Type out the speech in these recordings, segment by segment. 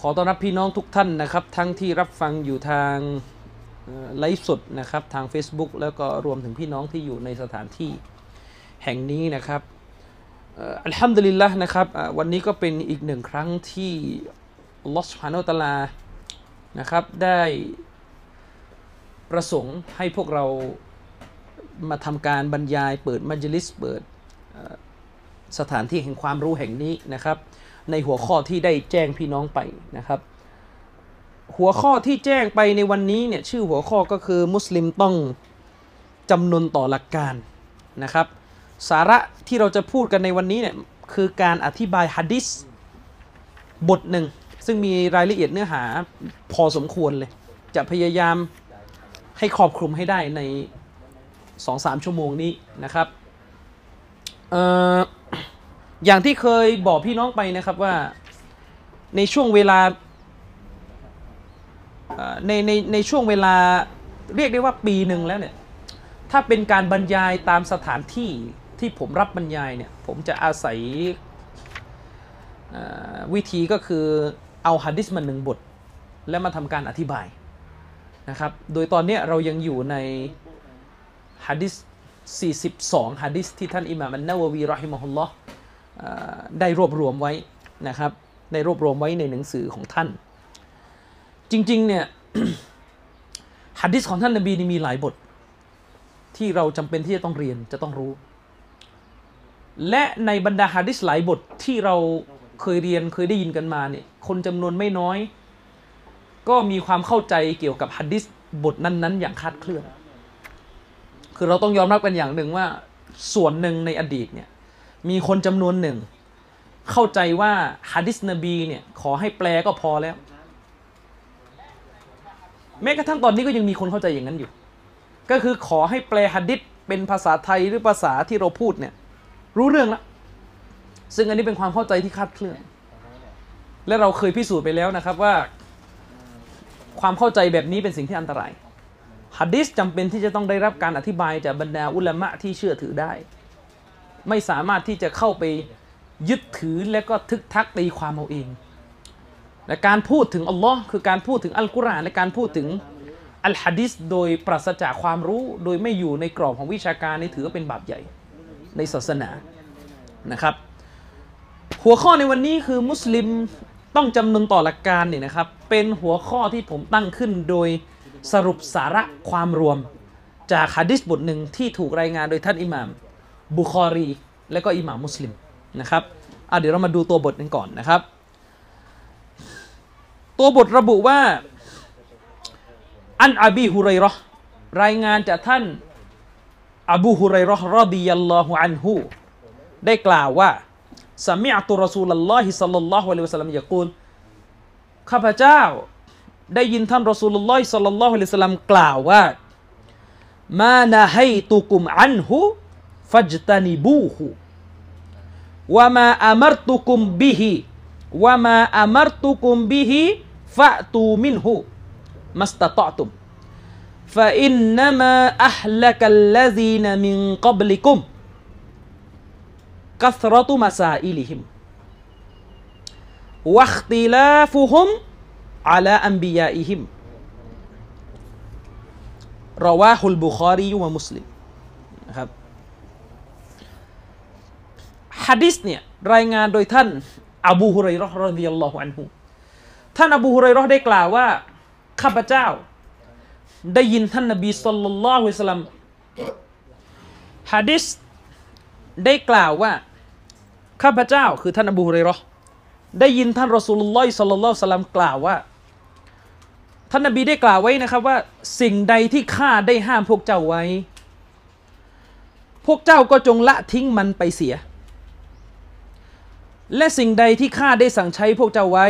ขอต้อนรับพี่น้องทุกท่านนะครับ ทั้งที่รับฟังอยู่ทางไลฟ์สดนะครับทาง Facebook แล้วก็รวมถึงพี่น้องที่อยู่ในสถานที่แห่งนี้นะครับอัลฮัมดุลิลละนะครับวันนี้ก็เป็นอีกหนึ่งครั้งที่ลอสุบฮานอตาลานะครับได้ประสงค์ให้พวกเรามาทำการบรรยายเปิดมัจลิสเปิดสถานที่แห่งความรู้แห่งนี้นะครับ ในหัวข้อที่ได้แจ้งพี่น้องไปนะครับ หัวข้อที่แจ้งไปในวันนี้เนี่ยชื่อหัวข้อก็คือมุสลิมต้องจำนวนต่อหลักการนะครับ สาระที่เราจะพูดกันในวันนี้เนี่ยคือการอธิบายฮะดิษบทหนึ่ง ซึ่งมีรายละเอียดเนื้อหาพอสมควรเลย จะพยายามให้ครอบคลุมให้ได้ใน 2-3 ชั่วโมงนี้นะครับ เอ่อ อย่างที่เคยบอกพี่น้องไปนะครับว่าในช่วงเวลาในในในช่วงเวลาเรียกได้ว่าปีหนึ่งแล้วเนี่ยถ้าเป็นการบรรยายตามสถานที่ที่ผมรับบรรยายเนี่ยผมจะอาศัยวิธีก็คือเอาฮะดิษมาหนึ่งบท แล้วมาทำการอธิบายนะครับ โดยตอนนี้เรายังอยู่ในฮะดิษ42ฮะดิษที่ท่านอิหม่ามอันนาววีรอฮิมะฮุลลอฮ์เอ่อ ได้รวบรวมไว้นะครับได้รวบรวมไว้ในหนังสือของท่าน จริงๆเนี่ยฮัดดิสของท่านนบีนี่มีหลายบท ที่เราจำเป็นที่จะต้องเรียนจะต้องรู้ และในบรรดาฮัดดิสหลายบทที่เราเคยเรียนเคยได้ยินกันมาเนี่ยคนจำนวนไม่น้อย ก็มีความเข้าใจเกี่ยวกับฮัดดิสบทนั้นๆ อย่างคลาดเคลื่อน คือเราต้องยอมรับกันอย่างหนึ่งว่าส่วนหนึ่งในอดีตเนี่ย มีคนจำนวนหนึ่ง เข้าใจว่าฮะดิษนบีเนี่ยขอให้แปลก็พอแล้ว แม้กระทั่งตอนนี้ก็ยังมีคนเข้าใจอย่างนั้นอยู่ ก็คือขอให้แปลฮะดิษเป็นภาษาไทยหรือภาษาที่เราพูดเนี่ย รู้เรื่องและซึ่งอันนี้เป็นความเข้าใจที่คาดเคลื่อน และเราเคยพิสูจน์ไปแล้วนะครับว่า ความเข้าใจแบบนี้เป็นสิ่งที่อันตรายฮะดิษจำเป็นที่จะต้องได้รับการอธิบายจากบรรดาอุลามะที่เชื่อถือได้ ไม่สามารถที่จะเข้าไปยึดถือและก็ทึกทักตีความเอาเองและการพูดถึงอัลลอฮ์คือการพูดถึงอัลกุรอานและการพูดถึงอัลฮะดิษโดยปราศจากความรู้โดยไม่อยู่ในกรอบของวิชาการนี่ถือว่าเป็นบาปใหญ่ในศาสนานะครับ หัวข้อในวันนี้คือมุสลิมต้องจำนวนต่อหลักการเนี่ยนะครับ เป็นหัวข้อที่ผมตั้งขึ้นโดยสรุปสาระความรวม จากฮะดิษบทหนึ่งที่ถูกรายงานโดยท่านอิหม่าม บุคอรี และก็อิหม่ามุสลิมนะครับอะเดี๋ยวเรามาดูตัวบทกันก่อนนะครับ ตัวบทระบุว่า อันอบีฮุไรราะห์รายงานจากท่านอบูฮุไรราะห์รอดิยัลลอฮุอันฮูได้กล่าวว่าสมิอตุรอซูลลอฮิสัลลัลลอฮุอะลัยฮิวะสัลลัมยะกูลข้าพเจ้าได้ยินท่านรอซูลลอฮิสัลลัลลอฮุอะลัยฮิวะสัลลัมกล่าวว่ามานะให้ตุกุมอันฮู ฟัจตานิบูฮูวะมาอามรตุกุมบิฮิวะมาอามร ฮะดิษเนี่ยรายงานโดยท่านอบูฮุไรราะห์รอฎิยัลลอฮุอันฮุท่านอบูฮุไรราะห์ได้กล่าวว่า ข้าพเจ้า ได้ยินท่านนบีสุลต่านละฮ์สลัมฮะดิษได้กล่าวว่า ข้าพเจ้าคือท่านอบูฮุไรราะห์ได้ยินท่านรอสูลุลลอฮิสัลลัลลอฮุสลัมกล่าวว่า ท่านนบีได้กล่าวไว้นะครับว่า สิ่งใดที่ข้าได้ห้ามพวกเจ้าไว้ พวกเจ้าก็จงละทิ้งมันไปเสีย และสิ่งใดที่ข้าได้สั่งใช้พวกเจ้าไว้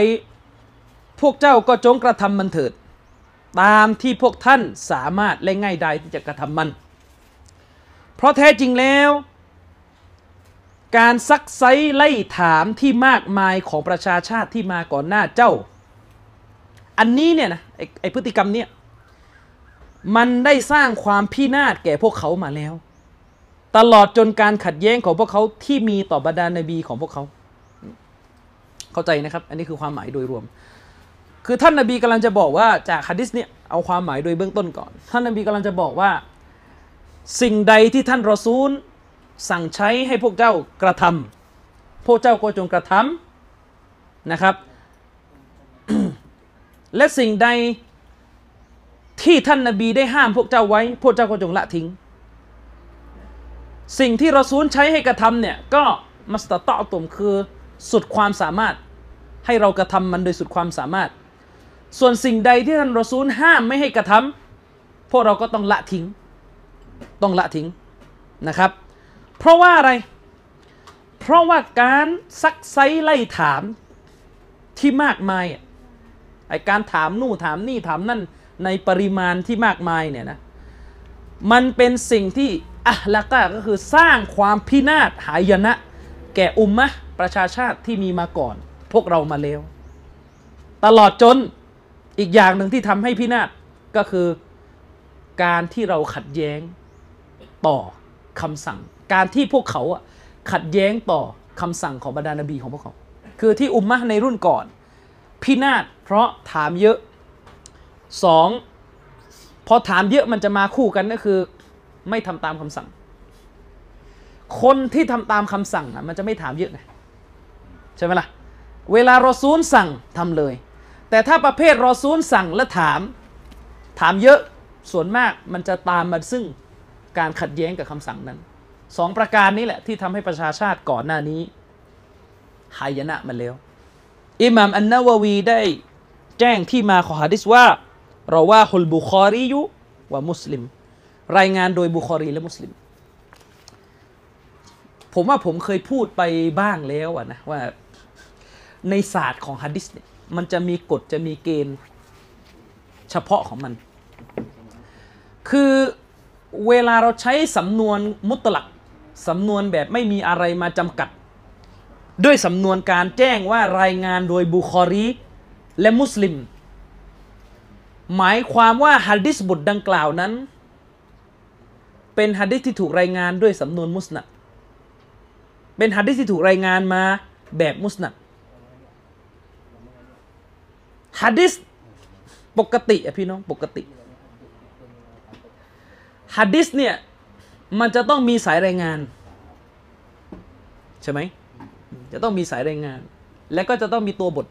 พวกเจ้าก็จงกระทำมันเถิด ตามที่พวกท่านสามารถและง่ายดายที่จะกระทำมัน เพราะแท้จริงแล้ว การซักไซไล่ถามที่มากมายของประชาชาติที่มาก่อนหน้าเจ้า อันนี้เนี่ยนะไอไอพฤติกรรมเนี่ยมันได้สร้างความพินาศแก่พวกเขามาแล้ว ตลอดจนการขัดแย้งของพวกเขาที่มีต่อบรรดานบีของพวกเขา เข้าใจนะครับ อันนี้คือความหมายโดยรวม คือท่านนบีกำลังจะบอกว่าจากฮะดิษเนี่ยเอาความหมายโดยเบื้องต้นก่อน ท่านนบีกำลังจะบอกว่า สิ่งใดที่ท่านรอซูล สั่งใช้ให้พวกเจ้ากระทำพวกเจ้าก็จงกระทำนะครับ และสิ่งใดที่ท่านนบีได้ห้ามพวกเจ้าไว้ พวกเจ้าก็จงละทิ้ง สิ่งที่รอซูลใช้ให้กระทำเนี่ย ก็มัสตะตอตุมคือสุดความสามารถ ให้เรากระทำมันโดยสุดความสามารถ ส่วนสิ่งใดที่ท่านรอซูลห้ามไม่ให้กระทำพวกเราก็ต้องละทิ้ง ต้องละทิ้งนะครับ เพราะว่าอะไร เพราะว่าการซักไซไล่ถามที่มากมายไอการถามนู่นถามนี่ถามนั่นในปริมาณที่มากมายเนี่ยนะมันเป็นสิ่งที่อะละกะก็คือสร้างความพินาศหายนะ แก่อุมมะประชาชาติที่มีมาก่อน วกเรามาแล้ว ตลอดจนอีกอย่างหนึ่งที่ทำให้พินาศก็คือการที่เราขัดแย้งต่อคำสั่ง การที่พวกเขาอะขัดแย้งต่อคำสั่งของบรรดานบีของพวกเขา คือที่อุมมะในรุ่นก่อน พินาศเพราะถามเยอะสองพอถามเยอะมันจะมาคู่กันก็คือ ไม่ทำตามคำสั่ง คนที่ทำตามคำสั่งอะมันจะไม่ถามเยอะไงใช่ไหมล่ะ เวลารอซูลสั่งทำเลย แต่ถ้าประเภทรอซูลสั่งและถาม ถามเยอะส่วนมากมันจะตามมาซึ่งการขัดแย้งกับคำสั่งนั้นสองประการนี้แหละที่ทำให้ประชาชาติก่อนหน้านี้หายนะมันแล้ว อิหม่ามอันนาววีได้แจ้งที่มาของฮะดิษว่าเราว่าฮุลบุคอรียุว่ามุสลิม รายงานโดยบุคอรีและมุสลิม ผมว่าผมเคยพูดไปบ้างแล้วนะว่า ในศาสตร์ของฮะดิษเนี่ยมันจะมีกฎจะมีเกณฑ์เฉพาะของมัน คือเวลาเราใช้สำนวนมุตลักสำนวนแบบไม่มีอะไรมาจำกัด ด้วยสำนวนการแจ้งว่ารายงานโดยบุคอรีและมุสลิม หมายความว่าฮะดิษบทดังกล่าวนั้น เป็นฮะดิษที่ถูกรายงานด้วยสำนวนมุสนัดเป็นฮะดิษที่ถูกรายงานมาแบบมุสนัด ฮะดิษปกติอะพี่น้องปกติฮะดิษเนี่ยมันจะต้องมีสายรายงาน ใช่ไหมจะต้องมีสายรายงาน และก็จะต้องมีตัวบท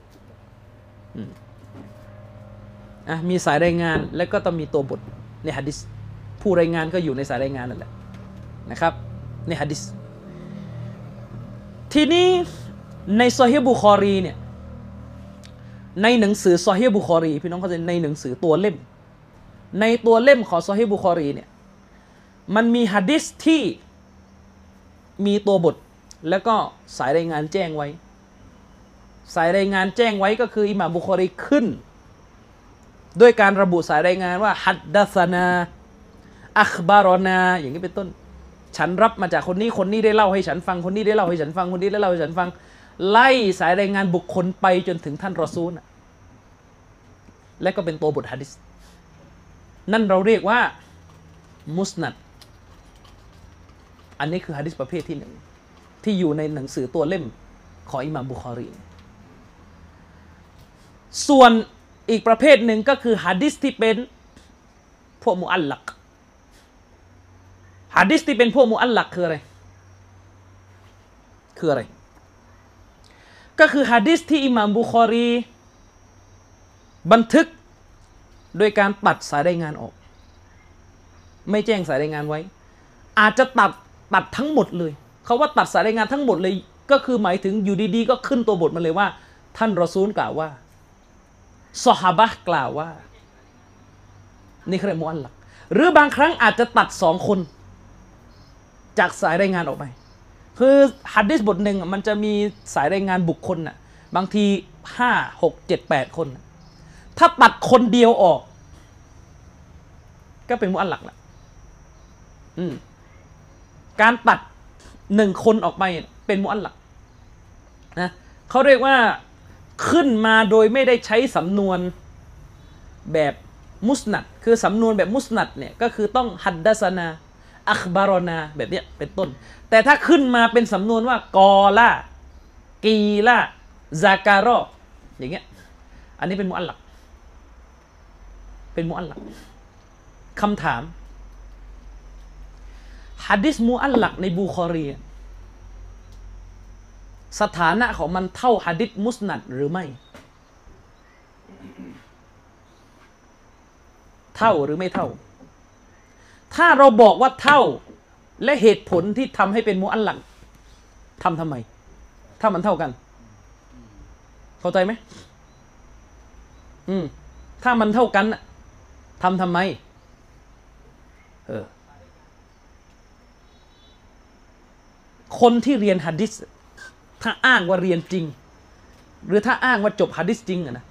อะมีสายรายงานและก็ต้องมีตัวบทในฮะดิษผู้รายงานก็อยู่ในสายรายงานนั่นแหละนะครับในฮะดิษทีนี้ในโซฮีบุคอรีเนี่ย ในหนังสือซอฮีบุคอรี พี่น้องเขาจะในหนังสือตัวเล่ม ในตัวเล่มของซอฮีบุคอรีเนี่ยมันมีฮะดิษที่มีตัวบท แล้วก็สายรายงานแจ้งไว้ สายรายงานแจ้งไว้ก็คืออิหม่ามบุคอรีขึ้น ด้วยการระบุสายรายงานว่าฮัดดัสนาอัคบารอนา อย่างนี้เป็นต้น ฉันรับมาจากคนนี้คนนี้ได้เล่าให้ฉันฟังคนนี้ได้เล่าให้ฉันฟังคนนี้ได้เล่าให้ฉันฟัง ไล่สายรายงานบุคคลไปจนถึงท่านรอซูลและก็เป็นตัวบทฮะดิษนั่นเราเรียกว่ามุสนัด อันนี้คือฮะดิษประเภทที่หนึ่งที่อยู่ในหนังสือตัวเล่มของอิหม่ามบุคอรี ส่วนอีกประเภทหนึ่งก็คือฮะดิษที่เป็นพวกมุอัลลักฮะดิษที่เป็นพวกมุอัลลักคืออะไร คืออะไร ก็คือฮะดิษที่อิหม่ามบุคอรี บันทึกโดยการตัดสายรายงานออก ไม่แจ้งสายรายงานไว้ อาจจะตัดตัดทั้งหมดเลยเขาว่าตัดสายรายงานทั้งหมดเลย ก็คือหมายถึงอยู่ดีๆ ก็ขึ้นตัวบทมาเลยว่า ท่านรอซูลกล่าวว่าสฮาบะกล่าวว่า นี่คือมุอัลลัก หรือบางครั้งอาจจะตัดสองคน จากสายรายงานออกไป คือฮัดดิสบทหนึ่งมันจะมีสายรายงานบุคคลน่ะบางทีห้าหกเจ็ดแปดคน ถ้าตัดคนเดียวออก ก็เป็นมุอัลลักละอืมการตัดหนึ่งคนออกไปเป็นมุอัลลักนะเขาเรียกว่าขึ้นมาโดยไม่ได้ใช้สำนวนแบบมุสนัด คือสำนวนแบบมุสนัดเนี่ยก็คือต้องฮัดดัสนา อัคบารอนา แบบเนี้ยเป็นต้น แต่ถ้าขึ้นมาเป็นสำนวนว่ากอละกีละซาการออย่างเงี้ยอันนี้เป็นมุอัลลักเป็นมุอัลลักคำถามฮัดดิสมุอัลลักในบูคอรีสถานะของมันเท่าฮัดดิสมุสนัดหรือไม่ เท่าหรือไม่เท่า ถ้าเราบอกว่าเท่าและเหตุผลที่ทำให้เป็นมุอัลลักทำทำไม ถ้ามันเท่ากัน เข้าใจไหมอืม ถ้ามันเท่ากันน่ะทำทำไม เออ คนที่เรียนฮัดดิสถ้าอ้างว่าเรียนจริง หรือถ้าอ้างว่าจบฮัดดิสจริงอะนะ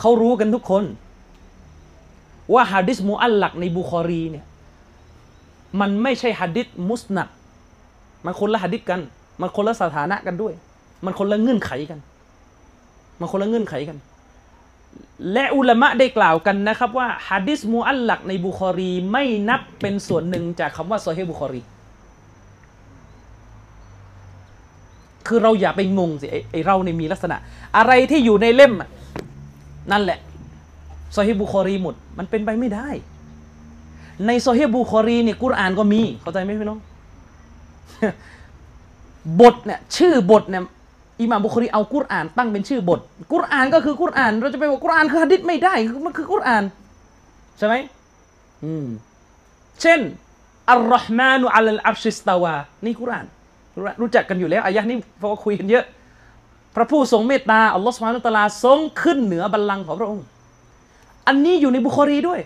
เขารู้กันทุกคน ว่าฮัดดิสมูอัลลักในบุคอรีเนี่ย มันไม่ใช่ฮัดดิสมุสนัดมันคนละฮัดดิสกัน มันคนละสถานะกันด้วย มันคนละเงื่อนไขกัน มันคนละเงื่อนไขกัน และอุลามะได้กล่าวกันนะครับว่าฮัดดิสมูอัลลักในบุคอรีไม่นับเป็นส่วนหนึ่งจากคำว่าโซอฮีบุคอรี คือเราอย่าไปงงสิไอเราเนี่ยมีลักษณะ อะไรที่อยู่ในเล่ม นั่นแหละโซอฮีบุคอรีหมด มันเป็นไปไม่ได้ ในโซอฮีบุคอรีเนี่ยกุรอานก็มี เข้าใจไหมพี่น้อง บทเนี่ยชื่อบทเนี่ยอิหม่ามบุคอรีเอากุรอานตั้งเป็นชื่อบท กุรอานก็คือกุรอาน เราจะไปบอกกุรอานคือหะดิษไม่ได้มันคือกุรอาน ใช่ไหมอืมเช่นอัลลอฮ์มานุอัลลอับชิสตาวา นี่กุรอาน รู้จักกันอยู่แล้วอายะนี้เพราะว่าคุยกันเยอะ พระผู้ทรงเมตตาอัลลอฮ์สุบฮานุตะลาทรงขึ้นเหนือบัลลังก์ของพระองค์ อันนี้อยู่ในบุคอรีด้วย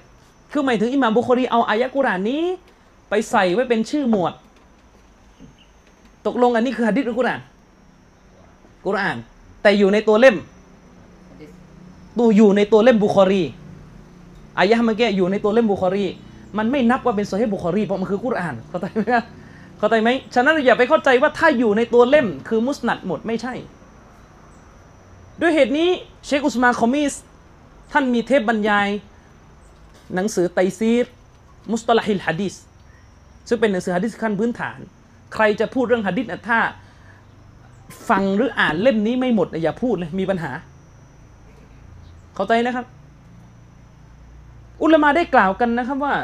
คือหมายถึงอิหม่ามบุคอรีเอาอายะกุรานนี้ ไปใส่ไว้เป็นชื่อหมวด ตกลงอันนี้คือหะดิษหรือกุรานกุราน แต่อยู่ในตัวเล่มตัวอยู่ในตัวเล่มบุคอรีอายะเมื่อกี้อยู่ในตัวเล่มบุคอรี มันไม่นับว่าเป็นโซฮีบุคอรีเพราะมันคือกุรานเข้าใจไหมเข้าใจไหมฉะนั้นอย่าไปเข้าใจว่าถ้าอยู่ในตัวเล่มคือมุสนัดหมดไม่ใช่ ด้วยเหตุนี้เชคอุสมานคอมิสท่านมีเทปบรรยาย หนังสือไตซีรมุสตลาฮิลฮะดิษซึ่งเป็นหนังสือฮะดิษขั้นพื้นฐาน ใครจะพูดเรื่องฮะดิษนะถ้าฟังหรืออ่านเล่มนี้ไม่หมดนะอย่าพูดเลยมีปัญหา เข้าใจนะครับ อุลามาได้กล่าวกันนะครับว่า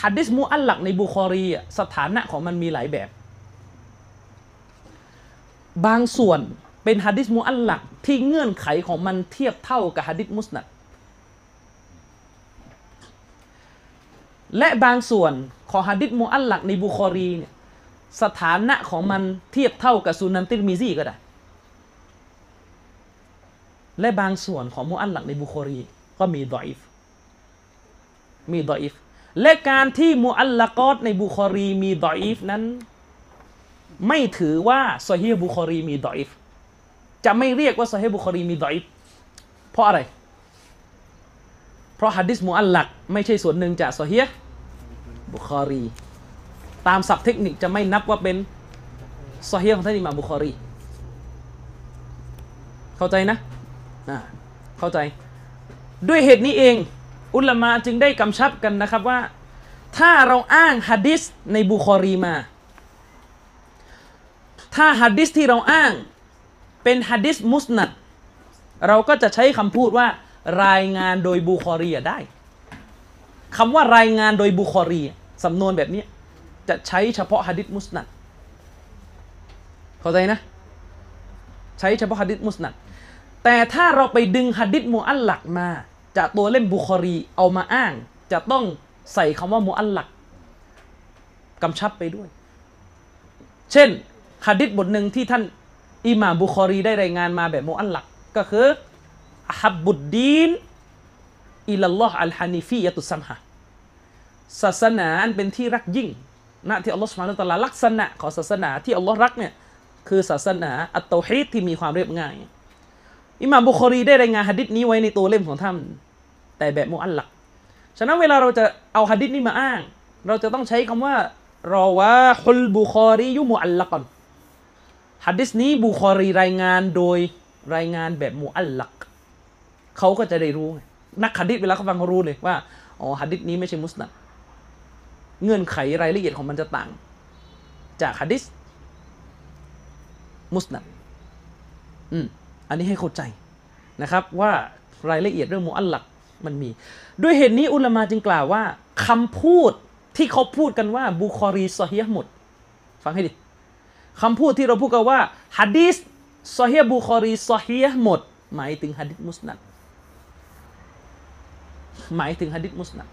ฮัดดิสมูอัลลักในบุคอรีสถานะของมันมีหลายแบบ บางส่วนเป็นฮัดดิสมูอัลลักที่เงื่อนไขของมันเทียบเท่ากับฮัดดิสมุสนัด และบางส่วนของฮัดดิสมูอัลลักในบุคอรีเนี่ยสถานะของมันเทียบเท่ากับสุนันติรมิซีก็ได้ และบางส่วนของมูอัลลักในบุคอรีก็มีดอยฟมีดอยฟและการที่มูอัลลักอตในบุคอรีมีดอยฟนั้น ไม่ถือว่าซอฮีบุคอรีมีดอยฟจะไม่เรียกว่าซอฮีบุคอรีมีดอยฟเพราะอะไรเพราะฮัดดิสมูอัลลักไม่ใช่ส่วนหนึ่งจากซอฮีบุคอรี ตามศัพท์เทคนิคจะไม่นับว่าเป็นซอฮีของท่านอิหม่ามบุคอรี เข้าใจนะอ่าเข้าใจ ด้วยเหตุนี้เอง อุลามาจึงได้กำชับกันนะครับว่า ถ้าเราอ้างฮะดิษในบุคอรีมา ถ้าฮะดิษที่เราอ้างเป็นฮะดิษมุสนัดเราก็จะใช้คำพูดว่า รายงานโดยบุคอรีได้คำว่ารายงานโดยบุคอรีสำนวนแบบนี้จะใช้เฉพาะฮะดิษมุสนัดเข้าใจนะ ใช้เฉพาะฮะดิษมุสนัดแต่ถ้าเราไปดึงฮะดิษมูอัลลักมา จากตัวเล่มบุคอรีเอามาอ้าง จะต้องใส่คำว่ามูอัลลักกำชับไปด้วย เช่นฮะดิษบทหนึ่งที่ท่านอิหม่ามบุคอรีได้รายงานมาแบบมูอัลลักก็คือ أحب الدين إلى الله الحنيفية السمحة ศาสนาอันเป็นที่รักยิ่งนะที่อัลลอฮ์สุบฮานะตะลาลักษณะของศาสนาที่อัลลอฮ์รักเนี่ยคือศาสนาอัตโตฮีดที่มีความเรียบง่าย อิหม่ามบุคอรีได้รายงานหะดิษนี้ไว้ในตัวเล่มของท่าน แต่แบบมุอัลลักฉะนั้นเวลาเราจะเอาหะดิษนี้มาอ้าง เราจะต้องใช้คำว่ารอวะฮุลบุคอรียุมุอัลลักอนหะดิษนี้บุคอรีรายงานโดยรายงานแบบมุอัลลัก เขาก็จะได้รู้ไงนักหะดิษเวลาเขาฟังเขารู้เลยว่าอ๋อหะดิษนี้ไม่ใช่มุสนัดเงื่อนไขรายละเอียดของมันจะต่าง จากหะดิษมุสนัดอืมอันนี้ให้เข้าใจนะครับ ว่ารายละเอียดเรื่องมุอัลลักมันมี ด้วยเหตุนี้อุลามาจึงกล่าวว่าคำพูดที่เขาพูดกันว่าบุคอรีซอฮีหมด ฟังให้ดีคำพูดที่เราพูดกันว่าฮะดีษซอฮีบุคอรีซอฮีหมด หมายถึงฮะดิษมุสนัด หมายถึงฮะดิษมุสนัด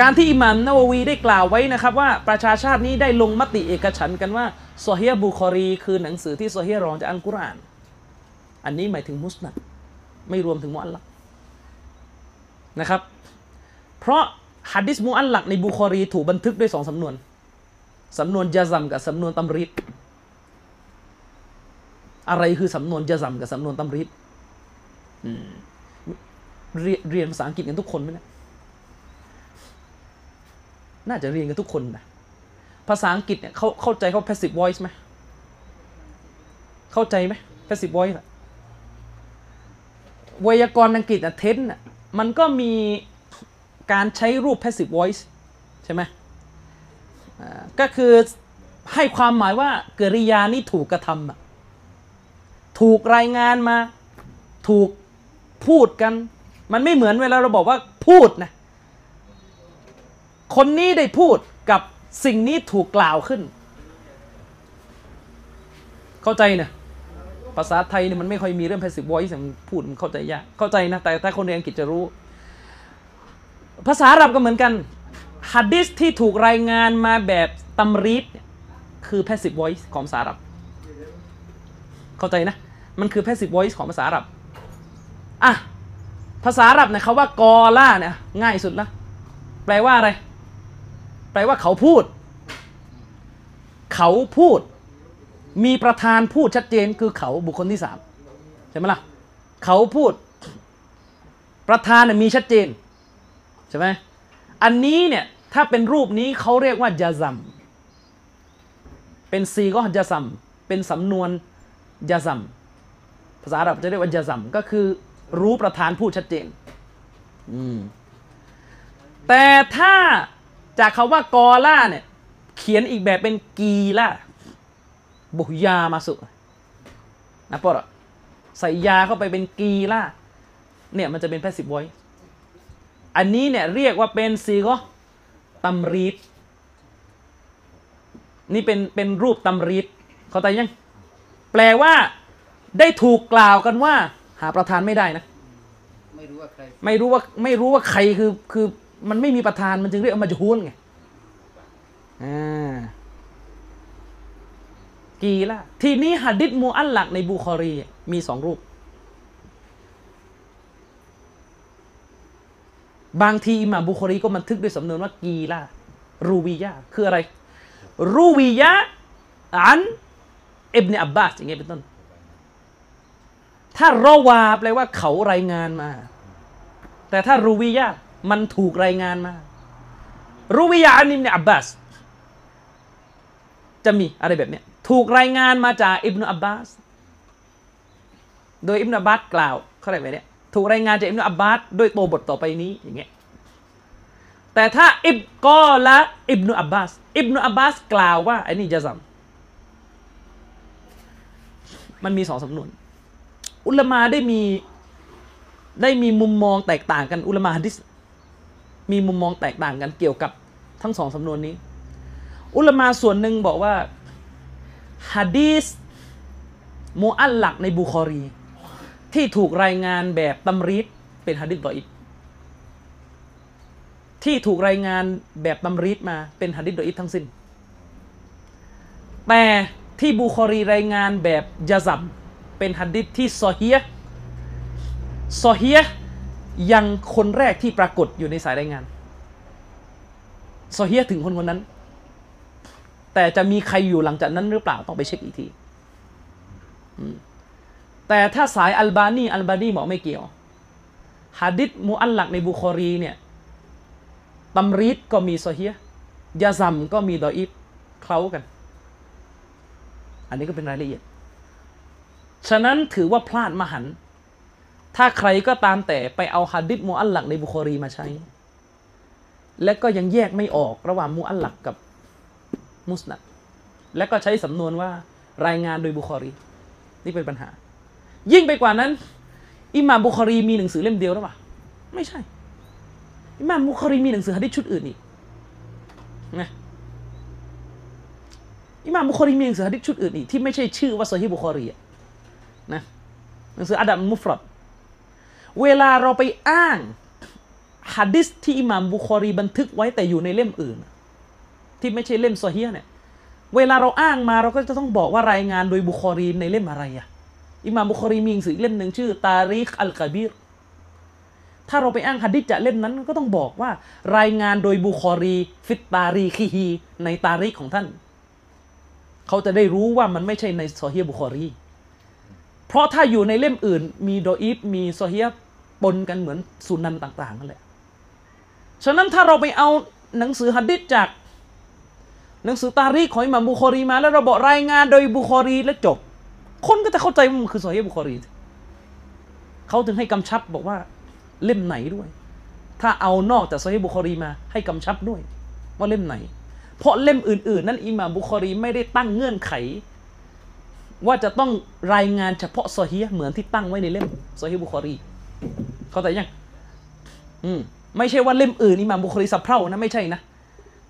การที่อิหม่ามนาววีได้กล่าวไว้นะครับว่าประชาชาตินี้ได้ลงมติเอกฉันท์กันว่าซอฮียบุคอรี คือหนังสือที่ซอฮียรองจากอัลกุรอาน อันนี้หมายถึงมุสนัดไม่รวมถึงมุอัลลักนะครับ เพราะฮัดดิสมุอัลลักในบุคอรีถูกบันทึกด้วยสองสำนวนสำนวนยาซัมกับสำนวนตัมริดอะไรคือสำนวนยาซัมกับสำนวนตัมริด เรียนเรียนภาษาอังกฤษกันทุกคนไหมเนะน่าจะเรียนกันทุกคนนะภาษาอังกฤษเนี่ยเขาเข้าใจเขา passive voice ไหมเข้าใจไหม passive voice อะไวยากรณ์อังกฤษอะเทนอะมันก็มีการใช้รูป passive voice ใช่ไหมก็คือให้ความหมายว่ากริยานี้ถูกกระทำถูกรายงานมา ถูกพูดกัน มันไม่เหมือนเวลาเราบอกว่าพูดนะ คนนี้ได้พูดกับสิ่งนี้ถูกกล่าวขึ้น เข้าใจเนี่ยภาษาไทยเนี่ยมันไม่ค่อยมีเรื่อง passive voice มันพูดมันเข้าใจยากเข้าใจนะ แต่ถ้าคนเรียนอังกฤษจะรู้ ภาษาอาหรับก็เหมือนกันฮัดดิสที่ถูกรายงานมาแบบตัมรีดคือ passive voice ของภาษาอาหรับ เข้าใจนะ มันคือ passive voice ของภาษาอาหรับอะ ภาษาอาหรับเนี่ยเขาว่ากอล่าเนี่ยง่ายสุดละแปลว่าอะไร แปลว่าเขาพูด เขาพูด มีประธานพูดชัดเจนคือเขาบุคคลที่สามใช่ไหมล่ะเขาพูด ประธานมีชัดเจนใช่ไหมอันนี้เนี่ยถ้าเป็นรูปนี้เขาเรียกว่าจาซัม เป็นซีก็จาซัม เป็นสำนวนจาซัม ภาษาอาหรับจะเรียกว่าจาซัมก็คือ รู้ประธานพูดชัดเจนแต่ถ้าจากคาว่ากอล่าเนี่ย เขียนอีกแบบเป็นกีล่าบุยามาสุนะปะใส่ยาเข้าไปเป็นกีล่าเนี่ยมันจะเป็น passive voice อันนี้เนี่ยเรียกว่าเป็นصيغة تمريض นี่เป็นเป็นรูปตัมรีดเข้าใจยัง แปลว่าได้ถูกกล่าวกันว่า หาประธานไม่ได้นะ ไม่รู้ว่าใคร ไม่รู้ว่าไม่รู้ว่าใครคือคือมันไม่มีประธานมันจึงเรียกمجهول ไงอ่า قيل ทีนี้หัดดิษมูอัลลักในบุคอรี มีสองรูป บางทีอิหม่ามบุคอรีก็บันทึกด้วยสำนวนว่ากีละรูวียะคืออะไร รูวียะอันอิบเนอับบาสอย่างเงี้ยเป็นต้น ถ้ารอวาแปลว่าเขารายงานมา แต่ถ้ารูวียะมันถูกรายงานมา รูวียะอันอิบเนอับบาสจะมีอะไรแบบเนี้ยถูกรายงานมาจากอิบนุอับบาส โดยอิบนุอับบาสกล่าวเขาเรียกไงเนี่ยถูกรายงานจากอิบนุอับบาสด้วยตัวบทต่อไปนี้อย่างเงี้ยแต่ถ้าอิบกอละอิบนุอับบาสอิบนุอับบาสกล่าวว่าไอ้นี่จะซัมมันมีสองสำนวน อุลมาได้มีได้มีมุมมองแตกต่างกันอุลมาฮะดิษมีมุมมองแตกต่างกันเกี่ยวกับทั้งสองสำนวนนี้ อุลมาส่วนหนึ่งบอกว่าฮะดีสมูอัลหลักในบุคอรี ที่ถูกรายงานแบบตำรีดเป็นฮะดิษดออิบที่ถูกรายงานแบบตำรีดมาเป็นฮะดิษดออิบทั้งสิ้น แต่ที่บุคอรีรายงานแบบยะซัม เป็นฮะดิษที่ซอฮียซอฮียยังคนแรกที่ปรากฏอยู่ในสายรายงานซอฮียถึงคนคนนั้น แต่จะมีใครอยู่หลังจากนั้นหรือเปล่าต้องไปเช็คอีกทีแต่ถ้าสายอัลบานีอัลบานีบอกไม่เกี่ยวฮะดิษมุอัลลักในบุคอรีเนี่ยตำรีดก็มีโซเฮียยาซัมก็มีดออิฟเคล้ากัน อันนี้ก็เป็นรายละเอียด ฉะนั้นถือว่าพลาดมหันต์ ถ้าใครก็ตามแต่ไปเอาฮะดิษมุอัลลักในบุคอรีมาใช้ และก็ยังแยกไม่ออกระหว่างมุอัลลักกับมุสนัดและก็ใช้สำนวนว่ารายงานโดยบุคอรี นี่เป็นปัญหา ยิ่งไปกว่านั้น อิหม่ามบุคอรีมีหนังสือเล่มเดียวหรือเปล่าไม่ใช่ อิหม่ามบุคอรีมีหนังสือฮะดิษชุดอื่นอีกนะอิหม่ามบุคอรีมีหนังสือฮะดิษชุดอื่นอีกที่ไม่ใช่ชื่อว่าซอฮีบุคอรีอะ นะหนังสืออาดับมุฟรอดเวลาเราไปอ้างฮะดิษที่อิหม่ามบุคอรีบันทึกไว้แต่อยู่ในเล่มอื่น ที่ไม่ใช่เล่มซอฮีเนี่ยเวลาเราอ้างมาเราก็จะต้องบอกว่ารายงานโดยบุคอรีในเล่มอะไรอะอิหม่ามบุคอรีมีหนังสือเล่มหนึ่งชื่อ ตาริกอัลกบีรถ้าเราไปอ้างฮัดดิษจากเล่มนั้นก็ต้องบอกว่ารายงานโดยบุคอรี في تاريخه ในตาริกของท่าน เขาจะได้รู้ว่ามันไม่ใช่ในซอฮีบุคอรี เพราะถ้าอยู่ในเล่มอื่น มีโดอีฟมีโซอฮียปนกันเหมือนสุนันต่างๆนั่นแหละ ฉะนั้นถ้าเราไปเอาหนังสือฮัดดิษจาก หนังสือตาริกของอิหม่ามบุคอรีมา แล้วเราบอกรายงานโดยบุคอรีแล้วจบ คนก็จะเข้าใจว่ามันคือโซอฮียบุคอรี เขาถึงให้กำชับบอกว่าเล่มไหนด้วย ถ้าเอานอกจากโซอฮียบุคอรีมา ให้กำชับด้วย ว่าเล่มไหน เพราะเล่มอื่น ๆ นั้นอิหม่ามบุคอรีไม่ได้ตั้งเงื่อนไข ว่าจะต้องรายงานเฉพาะซอฮีเหมือนที่ตั้งไว้ในเล่มซอฮีบุคอรีเข้าใจยังอืมไม่ใช่ว่าเล่มอื่นอิหม่ามบุคอรีสะเพร่านะไม่ใช่นะ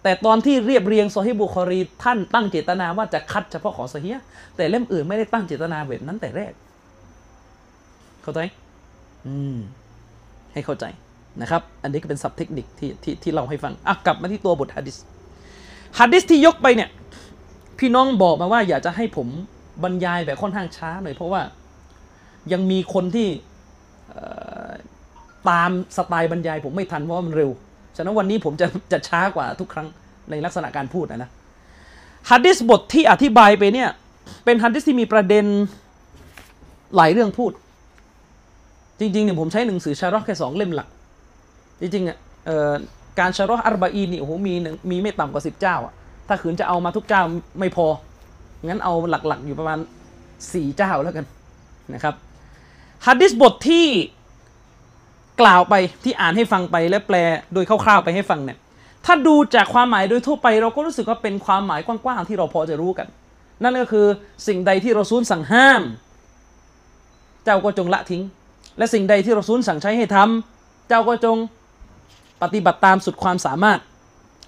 แต่ตอนที่เรียบเรียงซอฮีบุคอรีท่านตั้งเจตนาว่าจะคัดเฉพาะของซอฮีแต่เล่มอื่นไม่ได้ตั้งเจตนาแบบนั้นแต่แรก เข้าใจอืมให้เข้าใจนะครับ อันนี้ก็เป็นศัพท์เทคนิคที่ที่ที่เราให้ฟังอะกลับมาที่ตัวบทฮะดิษฮะดิษที่ยกไปเนี่ย พี่น้องบอกมาว่าอยากจะให้ผม บรรยายแบบค่อนข้างช้าหน่อยเพราะว่ายังมีคนที่ตามสไตล์บรรยายผมไม่ทันเพราะมันเร็ว ฉะนั้นวันนี้ผมจะจะช้ากว่าทุกครั้งในลักษณะการพูดนะนะฮัดดิสบทที่อธิบายไปเนี่ย เป็นฮัดดิสที่มีประเด็นหลายเรื่องพูด จริงๆเนี่ยผมใช้หนังสือ شرح แค่สองเล่มหลัก จริงๆอะการ شرح อัรบาอีนนี่โอ้โหมีมีไม่ต่ำกว่าสิบเจ้าอะถ้าขืนจะเอามาทุกเจ้าไม่พอ งั้นเอาหลักๆอยู่ประมาณสี่เจ้าแล้วกันนะครับฮัดดิสบทที่กล่าวไปที่อ่านให้ฟังไปและแปลโดยคร่าวๆไปให้ฟังเนี่ยถ้าดูจากความหมายโดยทั่วไป เราก็รู้สึกว่าเป็นความหมายกว้างๆที่เราพอจะรู้กัน นั่นก็คือสิ่งใดที่เราซูลสั่งห้าม เจ้าก็จงละทิ้ง และสิ่งใดที่เราซูลสั่งใช้ให้ทำเจ้าก็จงปฏิบัติตามสุดความสามารถ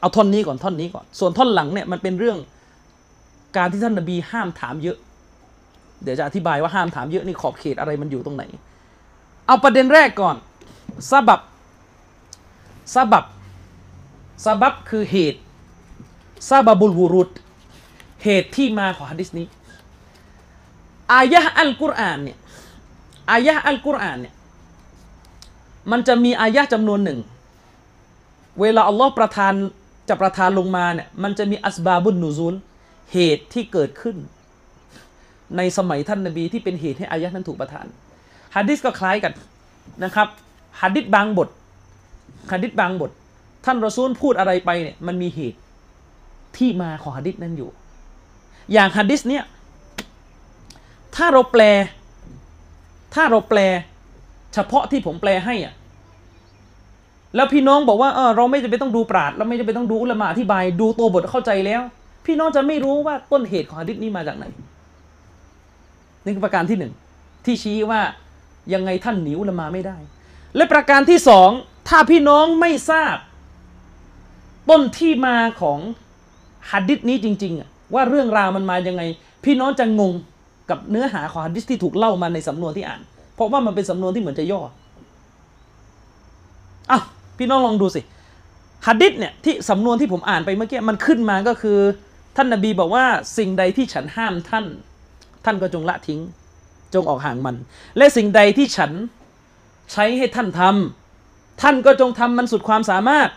เอาท่อนนี้ก่อนท่อนนี้ก่อน ส่วนท่อนหลังเนี่ยมันเป็นเรื่อง การที่ท่านนบีห้ามถามเยอะ เดี๋ยวจะอธิบายว่าห้ามถามเยอะนี่ขอบเขตอะไรมันอยู่ตรงไหน เอาประเด็นแรกก่อนซาบับซาบับซาบับคือเหตุซาบบุลวูรุดเหตุที่มาของฮะดิษนี้อายะอัลกุรอานเนี่ยอายะอัลกุรอานเนี่ยมันจะมีอายะจำนวนหนึ่ง เวลาอัลลอฮ์ประทานจะประทานลงมาเนี่ยมันจะมีอัสบาบุนนูซุล เหตุที่เกิดขึ้น ในสมัยท่านนบีที่เป็นเหตุให้อายะนั้นถูกประทานฮะดิษก็คล้ายกันนะครับฮัดดิษบางบทฮัดดิษบางบท ท่านรอซูลพูดอะไรไปเนี่ยมันมีเหตุที่มาของฮัดดิษนั้นอยู่ อย่างฮัดดิษเนี่ยถ้าเราแปล ถ้าเราแปลเฉพาะที่ผมแปลให้อะแล้วพี่น้องบอกว่าเออเราไม่จำเป็นต้องดูปราดเราไม่จำเป็นต้องดูอุลมะอธิบาย ดูตัวบทเข้าใจแล้ว พี่น้องจะไม่รู้ว่าต้นเหตุของฮัดดิษนี้มาจากไหนนี่คือประการที่หนึ่งที่ชี้ว่ายังไงท่านหนีอุลามะไม่ได้ และประการที่สองถ้าพี่น้องไม่ทราบ ต้นที่มาของฮัดดิษนี้จริงๆว่าเรื่องราวมันมายังไง พี่น้องจะงงกับเนื้อหาของฮัดดิษที่ถูกเล่ามาในสำนวนที่อ่าน เพราะว่ามันเป็นสำนวนที่เหมือนจะย่ออะพี่น้องลองดูสิฮัดดิษเนี่ยที่สำนวนที่ผมอ่านไปเมื่อกี้มันขึ้นมาก็คือ ท่านนบีบอกว่าสิ่งใดที่ฉันห้ามท่าน ท่านก็จงละทิ้ง จงออกห่างมัน และสิ่งใดที่ฉันใช้ให้ท่านทำท่านก็จงทำมันสุดความสามารถ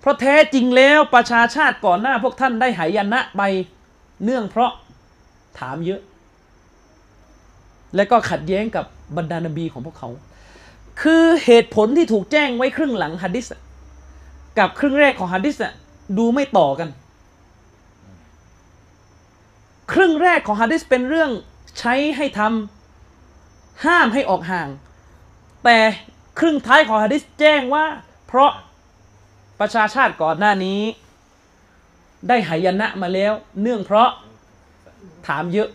เพราะแท้จริงแล้วประชาชาติก่อนหน้าพวกท่านได้หายนะไปเนื่องเพราะถามเยอะ และก็ขัดแย้งกับบรรดานบีของพวกเขา คือเหตุผลที่ถูกแจ้งไว้ครึ่งหลังฮัดดิสกับครึ่งแรกของฮัดดิสดูไม่ต่อกัน ครึ่งแรกของฮัดดิสเป็นเรื่องใช้ให้ทำห้ามให้ออกห่าง แต่ครึ่งท้ายของฮัดดิสแจ้งว่า เพราะประชาชาติก่อนหน้านี้ ได้หายนะมาแล้ว เนื่องเพราะถามเยอะ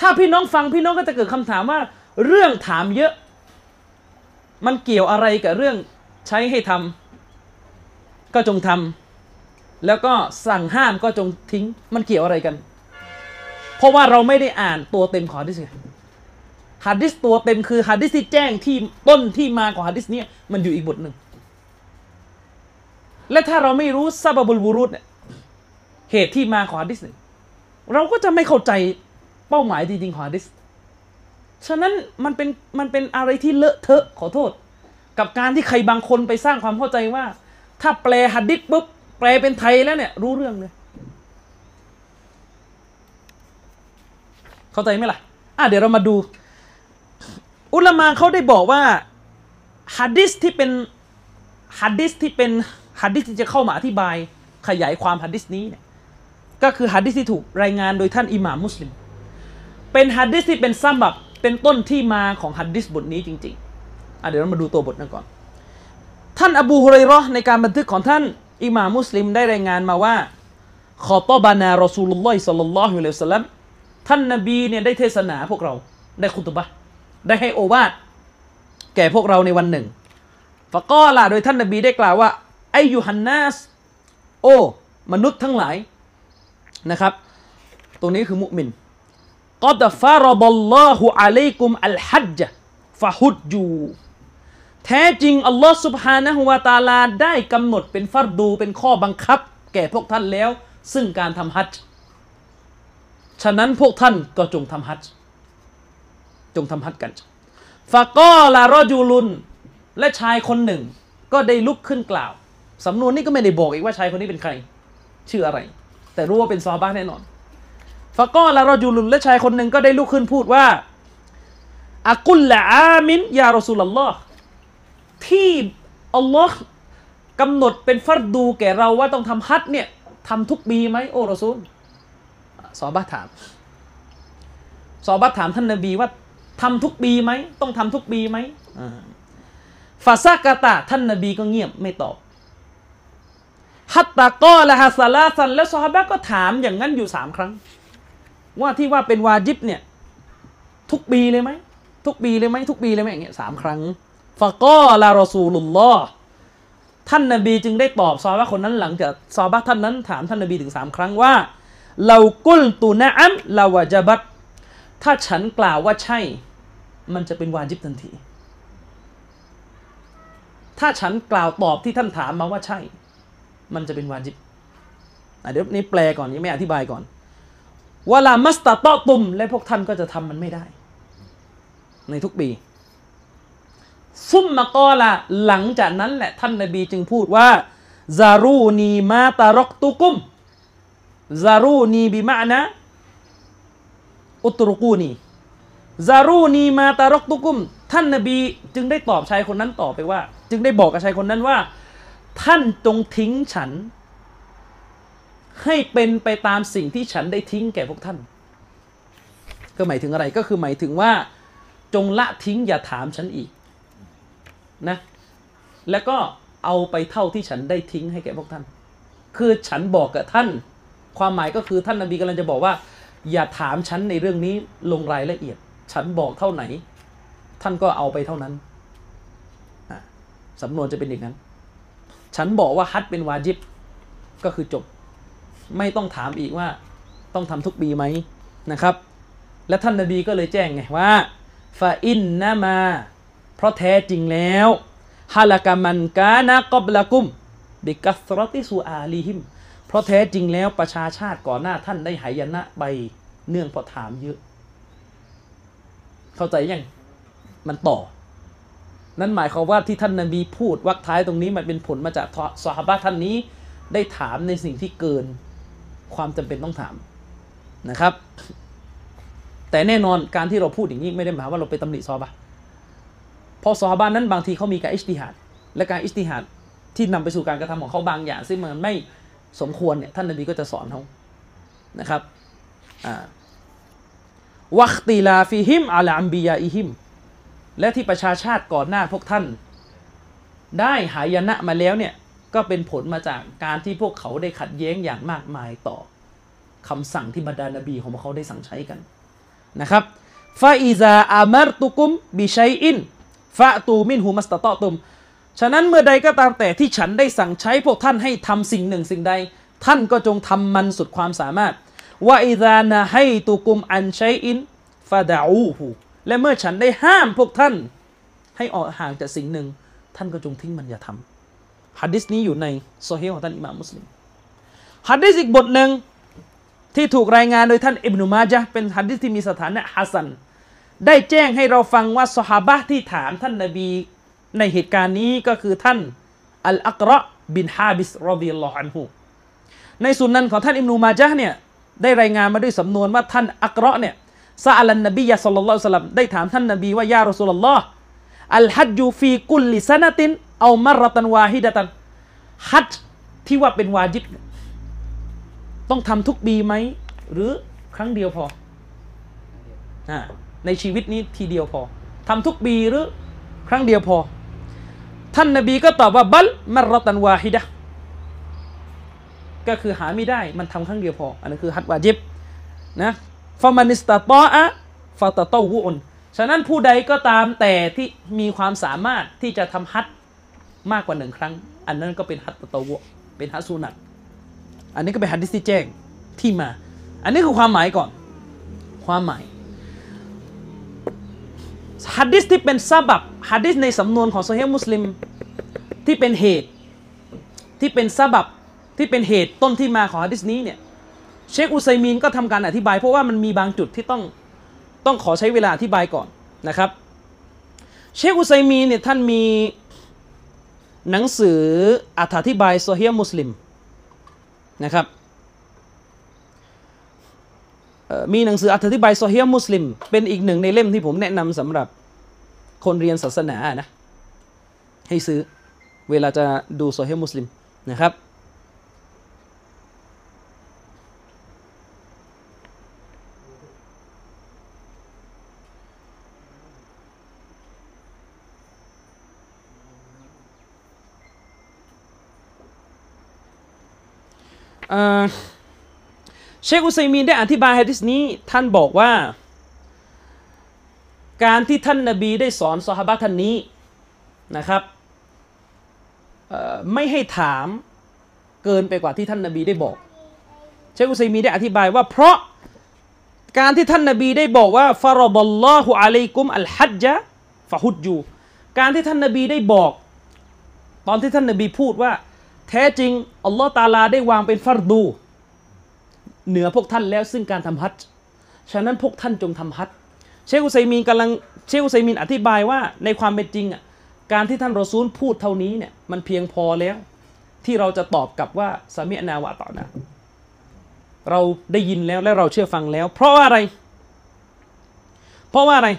ถ้าพี่น้องฟังพี่น้องก็จะเกิดคำถามว่า เรื่องถามเยอะ มันเกี่ยวอะไรกับเรื่องใช้ให้ทำก็จงทำแล้วก็สั่งห้ามก็จงทิ้งมันเกี่ยวอะไรกัน เพราะว่าเราไม่ได้อ่านตัวเต็มของฮะดิษฮะดิษตัวเต็มคือฮะดิษที่แจ้งที่ต้นที่มาของฮะดิษเนี้มันอยู่อีกบทหนึ่ง และถ้าเราไม่รู้ซาบบุลบูรุษเนี่ยเหตุที่มาของฮะดิษเนี่ยเราก็จะไม่เข้าใจเป้าหมายจริงๆของฮะดิษฉะนั้นมันเป็นมันเป็นอะไรที่เลอะเทอะขอโทษ กับการที่ใครบางคนไปสร้างความเข้าใจว่า ถ้าแปลหัดดิษปุ๊บแปลเป็นไทยแล้วเนี่ยรู้เรื่องเลย เข้าใจไหมล่ะอะเดี๋ยวเรามาดู อุลามาเขาได้บอกว่าฮัดดิษที่เป็นฮัดดิษที่เป็นฮัดดิษที่จะเข้ามาอธิบายขยายความฮัดดิษนี้เนี่ยก็คือฮัดดิษที่ถูกรายงานโดยท่านอิหม่ามมุสลิม เป็นฮัดดิษที่เป็นซัมบับเป็นต้นที่มาของฮัดดิษบทนี้จริงๆอะเดี๋ยวเรามาดูตัวบทนั้นก่อน ท่านอบูฮุเราะห์ในการบันทึกของท่านอิหม่ามมุสลิมได้รายงานมาว่าขอตบานารอซูลุลลอฮิสัลลัลลอฮุอะลัยฮิวะสัลลัม ท่านนบีเนี่ยได้เทศนาพวกเราได้คุตบะได้ให้โอวาทแก่พวกเราในวันหนึ่งฟะก็ละโดยท่านนบีได้กล่าวว่าไอยูฮันนัสโอ มนุษย์ทั้งหลายนะครับ ตรงนี้คือมุมินกอดฟารบัลลอฮุอะลัยกุมอัลฮัจจ์ฟะฮุดจูแท้จริง อัลลอฮ์สุบฮานะฮุวาตาลา ได้กำหนดเป็นฟัรดูเป็นข้อบังคับ แก่พวกท่านแล้ว ซึ่งการทำฮัจจ์ ฉะนั้นพวกท่านก็จงทำฮัจจ์จงทำฮัจจ์กันฟะกอลารอจูลุน และชายคนหนึ่ง ก็ได้ลุกขึ้นกล่าว สำนวนนี้ก็ไม่ได้บอกอีกว่าชายคนนี้เป็นใคร ชื่ออะไร แต่รู้ว่าเป็นซอฮาบ้าแน่นอนฟะกอละรอจูลุน และชายคนหนึ่งก็ได้ลุกขึ้นพูดว่าอากุลละอามินยารอสูลลอฮ์ที่อัลลอฮ์กำหนดเป็นฟัรดูแก่เราว่าต้องทำฮัจเนี่ยทำทุกปีไหมโอ้รอซูล ซอบะถาม ซอบะถามท่านนบีว่าทำทุกปีไหมต้องทำทุกปีไหมอ่าฟาซากาตะท่านนบีก็เงียบไม่ตอบฮัตตะกอละฮัสลาสันแล้วซอฮาบะก็ถามอย่างนั้นอยู่สามครั้ง ว่าที่ว่าเป็นวาจิบเนี่ยทุกปีเลยไหมทุกปีเลยไหมทุกปีเลยไหมอย่างเงี้ยสามครั้งฟะกอลารอซูลุลลอฮ์ท่านนบีจึงได้ตอบซอฮาบะคนนั้นหลังจากซอฮาบะท่านนั้นถามท่านนบีถึงสามครั้งว่า เรากุลตุนะอัมลาวะจบัตถ้าฉันกล่าวว่าใช่ มันจะเป็นวาจิบทันที ถ้าฉันกล่าวตอบที่ท่านถามมาว่าใช่ มันจะเป็นวาจิบเดี๋ยวนี้แปลก่อนยังไม่อธิบายก่อนวลามัสตาตอตุม และพวกท่านก็จะทำมันไม่ได้ ในทุกปี ซุมมะกอละหลังจากนั้นแหละท่านนบีจึงพูดว่าซารูนีมาตารกตุกุม ซารูนีบิมะนะอุตรุกูนีซารูนีมาตารกตุกุม ท่านนบีจึงได้ตอบชายคนนั้นต่อไปว่า จึงได้บอกกับชายคนนั้นว่า ท่านจงทิ้งฉัน ให้เป็นไปตามสิ่งที่ฉันได้ทิ้งแก่พวกท่าน ก็หมายถึงอะไรก็คือหมายถึงว่า จงละทิ้งอย่าถามฉันอีกนะ แล้วก็เอาไปเท่าที่ฉันได้ทิ้งให้แก่พวกท่าน คือฉันบอกกับท่าน ความหมายก็คือท่านนบีกำลังจะบอกว่า อย่าถามฉันในเรื่องนี้ลงรายละเอียด ฉันบอกเท่าไหน ท่านก็เอาไปเท่านั้นอะสำนวนจะเป็นอย่างนั้น ฉันบอกว่าฮัดเป็นวาจิบก็คือจบ ไม่ต้องถามอีกว่าต้องทำทุกปีไหมนะครับ และท่านนบีก็เลยแจ้งไงว่าฟาอินนามา เพราะแท้จริงแล้วฮาลากามันกานะกอบละกุมบิกัสรติสูอาลีหิม เพราะแท้จริงแล้วประชาชาติก่อนหน้าท่านได้หายนะไปเนื่องเพราะถามเยอะ เข้าใจยังมันต่อ นั่นหมายความว่าที่ท่านนบีพูดวักท้ายตรงนี้มันเป็นผลมาจากซอฮาบะท่านนี้ได้ถามในสิ่งที่เกินความจำเป็นต้องถามนะครับ แต่แน่นอนการที่เราพูดอย่างนี้ไม่ได้หมายว่าเราไปตำหนิซอบะพอซอฮาบานนั้นบางทีเขามีการอิจติฮาดและการอิจติฮาดที่นำไปสู่การกระทำของเขาบางอย่างซึ่งมันไม่ สมควรเนี่ยท่านนบีก็จะสอนเขานะครับอ่า واختلافهم على أنبيائهم และที่ประชาชาติก่อนหน้าพวกท่าน ได้หายนะมาแล้วเนี่ยก็เป็นผลมาจากการที่พวกเขาได้ขัดแย้งอย่างมากมายต่อคำสั่งที่บรรดานบีของพวกเขาได้สั่งใช้กันนะครับฟาอิซาอามรตุกุมบิชัยอินฟะตูมินหูมัสตะตอตุม ฉะนั้นเมื่อใดก็ตามแต่ที่ฉันได้สั่งใช้พวกท่านให้ทำสิ่งหนึ่งสิ่งใด ท่านก็จงทำมันสุดความสามารถว่าอิานะให้ตุกุมอันชัยอินفدعوه และเมื่อฉันได้ห้ามพวกท่าน ให้ออกห่างจากสิ่งหนึ่ง ท่านก็จงทิ้งมันอย่าทำฮัดดิสนี้อยู่ในโซเฮของท่านอิหม่ามมุสลิมฮัดดิสอีกบทหนึ่งที่ถูกรายงานโดยท่านอิบนุมาจาเป็นฮัดดิสที่มีสถานะฮัสซันได้แจ้งให้เราฟังว่าสหาบะที่ถามท่านนบี ในเหตุการณ์นี้ก็คือท่านอัลอักระบินฮาบิสرضي الله عنه ในสุนนันของท่านอิบนุมาจาเนี่ยได้รายงานมาด้วยสำนวนว่าท่านอักระเนี่ยซาอัลนบียะสัลลัลลอฮุสลัมได้ถามท่านนบีว่ายารอสูลลอฮ์อัลฮัจญูฟีกุลลิซนตินเอามารตันวาฮิดะตันฮัจที่ว่าเป็นวาจิบต้องทำทุกปีไหม หรือครั้งเดียวพออในชีวิตนี้ทีเดียวพอทำทุกปีหรือครั้งเดียวพอ ท่านนบีก็ตอบว่าบัลมารตันวาฮิดะก็คือหาไม่ได้มันทำครั้งเดียวพอ อันนั้นคือฮัดวาจิบนะفمن استطاع فتطوع ฉะนั้นผู้ใดก็ตามแต่ที่มีความสามารถที่จะทำฮัดมากกว่าหนึ่งครั้ง อันนั้นก็เป็นฮัดตะเตาวุอ์เป็นฮัดสุนัตอันนี้ก็เป็นฮัดดิสที่แจ้งที่มา อันนี้คือความหมายก่อน ความหมาย ฮัดดิสที่เป็นซาบับฮัดดิสในสำนวนของโซเฮีมุสลิมที่เป็นเหตุที่เป็นซาบับที่เป็นเหตุต้นที่มาของฮัดดิสนี้เนี่ยเชคอุไซมีนก็ทำการอธิบาย เพราะว่ามันมีบางจุดที่ต้องต้องขอใช้เวลาอธิบายก่อนนะครับเชคอุไซมีนเนี่ยท่านมีหนังสืออธิบายโซเฮียมุสลิมนะครับ มีหนังสืออธิบายโซเฮียมุสลิม เป็นอีกหนึ่งในเล่มที่ผมแนะนำสำหรับคนเรียนศาสนานะ ให้ซื้อเวลาจะดูโซเฮียมุสลิมนะครับอ่า เชคอุซัยมีนได้อธิบายฮะดิษนี้ ท่านบอกว่า การที่ท่านนาบีได้สอนสหบะท่านนี้นะครับไม่ให้ถามเกินไปกว่าที่ท่านนาบีได้บอก เชคอุซัยมีนได้อธิบายว่า เพราะการที่ท่านนาบีได้บอกว่าฟารดัลลอฮุอะลัยกุมอัลฮัจจ์ฟะฮุดยูการที่ท่านนาบีได้บอก ตอนที่ท่านนาบีพูดว่า แท้จริงอัลลอฮ์ตาลาได้วางเป็นฟัรดู เหนือพวกท่านแล้วซึ่งการทำฮัจฉะนั้นพวกท่านจงทำฮัจเชคอุซัยมีนกำลังเชคอุซัยมีนอธิบายว่าในความเป็นจริงอะการที่ท่านรอซูลพูดเท่านี้เนี่ยมันเพียงพอแล้ว ที่เราจะตอบกลับว่าสามีนาวะต่อนะเราได้ยินแล้วและเราเชื่อฟังแล้ว เพราะว่าอะไร เพราะว่าอะไร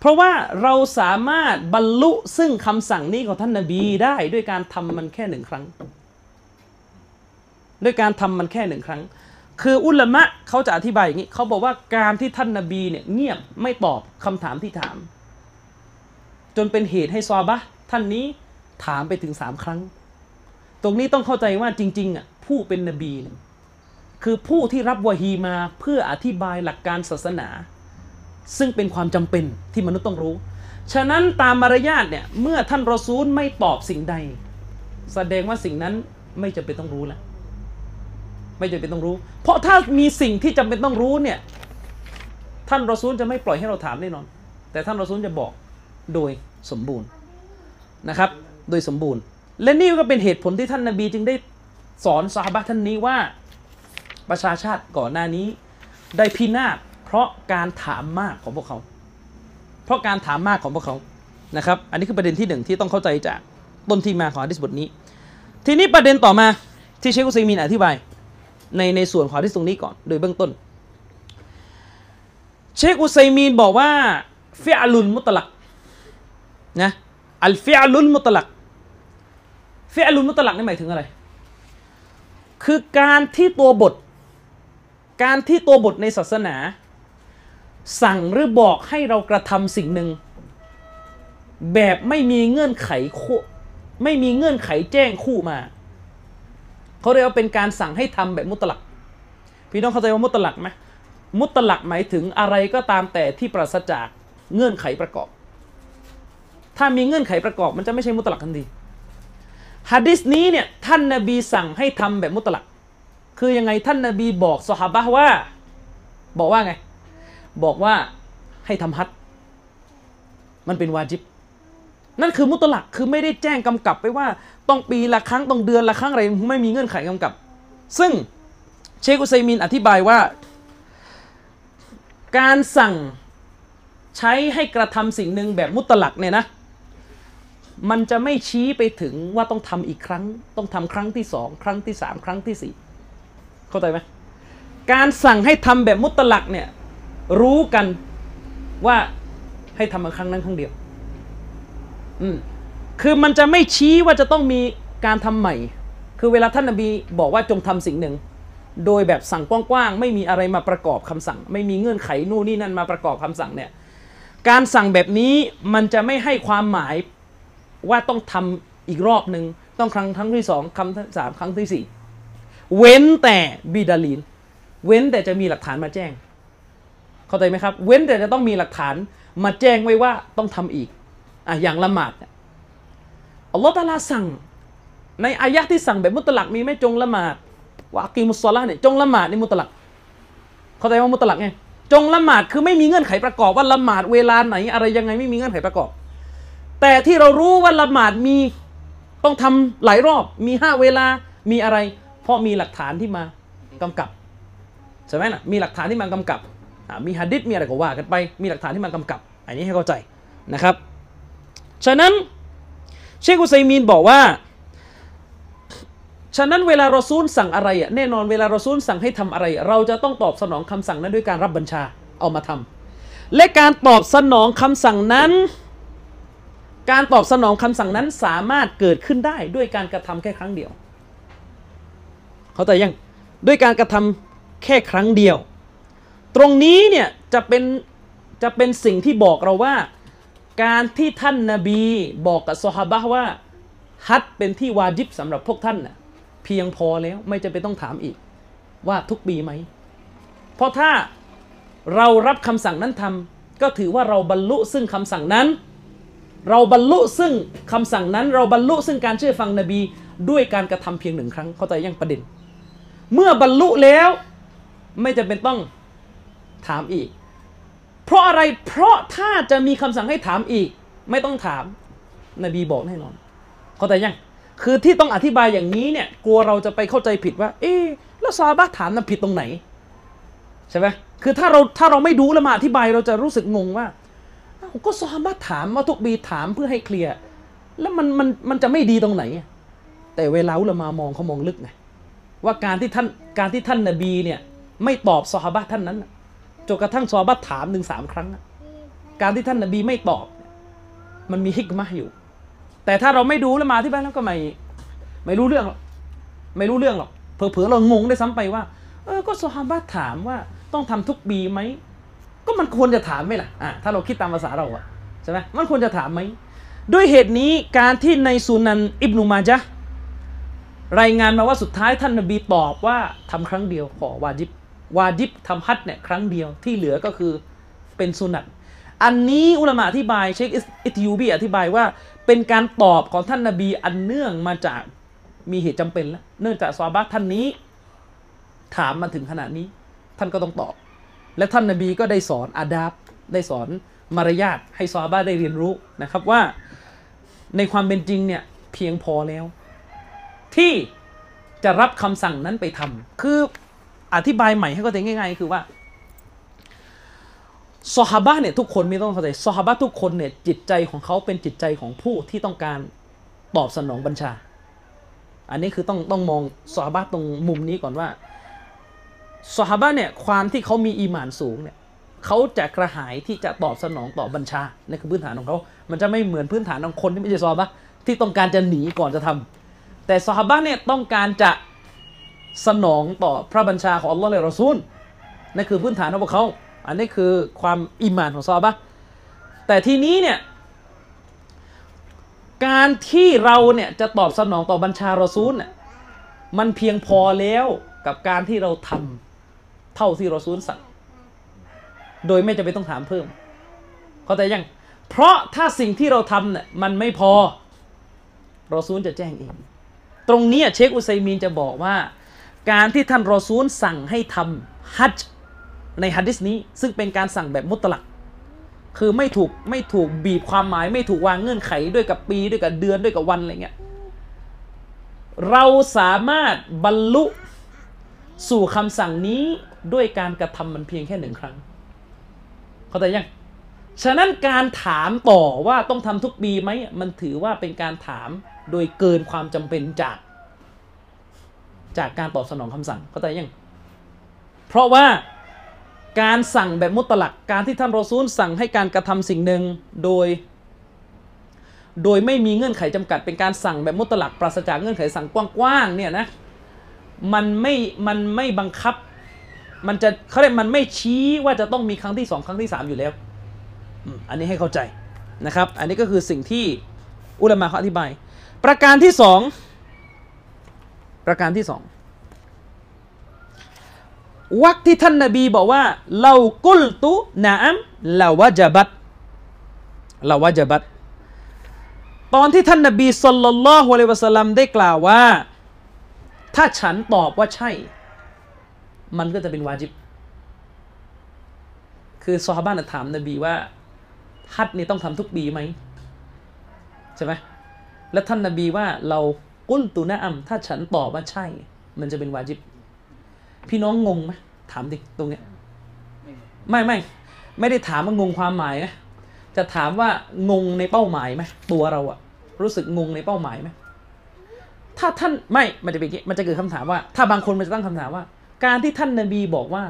เพราะว่าเราสามารถบรรลุซึ่งคำสั่งนี้ของท่านนาบีได้ด้วยการทำมันแค่หนึ่งครั้ง ด้วยการทำมันแค่หนึ่งครั้ง คืออุลามะเขาจะอธิบายอย่างนี้เขาบอกว่าการที่ท่านนาบีเนี่ยเงียบไม่ตอบคำถามที่ถาม จนเป็นเหตุให้ซอบะท่านนี้ถามไปถึงสามครั้ง ตรงนี้ต้องเข้าใจว่าจริงๆอะผู้เป็นนบีคือผู้ที่รับวะฮีมาเพื่ออธิบายหลักการศาสนา ซึ่งเป็นความจำเป็นที่มนุษย์ต้องรู้ ฉะนั้นตามมารยาทเนี่ยเมื่อท่านรอซูลไม่ตอบสิ่งใด แสดงว่าสิ่งนั้นไม่จำเป็นต้องรู้แล้ว ไม่จำเป็นต้องรู้ เพราะถ้ามีสิ่งที่จำเป็นต้องรู้เนี่ย ท่านรอซูลจะไม่ปล่อยให้เราถามแน่นอน แต่ท่านรอซูลจะบอกโดยสมบูรณ์นะครับ โดยสมบูรณ์ และนี่ก็เป็นเหตุผลที่ท่านนาบีจึงได้สอนสาบะท่านนี้ว่าประชาชาติก่อนหน้านี้ ได้พินาศเพราะการถามมากของพวกเขา เพราะการถามมากของพวกเขานะครับ อันนี้คือประเด็นที่หนึ่งที่ต้องเข้าใจจากต้นที่มาของอะดิษบทนี้ ทีนี้ประเด็นต่อมาที่เชคุซัยมีนอธิบาย ในในส่วนของอะดิษตรงนี้ก่อน โดยเบื้องต้น เชคอุไซมีนบอกว่าฟิอาลุนมุตลักนะอัลฟิอลุลมุตลักฟิอลุลมุตลักนี่หมายถึงอะไร คือการที่ตัวบท การที่ตัวบทในศาสนา สั่งหรือบอกให้เรากระทำสิ่งหนึ่ง แบบไม่มีเงื่อนไขคู่ไม่มีเงื่อนไขแจ้งคู่มา เขาเรียกว่าเป็นการสั่งให้ทำแบบมุตลัก พี่น้องเข้าใจว่ามุตลักไหมมุตลักหมายถึงอะไรก็ตามแต่ที่ปราศจากเงื่อนไขประกอบ ถ้ามีเงื่อนไขประกอบมันจะไม่ใช่มุตลักทันทีฮะดิษนี้เนี่ยท่านนาบีสั่งให้ทำแบบมุตลัก คือยังไงท่านนาบีบอกสหบะห์ว่า บอกว่าไง บอกว่าให้ทำฮัจญ์มันเป็นวาจิบ นั่นคือมุตลักคือไม่ได้แจ้งกำกับไปว่า ต้องปีละครั้งต้องเดือนละครั้งอะไรไม่มีเงื่อนไขกำกับ ซึ่งเชคอุซัยมินอธิบายว่า การสั่งใช้ให้กระทำสิ่งหนึ่งแบบมุตลักเนี่ยนะมันจะไม่ชี้ไปถึงว่าต้องทำอีกครั้ง ต้องทำครั้งที่สองครั้งที่สามครั้งที่สี่เข้าใจไหมการสั่งให้ทำแบบมุตลักเนี่ยรู้กันว่าให้ทำมาครั้งนั้นครั้งเดียว อืม คือมันจะไม่ชี้ว่าจะต้องมีการทำใหม่ คือเวลาท่านนบีบอกว่าจงทำสิ่งหนึ่ง โดยแบบสั่งกว้างๆ ไม่มีอะไรมาประกอบคำสั่ง ไม่มีเงื่อนไขนู่นนี่นั่นมาประกอบคำสั่งเนี่ย การสั่งแบบนี้มันจะไม่ให้ความหมายว่าต้องทำอีกรอบหนึ่งต้องครั้งครั้งที่สองครั้งที่สามครั้งที่สี่เว้นแต่บิดาลีน เว้นแต่จะมีหลักฐานมาแจ้ง เข้าใจไหมครับ เว้นแต่จะต้องมีหลักฐานมาแจ้งไว้ว่าต้องทำอีกอะอย่างละหมาดเนี่ย อัลลอฮฺตาลาสั่ง ในอายะที่สั่งแบบมุตลักมีไม่จงละหมาดวะอากีมุสซอลาเนี่ยจงละหมาดนี่มุตลัก เข้าใจว่ามุตลักไงจงละหมาดคือไม่มีเงื่อนไขประกอบว่าละหมาดเวลาไหนอะไรยังไงไม่มีเงื่อนไขประกอบ แต่ที่เรารู้ว่าละหมาดมีต้องทำหลายรอบมีห้าเวลามีอะไร เพราะมีหลักฐานที่มากำกับใช่ไหมล่ะมีหลักฐานที่มากำกับมีหะดิษมีอะไรก็ว่ากันไป มีหลักฐานที่มากำกับ อันนี้ให้เข้าใจนะครับ ฉะนั้น เชคอุซัยมีนบอกว่า ฉะนั้นเวลารอซูลสั่งอะไรอะแน่นอนเวลารอซูลสั่งให้ทำอะไร เราจะต้องตอบสนองคำสั่งนั้นด้วยการรับบัญชาเอามาทำและการตอบสนองคำสั่งนั้น การตอบสนองคำสั่งนั้นสามารถเกิดขึ้นได้ด้วยการกระทำแค่ครั้งเดียว เขาแต่ยังด้วยการกระทำแค่ครั้งเดียว ตรงนี้เนี่ยจะเป็นจะเป็นสิ่งที่บอกเราว่า การที่ท่านนาบีบอกกับซอฮาบะว่าฮัจเป็นที่วาจิบสำหรับพวกท่านน่ะเพียงพอแล้วไม่จะเป็นต้องถามอีก ว่าทุกปีไหม เพราะถ้าเรารับคำสั่งนั้นทำก็ถือว่าเราบรรลุซึ่งคำสั่งนั้น เราบรรลุซึ่งคำสั่งนั้น เราบรรลุซึ่งการเชื่อฟังนบีด้วยการกระทำเพียงหนึ่งครั้งเข้าใจยังประเด็น เมื่อบรรลุแล้วไม่จะเป็นต้องถามอีก เพราะอะไรเพราะถ้าจะมีคำสั่งให้ถามอีก ไม่ต้องถาม นบีบอกแน่นอน เข้าใจยังคือที่ต้องอธิบายอย่างนี้เนี่ยกลัวเราจะไปเข้าใจผิดว่า เอ๊แล้วซาบะถามนั้นผิดตรงไหนใช่ไหมคือถ้าเราถ้าเราไม่ดูแล้วมาอธิบายเราจะรู้สึกงงว่าก็ซาบะถามมาทุกบีถามเพื่อให้เคลียร์แล้วมันมันมันจะไม่ดีตรงไหน แต่เวลาลามามองเขามองลึกไงว่าการที่ท่านการที่ท่านนบีเนี่ยไม่ตอบซอฮาบะท่านนั้นนะ จนกระทั่งซอฮาบะถามหนึ่งสามครั้ง การที่ท่านนบีไม่ตอบ มันมีฮิกมะห์อยู่ แต่ถ้าเราไม่ดูแล้วมาที่บ้านแล้วก็ไม่ไม่รู้เรื่องหรอกไม่รู้เรื่องหรอกเผลอๆเรางงได้ซ้ำไปว่า เออก็ซอฮาบะถามว่าต้องทำทุกปีไหมก็มันควรจะถามไหมล่ะอะถ้าเราคิดตามภาษาเราอะใช่ไหมมันควรจะถามไหมด้วยเหตุนี้การที่ในสุนันอิบนุมาจะรายงานมาว่าสุดท้ายท่านนบีตอบว่าทำครั้งเดียวขอวาจิบ วาจิบทำฮัจเนี่ยครั้งเดียวที่เหลือก็คือเป็นสุนัตอันนี้อุลามะอธิบายเชคอิตยูบีอธิบายว่าเป็นการตอบของท่านนบีอันเนื่องมาจากมีเหตุจำเป็นแล้วเนื่องจากซอฮาบะท่านนี้ ถามมาถึงขนาดนี้ ท่านก็ต้องตอบ และท่านนบีก็ได้สอนอาดับได้สอนมารยาทให้ซอฮาบะได้เรียนรู้นะครับว่าในความเป็นจริงเนี่ยเพียงพอแล้ว ที่จะรับคำสั่งนั้นไปทำคือ อธิบายใหม่ให้เข้าใจง่ายๆ คือว่าซอฮาบะเนี่ยทุกคนไม่ต้องเข้าใจซอฮาบะทุกคนเนี่ยจิตใจของเขาเป็นจิตใจของผู้ที่ต้องการตอบสนองบัญชา อันนี้คือต้องต้องมองซอฮาบะตรงมุมนี้ก่อนว่าซอฮาบะเนี่ยความที่เขามีอีหมานสูงเนี่ยเขาจะกระหายที่จะตอบสนองต่อบัญชานี่คือพื้นฐานของเขา มันจะไม่เหมือนพื้นฐานของคนที่ไม่ใช่ซอฮาบะที่ต้องการจะหนีก่อนจะทำแต่ซอฮาบะเนี่ยต้องการจะ สนองต่อพระบัญชาของอัลลอฮ์และรอซูลนั่นคือพื้นฐานของพวกเขา อันนี้คือความอิมานของซอบะแต่ทีนี้เนี่ยการที่เราเนี่ยจะตอบสนองต่อบัญชารอซูลเนี่ยมันเพียงพอแล้วกับการที่เราทำเท่าที่รอซูลสั่งโดยไม่จำเป็นต้องถามเพิ่ม เข้าใจยัง เพราะถ้าสิ่งที่เราทำเนี่ยมันไม่พอรอซูลจะแจ้งเอง ตรงนี้เชคอุไซมีนจะบอกว่า การที่ท่านรอซูลสั่งให้ทำฮัจญ์ในฮัดดิสนี้ ซึ่งเป็นการสั่งแบบมุตลัก คือไม่ถูกไม่ถูกบีบความหมาย ไม่ถูกวางเงื่อนไขด้วยกับปีด้วยกับเดือนด้วยกับวันอะไรเงี้ยเราสามารถบรรลุสู่คำสั่งนี้ด้วยการกระทำมันเพียงแค่หนึ่งครั้ง เข้าใจยัง ฉะนั้นการถามต่อว่าต้องทำทุกปีไหม มันถือว่าเป็นการถามโดยเกินความจำเป็นจาก จากการตอบสนองคำสั่งเข้าใจยัง เพราะว่าการสั่งแบบมุตลักการที่ท่านรอซูลสั่งให้การกระทำสิ่งหนึ่งโดย โดยไม่มีเงื่อนไขจำกัด เป็นการสั่งแบบมุตลักปราศจากเงื่อนไขสั่งกว้างๆเนี่ยนะมันไม่มันไม่บังคับ มันจะเขาเรียกมันไม่ชี้ว่าจะต้องมีครั้งที่สองครั้งที่สามอยู่แล้ว อันนี้ให้เข้าใจนะครับ อันนี้ก็คือสิ่งที่อุลามะเขาอธิบาย ประการที่สอง ประการที่สองวักที่ท่านนบีบอกว่าเรากุลตุนาอัมลาวะจบัตลาวะจบัตตอนที่ท่านนบีสุลลัลลอฮุอะลัยวะสัลลัมได้กล่าวว่า ถ้าฉันตอบว่าใช่ มันก็จะเป็นวาจิบ คือซอฮาบะนะถามนบีว่าฮัดนี่ต้องทำทุกปีไหมใช่ไหมแล้วท่านนบีว่าเรา กุลตุนะอัมถ้าฉันตอบว่าใช่ มันจะเป็นวาจิบ พี่น้องงงไหมถามดิตรงเนี้ยไม่ไม่ไม่ได้ถามว่างงความหมายนะจะถามว่างงในเป้าหมายไหมตัวเราอะรู้สึกงงในเป้าหมายไหมถ้าท่านไม่มันจะเป็นอย่างงี้มันจะเกิดคำถามว่า ถ้าบางคนมันจะตั้งคำถามว่า การที่ท่านนบีบอกว่า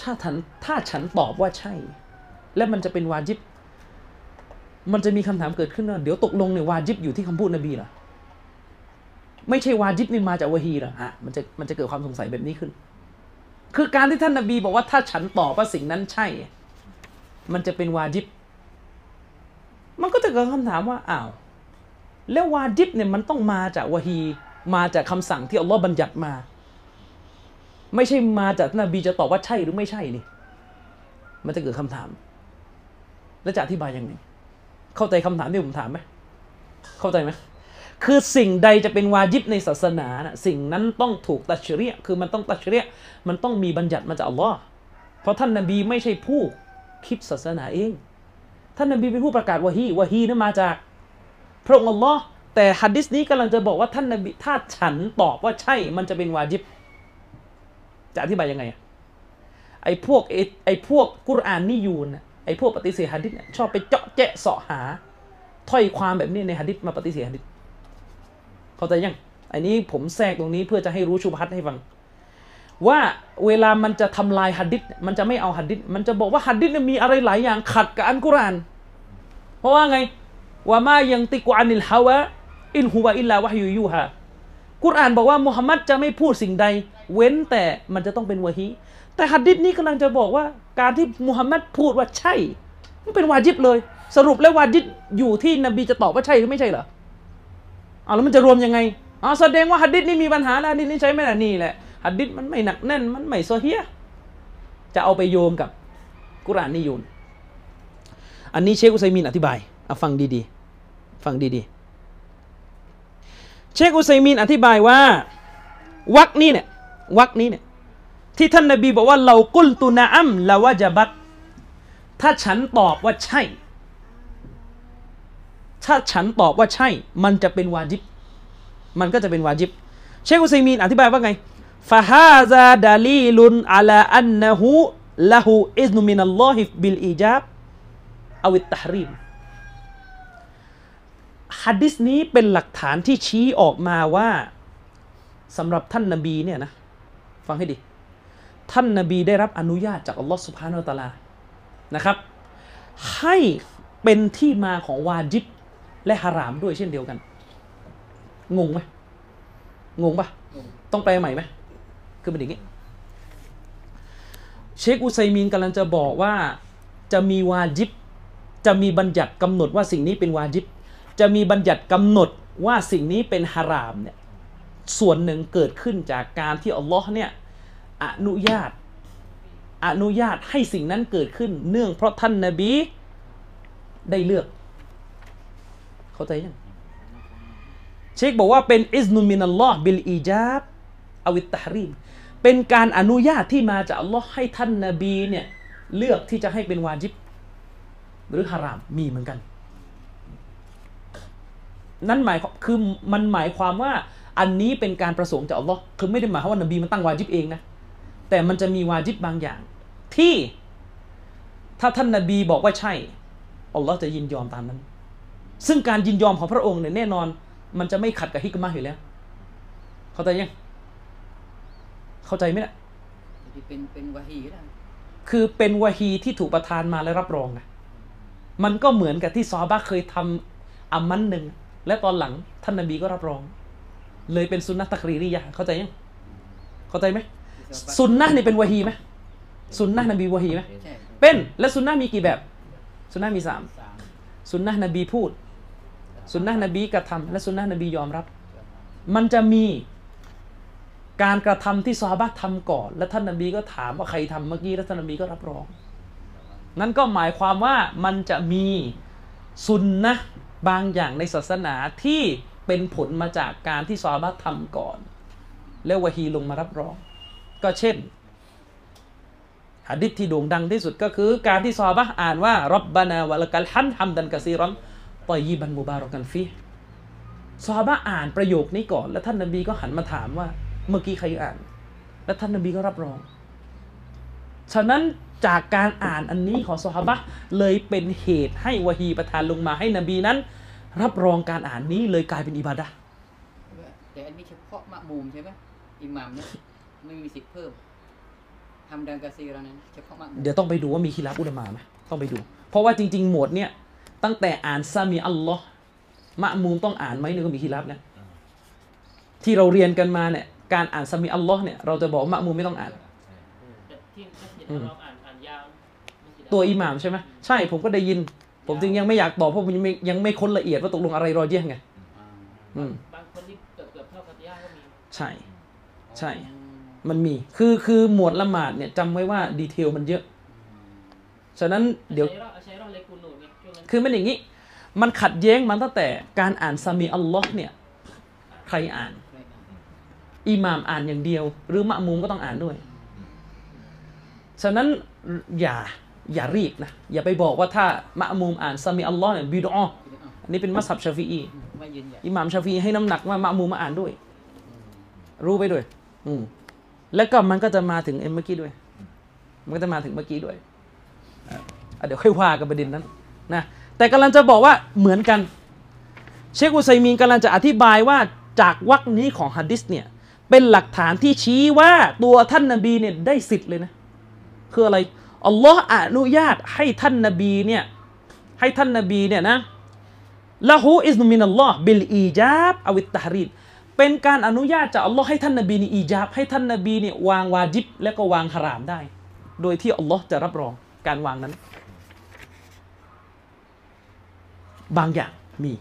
ถ้าฉันถ้าฉันตอบว่าใช่ และมันจะเป็นวาจิบ มันจะมีคำถามเกิดขึ้นว่าเดี๋ยวตกลงเนี่ยวาจิบอยู่ที่คำพูดนบีเหรอ ไม่ใช่วาจิบนี่มาจากวะฮีเหรอฮะมันจะมันจะเกิดความสงสัยแบบนี้ขึ้น คือการที่ท่านนบีบอกว่าถ้าฉันตอบว่าสิ่งนั้นใช่ มันจะเป็นวาจิบ มันก็จะเกิดคำถามว่าอ้าวแล้ววาจิบเนี่ยมันต้องมาจากวะฮีมาจากคำสั่งที่อัลลอฮ์บัญญัติมา ไม่ใช่มาจากนบีจะตอบว่าใช่หรือไม่ใช่นี่ มันจะเกิดคำถาม แล้วจะอธิบายยังไงเข้าใจคำถามที่ผมถามไหมเข้าใจไหม คือสิ่งใดจะเป็นวาจิบในศาสนานะสิ่งนั้นต้องถูกตัชเรียคือมันต้องตัชเรียมันต้องมีบัญญัติมาจากอัลลอฮ์เพราะท่านนบีไม่ใช่ผู้คิดศาสนาเอง ท่านนบีเป็นผู้ประกาศวะฮีวะฮีนั้นมาจาก พระองค์อัลลอฮ์แต่ฮัดดิสนี้กำลังจะบอกว่าท่านนบีถ้าฉันตอบว่าใช่มันจะเป็นวาจิบ จะอธิบายยังไงไอ้พวกไอ้ไอ้พวกกุรอานนิยูนไอ้พวกปฏิเสธฮัดดิษเนี่ยชอบไปเจาะแจะเสาะหา ถ้อยความแบบนี้ในฮัดดิษมาปฏิเสธฮัดดิษ เข้าใจยังอันนี้ผมแทรกตรงนี้เพื่อจะให้รู้ชุบฮัดให้ฟัง ว่าเวลามันจะทำลายฮัดดิษมันจะไม่เอาฮัดดิษมันจะบอกว่าฮัดดิษมีอะไรหลายอย่างขัดกับอันกุรอาน เพราะว่าไงว่ามายังติกวานิลฮาวะอินฮุวะอิลลาวะฮยูยูฮะกุรอานบอกว่ามุฮัมมัดจะไม่พูดสิ่งใด เว้นแต่มันจะต้องเป็นวะฮีแต่ฮัดดิษนี้กำลังจะบอกว่า การที่มุฮัมมัดพูดว่าใช่ มันเป็นวาจิบเลย สรุปแล้ววาจิบอยู่ที่นบีจะตอบว่าใช่หรือไม่ใช่เหรอ เอาแล้วมันจะรวมยังไงอ๋อแสดงว่าฮัดดิษนี่มีปัญหาแล้วฮัดดิษนี่ใช้ไม่ได้นี่แหละฮัดดิษมันไม่หนักแน่นมันไม่โซเฮียจะเอาไปโยงกับกุรานนิยูนอันนี้เชคอุซัยมินอธิบายเอาฟังดีๆฟังดีๆเชคอุซัยมินอธิบายว่าวักนี้เนี่ยวักนี้เนี่ยที่ท่านนบีบอกว่าเรากุลตุนาอัมลาวะจบัตถ้าฉันตอบว่าใช่ ถ้าฉันตอบว่าใช่ มันจะเป็นวาจิบ มันก็จะเป็นวาจิบ เชคอุซัยมีนอธิบายว่าไงฟาฮาซาดาลีลุนอัลาอันนะฮูละหูอิซนุมินัลลอฮิบิลอีจับอวิตตฮรีมฮัดดิสนี้เป็นหลักฐานที่ชี้ออกมาว่าสำหรับท่านนบีเนี่ยนะ ฟังให้ดี ท่านนาบีได้รับอนุญาตจากอัลลอฮ์สุบฮานาอัลตะลานะครับ ให้เป็นที่มาของวาจิบ และฮารามด้วยเช่นเดียวกัน งงไหมงงปะต้องแปลใหม่ไหมคือเป็นอย่างนี้ เชคอุไซมีนกำลังจะบอกว่าจะมีวาจิบ จะมีบัญญัติกำหนดว่าสิ่งนี้เป็นวาจิบ จะมีบัญญัติกำหนดว่าสิ่งนี้เป็นฮารามเนี่ยส่วนหนึ่งเกิดขึ้นจากการที่อัลลอฮ์เนี่ยอนุญาตอนุญาตให้สิ่งนั้นเกิดขึ้น เนื่องเพราะท่านนาบีได้เลือก เข้าใจยังเชคบอกว่าเป็นอิสนุมินัลลอฮ์บิลอีจาบอวิตตฮรีมเป็นการอนุญาตที่มาจากอัลลอฮ์ให้ท่านนาบีเนี่ยเลือกที่จะให้เป็นวาจิบ หรือฮารามมีเหมือนกัน นั่นหมายคือมันหมายความว่าอันนี้เป็นการประสงค์จากอัลลอฮ์คือไม่ได้หมายความว่านบีมันตั้งวาจิบเองนะ แต่มันจะมีวาจิบบางอย่าง ที่ถ้าท่านนาบีบอกว่าใช่อัลลอฮ์จะยินยอมตามนั้น ซึ่งการยินยอมของพระองค์เนี่ยแน่นอน มันจะไม่ขัดกับฮิกมะอยู่แล้ว เข้าใจยัง เข้าใจไหมนะ่ะเป็นเป็นวะฮีก็ได้คือเป็นวะฮีที่ถูกประทานมาและรับรองนะมันก็เหมือนกับที่ซอฮาบะห์เคยทำอามันหนึ่งและตอนหลังท่านนบีก็รับรอง เลยเป็นสุนนะตักรีริยะห์เข้าใจยังเข้าใจไหมสุนนะนี่เป็นวะฮีไหมสุนนะนบีวะฮีไหมใช่เป็นและสุนนะมีกี่แบบ สุนนะมีสามสามสุนนะนบีพูด สุนนะนบีกระทำและสุนนะนบียอมรับ มันจะมีการกระทำที่ซอฮาบะห์ทำก่อน และท่านนบีก็ถามว่าใครทำเมื่อกี้แล้วท่านนบีก็รับรอง นั่นก็หมายความว่ามันจะมีสุนนะบางอย่างในศาสนาที่เป็นผลมาจากการที่ซอฮาบะห์ทำก่อน แล้ววะฮีลงมารับรอง ก็เช่นหะดิษที่โด่งดังที่สุดก็คือ การที่ซอฮาบะอ่านว่ารับบานาวะละกัลฮัมฮัมดันกะซีรอน ตอยยีบันมุบารักันฟีซอฮาบะห์อ่านประโยคนี้ก่อน แล้วท่านนบีก็หันมาถามว่า เมื่อกี้ใครอ่าน แล้วท่านนบีก็รับรอง ฉะนั้นจากการอ่านอันนี้ของซอฮาบะห์เลยเป็นเหตุให้วะฮีประทานลงมาให้นบีนั้น รับรองการอ่านนี้เลยกลายเป็นอิบาดะห์แต่อันนี้เฉพาะมะมูมใช่ไหมอิหมัมเนี่ยไม่มีสิทธิ์เพิ่มทำดังกะซีเรานั้นเฉพาะมะมูมเดี๋ยวต้องไปดูว่ามีคิลาฟอุลามาไหมต้องไปดู เพราะว่าจริง ๆ หมวดเนี่ย ตั้งแต่อ่านซามีอัลลอฮ์มะมูมต้องอ่านไหมเนี่ยก็มีคิลาฟนะที่เราเรียนกันมาเนี่ยการอ่านซามีอัลลอฮ์เนี่ยเราจะบอกว่ามะมูมไม่ต้องอ่านแต่ที่มัสยิดอืมเราอ่านอ่านยาวมัสยิดตัวอิหม่ามใช่ไหมใช่ผมก็ได้ยิน ผมจึงยังไม่อยากตอบเพราะผมยังไม่ยังไม่ค้นละเอียดว่าตกลงอะไรรอยเยี่ยงไงอ่าอืมบางคนที่เกือบเกือบเท่ากับยาก็มีใช่ใช่อืมมันมี คือ คือ หมวดละหมาดเนี่ยจำไว้ว่าดีเทลมันเยอะ ฉะนั้นเดี๋ยว คือมันอย่างนี้ มันขัดแย้งมันตั้งแต่การอ่านซามีอัลลอฮ์เนี่ยใครอ่านอิหม่ามอ่านอย่างเดียว หรือมะมูมก็ต้องอ่านด้วย ฉะนั้นอย่าอย่ารีบนะ อย่าไปบอกว่าถ้ามะมูมอ่าน سمع الله เนี่ยบิดออ้าวอันนี้เป็นมัสฮับชาฟีอีอิหม่ามชาฟีให้น้ำหนักว่ามะมูมมาอ่านด้วย รู้ไปด้วย อืมแล้วก็มันก็จะมาถึงเอ็มเมื่อกี้ด้วย มันก็จะมาถึงเมื่อกี้ด้วยเดี๋ยวค่อยว่ากันประเด็นนั้นนะ แต่กำลังจะบอกว่าเหมือนกัน เชคอุไซมีนกำลังจะอธิบายว่าจากวรรคนี้ของฮะดิษเนี่ยเป็นหลักฐานที่ชี้ว่าตัวท่านนบีเนี่ยได้สิทธิ์เลยนะ คืออะไรอัลลอฮ์อนุญาตให้ท่านนบีเนี่ยให้ท่านนบีเนี่ยนะละหูอิสนุมินัลลอฮ์บิลอีจาบอวิตตฮรีดเป็นการอนุญาตจากอัลลอฮ์ให้ท่านนบีนี่อีจาบให้ท่านนบีเนี่ยวางวาจิบและก็วางฮารามได้ โดยที่อัลลอฮ์จะรับรองการวางนั้น บางอย่างมี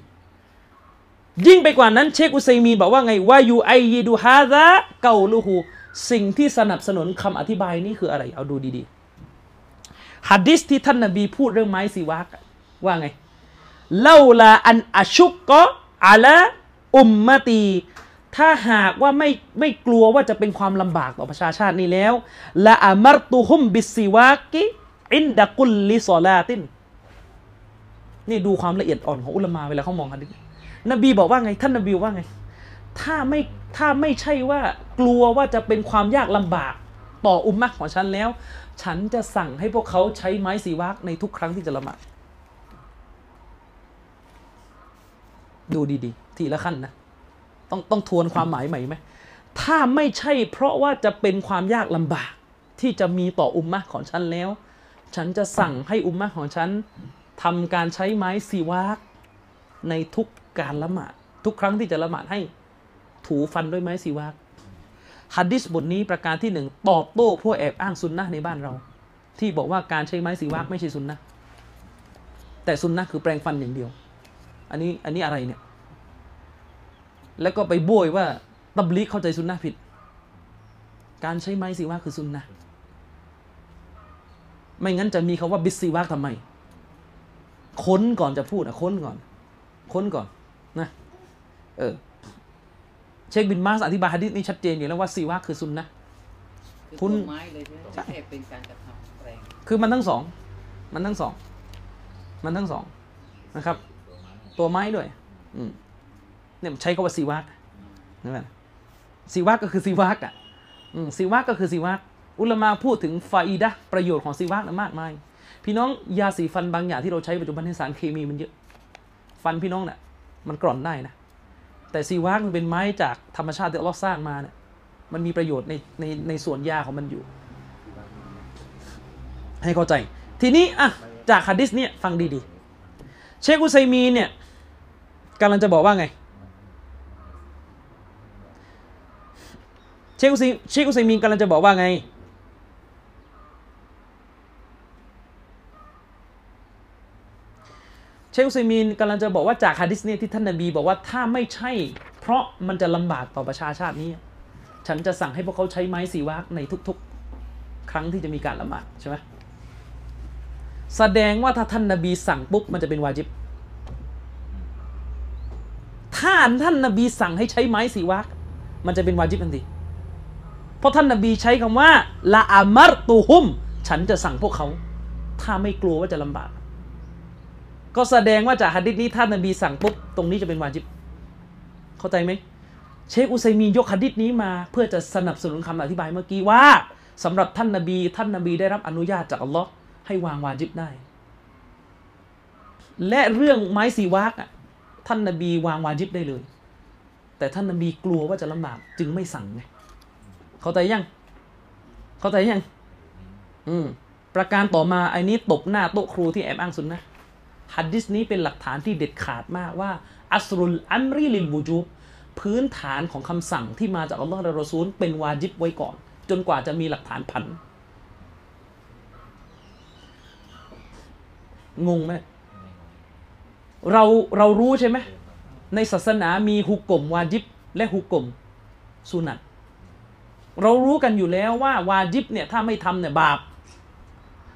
ยิ่งไปกว่านั้น เชคอุซัยมีบอกว่าไงว่ายูไอยีดูฮาซะเกาลูฮูสิ่งที่สนับสนุนคำอธิบายนี้คืออะไร เอาดูดีๆฮัดดิสที่ท่านนบีพูดเรื่องไม้สีวากว่าไงเล่าลาอันอาชุกก็อาละอุมมตี ถ้าหากว่าไม่ไม่กลัวว่าจะเป็นความลำบากต่อประชาชาตินี้แล้วละอามารตุฮุมบิสซิวากิอินดะกุลลิซอลาติน นี่ดูความละเอียดอ่อนของอุลามาเวลาเขามองฮะดิษนบีบอกว่าไง ท่านนบีว่าไง ถ้าไม่ถ้าไม่ใช่ว่ากลัวว่าจะเป็นความยากลำบากต่ออุมมะของฉันแล้ว ฉันจะสั่งให้พวกเขาใช้ไม้สีวากในทุกครั้งที่จะละหมาดดูดีๆ ทีละขั้นนะ ต้องต้องทวนความหมายใหม่ไหม ถ้าไม่ใช่เพราะว่าจะเป็นความยากลำบากทที่จะมีต่ออุมมะของฉันแล้ว ฉันจะสั่งให้อุมมะของฉัน ทำการใช้ไม้ซีวากในทุกการละหมาดทุกครั้งที่จะละหมาดให้ถูฟันด้วยไม้ซีวากฮัดดิสบทนี้ประการที่หนึ่งตอบโต้พวกแอบอ้างซุนนะในบ้านเรา ที่บอกว่าการใช้ไม้ซีวากไม่ใช่ซุนนะแต่ซุนนะคือแปรงฟันอย่างเดียว อันนี้อันนี้อะไรเนี่ย แล้วก็ไปโบยว่าตับลีกเข้าใจซุนนะผิด การใช้ไม้ซีวากคือซุนนะไม่งั้นจะมีคาว่าบิสซีวากทำไม ค้นก่อนจะพูดอะค้นก่อน ค้นก่อนนะเออเชคบินมาสอธิบายฮะดิษนี้ชัดเจนอยู่แล้วว่าซีวากคือซุนนะห์คือคุณตัวไม้เลยใช่ไหมใช่ไม่ใช่เป็นการกระทำแปลงคือมันทั้งสอง มันทั้งสอง มันทั้งสองนะครับ ตัวไม้ด้วย อืมเนี่ยใช้คำว่าซีวากนั่นแหละซีวากก็คือซีวากอะอืมซีวากก็คือซีวากอุลามาพูดถึงฟาอีดะห์ประโยชน์ของซีวากนะมากมาย พี่น้องยาสีฟันบางอย่างที่เราใช้ปัจจุบันในสารเคมีมันเยอะ ฟันพี่น้องเนี่ยมันกร่อนได้นะ แต่ซีวากมันเป็นไม้จากธรรมชาติที่อัลเลอฮ์สร้างมาเนี่ยมันมีประโยชน์ในในในส่วนยาของมันอยู่ ให้เข้าใจ ทีนี้อะจากฮะดิษเนี่ยฟังดีๆ เชคอุซัยมีนเนี่ยกำลังจะบอกว่าไง เชคอุซเชคอุซัยมีนกำลังจะบอกว่าไง เชคอุซัยมีนกำลังจะบอกว่าจากฮะดิษเนี่ยที่ท่านนบีบอกว่าถ้าไม่ใช่ เพราะมันจะลำบากต่อประชาชาตินี้ ฉันจะสั่งให้พวกเขาใช้ไม้สีวากในทุกๆ ครั้งที่จะมีการละหมาดใช่ไหมแสดงว่าถ้าท่านนบีสั่งปุ๊บมันจะเป็นวาจิบ ถ้าท่านนบีสั่งให้ใช้ไม้สีวักมันจะเป็นวาจิบทันทีเพราะท่านนบีใช้คำว่าละอามัรตูฮุม ฉันจะสั่งพวกเขา ถ้าไม่กลัวว่าจะลำบาก ก็แสดงว่าจากฮะดิษนี้ท่านนบีสั่งปุ๊บตรงนี้จะเป็นวาจิบ เข้าใจไหมเชคอุซัยมียกฮะดิษนี้มา เพื่อจะสนับสนุนคำอธิบายเมื่อกี้ว่าสำหรับท่านนบีท่านนบีได้รับอนุญาตจากอัลลอฮ์ให้วางวาจิบได้ และเรื่องไม้สีวากอะท่านนบีวางวาจิบได้เลย แต่ท่านนบีกลัวว่าจะลำบากจึงไม่สั่งไงเข้าใจยัง เข้าใจยัง อืมประการต่อมาไอ้นี้ตบหน้าโต๊ะครูที่แอบอ้างสุนนะ ฮัดดิสนี้เป็นหลักฐานที่เด็ดขาดมากว่า อัสรุลอัมรีลินบูจูบพื้นฐานของคำสั่งที่มาจากอัลลอฮ์และรอซูล เป็นวาจิบไว้ก่อน จนกว่าจะมีหลักฐานผัน งงไหมเราเรารู้ใช่ไหม ในศาสนามีฮุกกลมวาจิบ และฮุกกลมสุนัตเรารู้กันอยู่แล้วว่าวาจิบเนี่ยถ้าไม่ทำเนี่ยบาป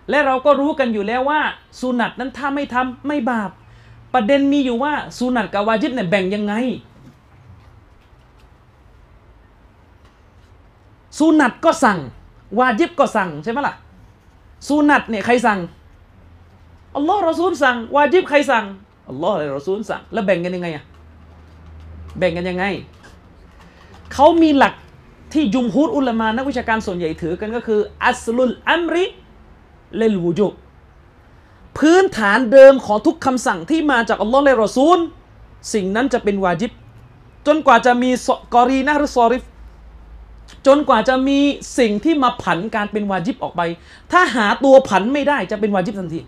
และเราก็รู้กันอยู่แล้วว่าสุนัตนั้นถ้าไม่ทำไม่บาป ประเด็นมีอยู่ว่าสุนัตกับวาจิบเนี่ยแบ่งยังไงสุนัตก็สั่ง วาจิบก็สั่งใช่ไหมล่ะสุนัตเนี่ยใครสั่งอัลลอฮ์รอซูลสั่ง วาจิบใครสั่งอัลลอฮ์และรอซูลสั่งแล้วแบ่งกันยังไงอะแบ่งกันยังไงเขามีหลักที่ยุมฮุดอุลามานักวิชาการส่วนใหญ่ถือกันก็คือ อัสลุลอัมริ เลลวูจุพื้นฐานเดิมของทุกคำสั่งที่มาจากอัลลอฮ์และรอซูล สิ่งนั้นจะเป็นวาจิบ จนกว่าจะมีกอรีนะหรือซอริฟ จนกว่าจะมีสิ่งที่มาผันการเป็นวาจิบออกไป ถ้าหาตัวผันไม่ได้จะเป็นวาจิบทันที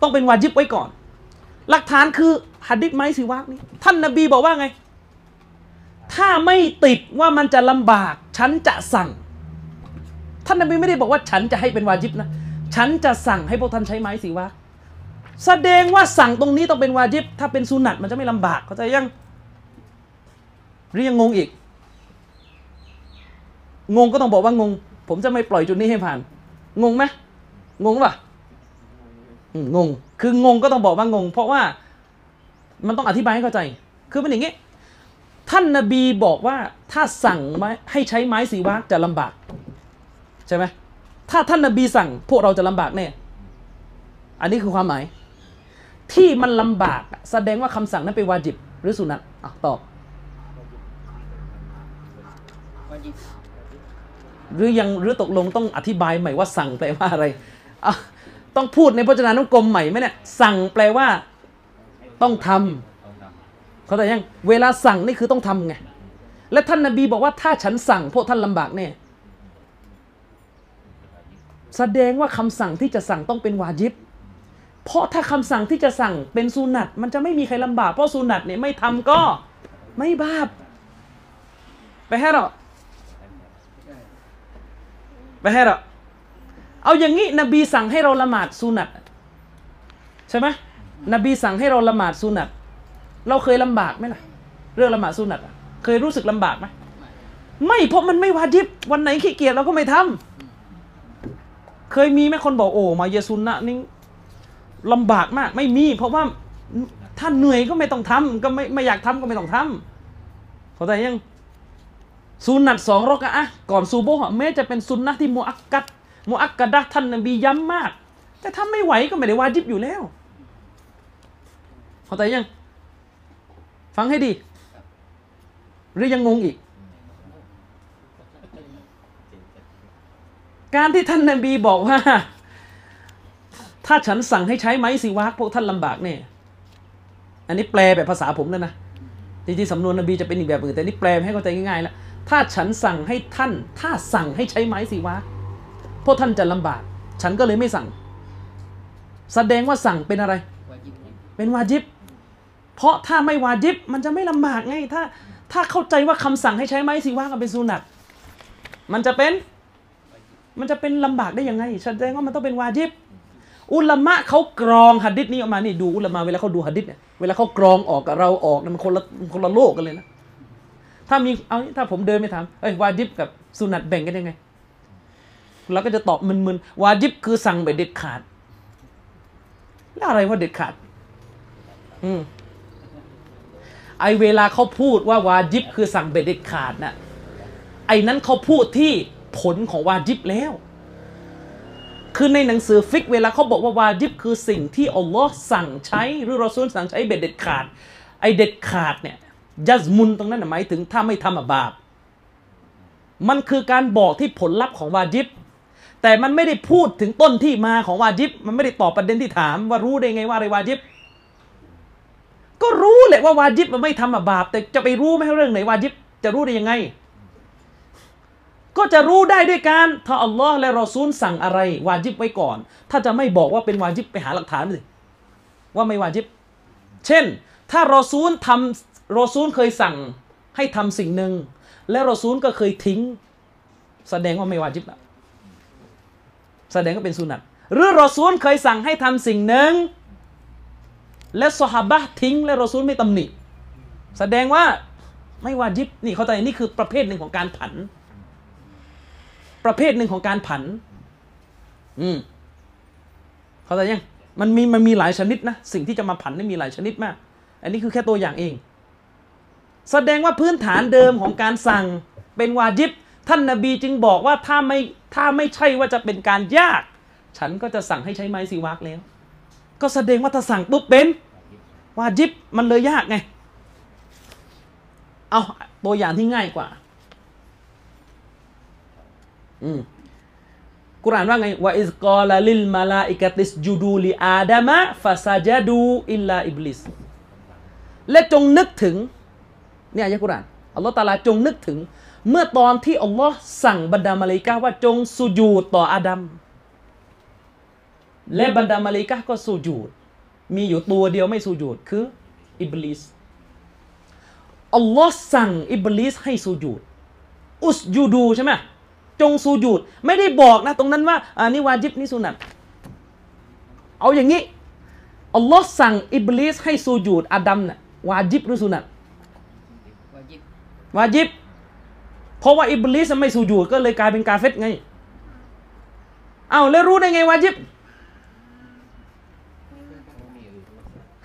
ต้องเป็นวาจิบไว้ก่อน หลักฐานคือหัดดิษไม้สิวากนี่ท่านนบีบอกว่าไง ถ้าไม่ติดว่ามันจะลำบาก ฉันจะสั่ง ท่านนบีไม่ได้บอกว่าฉันจะให้เป็นวาจิบนะ ฉันจะสั่งให้พวกท่านใช้ไม้สีวากแสดงว่าสั่งตรงนี้ต้องเป็นวาจิบ ถ้าเป็นสุนัตมันจะไม่ลำบากเข้าใจยังหรือยังงงอีก งงก็ต้องบอกว่างง ผมจะไม่ปล่อยจุดนี้ให้ผ่าน งงไหมงงป่ะงง คืองงก็ต้องบอกว่างง เพราะว่ามันต้องอธิบายให้เข้าใจ คือเป็นอย่างนี้ท่านนาบีบอกว่าถ้าสั่งไม้ให้ใช้ไม้สีวากจะลำบาก ใช่ไหม ถ้าท่านนาบีสั่ง พวกเราจะลำบากแน่ อันนี้คือความหมาย ที่มันลำบากแสดงว่าคำสั่งนั้นเป็นวาจิบ หรือสุนัตอะตอบ หรือยังหรือตกลงต้องอธิบายใหม่ว่าสั่งแปลว่าอะไรอะต้องพูดในพจนานุกรมใหม่ไหมเนี่ย สั่งแปลว่าต้องทำเข้าใจยัง เวลาสั่งนี่คือต้องทำไง และท่านนบีบอกว่าถ้าฉันสั่งพวกท่านลำบากแน่ แสดงว่าคำสั่งที่จะสั่งต้องเป็นวาจิบ เพราะถ้าคำสั่งที่จะสั่งเป็นสุนัตมันจะไม่มีใครลำบากเพราะสุนัตเนี่ยไม่ทำก็ไม่บาปไปให้เราไปให้เราเอาอย่างนี้นบีสั่งให้เราละหมาดสุนัตใช่ไหมนบีสั่งให้เราละหมาดสุนัตเราเคยลำบากไหมล่ะ เรื่องละหมาดสุนัตเคยรู้สึกลำบากไหมไม่เพราะมันไม่วาจิบ วันไหนขี้เกียจเราก็ไม่ทำ เคยมีไหมคนบอกโอ้มาเยซุนนะนี่ลำบากมาก ไม่มีเพราะว่าถ้าเหนื่อยก็ไม่ต้องทำก็ไม่ไม่อยากทำก็ไม่ต้องทำเข้าใจยังสุนัตสองรอกะอะก่อนซูโบฮ์แม้จะเป็นสุนนะที่มุอักกัดมุอักกัดะท่านนบีย้ำมาก แต่ถ้าไม่ไหวก็ไม่ได้วาจิบอยู่แล้วเข้าใจยัง ฟังให้ดี หรือยังงงอีก การที่ท่านนบีบอกว่า ถ้าฉันสั่งให้ใช้ไม้สีวากพวกท่านลำบากเนี่ย อันนี้แปลแบบภาษาผมแล้วนะจริงๆสำนวนนบีจะเป็นอีกแบบอื่นแต่นี่แปลให้เข้าใจง่ายๆแล้วถ้าฉันสั่งให้ท่าน ถ้าสั่งให้ใช้ไม้สีวากพวกท่านจะลำบาก ฉันก็เลยไม่สั่ง แสดงว่าสั่งเป็นอะไรวาจิบเป็นวาจิบ เพราะถ้าไม่วาจิบ มันจะไม่ลำบากไง ถ้า ถ้าเข้าใจว่าคำสั่งให้ใช้ไม้สีว่ากันเป็นสุนัตมันจะเป็น มันจะเป็นลำบากได้ยังไงแสดงว่ามันต้องเป็นวาจิบ อุลามะเขากรองหัดดิษนี้ออกมานี่ดูอุลามะเวลาเขาดูหัดดิษเนี่ยเวลาเขากรองออกกับเราออกนี่ยมันคนละคนละโลกกันเลยนะถ้ามีเอาถ้าผมเดินไม่ถามเอ้ยวาจิบกับสุนัตแบ่งกันยังไงเราก็จะตอบมึนๆวาจิบคือสั่งแบบเด็ดขาด แล้วอะไรว่าเด็ดขาด อืมไอเวลาเขาพูดว่าวาจิบคือสั่งเบ็ดเด็ดขาดน่ะไอนั้นเขาพูดที่ ผลของวาจิบแล้ว คือในหนังสือฟิกเวลาเขาบอกว่าวาจิบคือสิ่งที่อัลลอฮ์สั่งใช้หรือรอซูลสั่งใช้เบ็ดเด็ดขาด ไอเด็ดขาดเนี่ยยัสมุนตรงนั้นหมายถึงถ้าไม่ทำบาป มันคือการบอกที่ผลลัพธ์ของวาจิบ แต่มันไม่ได้พูดถึงต้นที่มาของวาจิบ มันไม่ได้ตอบประเด็นที่ถามว่ารู้ได้ไงว่าอะไรวาจิบ ก็รู้แหละว่าวาจิบมันไม่ทำบาป แต่จะไปรู้ไหมเรื่องไหนวาจิบ จะรู้ได้ยังไง ก็จะรู้ได้ด้วยการถ้าอัลลอฮ์และรอซูลสั่งอะไร วาจิบไว้ก่อน ถ้าจะไม่บอกว่าเป็นวาจิบไปหาหลักฐานสิว่าไม่วาจิบ เช่น ถ้ารอซูลทำรอซูลเคยสั่งให้ทำสิ่งหนึ่ง และรอซูลก็เคยทิ้ง แสดงว่าไม่วาจิบละแสดงว่าเป็นสุนัตหรือรอซูลเคยสั่งให้ทำสิ่งหนึ่ง และสหบะทิ้ง และรอซูลไม่ตำหนิ แสดงว่าไม่วาจิบนี่เข้าใจนี่คือประเภทหนึ่งของการผัน ประเภทหนึ่งของการผัน อืมเข้าใจยังมันมีมันมีหลายชนิดนะ สิ่งที่จะมาผันนี่มีหลายชนิดมาก อันนี้คือแค่ตัวอย่างเอง แสดงว่าพื้นฐานเดิมของการสั่งเป็นวาจิบ ท่านนาบีจึงบอกว่าถ้าไม่ถ้าไม่ใช่ว่าจะเป็นการยาก ฉันก็จะสั่งให้ใช้ไม้ซีวักแล้ว ก็แสดงว่าถ้าสั่งปุ๊บเป็นวาจิบมันเลยยากไง เอาตัวอย่างที่ง่ายกว่า อืมกุรานว่าไงว่า إذ قال للملائكة اسجدوا لآدم فسجدوا إلا إبليس และจงนึกถึงเนี่ยอายะกุรานอัลลอฮ์ตาลาจงนึกถึง เมื่อตอนที่อัลลอฮ์สั่งบรรดามาเลายกาว่าจงสุญูดต่ออาดัมและบรรดามาเลายกาก็สุญูดมีอยู่ตัวเดียวไม่สุญูดคืออิบลิสอัลลอฮ์สั่งอิบลิสให้สุญูดอุสยูดูใช่ไหม จงสูญูดไม่ได้บอกนะ ตรงนั้นว่าอ่านี่วาจิบนี่สุนัตเอาอย่างนี้อัลลอฮ์สั่งอิบลิสให้สูญูดอาดัมน่ะวาจิบหรือสุนัตวาจิบวาจิบ เพราะว่าอิบลิสไม่สูญูดก็เลยกลายเป็นกาเฟตไงเอาแล้วรู้ได้ไงวาจิบ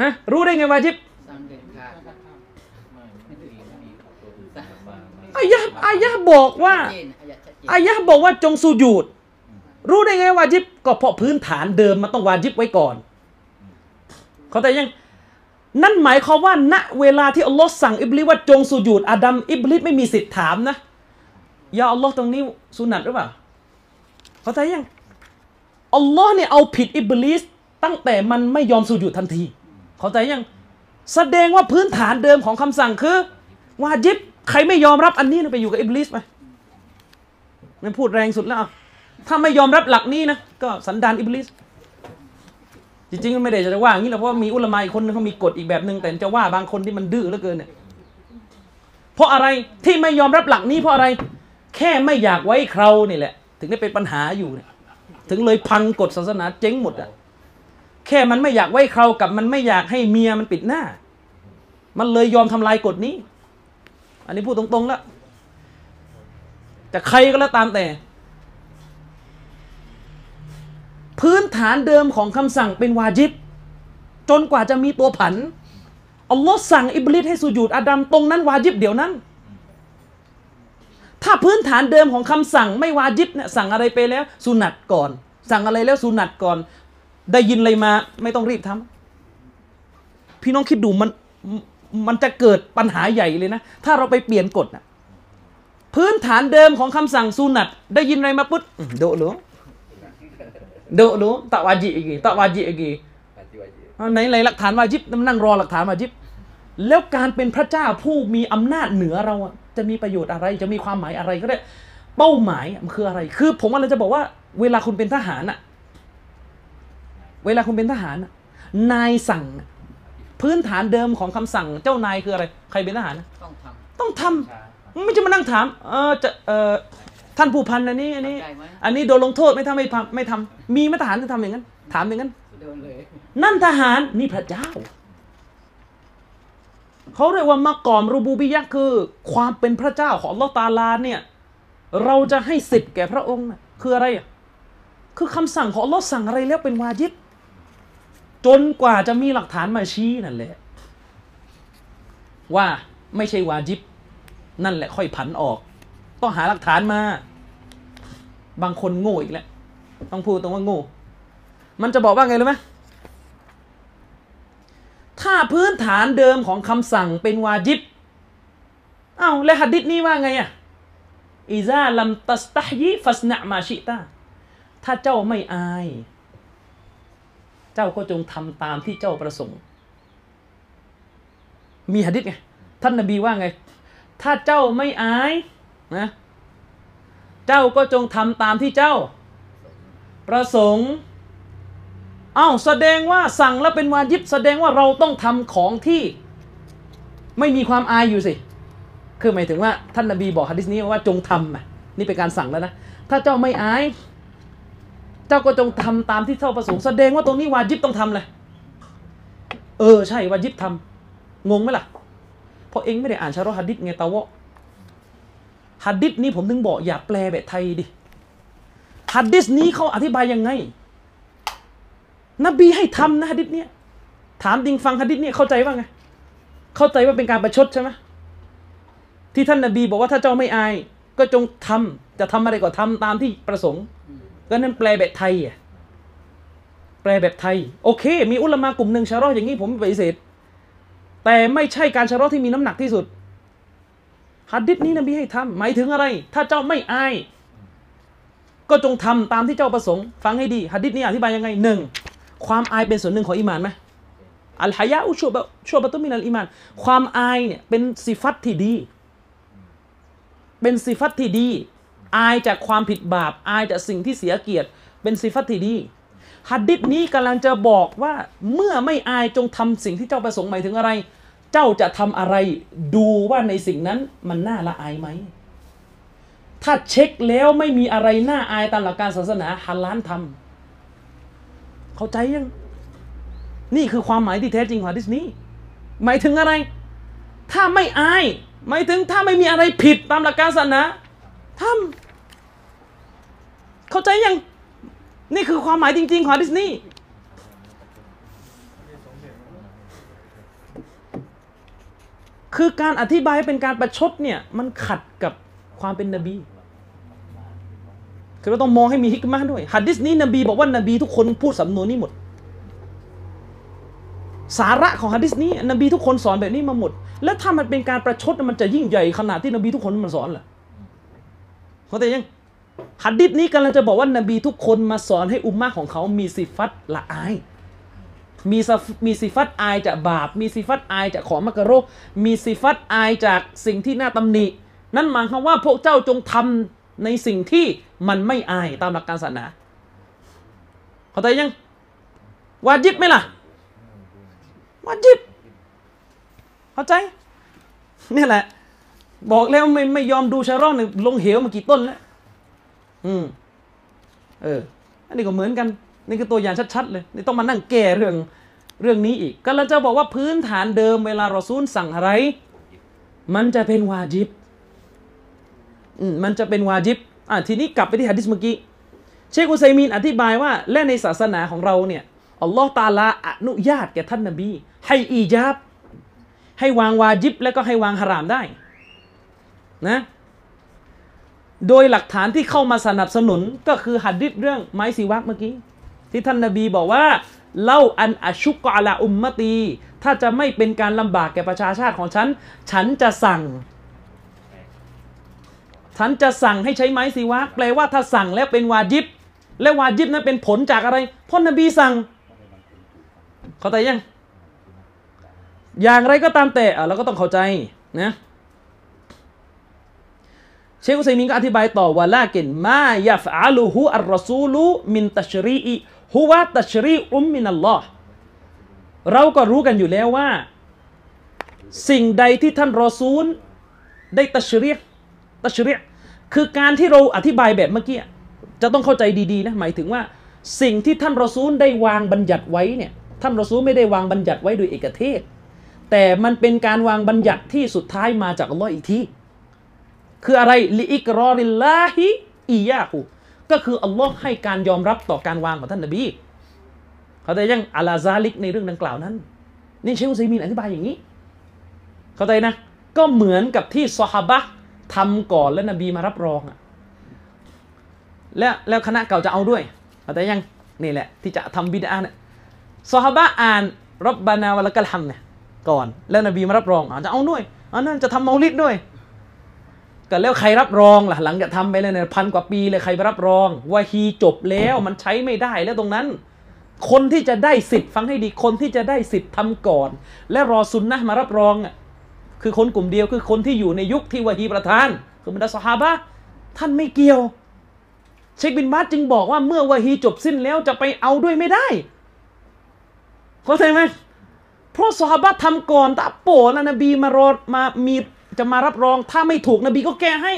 ฮะรู้ได้ไงวาจิบสั่งเด็ดขาดอายะห์อายะห์บอกว่าชัดเจน อายะห์บอกว่าจงสูญูดรู้ได้ไงวาจิบ ก็เพราะพื้นฐานเดิมมันต้องวาจิบไว้ก่อน เขาแต่ยังนั่นหมายความว่าณเวลาที่อัลลอฮ์สั่งอิบลิสว่าจงสูญูดอาดัมอิบลิสไม่มีสิทธิ์ถามนะยาอัลลอฮ์ตรงนี้สุนัตหรือเปล่าเขาใจยังอัลลอฮ์เนี่ยเอาผิดอิบลิสตั้งแต่มันไม่ยอมสูญูดทันที เข้าใจยังแสดงว่าพื้นฐานเดิมของคำสั่งคือวาจิบ ใครไม่ยอมรับอันนี้ไปอยู่กับอิบลิสไปมั นพูดแรงสุดแล้วถ้าไม่ยอมรับหลักนี้นะก็สันดานอิบลิสจริงๆก็ไม่ได้จะว่าอย่างนี้หรอกเพราะมีอุลามะอีกคนนึงเขามีกฎอีกแบบหนึ่งแต่จะว่าบางคนที่มันดื้อเหลือเกินเนี่ยเพราะอะไรที่ไม่ยอมรับหลักนี้เพราะอะไร แค่ไม่อยากไว้เครานี่แหละ ถึงได้เป็นปัญหาอยู่เนี่ยถึงเลยพังกฎศาสนาเจ๊งหมดอะแค่มันไม่อยากไว้เครากับมันไม่อยากให้เมียมันปิดหน้า มันเลยยอมทำลายกฎนี้ อันนี้พูดตรงๆแล้ว จะใครก็แล้วตามแต่ พื้นฐานเดิมของคำสั่งเป็นวาจิบ จนกว่าจะมีตัวผันอัลลอฮ์สั่งอิบลิสให้สุญูดอาดัมตรงนั้นวาจิบเดี๋ยวนั้น ถ้าพื้นฐานเดิมของคำสั่งไม่วาจิบเนี่ยสั่งอะไรไปแล้วสุนัตก่อน สั่งอะไรแล้วสุนัตก่อน ได้ยินอะไรมา ไม่ต้องรีบทำพี่น้องคิดดูมันมันจะเกิดปัญหาใหญ่เลยนะ ถ้าเราไปเปลี่ยนกฎนะ พื้นฐานเดิมของคำสั่งสุนัตได้ยินอะไรมาปุ๊บอืมโดะหรือโดะหรือตะวาจิอีกตะวาจิอีก Wajib wajib. เอาไหนไหนหลักฐานวาจิบนั่งรอหลักฐานวาจิบแล้วการเป็นพระเจ้าผู้มีอำนาจเหนือเราอะจะมีประโยชน์อะไรจะมีความหมายอะไรก็ได้ เป้าหมายอะมันคืออะไร คือ ผมอะไรจะบอกว่า เวลาคุณเป็นทหารอะเวลาคุณเป็นทหารอะนายสั่งอะพื้นฐานเดิมของคำสั่งเจ้านายคืออะไร ใครเป็นทหารนะต้องทต้องทำ ไม่จะมานั่งถามเออจะเออท่านผู้พันอันนี้อันนี้ำได้ไหม อันนี้โดนลงโทษไม่ทำไม่ทำไม่ทำมีมาตรฐานจะทำอย่างนั้น ถามอย่างนั้น โดนเลย นั่นทหารนี่พระเจ้า เขาเรียกว่ามากอมรูบูบิยะห์คือ ความเป็นพระเจ้าของอัลลอฮ์ตาลาเนี่ย เราจะให้สิทธิ์แก่พระองค์น่ะคืออะไรอะคือคำสั่งของอัลลอฮ์สั่งอะไรแล้วเป็นวาจิบจนกว่าจะมีหลักฐานมาชี้นั่นแหละว่าไม่ใช่วาจิบ นั่นแหละค่อยผันออก ต้องหาหลักฐานมา บางคนโง่อีกแล้วต้องพูดตรงว่าโง่ มันจะบอกว่าไงรู้ไหมถ้าพื้นฐานเดิมของคำสั่งเป็นวาจิบอ้าวแล้วหัดดิษนี้ว่าไงอะอิซาลัมตัสตาฮีฟัสนะมาชิตาถ้าเจ้าไม่อาย เจ้าก็จงทำตามที่เจ้าประสงค์ มีหะดิษไง ท่านนบีว่าไง ถ้าเจ้าไม่อายนะเจ้าก็จงทำตามที่เจ้า ประสงค์เอ้าแสดงว่าสั่งแล้วเป็นวาจิบแสดงว่าเราต้องทำของที่ ไม่มีความอายอยู่สิ คือหมายถึงว่าท่านนบีบอกฮะดิษนี้ว่าจงทำนี่เป็นการสั่งแล้วนะ ถ้าเจ้าไม่อาย เจ้าก็จงทำตามที่เจ้าประสงค์แสดงว่าตรงนี้วาจิบต้องทำเลยเออใช่วาจิบทำงงไหมล่ะ ราะเองไม่ได้อ่านชาร์ฮัดดิษไงตาวะฮัดดิษนี้ผมถึงบอกอย่าแปลแบบไทยดิฮัดดิษนี้เขาอธิบายยังไง นบีให้ทำนะฮัดดิษเนี่ยถามดิงฟังฮัดดิษเนี่ยเข้าใจว่าไง เข้าใจว่าเป็นการประชดใช่ไหมที่ท่านนบีบอกว่าถ้าเจ้าไม่อาย ก็จงทำจะทำอะไรก็ทำตามที่ประสงค์ ก็นั่นแปลแบบไทยอะแปลแบบไทย โอเค มีอุลามากลุ่มหนึ่งชะรออย่างนี้ผมไปฏิเสธ แต่ไม่ใช่การชะรอที่มีน้ำหนักที่สุดฮัดดิษนี้นบีให้ทำหมายถึงอะไร ถ้าเจ้าไม่อาย ก็จงทำตามที่เจ้าประสงค์ ฟังให้ดีฮัดดิษนี้อธิบายยังไงหนึ่งความอายเป็นส่วนหนึ่งของอีหมานไหมอัลฮายะอุชัวบะชัวบะตุมินัลอีมาน ความอายเนี่ยเป็นสิฟัตที่ดี เป็นสิฟัตที่ดี อายจากความผิดบาป อายจากสิ่งที่เสียเกียรติ เป็นสิฟัตที่ดี ฮัดดิษนี้กำลังจะบอกว่าเมื่อไม่อายจงทำสิ่งที่เจ้าประสงค์หมายถึงอะไร เจ้าจะทำอะไรดูว่าในสิ่งนั้นมันน่าละอายไหม ถ้าเช็คแล้วไม่มีอะไรน่าอายตามหลักการศาสนาฮัลลานทำเข้าใจยัง นี่คือความหมายที่แท้จริงของฮะดิษนี้ หมายถึงอะไร ถ้าไม่อาย หมายถึงถ้าไม่มีอะไรผิดตามหลักการศาสนาทำเข้าใจยัง นี่คือความหมายจริง ๆ ของดิษนี้คือการอธิบายเป็นการประชดเนี่ยมันขัดกับความเป็นนบี คือเราต้องมองให้มีฮิกมะห์ด้วยฮัดดิษนี้นบีบอกว่านบีทุกคนพูดสำนวนนี้หมด สาระของฮะดิษนี้นบีทุกคนสอนแบบนี้มาหมด แล้วถ้ามันเป็นการประชดมันจะยิ่งใหญ่ขนาดที่นบีทุกคนมันสอนเหรอเข้าใจยัง ฮัดดิษนี้กำลังจะบอกว่านบีทุกคนมาสอนให้อุมมะของเขามีสิฟัตละอาย มีสฟมีสิฟัตอายจากบาป มีสิฟัตอายจากของมักกะโรคมีสิฟัตอายจากสิ่งที่น่าตำหนิ นั่นหมายความว่าพวกเจ้าจงทในสิ่งที่มันไม่อายตามหลักการศาสนา เข้าใจยัง วาจิบไหมล่ะ วาจิบ เข้าใจ นี่แหละ บอกแล้วไม่ไม่ยอมดูชาร่อนลงเหวมากี่ต้นแล้ว อืม เออ อันนี้ก็เหมือนกัน นี่คือตัวอย่างชัดๆเลย นี่ต้องมานั่งแก้เรื่องเรื่องนี้อีก ก็เราจะบอกว่าพื้นฐานเดิมเวลารอซูลสั่งอะไร มันจะเป็นวาจิบ อืม มันจะเป็นวาจิบ อะทีนี้กลับไปที่หะดิษเมื่อกี้ เชคอุซัยมีนอธิบายว่า และในศาสนาของเราเนี่ย อัลลอฮ์ตาลาอนุญาตแก่ท่านนบี ให้อีญาบให้วางวาจิบ แล้วก็ให้วางฮารามได้ นะ โดยหลักฐานที่เข้ามาสนับสนุนก็คือหัดดิษเรื่องไม้สีวักเมื่อกี้ ที่ท่านนบีบอกว่าเล่าอันอชุกกอลาอุมมตี ถ้าจะไม่เป็นการลำบากแก่ประชาชาติของฉัน ฉันจะสั่ง ฉันจะสั่งให้ใช้ไม้สีวักแปลว่าถ้าสั่งแล้วเป็นวาจิบ และวาจิบนั้นเป็นผลจากอะไรเพราะนบีสั่ง เข้าใจยัง อย่างไรก็ตามแต่เราก็ต้องเข้าใจนะ เชคอุซัยมินก็อธิบายต่อว่าลากินมายัฟอาลูฮูอัลรอซูลูมินตัชรีอิฮุวะตัชรีอุมมินัลลอฮ์เราก็รู้กันอยู่แล้วว่า สิ่งใดที่ท่านรอซูล ได้ตัชรีตัชรีคือการที่เราอธิบายแบบเมื่อกี้จะต้องเข้าใจดีๆนะหมายถึงว่า สิ่งที่ท่านรอซูลได้วางบัญญัติไว้เนี่ยท่านรอซูลไม่ได้วางบัญญัติไว้โดยเอกเทศ แต่มันเป็นการวางบัญญัติที่สุดท้ายมาจากอัลลอฮ์อีกที คืออะไรลิอิกรอริลลาฮิอียาหูก็คืออัลลอฮ์ให้การยอมรับต่อการวางของท่านนบีเขาใจยังอัลาซาลิกในเรื่องดังกล่าวนั้น นี่เชคอุซัยมีนอธิบายอย่างนี้ เข้าใจนะ ก็เหมือนกับที่ซอฮาบะทำก่อนแล้วนบีมารับรองอะแล้วแล้วคณะเก่าจะเอาด้วยเข้าใจยังนี่แหละ ที่จะทำบิดาเนี่ยซอฮาบะอ่านรับบานาวะละกัลฮัมเนี่ยก่อน แล้วนบีมารับรองอะจะเอาด้วยอันนั้นจะทำเมาลิดด้วย ก็แล้วใครรับรองล่ะหลังจากทำไปเลยเนี่ยพันกว่าปีเลยใครไปรับรอง ว่าฮีจบแล้วมันใช้ไม่ได้แล้วตรงนั้น คนที่จะได้สิทธิ์ฟังให้ดีคนที่จะได้สิทธิ์ทำก่อน และรอซุนนะมารับรองอะคือคนกลุ่มเดียวคือคนที่อยู่ในยุคที่วาฮีประทาน คือบรรดาสหาบะท่านไม่เกี่ยว เชคบินบาสจึงบอกว่าเมื่อวาฮีจบสิ้นแล้วจะไปเอาด้วยไม่ได้เข้าใจไหมเพราะสหาบะทำก่อนตาโปแล้วนบีมารอมามี จะมารับรองถ้าไม่ถูกนบีก็แก้ให้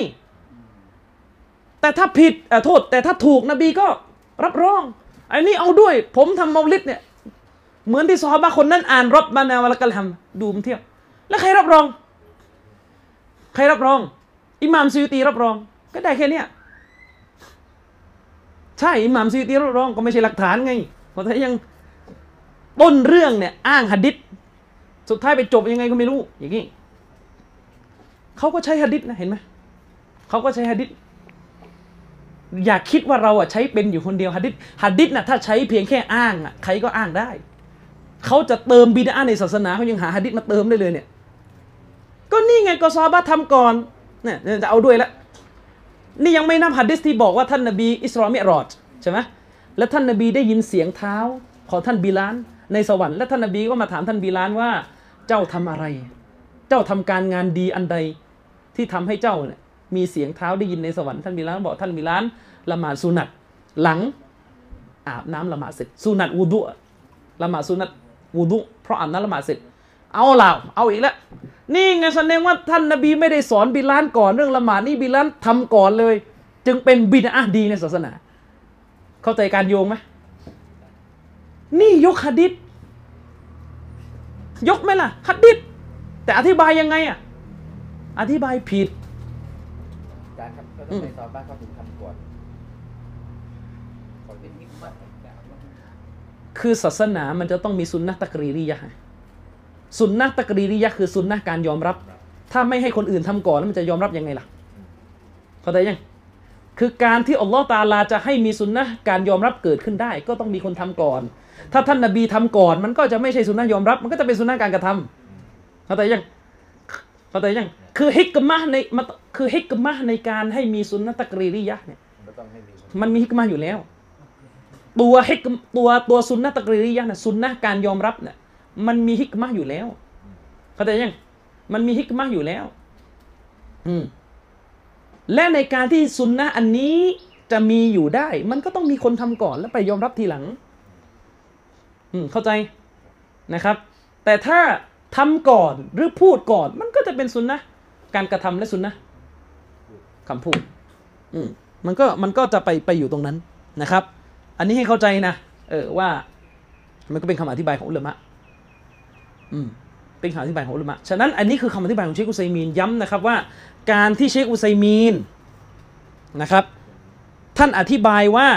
แต่ถ้าผิดอโทษ แต่ถ้าถูกนบีก็รับรองไอ้นี่เอาด้วย ผมทำมาลิดเนี่ย เหมือนที่ซอฮาบะคนนั้นอ่านรบบานาวะละกัลฮัมดูมนเที่ยว แล้วใครรับรอง ใครรับรอง อิหม่ามซิยตีรับรอง ก็ได้แค่เนี้ยใช่อิหม่ามซิยตีรับรองก็ไม่ใช่หลักฐานไงเพราะถ้ายังต้นเรื่องเนี่ย อ้างหะดิษสุดท้ายไปจบยังไงก็ไม่รู้อย่างนี้ เขาก็ใช้หะดิษนะเห็นไหมเขาก็ใช้หะดิษอย่าคิดว่าเราอะใช้เป็นอยู่คนเดียวหะดิษหะดิษน่ะถ้าใช้เพียงแค่อ้างอะใครก็อ้างได้เขาจะเติมบิดาในศาสนาเขายังหาหะดิษมาเติมได้เลยเนี่ย ก็นี่ไงก็ซอฮาบะห์ทำก่อนเนี่ยจะเอาด้วยละนี่ยังไม่นับหะดิษที่บอกว่าท่านนบีอิสรามิรอดใช่ไหมแล้วท่านนบีได้ยินเสียงเท้าของท่านบิลานในสวรรค์และท่านนบีก็มาถามท่านบิลานว่า เจ้าทำอะไร เจ้าทำการงานดีอันใด ที่ทำให้เจ้าเนี่ยมีเสียงเท้าได้ยินในสวรรค์ท่านบิลานบอกท่านบิลานละหมาดสุนัตหลังอาบน้ำละหมาดเสร็จสุนัตวูดุละหมาดสุนัตวูดุเพราะอาบน้ำละหมาดเสร็จ เอาล่ะเอาอีกแล้วนี่ไงแสดงว่าท่านนบีไม่ได้สอนบิลานก่อนเรื่องละหมาดนี่บิลานทำก่อนเลย จึงเป็นบิดอะดีในศาสนา เข้าใจการโยงไหมนี่ยกหะดิษยกไหมล่ะหะดิษแต่อธิบายยังไงอะ อธิบายผิดอาจารย์ครับก็ต้องในซอบ้านเขาถึงทำก่อนเป็นฮิกมัตของกล่าวว่าคือศาสนามันจะต้องมีสุนนะตักรีริยะห์สุนนะตักรีริยะห์คือสุนนะการยอมรับ ถ้าไม่ให้คนอื่นทำก่อนแล้วมันจะยอมรับยังไงล่ะ เข้าใจยัง คือการที่อัลลอฮ์ตาอาลาจะให้มีสุนนะการยอมรับเกิดขึ้นได้ ก็ต้องมีคนทำก่อน ถ้าท่านนบีทำก่อน มันก็จะไม่ใช่สุนนะยอมรับ มันก็จะเป็นสุนนะการกระทำเข้าใจยัง เข้าใจยังคือฮิกมะห์ในมันคือฮิกมะห์ในการให้มีสุนนะตักรีริยะห์เนี่ยก็ต้องให้มีมันมีฮิกมะห์อยู่แล้ว ตัวฮิกตัวตัวซุนนะตักรีริยะห์นะซุนนะการยอมรับเนี่ยมันมีฮิกมะห์อยู่แล้ว เข้าใจยังมันมีฮิกมะห์อยู่แล้ว อืมและในการที่ซุนนะอันนี้จะมีอยู่ได้ มันก็ต้องมีคนทำก่อนแล้วไปยอมรับทีหลัง อืมเข้าใจนะครับ แต่ถ้า ทำก่อนหรือพูดก่อน มันก็จะเป็นซุนนะการกระทำและซุนนะคำพูด อืมมันก็มันก็จะไปไปอยู่ตรงนั้นนะครับ อันนี้ให้เข้าใจนะเออว่า มันก็เป็นคำอธิบายของอุลมะอืมเป็นคำอธิบายของอุลมะฉะนั้นอันนี้คือคำอธิบายของเชคอุไซมีนย้ำนะครับว่า การที่เชคอุไซมีนนะครับ ท่านอธิบายว่า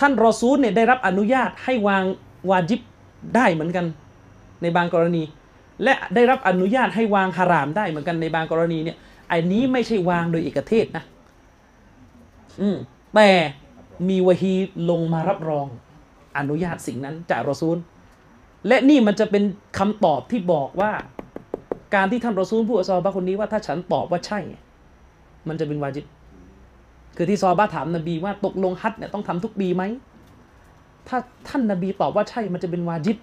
ท่านรอซูลเนี่ยได้รับอนุญาตให้วางวาจิบได้เหมือนกัน ในบางกรณี และได้รับอนุญาตให้วางฮารามได้เหมือนกันในบางกรณีเนี่ยอันนี้ไม่ใช่วางโดยเอกเทศนะ อืมแต่มีวะฮีลงมารับรองอนุญาตสิ่งนั้นจากรอซูล และนี่มันจะเป็นคำตอบที่บอกว่า การที่ท่านรอซูลพูดกับซอฮาบะคนนี้ว่าถ้าฉันตอบว่าใช่ มันจะเป็นวาจิบ คือที่ซอฮาบะถามนบีว่าตกลงฮัจญ์เนี่ยต้องทำทุกปีไหม ถ้าท่านนบีตอบว่าใช่มันจะเป็นวาจิบ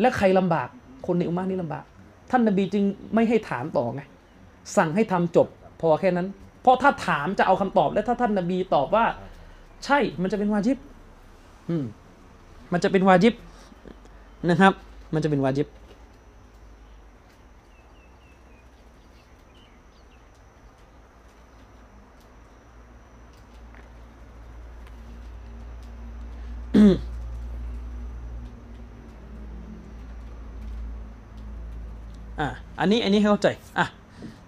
และใครลำบาก คนในอุมมะห์นี่ลำบาก ท่านนบีจึงไม่ให้ถามต่อไง สั่งให้ทำจบ พอแค่นั้น เพราะถ้าถามจะเอาคำตอบ และถ้าท่านนบีตอบว่า ใช่ มันจะเป็นวาจิบ อืม มันจะเป็นวาจิบนะครับ มันจะเป็นวาจิบ อันนี้อันนี้ให้เข้าใจอะ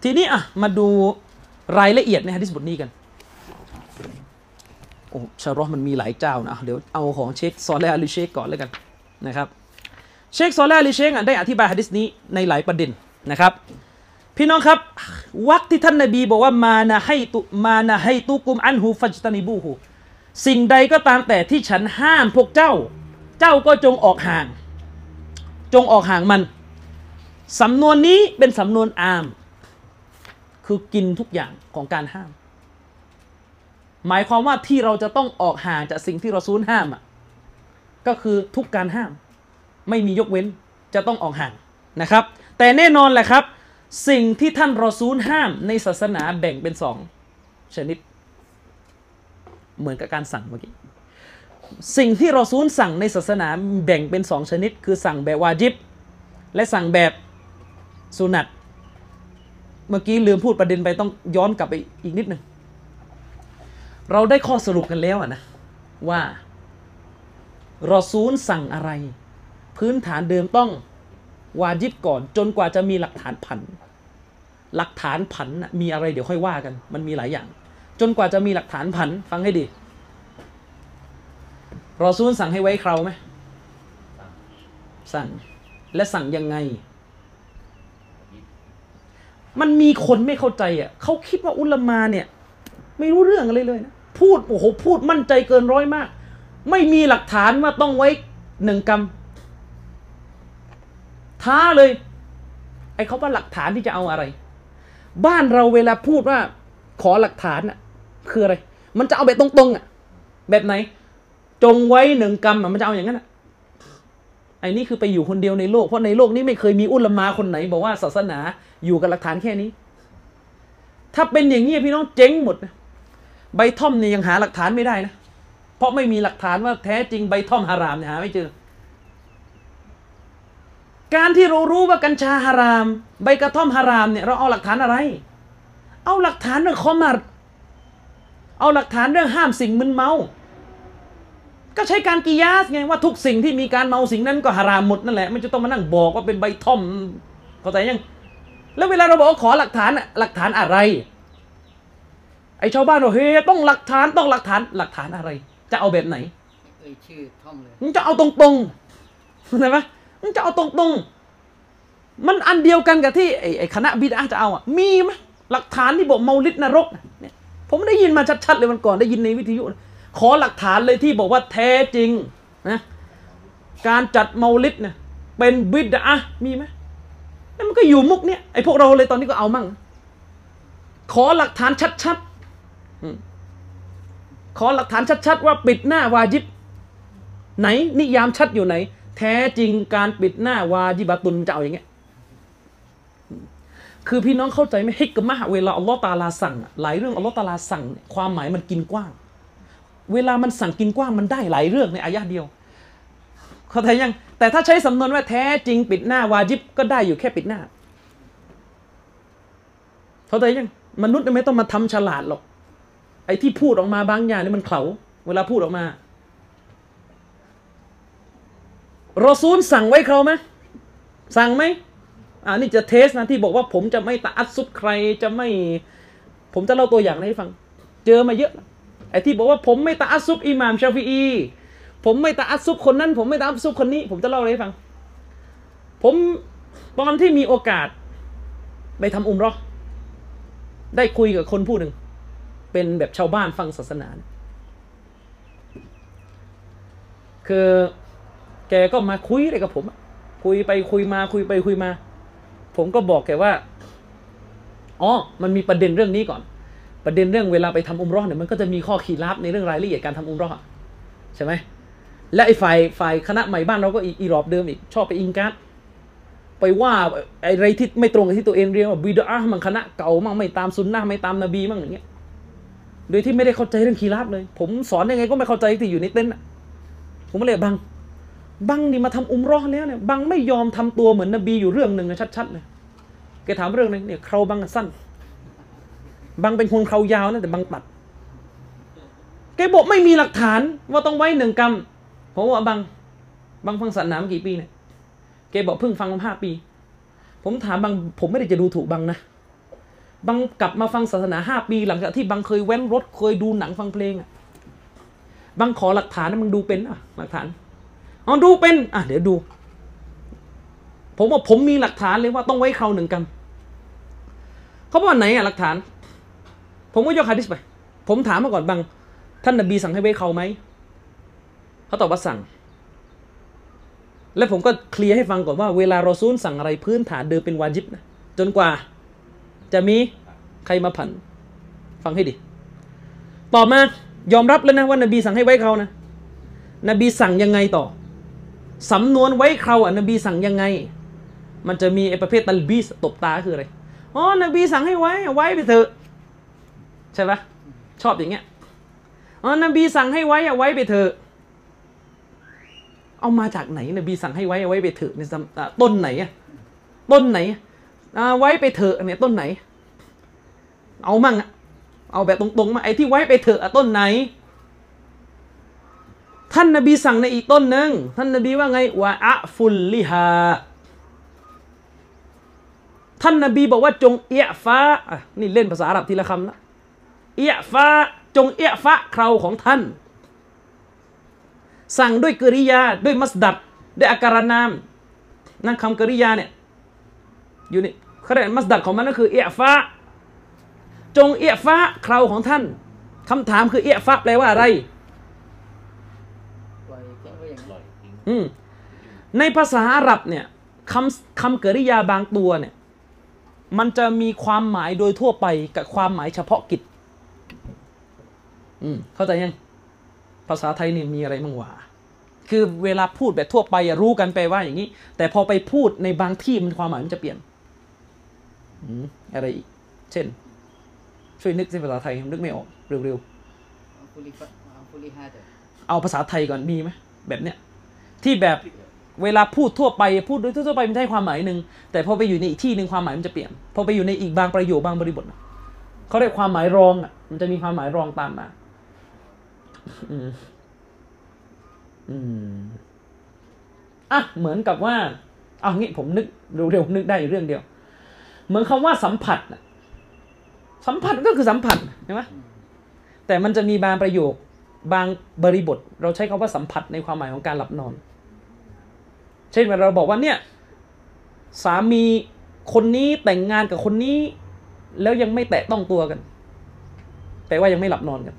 ทีนี้อะมาดูรายละเอียดในฮะดิษบทนี้กันโอ้ชาร์รอมันมีหลายเจ้านะเดี๋ยวเอาของเชคซอลและอาลีเชคก่อนแล้วกันนะครับเชคซอลและอาลีเชคอะได้อธิบายฮะดิษนี้ในหลายประเด็นนะครับ พี่น้องครับวักที่ท่านนบีบอกว่ามานะให้ตุมานะให้ตุกุมอันหูฟัจตานิบูหูสิ่งใดก็ตามแต่ที่ฉันห้ามพวกเจ้า เจ้าก็จงออกห่าง จงออกห่างมัน สำนวนนี้เป็นสำนวนอาม คือกินทุกอย่างของการห้าม หมายความว่าที่เราจะต้องออกห่างจากสิ่งที่เราซูลห้ามอะก็คือทุกการห้าม ไม่มียกเว้นจะต้องออกห่างนะครับ แต่แน่นอนแหละครับ สิ่งที่ท่านรอซูลห้ามในศาสนาแบ่งเป็นสองชนิด เหมือนกับการสั่งเมื่อกี้สิ่งที่รอซูลสั่งในศาสนาแบ่งเป็นสองชนิด คือสั่งแบบวาจิบ และสั่งแบบ สุนัตเมื่อกี้ลืมพูดประเด็นไปต้องย้อนกลับไปอีกนิดหนึ่งเราได้ข้อสรุปกันแล้วนะว่ารอซูลสั่งอะไร พื้นฐานเดิมต้องวาจิบก่อน จนกว่าจะมีหลักฐานผัน หลักฐานผันมีอะไรเดี๋ยวค่อยว่ากัน มันมีหลายอย่าง จนกว่าจะมีหลักฐานผัน ฟังให้ดีรอซูลสั่งให้ไว้เคราไหมสั่งและสั่งยังไง มันมีคนไม่เข้าใจอะเขาคิดว่าอุลมาเนี่ย ไม่รู้เรื่องอะไรเลยนะพูดโอ้โหพูดมั่นใจเกินร้อยมาก ไม่มีหลักฐานว่าต้องไว้หนึ่งกรรมท้าเลย ไอ้เขาว่าหลักฐานที่จะเอาอะไร บ้านเราเวลาพูดว่าขอหลักฐานอะ คืออะไร มันจะเอาแบบตรงๆอะ แบบไหน จงไว้หนึ่งกรรมมันจะเอาอย่างนั้นอะ ไอ้นี่คือไปอยู่คนเดียวในโลก เพราะในโลกนี้ไม่เคยมีอุลมาคนไหน บอกว่าศาสนาอยู่กับหลักฐานแค่นี้ ถ้าเป็นอย่างนี้พี่น้องเจ๊งหมดนะใบท่อมเนี่ยยังหาหลักฐานไม่ได้นะ เพราะไม่มีหลักฐานว่าแท้จริงใบท่อมฮารามเนี่ยหาไม่เจอ การที่เรารู้ว่ากัญชาฮาราม ใบกระท่อมฮารามเนี่ยเราเอาหลักฐานอะไร เอาหลักฐานเรื่องคอมัดเอาหลักฐานเรื่องห้ามสิ่งมึนเมา ก็ใช้การกิยาสไงว่าทุกสิ่งที่มีการเมาสิ่งนั้นก็ฮารามหมดนั่นแหละไม่จะต้องมานั่งบอกว่าเป็นใบท่อมเข้าใจยังแล้วเวลาเราบอกว่าขอหลักฐานอะหลักฐานอะไร ไอ้ชาวบ้านบอกเฮ้ยต้องหลักฐานต้องหลักฐานหลักฐานอะไร จะเอาแบบไหนเอ่ยชื่อท่อมเลยมึงจะเอาตรงๆเข้าใจไหมมึงจะเอาตรงๆ มันอันเดียวกันกับที่ไอ้ไอ้คณะบิดาจะเอาอะมีไหมหลักฐานที่บอกเมาลิดนรกน่ะเนี่ยผมได้ยินมาชัดๆเลยมันก่อนได้ยินในวิทยุ ขอหลักฐานเลยที่บอกว่าแท้จริงนะการจัดเมาลิดเนี่ยเป็นบิดามีไหมแล้วมันก็อยู่มุกเนี่ยไอ้พวกเราเลยตอนนี้ก็เอามั่ง ขอหลักฐานชัดๆขอหลักฐานชัดๆว่าปิดหน้าวาจิบ ไหนนิยามชัดอยู่ไหน แท้จริงการปิดหน้าวาจิบาตุนจะเอาอย่างเงี้ยคือพี่น้องเข้าใจไหมฮิกมะเวลาอัลลอฮ์ตาลาสั่งหลายเรื่องอัลลอฮ์ตาลาสั่ง ความหมายมันกินกว้าง เวลามันสั่งกินกว้างมันได้หลายเรื่องในอายะเดียว เข้าใจยัง แต่ถ้าใช้สำนวนว่าแท้จริงปิดหน้าวาจิบก็ได้อยู่แค่ปิดหน้า เข้าใจยัง มนุษย์ไม่ต้องมาทำฉลาดหรอก ไอ้ที่พูดออกมาบางอย่างนี่มันเขาเวลาพูดออกมารอซูลสั่งไว้เขาไหมสั่งไหมอ่านี่จะเทสนะที่บอกว่าผมจะไม่ตะอัดซุบใครจะไม่ ผมจะเล่าตัวอย่างให้ฟัง เจอมาเยอะ ไอ้ที่บอกว่าผมไม่ตะอัซุบอิหม่ามชาฟีอีผมไม่ตะอัซุบคนนั้น ผมไม่ตะอัซุบคนนี้ ผมจะเล่าอะไรให้ฟัง ผมตอนที่มีโอกาส ไปทำอุมรอได้คุยกับคนผู้หนึ่ง เป็นแบบชาวบ้านฟังศาสนา คือแกก็มาคุยอะไรกับผม คุยไปคุยมาคุยไปคุยมา ผมก็บอกแกว่า อ๋อ มันมีประเด็นเรื่องนี้ก่อน ประเด็นเรื่องเวลาไปทำอุมรอเนี่ยมันก็จะมีข้อขีดลับในเรื่องรายละเอียดการทำอุมรอใช่ไหมและไอ้ฝ่ายฝ่ายคณะใหม่บ้านเราก็อีรอบเดิมอีกชอบไปอิงการ์ดไปว่าไอะไรที่ไม่ตรงกับที่ตัวเองเรียนว่าบิดามันคณะเก่ามั่งไม่ตามซุนนะไม่ตามนบีมั่งอย่างเงี้ยโดยที่ไม่ได้เข้าใจเรื่องคีราบเลย ผมสอนยังไงก็ไม่เข้าใจที่อยู่ในเต็นท์ผมก็เลยบัง บังนี่มาทำอุมรอแล้วเนี่ยบังไม่ยอมทำตัวเหมือนนบีอยู่เรื่องหนึ่งนะชัดๆเลยแกถามเรื่องหนึงเนี่ยเคราบังสั้น บังเป็นคนเครายาวนะแต่บังตัดแกบอกไม่มีหลักฐานว่าต้องไว้หนึ่งกรรมผมว่าบังบังฟังศาสนามากี่ปีเนี่ยแกบอกเพิ่งฟังมาห้าปี ผมถามบังผมไม่ได้จะดูถูกบังนะบังกลับมาฟังศาสนาห้าปี หลังจากที่บังเคยแว้นรถเคยดูหนังฟังเพลงอะบังขอหลักฐานนะมึงดูเป็นอะหลักฐานอ๋อดูเป็นอะเดี๋ยวดู ผมว่าผมมีหลักฐานเลยว่าต้องไว้เคราหนึ่งกรรมเขาบอกว่าไหนอะหลักฐาน ผมก็ยกฮะดิษไป ผมถามมาก่อนบังท่านนบีสั่งให้ไว้เคราไหมเขาตอบว่าสั่ง และผมก็เคลียร์ให้ฟังก่อนว่าเวลาเรอซูลสั่งอะไรพื้นฐานเดิมเป็นวาจิบนะจนกว่า จะมีใครมาผัน ฟังให้ดี ต่อมายอมรับแล้วนะว่านบีสั่งให้ไว้เขานะ นบีสั่งยังไงต่อ สำนวนไว้เขาอะนบีสั่งยังไง มันจะมีไอ้ประเภทตัลบีสตบตาคืออะไร อ๋อ นบีสั่งให้ไว้ ไว้ไปเถอะ ช่ปะชอบอย่างเงี้ยอ๋อนบีสั่งให้ไว้อะไว้ไปเถอะ เอามาจากไหนนบีสั่งให้ไว้เอาไว้ไปเถอะในต้นไหนอะต้นไหนอ่าไว้ไปเถอะเนี่ยต้นไหน เอามั่งอะเอาแบบตรงๆมาไอ้ที่ไว้ไปเถอะอะต้นไหน ท่านนบีสั่งในอีกต้นหนึ่งท่านนบีว่าไงวะอะฟุลลิฮาท่านนบีบอกว่าจงเอียฟ้าอะนี่เล่นภาษาอาหรับทีละคำนะ เอียฟ้าจงเอียฟ้าเคราของท่าน สั่งด้วยกริยาด้วยมัสดัดด้วยอาการนามนั่นคำกริยาเนี่ยอยู่นี่เขาเรียกมัสดัดของมันก็คือเอียฟ้าจงเอียฟ้าเคราของท่านคำถามคือเอียฟ้าแปลว่าอะไรปล่อยแค่ไว้อย่างนั้นอืมในภาษาอาหรับเนี่ยคำคำกริยาบางตัวเนี่ยมันจะมีความหมายโดยทั่วไปกับความหมายเฉพาะกิจ อืมเข้าใจยัง ภาษาไทยนี่มีอะไรมั่งวะคือเวลาพูดแบบทั่วไปรู้กันไปว่าอย่างนี้ แต่พอไปพูดในบางที่มันความหมายมันจะเปลี่ยนอืมอะไรอีก เช่น ช่วยนึกในภาษาไทยนึกไม่ออกเร็วๆเอาภาษาไทยก่อนมีไหมแบบเนี้ยที่แบบเวลาพูดทั่วไปพูดโดยทั่วไปมันได้ความหมายหนึ่งแต่พอไปอยู่ในอีกที่หนึ่งความหมายมันจะเปลี่ยนพอไปอยู่ในอีกบางประโยคบางบริบทเขาเรียกความหมายรองอะมันจะมีความหมายรองตามมา อืม อืม อะ เหมือนกับว่า เอางี้ผมนึกเร็วๆนึกได้อยู่เรื่องเดียว เหมือนคำว่าสัมผัสน่ะสัมผัสก็คือสัมผัสใช่ไหมแต่มันจะมีบางประโยคบางบริบท เราใช้คำว่าสัมผัสในความหมายของการหลับนอน เช่นเวลาเราบอกว่าเนี่ย สามีคนนี้แต่งงานกับคนนี้ แล้วยังไม่แตะต้องตัวกันแปลว่ายังไม่หลับนอนกัน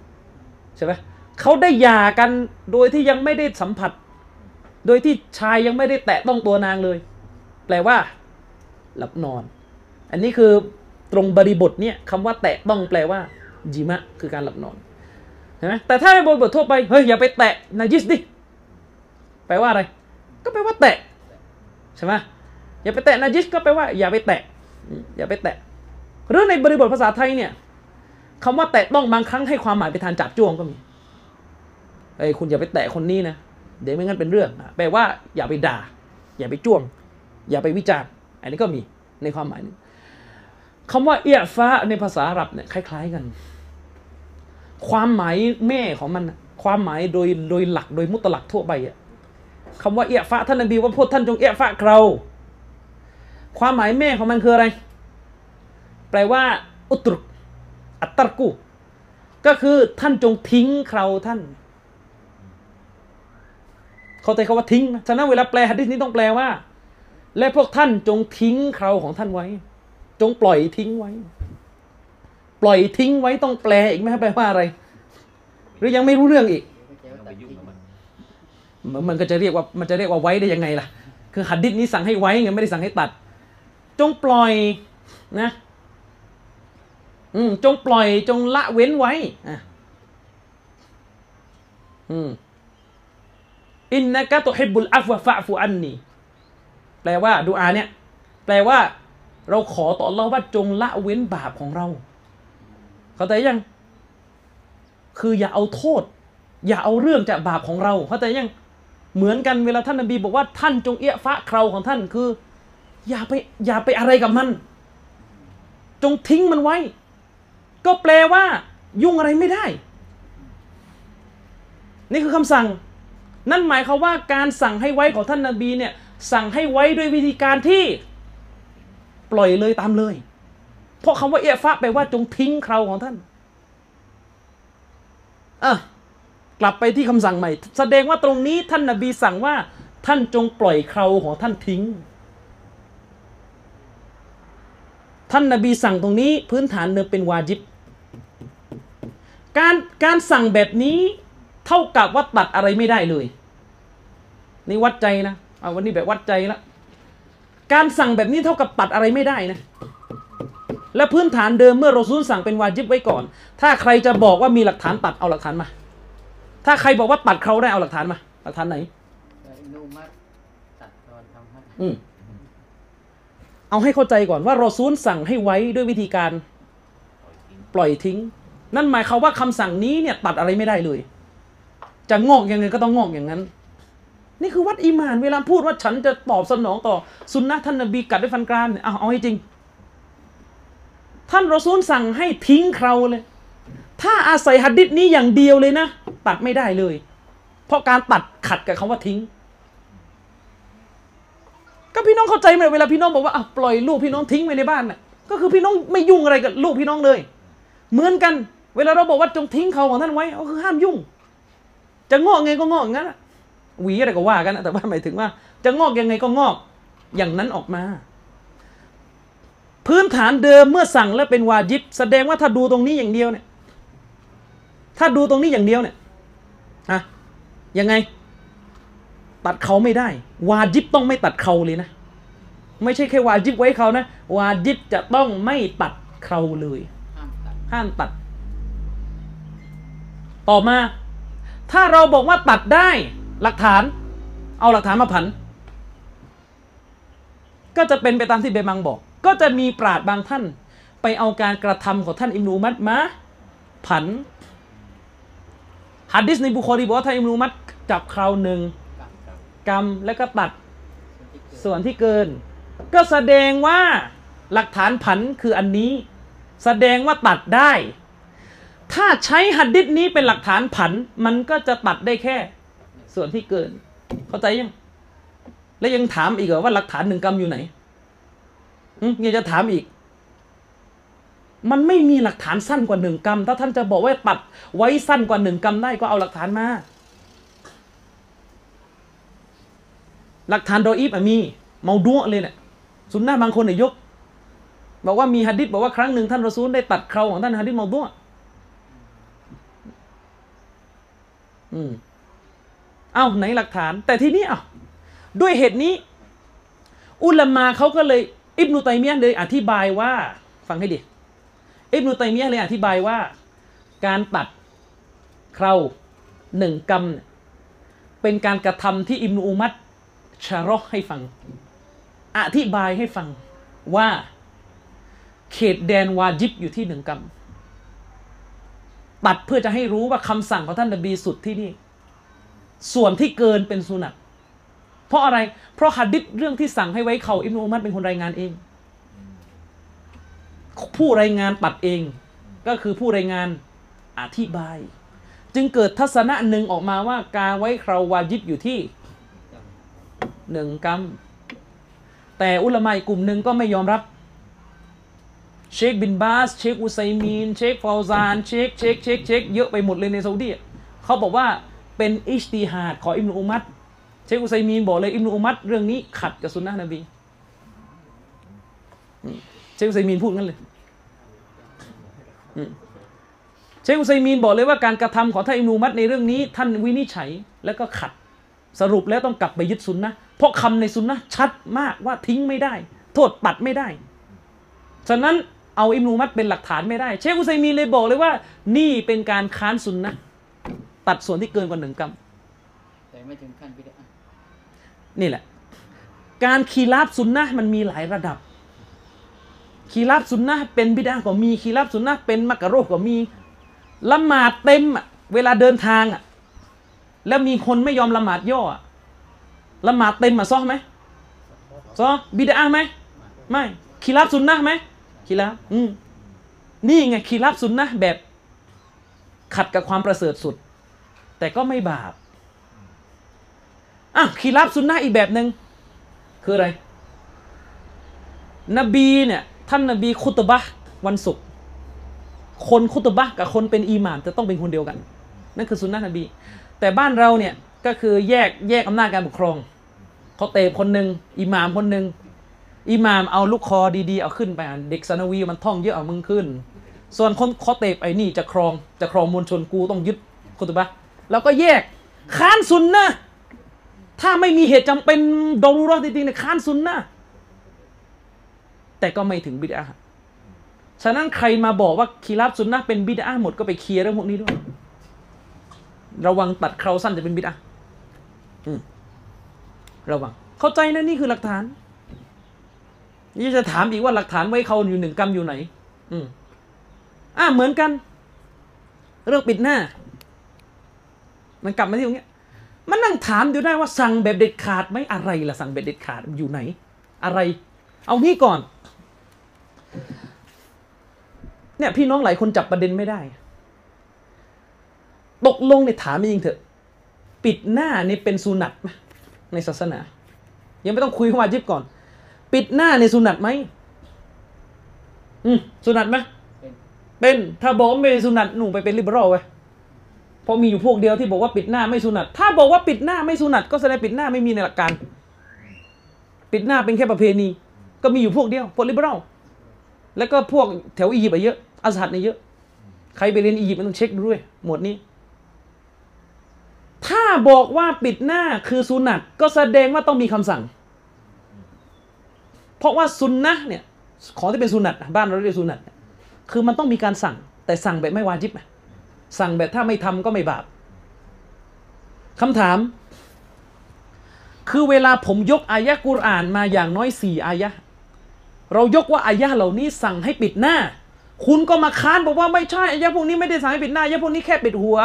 ใช่ไหม เขาได้หย่ากันโดยที่ยังไม่ได้สัมผัส โดยที่ชายยังไม่ได้แตะต้องตัวนางเลย แปลว่า หลับนอน อันนี้คือตรงบริบทเนี่ยคำว่าแตะต้องแปลว่าจิมะคือการหลับนอนเห็นไหมแต่ถ้าในบริบททั่วไปเฮ้ยอย่าไปแตะนาจิสดิแปลว่าอะไร ก็แปลว่าแตะใช่ไหมอย่าไปแตะนาจิสก็แปลว่า อย่าไปแตะออืมอย่าไปแตะหรือในบริบทภาษาไทยเนี่ยคำว่าแตะต้องบางครั้งให้ความหมายไปทางจับจ้วงก็มี เอ้ยคุณอย่าไปแตะคนนี้นะเดี๋ยวไม่งั้นเป็นเรื่องอะแปลว่าอย่าไปด่า อย่าไปจ้วง อย่าไปวิจารณ์อันนี้ก็มีในความหมายนึงคำว่าเอียฟ้าในภาษาอาหรับเนี่ยคล้าย ๆกัน ความหมายแม่ของมัน ความหมายโดยโดยหลักโดยมุตลักทั่วไปอะคำว่าเอียฟ้าท่านนบีว่าพวกท่านจงเอียฟ้าเราความหมายแม่ของมันคืออะไร แปลว่า อุตรุกอัตตรกุก็คือท่านจงทิ้งเราท่าน เขาใจคาว่าทิ้งนะฉะนั้นเวลาแปลหะดีษนี้ต้องแปลว่า และพวกท่านจงทิ้งเราของท่านไว้ จงปล่อยทิ้งไว้ ปล่อยทิ้งไว้ต้องแปลอีกไหมครับแปลว่าอะไร หรือยังไม่รู้เรื่องอีกเดี๋ยวต้องตัไปดยุ่งทิ้งกับมันมันมันก็จะเรียกว่ามันจะเรียกว่าไว้ได้ยังไงล่ะ คือหัดดิษนี้สั่งให้ไว้ไงไม่ได้สั่งให้ตัด จงปล่อยนะอืมจงปล่อยจงละเว้นไว้อะอืม อินนะกะตุฮิบบุลอัฟวะฟะฟูอันนีแปลว่าดูอาเนี่ยแปลว่า เราขอต่ออัลลอฮ์ว่าจงละเว้นบาปของเรา เข้าใจยัง คืออย่าเอาโทษ อย่าเอาเรื่องจากบาปของเรา เข้าใจยังเหมือนกันเวลาท่านนบีบอกว่าท่านจงเอะฟะเคราของท่านคือ อย่าไปอย่าไปอะไรกับมัน จงทิ้งมันไว้ ก็แปลว่า ยุ่งอะไรไม่ได้ นี่คือคำสั่ง นั่นหมายความว่าการสั่งให้ไว้ของท่านนาบีเนี่ยสั่งให้ไว้ด้วยวิธีการที่ปล่อยเลยตามเลย เพราะคำว่าเอะฟะแปลว่าจงทิ้งเคราของท่านอะกลับไปที่คำสั่งใหม่ แสดงว่าตรงนี้ท่านนาบีสั่งว่า ท่านจงปล่อยเคราของท่านทิ้ง ท่านนาบีสั่งตรงนี้พื้นฐานเดิมเป็นวาจิบ การการสั่งแบบนี้ เท่ากับว่าตัดอะไรไม่ได้เลย นี่วัดใจนะเอาวันนี้แบบวัดใจละการสั่งแบบนี้เท่ากับตัดอะไรไม่ได้นะ และพื้นฐานเดิมเมื่อเราซูลสั่งเป็นวาจิบไว้ก่อน ถ้าใครจะบอกว่ามีหลักฐานตัดเอาหลักฐานมา ถ้าใครบอกว่าตัดเขาได้เอาหลักฐานมา หลักฐานไหนแต่อินูมัดตัดตอนทำให้อืมเอาให้เข้าใจก่อนว่ารอซูลสั่งให้ไว้ด้วยวิธีการปล่อยทิ้ง นั่นหมายความว่าคำสั่งนี้เนี่ยตัดอะไรไม่ได้เลย จะงอกยังไงก็ต้องงอกอย่างนั้น นี่คือวัดอีมาน เวลาพูดว่าฉันจะตอบสนองต่อสุนนะท่านนบีกัดด้วยฟันกรามเนี่ยเอาเอาให้จริง ท่านรอซูลสั่งให้ทิ้งเคราเลย ถ้าอาศัยหัดดิษนี้อย่างเดียวเลยนะ ตัดไม่ได้เลย เพราะการตัดขัดกับคำว่าทิ้ง ก็พี่น้องเข้าใจไหมเวลาพี่น้องบอกว่าอะปล่อยลูกพี่น้องทิ้งไว้ในบ้านน่ะก็คือพี่น้องไม่ยุ่งอะไรกับลูกพี่น้องเลย เหมือนกัน เวลาเราบอกว่าจงทิ้งเขาของท่านไว้ก็คือห้ามยุ่ง จะงอกไงก็งอกงั้นอะ หวีอะไรก็ว่ากันนะแต่ว่าหมายถึงว่า จะงอกยังไงก็งอกอย่างนั้นออกมา พื้นฐานเดิมเมื่อสั่งแล้วเป็นวาจิบ แสดงว่าถ้าดูตรงนี้อย่างเดียวเนี่ย ถ้าดูตรงนี้อย่างเดียวเนี่ยอะยังไง ตัดเขาไม่ได้ วาจิบต้องไม่ตัดเขาเลยนะ ไม่ใช่แค่วาจิบไว้เขานะ วาจิบจะต้องไม่ตัดเขาเลยห้ามตัดห้ามตัดต่อมา ถ้าเราบอกว่าตัดได้ หลักฐาน เอาหลักฐานมาผัน ก็จะเป็นไปตามที่เบมังบอก ก็จะมีปราดบางท่าน ไปเอาการกระทำของท่านอิมนูมัดมาผันฮัดดิสในบุคอรีบอกว่าท่านอิมนูมัดจับคราวหนึ่งกรรมแล้วก็ตัดส่วนที่เกิดส่วนที่เกิน ก็แสดงว่าหลักฐานผันคืออันนี้ แสดงว่าตัดได้ ถ้าใช้หัดดิษนี้เป็นหลักฐานผัน มันก็จะตัดได้แค่ ส่วนที่เกิน เข้าใจยัง แล้วยังถามอีกเหรอว่าหลักฐานหนึ่งกรรมอยู่ไหนยังจะถามอีก มันไม่มีหลักฐานสั้นกว่าหนึ่งกรรม ถ้าท่านจะบอกว่าตัดไว้สั้นกว่าหนึ่งกรรมได้ก็เอาหลักฐานมา หลักฐานโดยอีฟมี เมาดัวเลยเนี่ยสุนนะบางคนเนี่ยยก บอกว่ามีฮะดิษบอกว่าครั้งหนึ่งท่านรอซูลได้ตัดเคราของท่านฮะดิษเมาดัวอืม เอ้าไหนหลักฐาน แต่ทีนี้เอ้าด้วยเหตุนี้ อุลามาเขาก็เลยอิบนุตัยมียะเลยอธิบายว่า ฟังให้ดีอิบนุตัยมียะเลยอธิบายว่า การตัดเคราหนึ่งกรรมเป็นการกระทำที่อิบนุอุมัดชะรอให้ฟัง อธิบายให้ฟังว่าเขตแดนวาจิบอยู่ที่หนึ่งกำตัดเพื่อจะให้รู้ว่าคำสั่งของท่านนบีสุดที่นี่ ส่วนที่เกินเป็นสุนัตเพราะอะไร เพราะฮัดดิษเรื่องที่สั่งให้ไว้เขาอิบนุอุมัดเป็นคนรายงานเอง ผู้รายงานตัดเอง ก็คือผู้รายงานอธิบาย จึงเกิดทัศนะหนึ่งออกมาว่าการไว้เคราวาจิบอยู่ที่หนึ่งกำแต่อุลามะอีกลุ่มหนึ่งก็ไม่ยอมรับเชคบินบาส เชคอุไซมีน เชคฟาวซาน เชคเชคเชคเชคเยอะไปหมดเลยในซาอุดีอะเขาบอกว่า เป็นอิชติฮาดของอิบนุอุมัรเชคอุไซมีนบอกเลยอิบนุอุมัรเรื่องนี้ขัดกับสุนนะนบีเชคอุไซมีนพูดงั้นเลยเชคอุไซมีนบอกเลยว่าการกระทำของท่านอิบนุอุมัดในเรื่องนี้ ท่านวินิจฉัยแล้วก็ขัดสรุปแล้วต้องกลับไปยึดสุนนะเพราะคำในสุนนะชัดมากว่าทิ้งไม่ได้ โทษตัดไม่ได้ ฉะนั้นเอาอิมนุมัดเป็นหลักฐานไม่ได้ เชคอุซัยมีนเลยบอกเลยว่า นี่เป็นการค้านสุนนะ ตัดส่วนที่เกินกว่าหนึ่งกรัมแต่ไม่ถึงขั้นบิดานี่แหละ การคีราบสุนนะมันมีหลายระดับ คีราบสุนนะเป็นบิดาก็มีคีราบสุนนะเป็นมักกะโรคก็มีละหมาดเต็มอะเวลาเดินทางอะแล้วมีคนไม่ยอมละหมาดย่ออะละหมาดเต็มอะซ้อไหมซ้อบิดาไหมไม่คีราบสุนนะไหมคีราบอืมนี่ไงคีราบสุนนะแบบขัดกับความประเสริฐสุด แต่ก็ไม่บาปอะคีรับสุนนะอีกแบบหนึ่งคืออะไร นบีเนี่ยท่านนบีคุตบะวันศุกร์คนคุตบะกับคนเป็นอิหม่ามจะต้องเป็นคนเดียวกัน นั่นคือสุนนะนบี แต่บ้านเราเนี่ยก็คือแยกแยกอำนาจการปกครองเขาเตะคนหนึ่งอิหม่ามคนหนึ่งอิหม่ามเอาลูกคอดีๆเอาขึ้นไปเด็กสนวีมันท่องเยอะเอามึงขึ้น ส่วนคนเขาเตะไอ้นี่จะครองจะครองมวลชนกูต้องยึดคุตบะ แล้วก็แยกค้านสุนนะถ้าไม่มีเหตุจำเป็นดอรุราะห์จริงๆเนี่ยค้านซุนนะแต่ก็ไม่ถึงบิดาฉะนั้นใครมาบอกว่าคีรับซุนนะเป็นบิดาหมดก็ไปเคลียร์เรื่องพวกนี้ด้วย ระวังตัดเคราสั้นจะเป็นบิดาอืมระวัง เข้าใจนะนี่คือหลักฐาน นี่จะถามอีกว่าหลักฐานไว้เขาอยู่หนึ่งกรรมอยู่ไหน อืมอ่าเหมือนกัน เรื่องปิดหน้า มันกลับมาที่ตรงเนี้ยมันนั่งถามอยู่ได้ว่าสั่งแบบเด็ดขาดไหมอะไรล่ะสั่งแบบเด็ดขาดอยู่ไหน อะไร เอางี้ก่อน เนี่ยพี่น้องหลายคนจับประเด็นไม่ได้ตกลงเนี่ยถามจริงเถอะ ปิดหน้านี่เป็นสุนัตไหมในศาสนา ยังไม่ต้องคุยเข้ามาจิบก่อน ปิดหน้าในสุนัตไหมอืมสุนัตไหมเป็นเป็นถ้าบอกว่าไม่เป็นสุนัตหนูไปเป็นลิเบอรัลไว้ยเพ ราะมีอยู่พวกเดียวที่บอกว่าปิดหน้าไม่สุนัตถ้าบอกว่าปิดหน้าไม่สุนัตก็แสดงปิดหน้าไม่มีในหลักการ ปิดหน้าเป็นแค่ประเพณี ก็มีอยู่พวกเดียวพวกลิเบอรัลแล้วก็พวกแถวอียิปต์เยอะอาซัดเนี่ยเยอะ ใครไปเรียนอียิปต์มันต้องเช็คด้วย หมวดนี้ ถ้าบอกว่าปิดหน้าคือสุนัตก็แสดงว่าต้องมีคำสั่ง เพราะว่าซุนนะเนี่ยของที่เป็นสุนัตบ้านเราเรียกสุนัตคือมันต้องมีการสั่ง แต่สั่งแบบไม่วาจิบนะ สั่งแบบถ้าไม่ทำก็ไม่บาปคำถาม คือเวลาผมยกอายะกุรอานมาอย่างน้อยสี่อายะเรายกว่าอายะเหล่านี้สั่งให้ปิดหน้า คุณก็มาค้านบอกว่าไม่ใช่อายะพวกนี้ไม่ได้สั่งให้ปิดหน้าอายะพวกนี้แค่ปิดหัว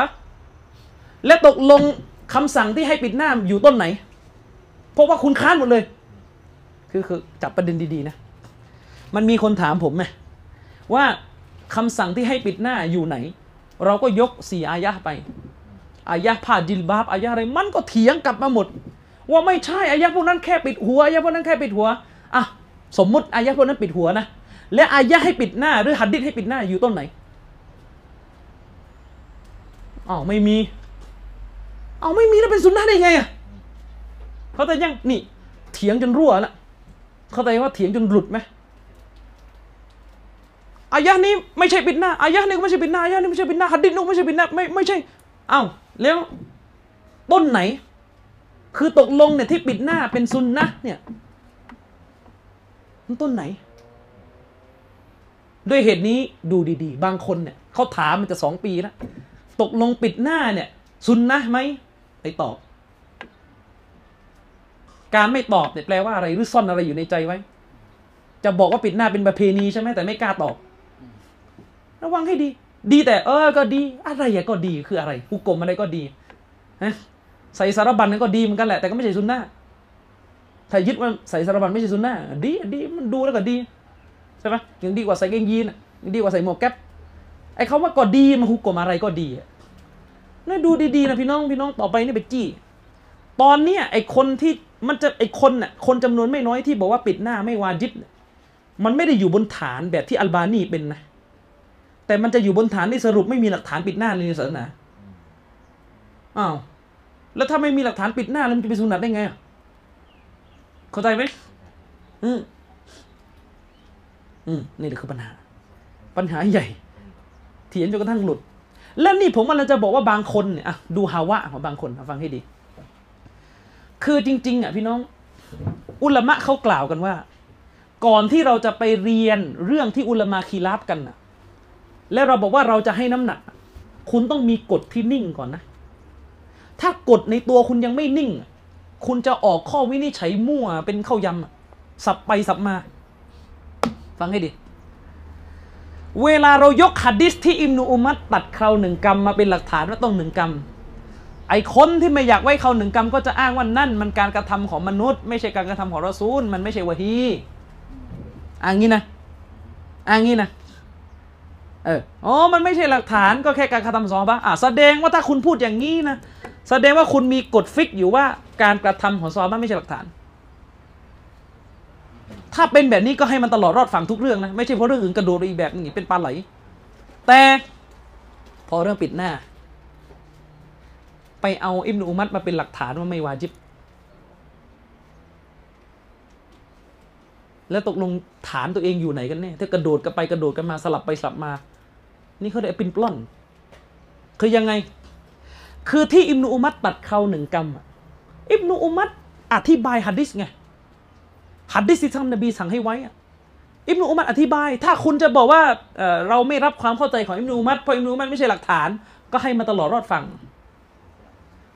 และตกลงคำสั่งที่ให้ปิดหน้าอยู่ต้นไหน เพราะว่าคุณค้านหมดเลย คือคือจับประเด็นดีๆนะ มันมีคนถามผมไหมว่าคำสั่งที่ให้ปิดหน้าอยู่ไหน เราก็ยกสี่อายะห์ไป อายะห์ผ้าจิลบาบอายะห์อะไรมันก็เถียงกลับมาหมด ว่าไม่ใช่อายะห์พวกนั้นแค่ปิดหัวอายะห์พวกนั้นแค่ปิดหัวอะสมมุติอายะห์พวกนั้นปิดหัวนะและอายะห์ให้ปิดหน้าหรือหัดดิษให้ปิดหน้าอยู่ต้นไหนอ้าวไม่มีอ้าวไม่มีแล้วเป็นสุนนะได้ไงอะเขาแต่ยังนี่เถียงจนรั่วแล้วเข้าใจว่าเถียงจนหลุดไหม อายะนี้ไม่ใช่ปิดหน้าอายะนี้ก็ไม่ใช่ปิดหน้าอายะนี้ไม่ใช่ปิดหน้าหัดดิษนู้นไม่ใช่ปิดหน้าไม่ไม่ใช่เอ้าแล้วต้นไหน คือตกลงเนี่ยที่ปิดหน้าเป็นซุนนะเนี่ยมันต้นไหน ด้วยเหตุนี้ดูดีๆ บางคนเนี่ยเขาถามมันจะสองปีแล้วตกลงปิดหน้าเนี่ยซุนนะไหมไปตอบ การไม่ตอบเนี่ยแปลว่าอะไรหรือซ่อนอะไรอยู่ในใจไว้ จะบอกว่าปิดหน้าเป็นประเพณีใช่ไหมแต่ไม่กล้าตอบ ระวังให้ดี ดีแต่เออก็ดี อะไรอะก็ดีคืออะไรฮุกกลมอะไรก็ดีฮะใส่สารบัญนั่นก็ดีเหมือนกันแหละแต่ก็ไม่ใช่ซุนนะถ้ายึดว่าใส่สารบัญไม่ใช่ซุนนะดีดีมันดูแล้วก็ดีใช่ไหมยังดีกว่าใส่กางเกงยีนยังดีกว่าใส่หมวกแก๊ปไอ้คาว่าก็ดีมันฮุกกลมอะไรก็ดีนั่นดูดีๆนะพี่น้องพี่น้องต่อไปนี่ไปจี้ตอนเนี้ยไอ้คนที่มันจะไอ้คนน่ะคนจำนวนไม่น้อยที่บอกว่าปิดหน้าไม่วาจิบมันไม่ได้อยู่บนฐานแบบที่อัลบานีเป็นนะ แต่มันจะอยู่บนฐานที่สรุปไม่มีหลักฐานปิดหน้าในศาสนาอ้าวแล้วถ้าไม่มีหลักฐานปิดหน้าแล้วมันจะเป็นสุนัตได้ไงอะเข้าใจไหมอืมอืมนี่แหละคือปัญหา ปัญหาใหญ่ เถียงจนกระทั่งหลุด แล้วนี่ผมกำลังจะบอกว่าบางคนเนี่ยอะดูฮาวะของบางคนอะฟังให้ดี คือจริง ๆอะพี่น้อง อุลามะเขากล่าวกันว่า ก่อนที่เราจะไปเรียนเรื่องที่อุลามาคีราบกันน่ะ แล้วเราบอกว่าเราจะให้น้ำหนัก คุณต้องมีกฎที่นิ่งก่อนนะ ถ้ากฎในตัวคุณยังไม่นิ่ง คุณจะออกข้อวินิจฉัยมั่วเป็นข้าวยำสับไปสับมา ฟังให้ดี เวลาเรายกหัดดิสที่อิมนุอุมัตตัดเคราหนึ่งกรรมมาเป็นหลักฐานว่าต้องหนึ่งกรรมไอ้คนที่ไม่อยากไว้เขาหนึ่งกรรมก็จะอ้างว่านั่น มันการกระทำของมนุษย์ ไม่ใช่การกระทำของรอซูล มันไม่ใช่วะฮีอ้างงี้นะอ้างงี้นะ เอออ๋อมันไม่ใช่หลักฐานก็แค่การกระทำสองปะอะแสดงว่าถ้าคุณพูดอย่างนี้นะแสดงว่าคุณมีกฎฟิกอยู่ว่าการกระทำของซอบ้าไม่ใช่หลักฐาน ถ้าเป็นแบบนี้ก็ให้มันตลอดรอดฝั่งทุกเรื่องนะไม่ใช่เพราะเรื่องอื่นกระโดดอีกแบบนึงเป็นปลาไหล แต่พอเรื่องปิดหน้า ไปเอาอิบนุอุมัตมาเป็นหลักฐานว่าไม่วาจิบ แล้วตกลงฐานตัวเองอยู่ไหนกันแน่ถ้ากระโดดกันไปกระโดดกันมาสลับไปสลับมา นี่เขาเรียกปินปล้อนคือยังไง คือที่อิบนุอุมัตตัดเขาหนึ่งกรรมอิบนุอุมัตอธิบายฮัดดิสไงฮัดดิสที่ท่านนบีสั่งให้ไว้อิบนุอุมัตอธิบาย ถ้าคุณจะบอกว่าเเราไม่รับความเข้าใจของอิบนุอุมัตเพราะอิบนุอุมัตไม่ใช่หลักฐาน ก็ให้มาตลอดรอดฟัง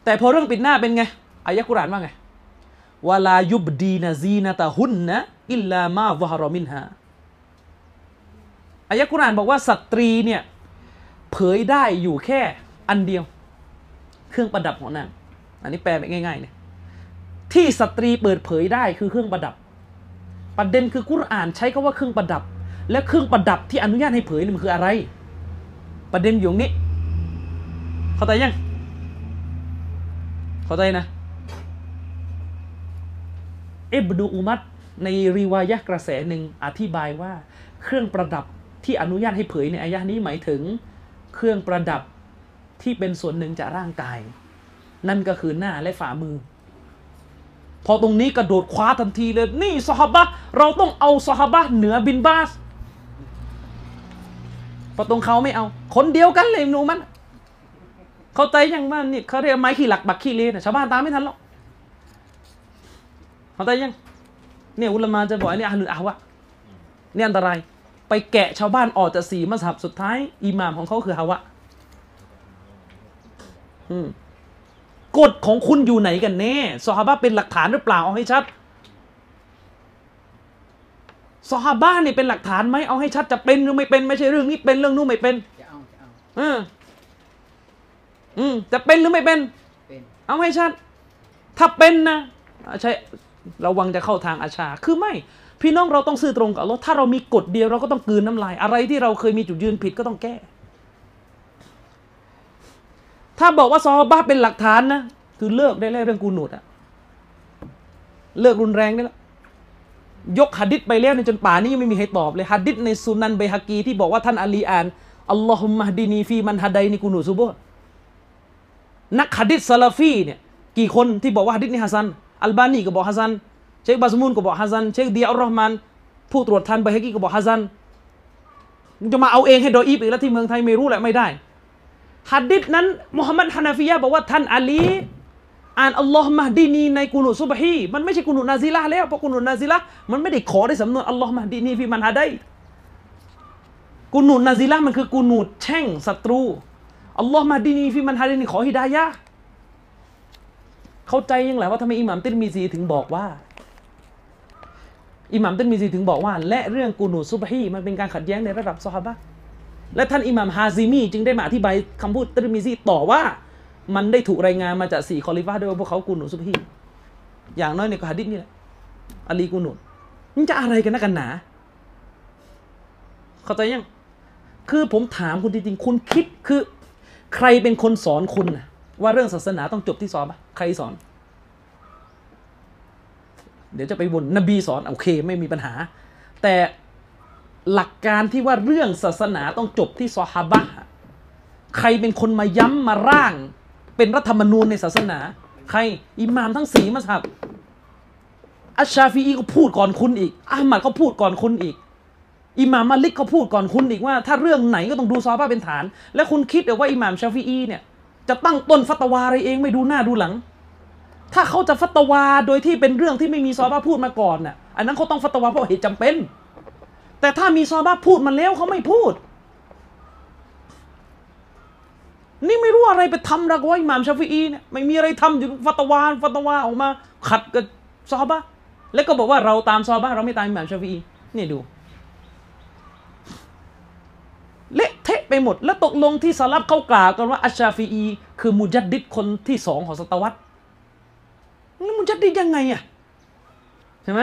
แต่พอเรื่องปิดหน้าเป็นไงอายะกุรานว่าไงวลายุบดีนาซีนาตาหุนนะอิลลามาซะฮารอมินฮา อายะกุรอานบอกว่าสตรีเนี่ยเผยได้อยู่แค่อันเดียว เครื่องประดับของนางอันนี้แปลแบบง่ายๆเนี่ยที่สตรีเปิดเผยได้คือเครื่องประดับ ประเด็นคือกุรอานใช้คาว่าเครื่องประดับ และเครื่องประดับที่อนุญาตให้เผยนี่มันคืออะไร ประเด็นอยู่ตรงนี้เข้าใจยังเข้าใจนะอิบนูอุมัตในรีวายะกระแสหนึ่งอธิบายว่าเครื่องประดับ ที่อนุญาตให้เผยในอายะห์นี้หมายถึงเครื่องประดับที่เป็นส่วนหนึ่งจากร่างกาย นั่นก็คือหน้าและฝ่ามือ พอตรงนี้กระโดดคว้าทันทีเลย นี่สหบะเราต้องเอาสหบะเหนือบินบาสพอตรงเขาไม่เอา คนเดียวกันเลยนูมัตเข้าใจยังว่านี่เขาเรียกไม้ขี้หลักบักขี้เลนชาวบ้านตามไม่ทันหรอกเข้าใจยังเนี่ยอุลมาจะบอกอันนี้อาหลุอาวะเนี่ยอันตราย ไปแกะชาวบ้านออกจากสีมัสฮับสุดท้าย อิหม่ามของเขาคือฮาวะอืมกฎของคุณอยู่ไหนกันแน่ซอฮาบะเป็นหลักฐานหรือเปล่าเอาให้ชัดซอฮาบะนี่เป็นหลักฐานไหมเอาให้ชัดจะเป็นหรือไม่เป็นไม่ใช่เรื่องนี้เป็นเรื่องนู้นไม่เป็นจะเอาจะเอาเอออืมจะเป็นหรือไม่เป็นเป็นเอาให้ชัด ถ้าเป็นนะอ่าใช่ระวังจะเข้าทางอาชาคือไม่ พี่น้องเราต้องซื่อตรงกับอัลลอฮ์ถ้าเรามีกฎเดียวเราก็ต้องกืนน้ำลาย อะไรที่เราเคยมีจุดยืนผิดก็ต้องแก้ ถ้าบอกว่าซอบะห์เป็นหลักฐานนะคือเลิกได้แล้วเรื่องกูนูดอะเลิกรุนแรงได้แล้วยกหัดดิษไปแล้วในจนป่านี้ยังไม่มีใครตอบเลยหัดดิษในซุนันเบฮากีที่บอกว่าท่านอาลีอ่านอัลลอฮุมมะดีนีฟีมันฮัดไดนีกูนูซุบนักหะดิษซาลาฟีเนี่ยกี่คนที่บอกว่าหะดิษนี่ฮัสซันอัลบานีก็บอกฮัสซัน เชคบาซมูนก็บอกฮัสซัน เชคเดียอัลรอฮ์มานผู้ตรวจทานไบฮะกีก็บอกฮัสซันมึงจะมาเอาเองให้ดออีฟอีกแล้วที่เมืองไทยไม่รู้แหละไม่ได้หัดดิษนั้นมุฮัมมัดฮานาฟิยะบอกว่าท่านอาลีอ่าน اللهم اهدني ในกุนุซุบฮีมันไม่ใช่กุนุนาซิละแล้วเพราะกุนุนาซิละมันไม่ได้ขอได้สำนวน اللهم اهدني فيمن هديت กุนุนาซิละมันคือกุนุแช่งศัตรูอัลลอฮ์มาดีนีฟิมันฮาไดีนีขอฮิดายะเข้าใจยังแหละว่าทำไมอิหม่ามติรมิซีถึงบอกว่า อิหม่ามติรมิซีถึงบอกว่า และเรื่องกูนูซุบฮีมันเป็นการขัดแย้งในระดับซอฮาบะและท่านอิหม่ามฮาซิมี จึงได้มาอธิบายคำพูดติรมิซีต่อว่า มันได้ถูกรายงานมาจากสี่คอลิฟะห์ด้วยว่าพวกเขากูนูซุบฮีอย่างน้อยในกหะดิษนี่แหละอาลีกูนูมันจะอะไรกันนะกันหนา เข้าใจยัง คือผมถามคุณจริงๆคุณคิดคือ ใครเป็นคนสอนคุณนะว่าเรื่องศาสนาต้องจบที่ซอฮาบะใครสอน เดี๋ยวจะไปบนนบีสอนโอเค ไม่มีปัญหา แต่หลักการที่ว่าเรื่องศาสนาต้องจบที่ซอฮาบะใครเป็นคนมาย้ำมาร่าง เป็นรัฐธรรมนูญในศาสนา ใครอิหม่ามทั้งสีมัสฮับอัชชาฟีอีก็พูดก่อนคุณอีกอามัดก็พูดก่อนคุณอีกอิหม่ามมาลิกก็พูดก่อนคุณอีกว่า ถ้าเรื่องไหนก็ต้องดูซอฮาบะเป็นฐาน และคุณคิดเหรอว่าอิหม่ามชาฟีอีเนี่ยจะตั้งต้นฟัตวาอะไรเองไม่ดูหน้าดูหลัง ถ้าเขาจะฟัตวาโดยที่เป็นเรื่องที่ไม่มีซอฮาบะห์พูดมาก่อนน่ะ อันนั้นเขาต้องฟัตวาเพราะเหตุจำเป็น แต่ถ้ามีซอฮาบะห์พูดมาแล้วเขาไม่พูด นี่ไม่รู้อะไรไปทำรักว่าอิหมามชาฟีอีเนี่ยไม่มีอะไรทำอยู่ฟัตวาฟัตวาออกมา ขัดกับซอฮาบะห์แล้วก็บอกว่าเราตามซอฮาบะห์เราไม่ตามหมามชาฟีอีนี่ดูเละเทะไปหมด แล้วตกลงที่สลับเขากล่าวกันว่าอัชชาฟีอี คือมุจัดดิดคนที่สองของศตวรรษ แล้วมุจัดดิดยังไงอะใช่ไหม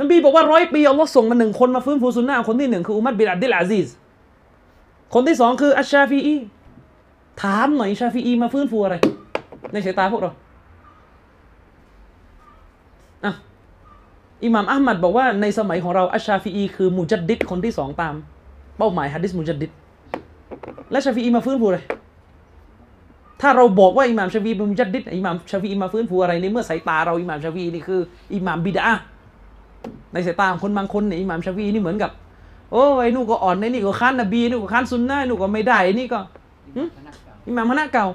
นบีบอกว่าร้อยปีอัลลอฮ์ส่งมาหนึ่งคนมาฟื้นฟูสุนนะคนที่หนึ่งคืออุมัรบินอับดุลอาซีซคนที่สองคืออัชชาฟีอีถามหน่อยชาฟีอีมาฟื้นฟูอะไร ในสายตาพวกเราอะอิหม่ามอะห์มัดบอกว่าในสมัยของเราอัชชาฟีอีคือมุจัดดิดคนที่สองตาม เป้าหมายฮัดดิสมุจัดดิดและชาฟีอีมาฟื้นฟูอะไร ถ้าเราบอกว่าอิหม่ามชาฟีเป็นมุจัดดิดอิหม่ามชาฟีมาฟื้นฟูอะไรในเมื่อสายตาเราอิหม่ามชาฟีนี่คืออิหม่ามบิดาในสายตาของคนบางคนเนี่ยอิหม่ามชาฟีนี่เหมือนกับ โอ้ไอ้นู่นก็อ่อนไอ้นี่ก็ค้านนบีนู่นก็ค้านซุนนะห์นู่นก็ไม่ได้อ้นี่ก็อิหม่ามคณะเก่า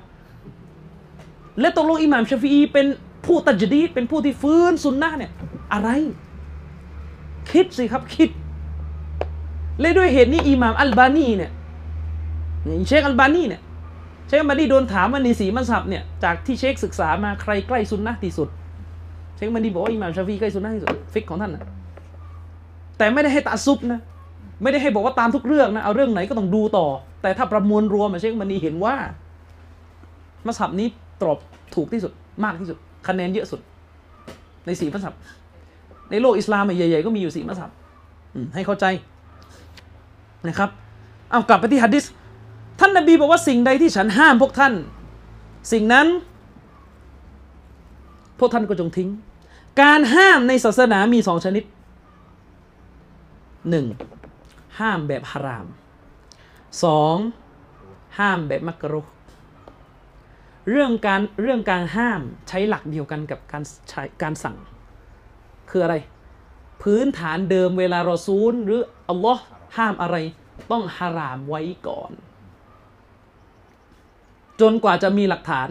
และตกลงอิหม่ามชาฟีเป็นผู้ตัจดีดเป็นผู้ที่ฟื้นซุนนะเนี่ย อะไร คิดสิครับคิดและด้วยเหตุนี้อิหม่ามอัลบานีเนี่ยเชคอัลบานีเนี่ย เชคอัลบานีโดนถามว่าในสีมัสับเนี่ยจากที่เชคศึกษามาใครใกล้ซุนนะที่สุด เชคอัลบานีบอกว่าอิหม่ามชาฟีใกล้ซุนนะที่สุดฟิกของท่านนะแต่ไม่ได้ให้ตาซุบนะไม่ได้ให้บอกว่าตามทุกเรื่องนะเอาเรื่องไหนก็ต้องดูต่อ แต่ถ้าประมวลรวมเชคอัลบานีเห็นว่ามัสับนี้ตรอบถูกที่สุดมากที่สุด คะแนนเยอะสุด ในสีมัสับในโลกอิสลามใหญ่ๆก็มีอยู่สีมัสับให้เข้าใจนะครับเอากลับไปที่ฮัดดิส ท่านนบีบอกว่าสิ่งใดที่ฉันห้ามพวกท่าน สิ่งนั้น พวกท่านก็จงทิ้ง การห้ามในศาสนามีสองชนิดหนึ่งห้ามแบบฮารามสองห้ามแบบมักรุเรื่องการเรื่องการห้ามใช้หลักเดียวกันกับการใช้การสั่ง คืออะไร พื้นฐานเดิมเวลารอซูล หรืออัลลอฮ์ห้ามอะไร ต้องฮารามไว้ก่อน จนกว่าจะมีหลักฐาน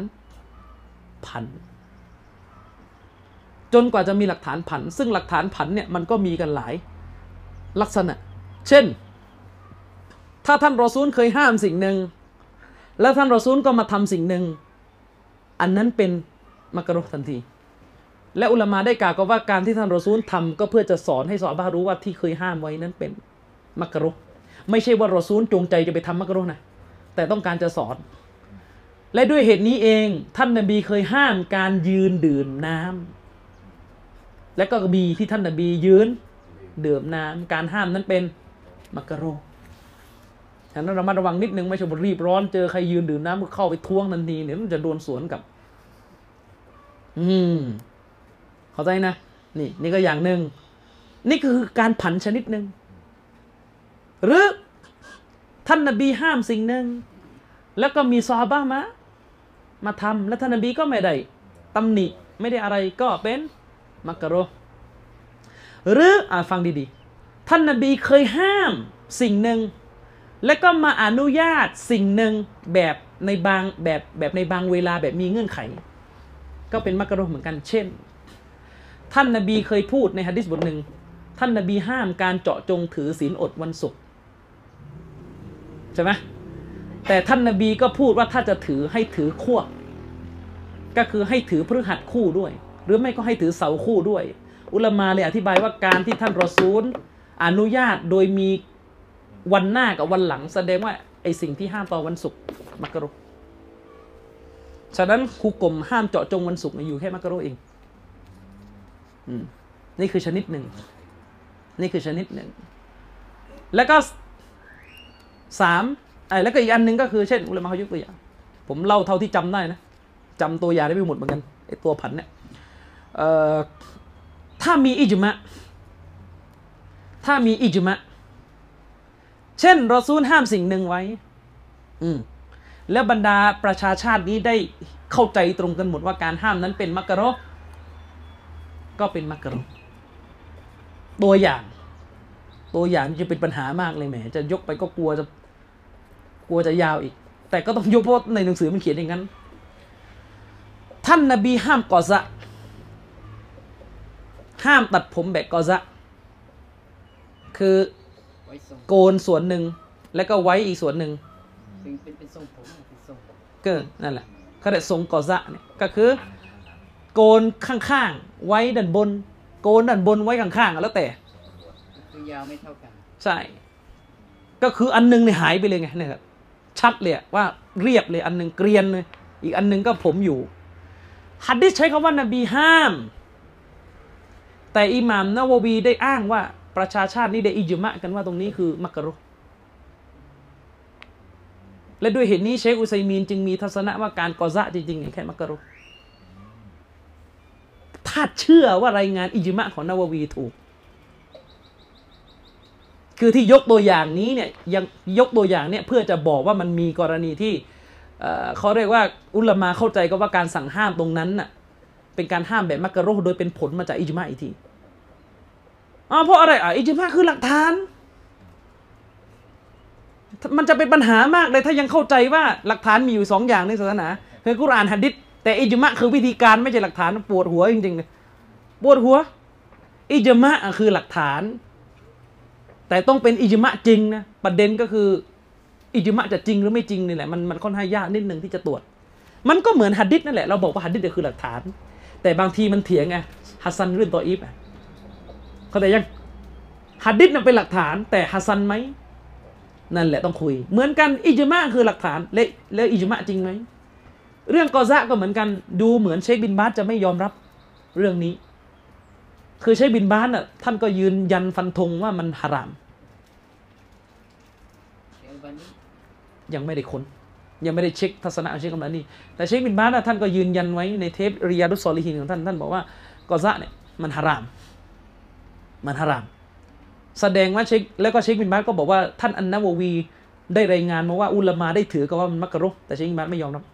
ผัน จนกว่าจะมีหลักฐานผัน ซึ่งหลักฐานผันเนี่ยมันก็มีกันหลายลักษณะ เช่น ถ้าท่านรอซูลเคยห้ามสิ่งหนึ่ง แล้วท่านรอซูลก็มาทำสิ่งหนึ่ง อันนั้นเป็นมักรุทันที และอุลามาได้กล่าวก็ว่าการที่ท่านรอซูลทำก็เพื่อจะสอนให้ซอฮาบะห์รู้ว่าที่เคยห้ามไว้นั้นเป็นมักรุไม่ใช่ว่ารอซูลจงใจจะไปทำมักรุนะแต่ต้องการจะสอน และด้วยเหตุนี้เอง ท่านนบีเคยห้ามการยืนดื่มน้ำและก็มีที่ท่านนบียืนดื่มน้ำการห้ามนั้นเป็นมักรุฮ์ฉะนั้นเรามาระวังนิดนึงไม่ใช่รีบร้อนเจอใครยืนดื่มน้ำก็เข้าไปท้วงทันทีเดี๋ยวมันจะโดนสวนกลับ อืม เข้าใจนะนี่ นี่ก็อย่างหนึ่งนี่คือการผันชนิดหนึ่งหรือท่านนบีห้ามสิ่งหนึ่งแล้วก็มีซอฮาบะ มามาทำแล้วท่านนบีก็ไม่ได้ตำหนิไม่ได้อะไรก็เป็นมักกะโรหรืออ่าฟังดีๆ ท่านนบีเคยห้ามสิ่งหนึ่ง แล้วก็มาอนุญาตสิ่งหนึ่งแบบในบางแบบแบบในบางเวลาแบบมีเงื่อนไข ก็เป็นมักกะโรเหมือนกัน เช่น ท่านนบีเคยพูดในฮะดิษบทหนึ่งท่านนบีห้ามการเจาะจงถือศีลอดวันศุกร์ใช่ไหม แต่ท่านนบีก็พูดว่าถ้าจะถือให้ถือควบก็คือให้ถือพฤหัสคู่ด้วย หรือไม่ก็ให้ถือเสาร์คู่ด้วย อุลามาเลยอธิบายว่าการที่ท่านรอซูล อนุญาตโดยมีวันหน้ากับวันหลังแสดงว่าไอสิ่งที่ห้ามต่อวันศุกร์มักรุฉะนั้นคุกกลมห้ามเจาะจงวันศุกร์อยู่แค่มักรุเองอืมนี่คือชนิดหนึ่ง นี่คือชนิดหนึ่ง แล้วก็สาม แล้วก็อีกอันหนึ่งก็คือเช่นอุลามะเขายกตัวอย่าง ผมเล่าเท่าที่จำได้นะจำตัวอย่างได้ไม่หมดเหมือนกันไอ้ตัวผันเนี่ยเอ่อถ้ามีอิจมะถ้ามีอิจมะเช่นรอซูลห้ามสิ่งหนึ่งไว้ อืมแล้วบรรดาประชาชาตินี้ได้เข้าใจตรงกันหมดว่าการห้ามนั้นเป็นมักกะโรอก็เป็นมักกะโรอตัวอย่าง ตัวอย่างจะเป็นปัญหามากเลยแหม จะยกไปก็กลัวจะ กลัวจะยาวอีก แต่ก็ต้องยกเพราะในหนังสือมันเขียนอย่างนั้น ท่านนบีห้ามกอซะ ห้ามตัดผมแบบกอซะ คือไว้ทรงโกนส่วนหนึ่งแล้วก็ไว้อีกส่วนหนึ่งเป็นเป็นเป็นทรงผมเป็นทรงผมก็นั่นแหละเขาเรียกทรงกอซะเนี่ยก็คือ โกนข้างๆไว้ด้านบน โกนด้านบนไว้ข้างๆแล้วแต่คือยาวไม่เท่ากัน ใช่ ก็คืออันหนึงเนี่ยหายไปเลยไงเนี่ยครับ ชัดเลยว่าเรียบเลยอันหนึ่งเกรียนเลย อีกอันหนึ่งก็ผมอยู่ฮัดดิษใช้คำว่านบีห้าม แต่อิหม่ามนาววีได้อ้างว่าประชาชาตินี่ได้อิจมะกันว่าตรงนี้คือมักรุและด้วยเหตุนี้เชคอุซัยมีนจึงมีทัศนะว่าการกอซะจริงๆแค่มักรุถ้าเชื่อว่ารายงานอิจมะของนาววีถูก คือที่ยกตัวอย่างนี้เนี่ยยังยกตัวอย่างเนี่ยเพื่อจะบอกว่ามันมีกรณีที่เเขาเรียกว่าอุลมาเข้าใจก็ว่าการสั่งห้ามตรงนั้นน่ะเป็นการห้ามแบบมักกะโรโดยเป็นผลมาจากอิจมาอีกทีอ๋อเพราะอะไรอะอิจมาคือหลักฐาน มันจะเป็นปัญหามากเลยถ้ายังเข้าใจว่าหลักฐานมีอยู่สองอย่างในศาสนาคือกุรอานฮัดดิษแต่อิจมะคือวิธีการไม่ใช่หลักฐานปวดหัวจริงๆเลยปวดหัว อิจมะอะคือหลักฐาน แต่ต้องเป็นอิจมะจริงนะประเด็นก็คืออิจมะจะจริงหรือไม่จริงนี่แหละมันมันค่อนข้างยากนิดนึงที่จะตรวจ มันก็เหมือนหัดดิษนั่นแหละเราบอกว่าหัดดิษเนี่ยคือหลักฐาน แต่บางทีมันเถียงไงฮัสซันเรื่องตัวอีฟอะเข้าใจยังหัดดิษน่ะเป็นหลักฐาน แต่ฮัสซันไหมนั่นแหละต้องคุย เหมือนกันอิจมะคือหลักฐานและแล้วอิจมะจริงไหมเรื่องกอซะก็เหมือนกันดูเหมือนเชคบินบาสจะไม่ยอมรับเรื่องนี้ คือเชคบินบ้าสน่ะท่านก็ยืนยันฟันธงว่ามันฮาราม ยังไม่ได้ค้น ยังไม่ได้เช็คทัศนะเช็คกำลังนี่แต่เช็คบินบ้าสน่ะท่านก็ยืนยันไว้ในเทปริยาดุสซอลิฮินของท่านท่านบอกว่ากอซะเนี่ยมันฮาราม มันฮาราม แสดงว่าเช็คแล้วก็เช็คบินบ้าสก็บอกว่าท่านอันนาววีได้รายงานมาว่าอุลามาได้ถือกันว่ามันมักรูฮ์แต่เชคบินบาสไม่ยอมรับ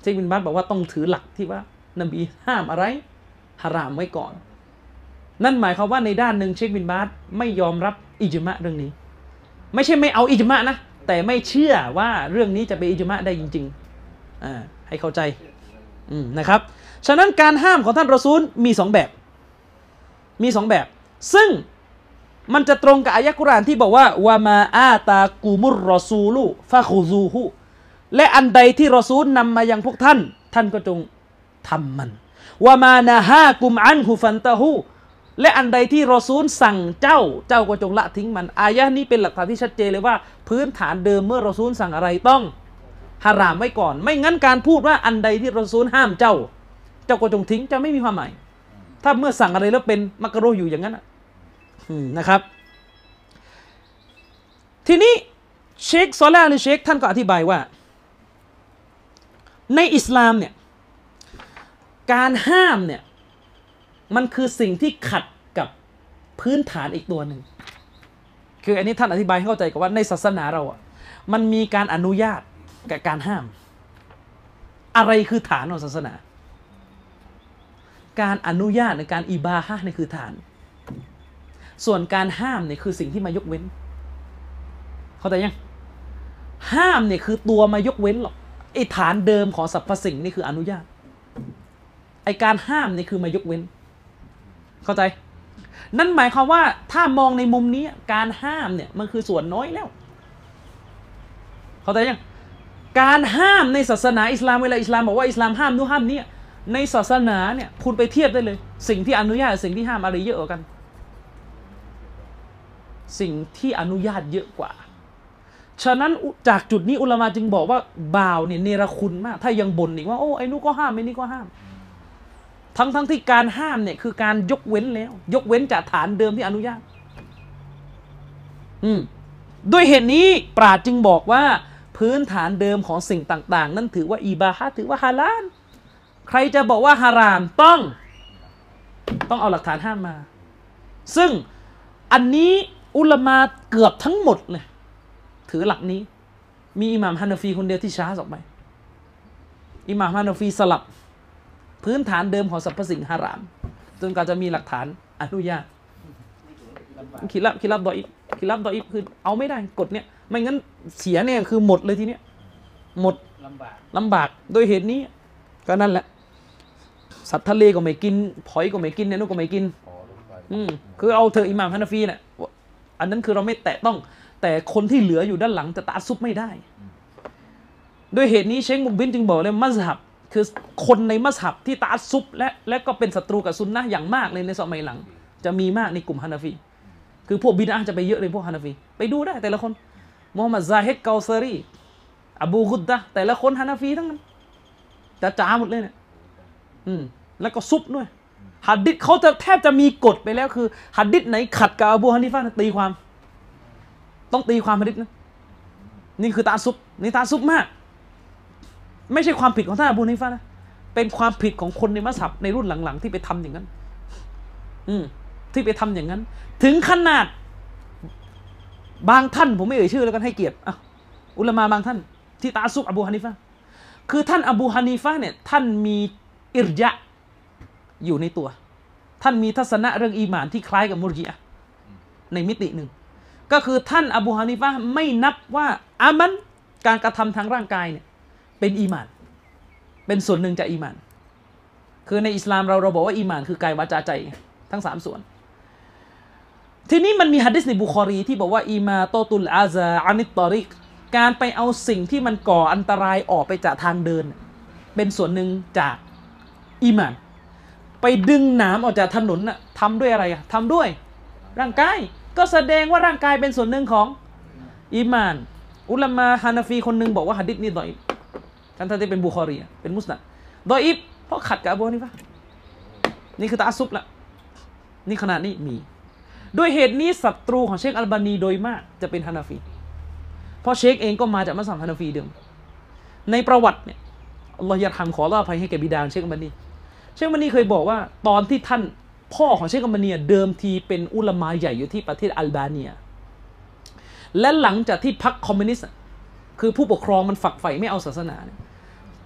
เชคบินบาสบอกว่าต้องถือหลักที่ว่านบีห้ามอะไรฮารามไว้ก่อน นั่นหมายความว่าในด้านหนึ่งเชคบินบาสไม่ยอมรับอิจมะเรื่องนี้ ไม่ใช่ไม่เอาอิจมะนะ แต่ไม่เชื่อว่าเรื่องนี้จะเป็นอิจมะได้จริงๆอ่าให้เข้าใจอืมนะครับ ฉะนั้นการห้ามของท่านรอซูลมีสองแบบ มีสองแบบ ซึ่งมันจะตรงกับอายะกุรานที่บอกว่าวามาอาตากูมุรรอซูลูฟาคูซูฮูและอันใดที่รอซูลนำมายังพวกท่าน ท่านก็จงทำมันวามานาฮากุมอันฮูฟันตาฮู และอันใดที่รอซูลสั่งเจ้าเจ้าก็จงละทิ้งมัน อายะนี้เป็นหลักฐานที่ชัดเจนเลยว่า พื้นฐานเดิมเมื่อรอซูลสั่งอะไรต้องฮารามไว้ก่อน ไม่งั้นการพูดว่าอันใดที่รอซูลห้ามเจ้า เจ้าก็จงทิ้งจะไม่มีความหมาย ถ้าเมื่อสั่งอะไรแล้วเป็นมักกะโรอยู่อย่างนั้นนะอืมนะครับ ทีนี้เชคซอลาหรือเชคท่านก็อธิบายว่า ในอิสลามเนี่ยการห้ามเนี่ย มันคือสิ่งที่ขัดกับพื้นฐานอีกตัวหนึ่ง คืออันนี้ท่านอธิบายให้เข้าใจกับว่าในศาสนาเราอะ มันมีการอนุญาตกับการห้าม อะไรคือฐานของศาสนา การอนุญาตในการอิบาฮะนี่คือฐาน ส่วนการห้ามเนี่ยคือสิ่งที่มายกเว้น เข้าใจยัง ห้ามเนี่ยคือตัวมายกเว้นหรอกไอ้ฐานเดิมของสรรพสิ่งนี่คืออนุญาตไอ้การห้ามนี่คือมายกเว้น เข้าใจ นั่นหมายความว่าถ้ามองในมุมนี้การห้ามเนี่ยมันคือส่วนน้อยแล้ว เข้าใจยังการห้ามในศาสนาอิสลามเวลาอิสลามบอกว่าอิสลามห้ามนู่นห้ามนี่ในศาสนาเนี่ยคุณไปเทียบได้เลย สิ่งที่อนุญาตสิ่งที่ห้ามอะไรเยอะกว่ากัน สิ่งที่อนุญาตเยอะกว่า ฉะนั้นจากจุดนี้อุลามาจึงบอกว่าบ่าวเนี่ยเนรคุณมาก ถ้ายังบ่นอีกว่าโอ้ไอ้นู้ก็ห้ามไอ้นี่ก็ห้าม ทั้งทั้งที่การห้ามเนี่ยคือการยกเว้นแล้ว ยกเว้นจากฐานเดิมที่อนุญาต อืมด้วยเหตุนี้ปราดจึงบอกว่า พื้นฐานเดิมของสิ่งต่าง ๆ นั้นถือว่าอีบาฮะถือว่าฮาลาลใครจะบอกว่าฮารามต้อง ต้องเอาหลักฐานห้ามมา ซึ่งอันนี้อุลามาเกือบทั้งหมดเลยถือหลักนี้ มีอิหม่ามฮานาฟีคนเดียวที่ช้าออกไปอิหม่ามฮานาฟีสลับ พื้นฐานเดิมของสรรพสิ่งฮาราม จนกว่าจะมีหลักฐานอนุญาตคิรับคิรับดออิฟคิรับดออิฟคือเอาไม่ได้กฎเนี้ยไม่งั้นเสียเนี่ยคือหมดเลยทีเนี้ยหมดลำบากลำบากโดยเหตุนี้ ก็นั่นแหละ สัตว์ทะเลก็ไม่กินหอยก็ไม่กินเนี่ยนู่นก็ไม่กินอืมคือเอาเธออิหม่ามฮานาฟีเนี่ยอันนั้นคือเราไม่แตะต้อง แต่คนที่เหลืออยู่ด้านหลังจะตาซุบไม่ได้ ด้วยเหตุนี้เชคมุกบินจึงบอกเลยมัสฮับ คือคนในมัสฮับที่ตาซุบและและก็เป็นศัตรูกับซุนนะอย่างมากเลยในสมัยหลัง จะมีมากในกลุ่มฮานาฟี คือพวกบิดาจะไปเยอะเลยพวกฮานาฟี ไปดูได้แต่ละคนมูฮัมหมัดซาฮิดเกาซารีอบูกุดดะแต่ละคนฮานาฟีทั้งนั้นจะจ้าหมดเลยเนี่ยอืมแล้วก็ซุบด้วยหัดดิษเขาจะแทบจะมีกฎไปแล้วคือหัดดิษไหนขัดกับอบูฮานิฟะห์นะตีความ ต้องตีความหัดดิษนะนี่คือตาซุบนี่ตาซุบมาก ไม่ใช่ความผิดของท่านอบูฮานิฟะนะเป็นความผิดของคนในมัสฮับในรุ่นหลังๆ ที่ไปทำอย่างนั้น อืมที่ไปทำอย่างนั้น ถึงขนาด บางท่าน ผมไม่เอ่ยชื่อแล้วกันให้เกียรติอะอุลามาบางท่าน ที่ตาซุบอบูฮานิฟะคือท่านอบูฮานิฟะเนี่ย ท่านมีอิรยะห์อยู่ในตัว ท่านมีทัศนะเรื่องอีหมานที่คล้ายกับมุรจิอะในมิติหนึ่ง ก็คือท่านอบูฮานิฟะไม่นับว่าอามันการกระทำทางร่างกายเนี่ย เป็นอีมาน เป็นส่วนหนึ่งจากอีมาน คือในอิสลามเราเราบอกว่าอีมานคือกายวาจาใจทั้งสามส่วน ทีนี้มันมีฮะดิษในบุคอรีที่บอกว่า إماطة الأذى عن الطريق การไปเอาสิ่งที่มันก่ออันตรายออกไปจากทางเดิน เป็นส่วนหนึ่งจากอีมาน ไปดึงหนามออกจากถนนน่ะทำด้วยอะไรอะทำด้วย ร่างกายก็แสดงว่าร่างกายเป็นส่วนหนึ่งของอีมาน อุลามาฮานาฟีคนหนึ่งบอกว่าหะดิษนี้ดออีฟทั้งที่เป็นบุคอรีเป็นมุสนัดดออีฟเพราะขัดกับอบูฮานิฟะนี่คือตะอัซซุบละนี่ขนาดนี้มี ด้วยเหตุนี้ศัตรูของเชคอัลบานีโดยมากจะเป็นฮานาฟี เพราะเชคเองก็มาจากมัสฮับฮานาฟีเดิม ในประวัติเนี่ยอัลลอฮฺอยากทำขอละอภัยให้แก่บิดาของเชคอัลบานี เชคอัลบานีเคยบอกว่าตอนที่ท่านพ่อของเชคอัลบานีเดิมทีเป็นอุลามาใหญ่อยู่ที่ประเทศอัลบาเนีย และหลังจากที่พรรคคอมมิวนิสต์ คือผู้ปกครองมันฝักใฝ่ไม่เอาศาสนาเนี่ย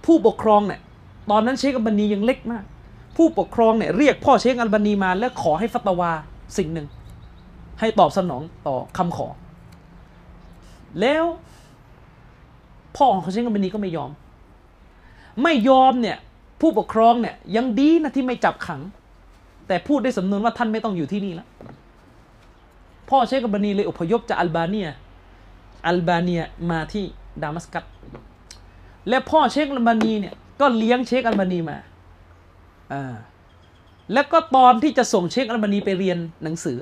ผู้ปกครองเนี่ยตอนนั้นเชคอัลบานียังเล็กมาก ผู้ปกครองเนี่ยเรียกพ่อเชคอัลบานีมาและขอให้ฟัตวาสิ่งหนึ่ง ให้ตอบสนองต่อคำขอ แล้วพ่อของเชคอัลบานีก็ไม่ยอม ไม่ยอมเนี่ยผู้ปกครองเนี่ยยังดีนะที่ไม่จับขัง แต่พูดได้สำนวนว่าท่านไม่ต้องอยู่ที่นี่แล้วพ่อเชคอัลบานีเลยอพยพจากอัลบาเนียอัลบาเนียมาที่ ดามัสกัสและพ่อเชคอัลบานีเนี่ยก็เลี้ยงเชคอัลบานีมาอ่าแล้วก็ตอนที่จะส่งเชคอัลบานีไปเรียนหนังสือ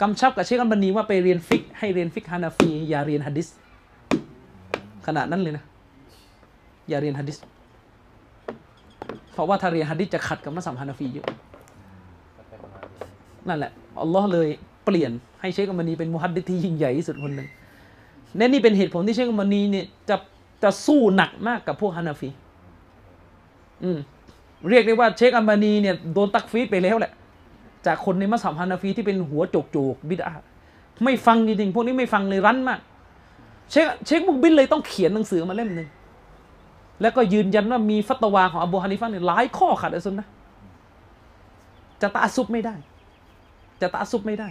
กำชับกับเชคอัลบานีว่าไปเรียนฟิกให้เรียนฟิกฮานาฟีอย่าเรียนฮะดิษขนาดนั้นเลยนะ อย่าเรียนฮะดิษเพราะว่าถ้าเรียนฮะดิษจะขัดกับมัสฮับฮานาฟีเยอะนั่นแหละอัลลอฮ์เลยเปลี่ยนให้เชคอัลบานีเป็นมุฮัดดิษที่ยิ่งใหญ่ที่สุดคนหนึ่ง และนี่เป็นเหตุผลที่เชคอัลบานีเนี่ยจะจะสู้หนักมากกับพวกฮานาฟี อืม เรียกได้ว่าเชคอัลบานีเนี่ยโดนตักฟีรไปแล้วแหละ จากคนในมัสฮับฮานาฟีที่เป็นหัวโจกโจกบิดาไม่ฟังจริงๆพวกนี้ไม่ฟังเลยรั้นมาก เชคเชคมุกบิลเลยต้องเขียนหนังสือมาเล่มหนึ่งแล้วก็ยืนยันว่ามีฟัตวาของอบูฮานิฟะเนี่ยหลายข้อขัดอัลซุนนะจะตาซุบไม่ได้ จะตาซุบไม่ได้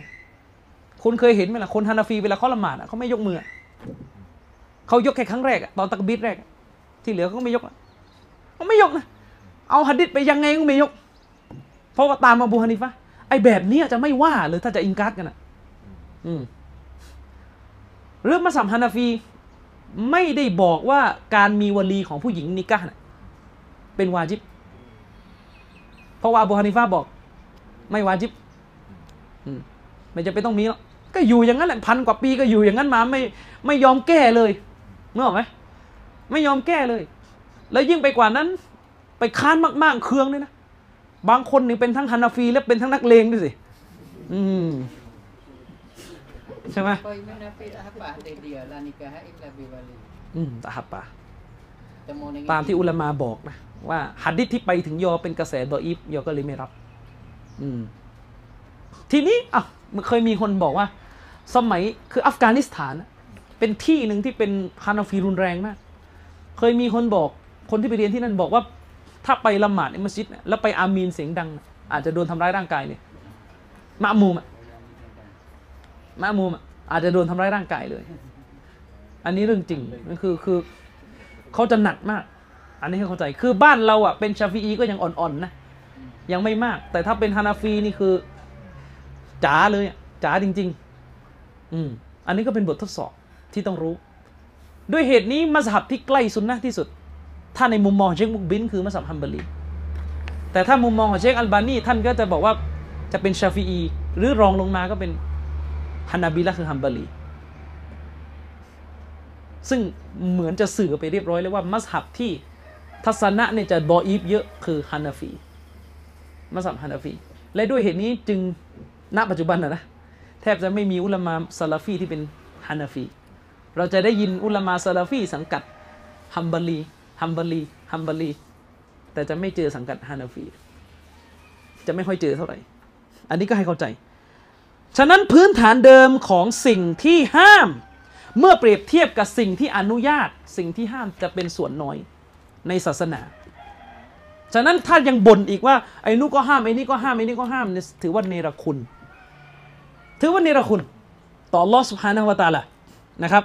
คุณเคยเห็นไหมล่ะคนฮานาฟีเวลาเขาละหมาดเขาไม่ยกมือ เขายกแค่ครั้งแรกอะตอนตักบีดแรกอะที่เหลือเขาก็ไม่ยกอะเขาไม่ยกนะเอาหัดดิษไปยังไงก็ไม่ยก เพราะว่าตามอบูฮานิฟะห์ไอ้แบบเนี้ยจะไม่ว่าเลยถ้าจะอิงการ์ดกันอะอืมเรื่องมาสัมฮานาฟี ไม่ได้บอกว่าการมีวลีของผู้หญิงนิกะห์น่ะเป็นวาจิบ เพราะว่าอบูฮานิฟาบอก ไม่วาจิบ อืมไม่จะเป็นต้องมีหรอก ก็อยู่อย่างนั้นแหละพันกว่าปีก็อยู่อย่างนั้นมาไม่ไม่ยอมแก้เลยนึกออกไหมไม่ยอมแก้เลย แล้วยิ่งไปกว่านั้น ไปค้านมากๆ เคืองเลยนะบางคนนี่เป็นทั้งฮานาฟีและเป็นทั้งนักเลงด้วยสิ อืมใช่ไหม Koi menafi apa de dia la nikah illa bi wali. อืมตาฮับปะ Temu dengan ตามที่อุลามาบอกนะว่าหัดดิษที่ไปถึงยอเป็นกระแสดออีฟยอก็เลยไม่รับ อืม ทีนี้อะมันเคยมีคนบอกว่า สมัยคืออัฟกานิสถานเป็นที่หนึ่งที่เป็นฮานาฟีรุนแรงมาก เคยมีคนบอกคนที่ไปเรียนที่นั่นบอกว่า ถ้าไปละหมาดในมัสยิดแล้วไปอามีนเสียงดัง อาจจะโดนทำร้ายร่างกายเลยมะมูมะมะมูมอะอาจจะโดนทำร้ายร่างกายเลย อันนี้เรื่องจริงนั่นคือคือเขาจะหนักมาก อันนี้ให้เข้าใจคือบ้านเราอะเป็นชาฟีอีก็ยังอ่อนๆนะยังไม่มาก แต่ถ้าเป็นฮานาฟีนี่คือจ๋าเลยจ๋าจริง ๆ อืมอันนี้ก็เป็นบททดสอบที่ต้องรู้ ด้วยเหตุนี้มัสฮับที่ใกล้สุนนะที่สุด ถ้าในมุมมองเชคมุกบิน คือมัสฮับฮัมบารีแต่ถ้ามุมมองของเชคอัลบานีท่านก็จะบอกว่าจะเป็นชาฟีอีหรือรองลงมาก็เป็นฮานาบิละคือฮัมบารีซึ่งเหมือนจะสื่อไปเรียบร้อยแล้วว่ามัสฮับที่ทัศนะเนี่ยจะดออีฟเยอะคือฮานาฟีมัสฮับฮานาฟีและด้วยเหตุนี้จึงณปัจจุบันนะนะ แทบจะไม่มีอุลามาซาลาฟีที่เป็นฮานาฟี เราจะได้ยินอุลามาซาลาฟีสังกัดฮัมบารีฮัมบารีฮัมบารีแต่จะไม่เจอสังกัดฮานาฟี จะไม่ค่อยเจอเท่าไหร่ อันนี้ก็ให้เข้าใจ ฉะนั้นพื้นฐานเดิมของสิ่งที่ห้าม เมื่อเปรียบเทียบกับสิ่งที่อนุญาต สิ่งที่ห้ามจะเป็นส่วนน้อยในศาสนา ฉะนั้นถ้ายังบ่นอีกว่าไอ้นู้ก็ห้ามไอ้นี่ก็ห้ามไอ้นี่ก็ห้ามนี่ถือว่าเนรคุณ ถือว่าเนรคุณ ต่อลอสุภานะวตาละนะครับ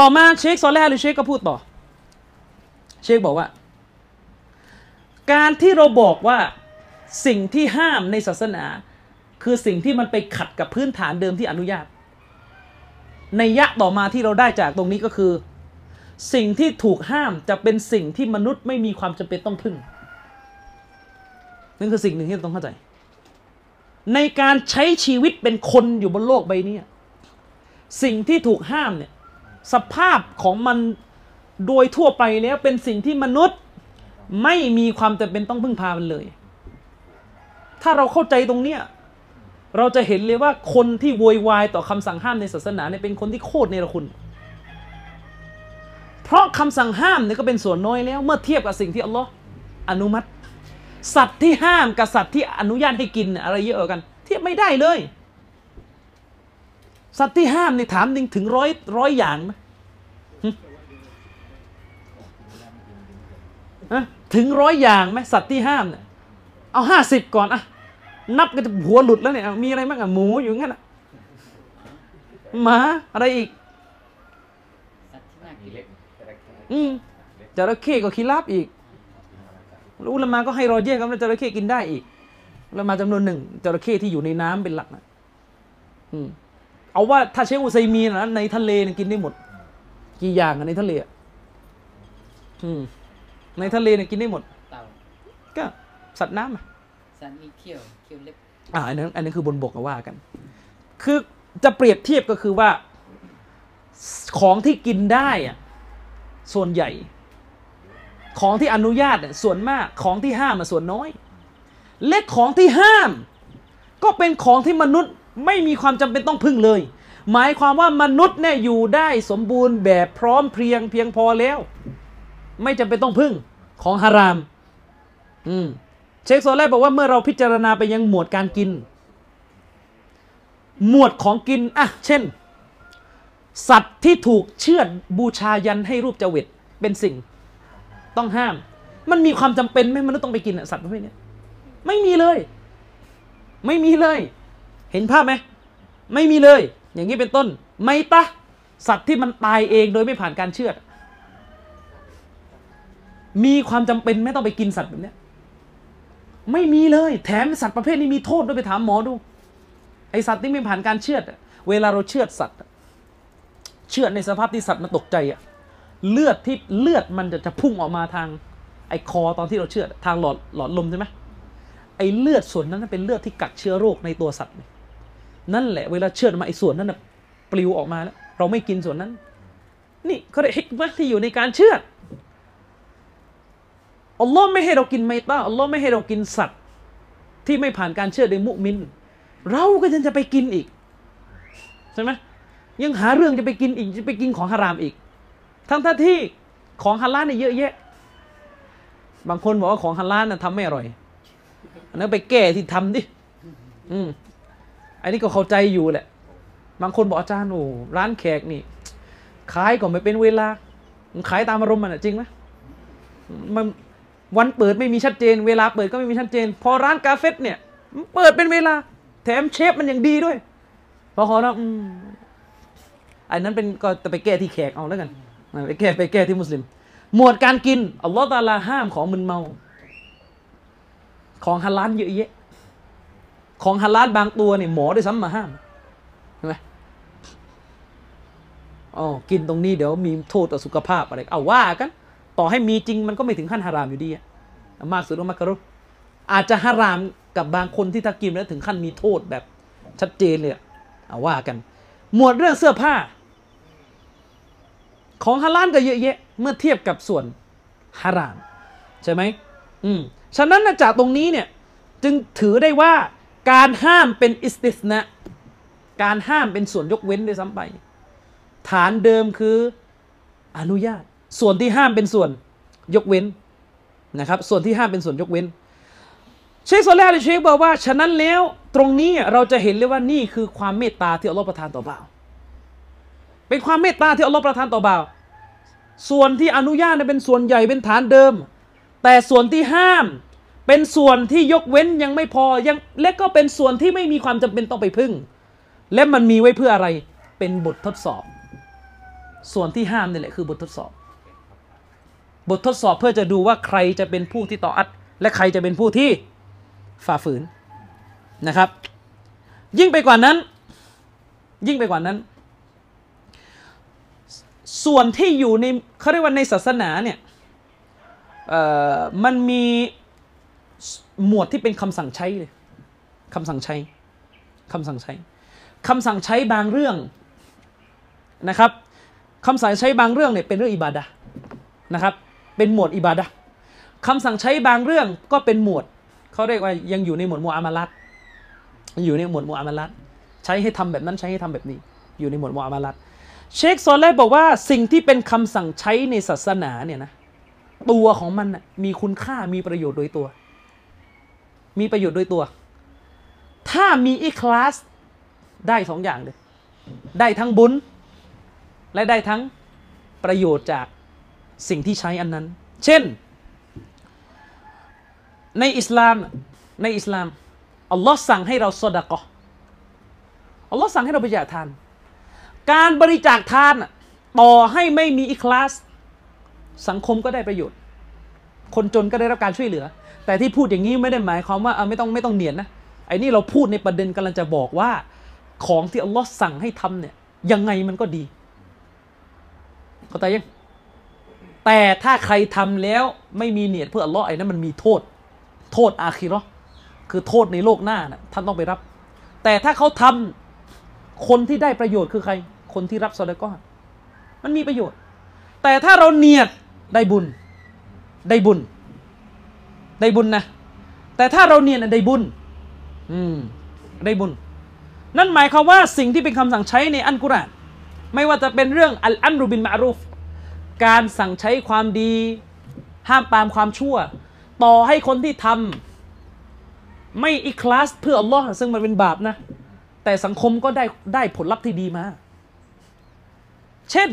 ต่อมาเชคซอลแลหรือเชคก็พูดต่อ เชคบอกว่า การที่เราบอกว่าสิ่งที่ห้ามในศาสนา คือสิ่งที่มันไปขัดกับพื้นฐานเดิมที่อนุญาต ในยะต่อมาที่เราได้จากตรงนี้ก็คือ สิ่งที่ถูกห้ามจะเป็นสิ่งที่มนุษย์ไม่มีความจำเป็นต้องพึ่งนั่นคือสิ่งหนึ่งที่เราต้องเข้าใจ ในการใช้ชีวิตเป็นคนอยู่บนโลกใบนี้สิ่งที่ถูกห้ามเนี่ยสภาพของมันโดยทั่วไปแล้วเป็นสิ่งที่มนุษย์ไม่มีความจำเป็นต้องพึ่งพามันเลย ถ้าเราเข้าใจตรงเนี้ยเราจะเห็นเลยว่าคนที่โวยวายต่อคำสั่งห้ามในศาสนาเนี่ยเป็นคนที่โคตรเนรคุณ เพราะคำสั่งห้ามเนี่ยก็เป็นส่วนน้อยแล้ว เมื่อเทียบกับสิ่งที่อัลลอฮ์อนุมัติ สัตว์ที่ห้ามกับสัตว์ที่อนุญาตให้กินเนี่ยอะไรเยอะกว่ากันเทียบไม่ได้เลย สัตว์ที่ห้ามนี่ถามจริงถึงร้อยร้อยอย่างไหมหึฮะถึงร้อยอย่างไหมสัตว์ที่ห้ามเนี่ยเอาห้าสิบก่อนอะนับกันจะหัวหลุดแล้วเนี่ยเอามีอะไรบ้างอะหมูอยู่งั้นอะหมาอะไรอีกสัตว์ที่น่ามีกินเล็กแต่ละแค่อืมจระเข้ก็คีราบอีก แล้วอุลามาก็ให้รอเย่กันว่าจระเข้กินได้อีกอุลามาจำนวนหนึ่งจระเข้ที่อยู่ในน้ำเป็นหลักนะอืมเอาว่าถ้าเชคอุไซมีนนะในทะเลเนี่ยกินได้หมด กี่อย่างอะในทะเลอะอืมในทะเลเนี่ยกินได้หมดเต่าก็สัตว์น้ำอะสัตว์มีเขี้ยวเขี้ยวเล็บอ่าอันนั้นอันนั้นคือบนบกก็ว่ากัน คือจะเปรียบเทียบก็คือว่าของที่กินได้อะส่วนใหญ่ ของที่อนุญาตเนี่ยส่วนมากของที่ห้ามอะส่วนน้อย และของที่ห้าม ก็เป็นของที่มนุษย์ไม่มีความจำเป็นต้องพึ่งเลย หมายความว่ามนุษย์เนี่ยอยู่ได้สมบูรณ์แบบพร้อมเพรียงเพียงพอแล้ว ไม่จำเป็นต้องพึ่งของฮาราม อืมเชคโซแลบอกว่าเมื่อเราพิจารณาไปยังหมวดการกิน หมวดของกินอะเช่น สัตว์ที่ถูกเชือดบูชายันให้รูปเจวิตเป็นสิ่ง ต้องห้าม มันมีความจำเป็นไหมมนุษย์ต้องไปกินสัตว์ประเภทนี้ไม่มีเลย ไม่มีเลย เห็นภาพไหมไม่มีเลย อย่างนี้เป็นต้น ไม่ตะสัตว์ที่มันตายเองโดยไม่ผ่านการเชือดมีความจำเป็นไหม่ต้องไปกินสัตว์แบบนี้ไม่มีเลย แถมสัตว์ประเภทนี้มีโทษด้วยไปถามหมอดูไอสัตว์ที่ไม่ผ่านการเชือดอเวลาเราเชือดสัตว์ เชือดในสภาพที่สัตว์มันตกใจอะ เลือดที่เลือดมันจะจะพุ่งออกมาทางไอคอตอนที่เราเชือดทางหลอดหลอดลมใช่ไหมไอ้เลือดส่วนนั้นเป็นเลือดที่กักเชื้อโรคในตัวสัตว์ นั่นแหละเวลาเชือดอมาไอ้ส่วนนั้นปลิวออกมาแล้วเราไม่กินส่วนนั้น นี่เขาเรียกฮิกมะที่อยู่ในการเชือดอัลลอฮ์ไม่ให้เรากินไมต้าอัลลอฮ์ไม่ให้เรากินสัตว์ ที่ไม่ผ่านการเชือดโดมุมิน เราก็ยังจะไปกินอีกใช่ไหมยังหาเรื่องจะไปกินอีกจะไปกินของฮารามอีก ทั้งท่าที่ของฮาลาลเนี่ยเยอะแยะ บางคนบอกว่าของฮาลาลน่ะทำไม่อร่อย อันนั้นไปแก้ที่ทำดิ อืม อันนี้ก็เข้าใจอยู่แหละ บางคนบอกอาจารย์โอ้ร้านแขกนี่ ขายก็ไม่เป็นเวลามันขายตามอารมณ์มันอะจริงไหมมันวันเปิดไม่มีชัดเจน เวลาเปิดก็ไม่มีชัดเจน พอร้านกาเฟสเนี่ยเปิดเป็นเวลา แถมเชฟมันยังดีด้วย พอขอแล้วอันนั้นเป็นก็จะไปแก้ที่แขกเอาแล้วกัน ไปแก้ไปแก้ที่มุสลิม หมวดการกินอัลลอฮฺตาลาห้ามของมึนเมา ของฮาลาลเยอะแยะ ของฮาลาลบางตัวเนี่ยหมอได้ซ้ำมาห้ามเห็นไหมอ๋อกินตรงนี้เดี๋ยวมีโทษต่อสุขภาพอะไรเอาว่ากัน ต่อให้มีจริงมันก็ไม่ถึงขั้นฮารามอยู่ดีอะมากสุดก็มักกะรุอาจจะฮารามกับบางคนที่ถ้ากินแล้วถึงขั้นมีโทษแบบชัดเจนเลยเอาว่ากัน หมวดเรื่องเสื้อผ้า ของฮาลาลก็เยอะแยะ เมื่อเทียบกับส่วนฮารามใช่ไหมอืมฉะนั้นนะจากตรงนี้เนี่ยจึงถือได้ว่าการห้ามเป็นอิสติสนะการห้ามเป็นส่วนยกเว้นด้วยซ้ำไป ฐานเดิมคืออนุญาต ส่วนที่ห้ามเป็นส่วนยกเว้นนะครับ ส่วนที่ห้ามเป็นส่วนยกเว้น เชคโซลาห์เชคบอกว่า ฉะนั้นแล้วตรงนี้เราจะเห็นเลยว่านี่คือความเมตตาที่อัลลอฮฺประทานต่อบ่าว เป็นความเมตตาที่อัลลอฮฺประทานต่อบ่าว ส่วนที่อนุญาตเป็นส่วนใหญ่เป็นฐานเดิม แต่ส่วนที่ห้าม เป็นส่วนที่ยกเว้นยังไม่พอยังและก็เป็นส่วนที่ไม่มีความจำเป็นต้องไปพึ่ง และมันมีไว้เพื่ออะไรเป็นบททดสอบ ส่วนที่ห้ามนี่แหละคือบททดสอบ บททดสอบเพื่อจะดูว่าใครจะเป็นผู้ที่ต่ออัด และใครจะเป็นผู้ที่ฝ่าฝืนนะครับ ยิ่งไปกว่านั้น ยิ่งไปกว่านั้น ส่วนที่อยู่ในเขาเรียกว่าในศาสนาเนี่ยมันมีหมวดที่เป็นคำสั่งใช้เลยคำสั่งใช้คำสั่งใช้คำสั่งใช้บางเรื่องนะครับคำสั่งใช้บางเรื่องเนี่ยเป็นเรื่องอิบาดะนะครับ เป็นหมวดอิบาดะคำสั่งใช้บางเรื่องก็เป็นหมวดเขาเรียกว่ายังอยู่ในหมวดมูอามาลัดอยู่ในหมวดมูอามาลัดใช้ให้ทำแบบนั้นใช้ให้ทำแบบนี้ อยู่ในหมวดมูอามาลัด เชคซอลเลบอกว่าสิ่งที่เป็นคำสั่งใช้ในศาสนาเนี่ยนะตัวของมันมีคุณค่ามีประโยชน์โดยตัว มีประโยชน์โดยตัว ถ้ามีอีคลาสได้สองอย่างเลย ได้ทั้งบุญ และได้ทั้งประโยชน์จากสิ่งที่ใช้อันนั้น เช่น ในอิสลามในอิสลามอัลลอฮ์สั่งให้เราสดะกออัลลอฮ์สั่งให้เราบริจาคทาน การบริจาคทานน่ะต่อให้ไม่มีอิคลาส สังคมก็ได้ประโยชน์ คนจนก็ได้รับการช่วยเหลือ แต่ที่พูดอย่างนี้ไม่ได้หมายความว่าไม่ต้องไม่ต้องเนียนนะไอ้นี่เราพูดในประเด็นกำลังจะบอกว่า ของที่อัลลอฮ์สั่งให้ทำเนี่ยยังไงมันก็ดีเข้าใจยังแต่ถ้าใครทำแล้วไม่มีเนียดเพื่ออัลลอฮ์ไอ้นั้นมันมีโทษ โทษอาคิราะห์คือโทษในโลกหน้านะท่านต้องไปรับ แต่ถ้าเขาทำคนที่ได้ประโยชน์คือใคร คนที่รับซอดาก้อนมันมีประโยชน์ แต่ถ้าเราเนียดได้บุญ ได้บุญ ได้บุญนะ แต่ถ้าเราเนียดนได้บุญ อืม ได้บุญ นั่นหมายความว่าสิ่งที่เป็นคำสั่งใช้ในอันกุรอานไม่ว่าจะเป็นเรื่องอัลอัมรุบินมารุฟการสั่งใช้ความดี ห้ามปามความชั่ว ต่อให้คนที่ทำไม่อิคลาสเพื่ออัลลอฮ์ซึ่งมันเป็นบาปนะ แต่สังคมก็ได้ได้ผลลัพธ์ที่ดีมา เช่น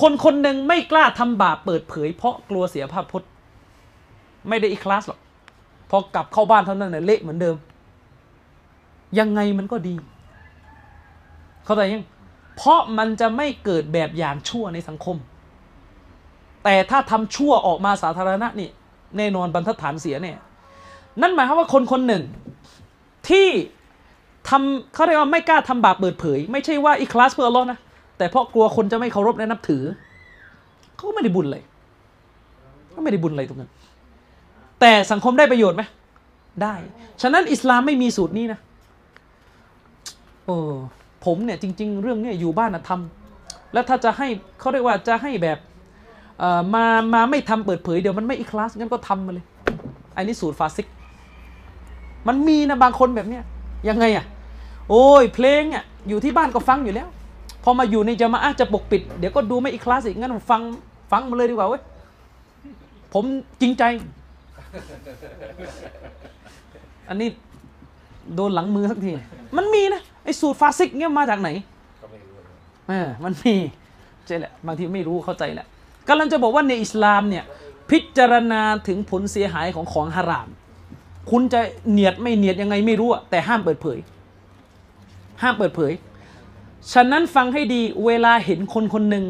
คนคนหนึ่งไม่กล้าทำบาปเปิดเผย เพราะกลัวเสียภาพพจน์ ไม่ได้อิคลาสหรอก พอกลับเข้าบ้านเท่านั้นเนี่ยเละเหมือนเดิม ยังไงมันก็ดี เข้าใจยัง เพราะมันจะไม่เกิดแบบอย่างชั่วในสังคม แต่ถ้าทำชั่วออกมาสาธารณะนี่แน่นอนบรรทัดฐานเสียเนี่ย นั่นหมายความว่าคนคนหนึ่งที่ทำเขาเรียกว่าไม่กล้าทำบาปเปิดเผย ไม่ใช่ว่าอีคลาสเพื่อลอนะ แต่เพราะกลัวคนจะไม่เคารพและนับถือเขาก็ไม่ได้บุญเลยก็ไม่ได้บุญอะไรตรงนั้น แต่สังคมได้ประโยชน์ไหมได้ ฉะนั้นอิสลามไม่มีสูตรนี้นะโอ้ผมเนี่ยจริง ๆ เรื่องเนี่ยอยู่บ้านนะทำแล้วถ้าจะให้เขาเรียกว่าจะให้แบบมามาไม่ทำเปิดเผยเดี๋ยวมันไม่อีคลาสงั้นก็ทำมาเลย อันนี้สูตรฟาซิก มันมีนะบางคนแบบเนี้ยยังไงอะ โอ้ยเพลงอะอยู่ที่บ้านก็ฟังอยู่แล้ว พอมาอยู่ในจะมาอะห์จะปกปิด เดี๋ยวก็ดูไม่อีคลาสอีกงั้นฟังฟังมาเลยดีกว่าเว้ยผมจริงใจ อันนี้โดนหลังมือสักที มันมีนะไอ้สูตรฟาซิกเนี่ยมาจากไหนก็ไม่รู้เลยเออมันมีใช่แหละบางทีไม่รู้เข้าใจแหละกำลังจะบอกว่าในอิสลามเนี่ย พิจารณาถึงผลเสียหายของของฮาราม คุณจะเนียดไม่เนียดยังไงไม่รู้อะแต่ห้ามเปิดเผย ห้ามเปิดเผย ฉะนั้นฟังให้ดีเวลาเห็นคนคนหนึ่ง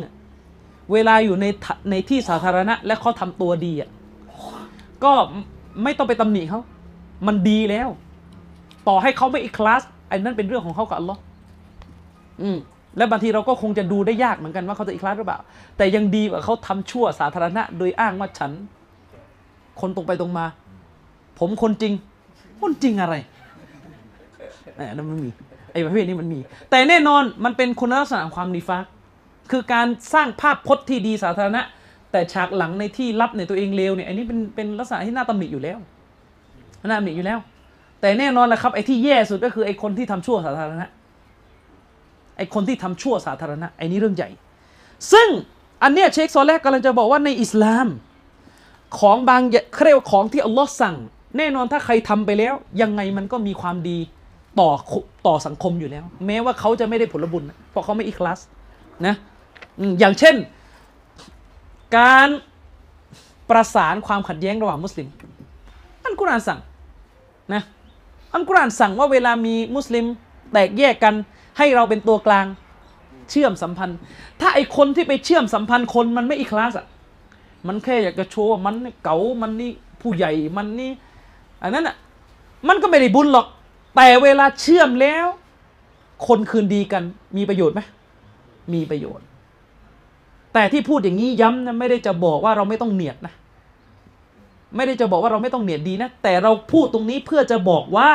เวลาอยู่ในทะในที่สาธารณะ และเขาทำตัวดีอะก็ไม่ต้องไปตำหนิเขามันดีแล้ว ต่อให้เขาไม่อีคลาสไอ้นั่นเป็นเรื่องของเขากับอัลลอฮ์อืมและบางทีเราก็คงจะดูได้ยากเหมือนกันว่าเขาจะอีคลาสหรือเปล่า แต่ยังดีกว่าเขาทำชั่วสาธารณะ โดยอ้างว่าฉัน คนตรงไปตรงมา ผมคนจริง คนจริงอะไรนั่นไมันมี ไอ้ประเภทนี้มันมี แต่แน่นอนมันเป็นคุณลักษณะของความนิฟากคือการสร้างภาพพจน์ที่ดีสาธารณะ แต่ฉากหลังในที่ลับในตัวเองเลวเนี่ยอันนี้เป็นเป็นลักษณะที่น่าตำหนิอยู่แล้วน่าตำหนิอยู่แล้ว แต่แน่นอนแหละครับไอ้ที่แย่สุดก็คือไอ้คนที่ทำชั่วสาธารณะไอ้คนที่ทำชั่วสาธารณะไอ้นี้เรื่องใหญ่ ซึ่งอันเนี้ยเชคโซอลแลกกำลังจะบอกว่าในอิสลามของบางเขาเรียกว่าของที่อัลลอฮ์สั่ง แน่นอนถ้าใครทำไปแล้ว ยังไงมันก็มีความดี ต่อต่อสังคมอยู่แล้ว แม้ว่าเขาจะไม่ได้ผลบุญเพราะเขาไม่อีคลาสนะอย่างเช่น การประสานความขัดแย้งระหว่างมุสลิม อันกุรานสั่งนะอันกุรานสั่งว่าเวลามีมุสลิมแตกแยกกันให้เราเป็นตัวกลางเชื่อมสัมพันธ์ ถ้าไอคนที่ไปเชื่อมสัมพันธ์คนมันไม่อีคลาสอะมันแค่อยากจะโชว์ว่ามันนี่เก๋ามันนี่ผู้ใหญ่มันนี่อันนั้นอะมันก็ไม่ได้บุญหรอก แต่เวลาเชื่อมแล้ว คนคืนดีกันมีประโยชน์ไหมมีประโยชน์ แต่ที่พูดอย่างนี้ย้ำนะไม่ได้จะบอกว่าเราไม่ต้องเนียดนะ ไม่ได้จะบอกว่าเราไม่ต้องเนียดดีนะ แต่เราพูดตรงนี้เพื่อจะบอกว่า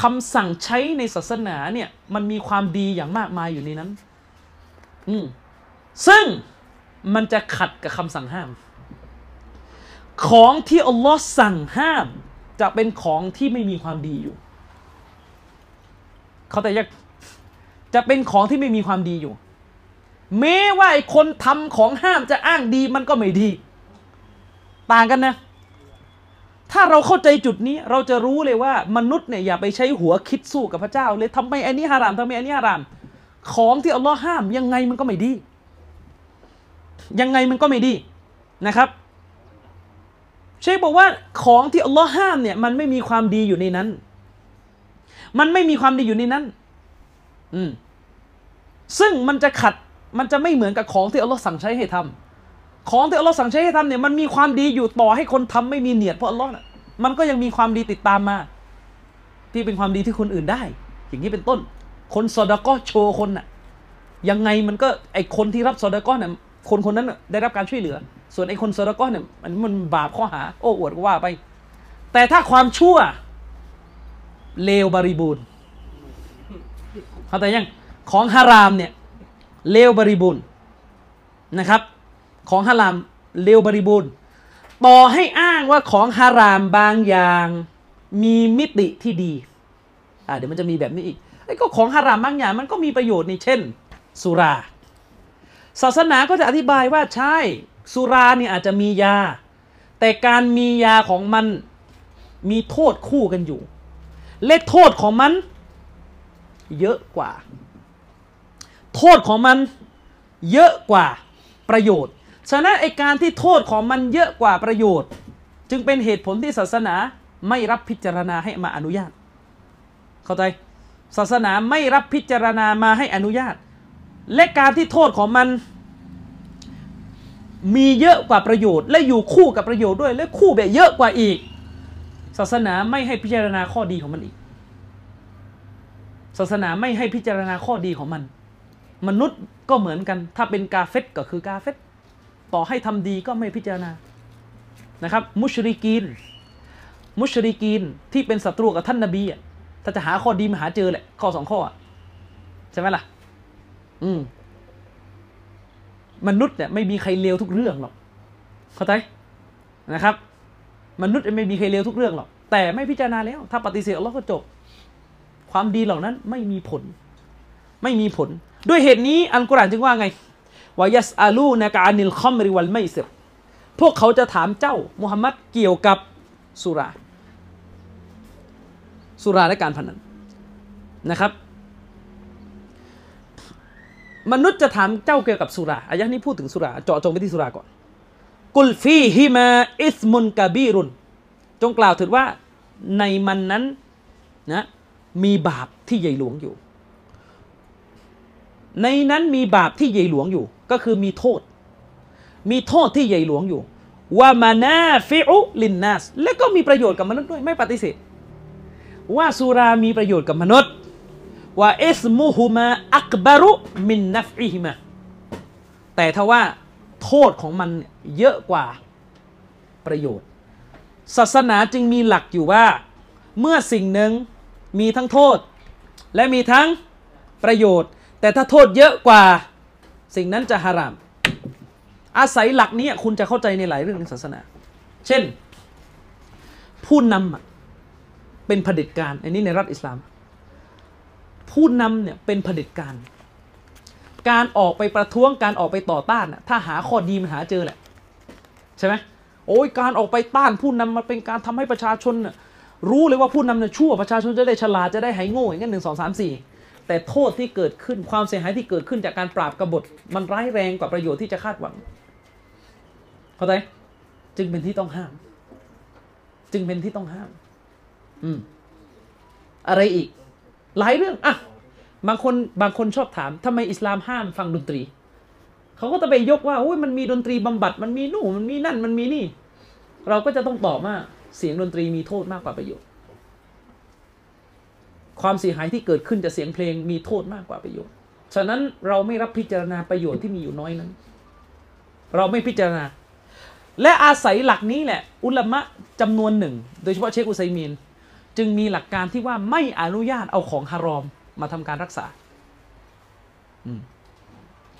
คำสั่งใช้ในศาสนาเนี่ย มันมีความดีอย่างมากมายอยู่ในนั้น อืมซึ่งมันจะขัดกับคำสั่งห้าม ของที่อัลลอฮ์สั่งห้าม จะเป็นของที่ไม่มีความดีอยู่ เขาแต่ยังจะเป็นของที่ไม่มีความดีอยู่ แม้ว่าไอ้คนทำของห้ามจะอ้างดีมันก็ไม่ดี ต่างกันนะ ถ้าเราเข้าใจจุดนี้ เราจะรู้เลยว่ามนุษย์เนี่ยอย่าไปใช้หัวคิดสู้กับพระเจ้า เลยทำไมอันนี้ฮารามทำไมอันนี้ฮาราม ของที่อัลลอฮ์ห้ามยังไงมันก็ไม่ดี ยังไงมันก็ไม่ดีนะครับเชคบอกว่าของที่อัลลอฮ์ห้ามเนี่ยมันไม่มีความดีอยู่ในนั้น มันไม่มีความดีอยู่ในนั้น อืม ซึ่งมันจะขัด มันจะไม่เหมือนกับของที่อัลลอฮ์สั่งใช้ให้ทำของที่อัลลอฮ์สั่งใช้ให้ทำเนี่ยมันมีความดีอยู่ต่อให้คนทำไม่มีเนียดเพราะอัลลอฮ์น่ะมันก็ยังมีความดีติดตามมา ที่เป็นความดีที่คนอื่นได้ อย่างนี้เป็นต้น คนซอดก็โชว์คนน่ะ ยังไงมันก็ไอคนที่รับซอดก็เนี่ยคนคนนั้นน่ะได้รับการช่วยเหลือ ส่วนไอคนซอดก็เนี่ยมันมันบาปข้อหา โอ้อวดก็ว่าไป แต่ถ้าความชั่ว เลวบริบูรณ์เข้าใจยังของฮารามเนี่ยเลวบริบูรณ์นะครับ ของฮารามเลวบริบูรณ์ต่อให้อ้างว่าของฮารามบางอย่างมีมิติที่ดีอ่าเดี๋ยวมันจะมีแบบนี้อีกไอ้ก็ของฮารามบางอย่างมันก็มีประโยชน์นี่เช่น สุรา ศาสนาก็จะอธิบายว่าใช่สุราเนี่ยอาจจะมียา แต่การมียาของมันมีโทษคู่กันอยู่ และโทษของมัน เยอะกว่า โทษของมันเยอะกว่าประโยชน์ ฉะนั้นไอการที่โทษของมันเยอะกว่าประโยชน์ จึงเป็นเหตุผลที่ศาสนาไม่รับพิจารณาให้มาอนุญาต เข้าใจ ศาสนาไม่รับพิจารณามาให้อนุญาต และการที่โทษของมันมีเยอะกว่าประโยชน์ และอยู่คู่กับประโยชน์ด้วย และคู่แบบเยอะกว่าอีก ศาสนาไม่ให้พิจารณาข้อดีของมันอีก ศาสนาไม่ให้พิจารณาข้อดีของมัน มนุษย์ก็เหมือนกัน ถ้าเป็นกาเฟตก็คือกาเฟตต่อให้ทำดีก็ไม่พิจารณานะครับ มุชริกีน มุชริกีนที่เป็นศัตรูกับท่านนบีอะถ้าจะหาข้อดีมาหาเจอแหละข้อสองข้อใช่ไหมล่ะ อืมมนุษย์เนี่ยไม่มีใครเลวทุกเรื่องหรอกเข้าใจนะครับ มนุษย์ไม่มีใครเลวทุกเรื่องหรอก แต่ไม่พิจารณาแล้ว ถ้าปฏิเสธอัลลอฮ์ก็จบ ความดีเหล่านั้นไม่มีผล ไม่มีผล ด้วยเหตุนี้อัลกุรอานจึงว่าไงวายัสอาลูนากานิลคอมริวัลไม่เซรพวกเขาจะถามเจ้ามุฮัมมัดเกี่ยวกับสุรา สุราและการพนันนะครับ มนุษย์จะถามเจ้าเกี่ยวกับสุราอายะนี้พูดถึงสุราเจาะจงไปที่สุราก่อน กุลฟีฮิมาอิสมุนกาบีรุน จงกล่าวถึงว่าในมันนั้นนะมีบาปที่ใหญ่หลวงอยู่ ในนั้นมีบาปที่ใหญ่หลวงอยู่ ก็คือมีโทษ มีโทษที่ใหญ่หลวงอยู่ว่ามานาฟิอุลินนัสและก็มีประโยชน์กับมนุษย์ด้วยไม่ปฏิเสธว่าสุรามีประโยชน์กับมนุษย์ว่าอิสมุฮุมาอักบารุมินนัฟอิฮิมาแต่ถ้าว่า โทษของมันเยอะกว่าประโยชน์ ศาสนาจึงมีหลักอยู่ว่า เมื่อสิ่งหนึ่งมีทั้งโทษ และมีทั้งประโยชน์ แต่ถ้าโทษเยอะกว่าสิ่งนั้นจะฮาราม อาศัยหลักนี้คุณจะเข้าใจในหลายเรื่องในศาสนา เช่น ผู้นำเป็นเผด็จการ อันนี้ในรัฐอิสลาม ผู้นำเนี่ยเป็นเผด็จการ การออกไปประท้วงการออกไปต่อต้านน่ะถ้าหาข้อดีมันหาเจอแหละใช่ไหมโอ้ยการออกไปต้านผู้นำมันเป็นการทำให้ประชาชนรู้เลยว่าผู้นำเนี่ยชั่วประชาชนจะได้ฉลาดจะได้หายโง่อย่างนั้นหนึ่งสองสามสี่แต่โทษที่เกิดขึ้นความเสียหายที่เกิดขึ้นจากการปราบกบฏมันร้ายแรงกว่าประโยชน์ที่จะคาดหวัง เข้าใจจึงเป็นที่ต้องห้าม จึงเป็นที่ต้องห้าม อืม อะไรอีก หลายเรื่องอะ บางคนบางคนชอบถามทำไมอิสลามห้ามฟังดนตรี เขาก็จะไปยกว่าโอ้ยมันมีดนตรีบำบัดมันมีนู่นมันมีนั่นมันมีนี่ เราก็จะต้องตอบว่าเสียงดนตรีมีโทษมากกว่าประโยชน์ ความเสียหายที่เกิดขึ้นจากเสียงเพลงมีโทษมากกว่าประโยชน์ ฉะนั้นเราไม่รับพิจารณาประโยชน์ที่มีอยู่น้อยนั้น เราไม่พิจารณา และอาศัยหลักนี้แหละ อุลามะจำนวนหนึ่ง โดยเฉพาะเชคอุไซมีน จึงมีหลักการที่ว่าไม่อนุญาตเอาของฮารอม มาทำการรักษา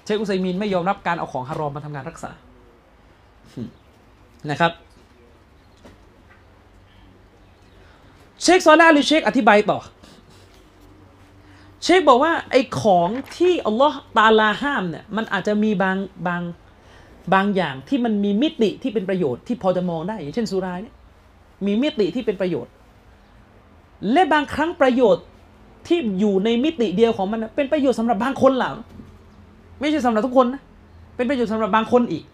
เชคอุไซมีนไม่ยอมรับการเอาของฮารอมมาทำการรักษานะครับ เชคซอลาหรือเชคอธิบายต่อ เชคบอกว่าไอ้ของที่อัลลอฮ์ตาลาห้ามเนี่ยมันอาจจะมีบางบางบางอย่างที่มันมีมิติที่เป็นประโยชน์ที่พอจะมองได้ อย่างเช่นสุราเนี่ยมีมิติที่เป็นประโยชน์ และบางครั้งประโยชน์ ที่อยู่ในมิติเดียวของมัน เป็นประโยชน์สำหรับบางคนเหล่าไม่ใช่สำหรับทุกคนนะเป็นประโยชน์สำหรับบางคนอีก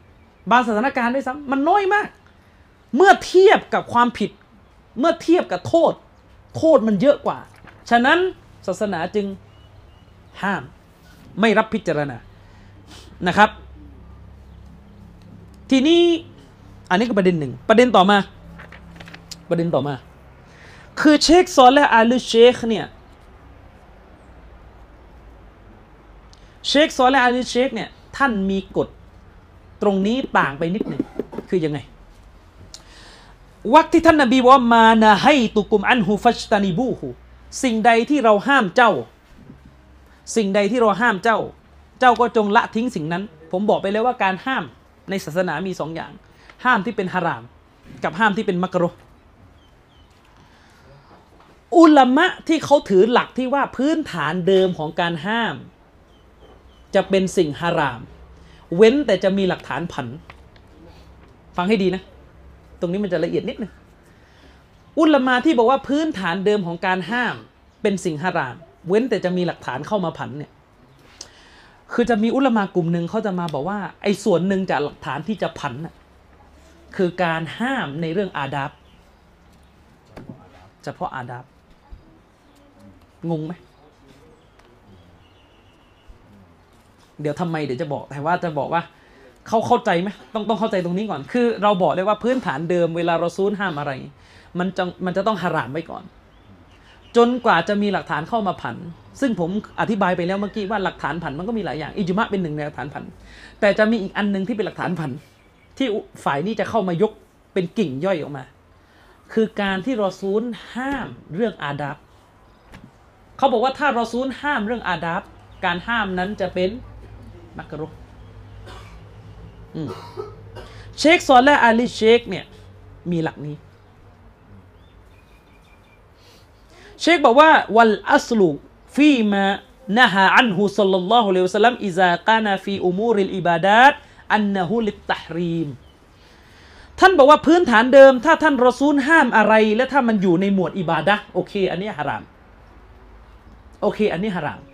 บางสถานการณ์ด้วยซ้ำมันน้อยมาก เมื่อเทียบกับความผิด เมื่อเทียบกับโทษ โทษมันเยอะกว่า ฉะนั้นศาสนาจึงห้าม ไม่รับพิจารณานะครับ ทีนี้อันนี้ก็ประเด็นหนึ่ง ประเด็นต่อมา ประเด็นต่อมา คือเชคซอลและอาลูเชคเนี่ย เชคซอลและอาลูเชคเนี่ยท่านมีกฎตรงนี้ต่างไปนิดหนึ่งคือยังไงวักที่ท่านนบีว่ามานาให้ตุกุมอันฮูฟัชตานิบูฮูสิ่งใดที่เราห้ามเจ้า สิ่งใดที่เราห้ามเจ้า เจ้าก็จงละทิ้งสิ่งนั้น ผมบอกไปแล้วว่าการห้ามในศาสนามีสองอย่าง ห้ามที่เป็นฮาราม กับห้ามที่เป็นมักรุอุลามะที่เขาถือหลักที่ว่าพื้นฐานเดิมของการห้าม จะเป็นสิ่งฮาราม เว้นแต่จะมีหลักฐานผัน ฟังให้ดีนะ ตรงนี้มันจะละเอียดนิดนึงอุลมาที่บอกว่าพื้นฐานเดิมของการห้ามเป็นสิ่งฮาราม เว้นแต่จะมีหลักฐานเข้ามาผันเนี่ยคือจะมีอุลมากลุ่มหนึ่งเขาจะมาบอกว่า ไอ้ส่วนหนึ่งจากหลักฐานที่จะผันน่ะคือการห้ามในเรื่องอาดับเฉพาะอาดับงงไหม เดี๋ยวทำไมเดี๋ยวจะบอกแต่ว่าจะบอกว่าเขาเข้าใจไหมต้องต้องเข้าใจตรงนี้ก่อน คือ เราบอกเลยว่าพื้นฐานเดิมเวลาเราซูนห้ามอะไร มันจะมันจะต้องฮารามไว้ก่อน จนกว่าจะมีหลักฐานเข้ามาผัน ซึ่งผมอธิบายไปแล้วเมื่อกี้ว่าหลักฐานผันมันก็มีหลายอย่างอิจุมะเป็นหนึ่งในหลักฐานผัน แต่จะมีอีกอันหนึ่งที่เป็นหลักฐานผัน ที่ฝ่ายนี้จะเข้ามายกเป็นกิ่งย่อยออกมา คือการที่รอซูลห้ามเรื่องอาดับเขาบอกว่าถ้ารอซูลห้ามเรื่องอาดับการห้ามนั้นจะเป็น มักรุฮ์อืมเชคซอลและอาลีเชคเนี่ย มีหลักนี้ เชคบอกว่าوالأصل فيما نهى عنه صلى الله عليه وسلم إذا كان في أمور العبادات أنه للتحريمท่านบอกว่าพื้นฐานเดิม ถ้าท่านรอซูลห้ามอะไร และถ้ามันอยู่ในหมวดอิบาดะโอเค อันนี้ฮาราม โอเค อันนี้ฮารามอืม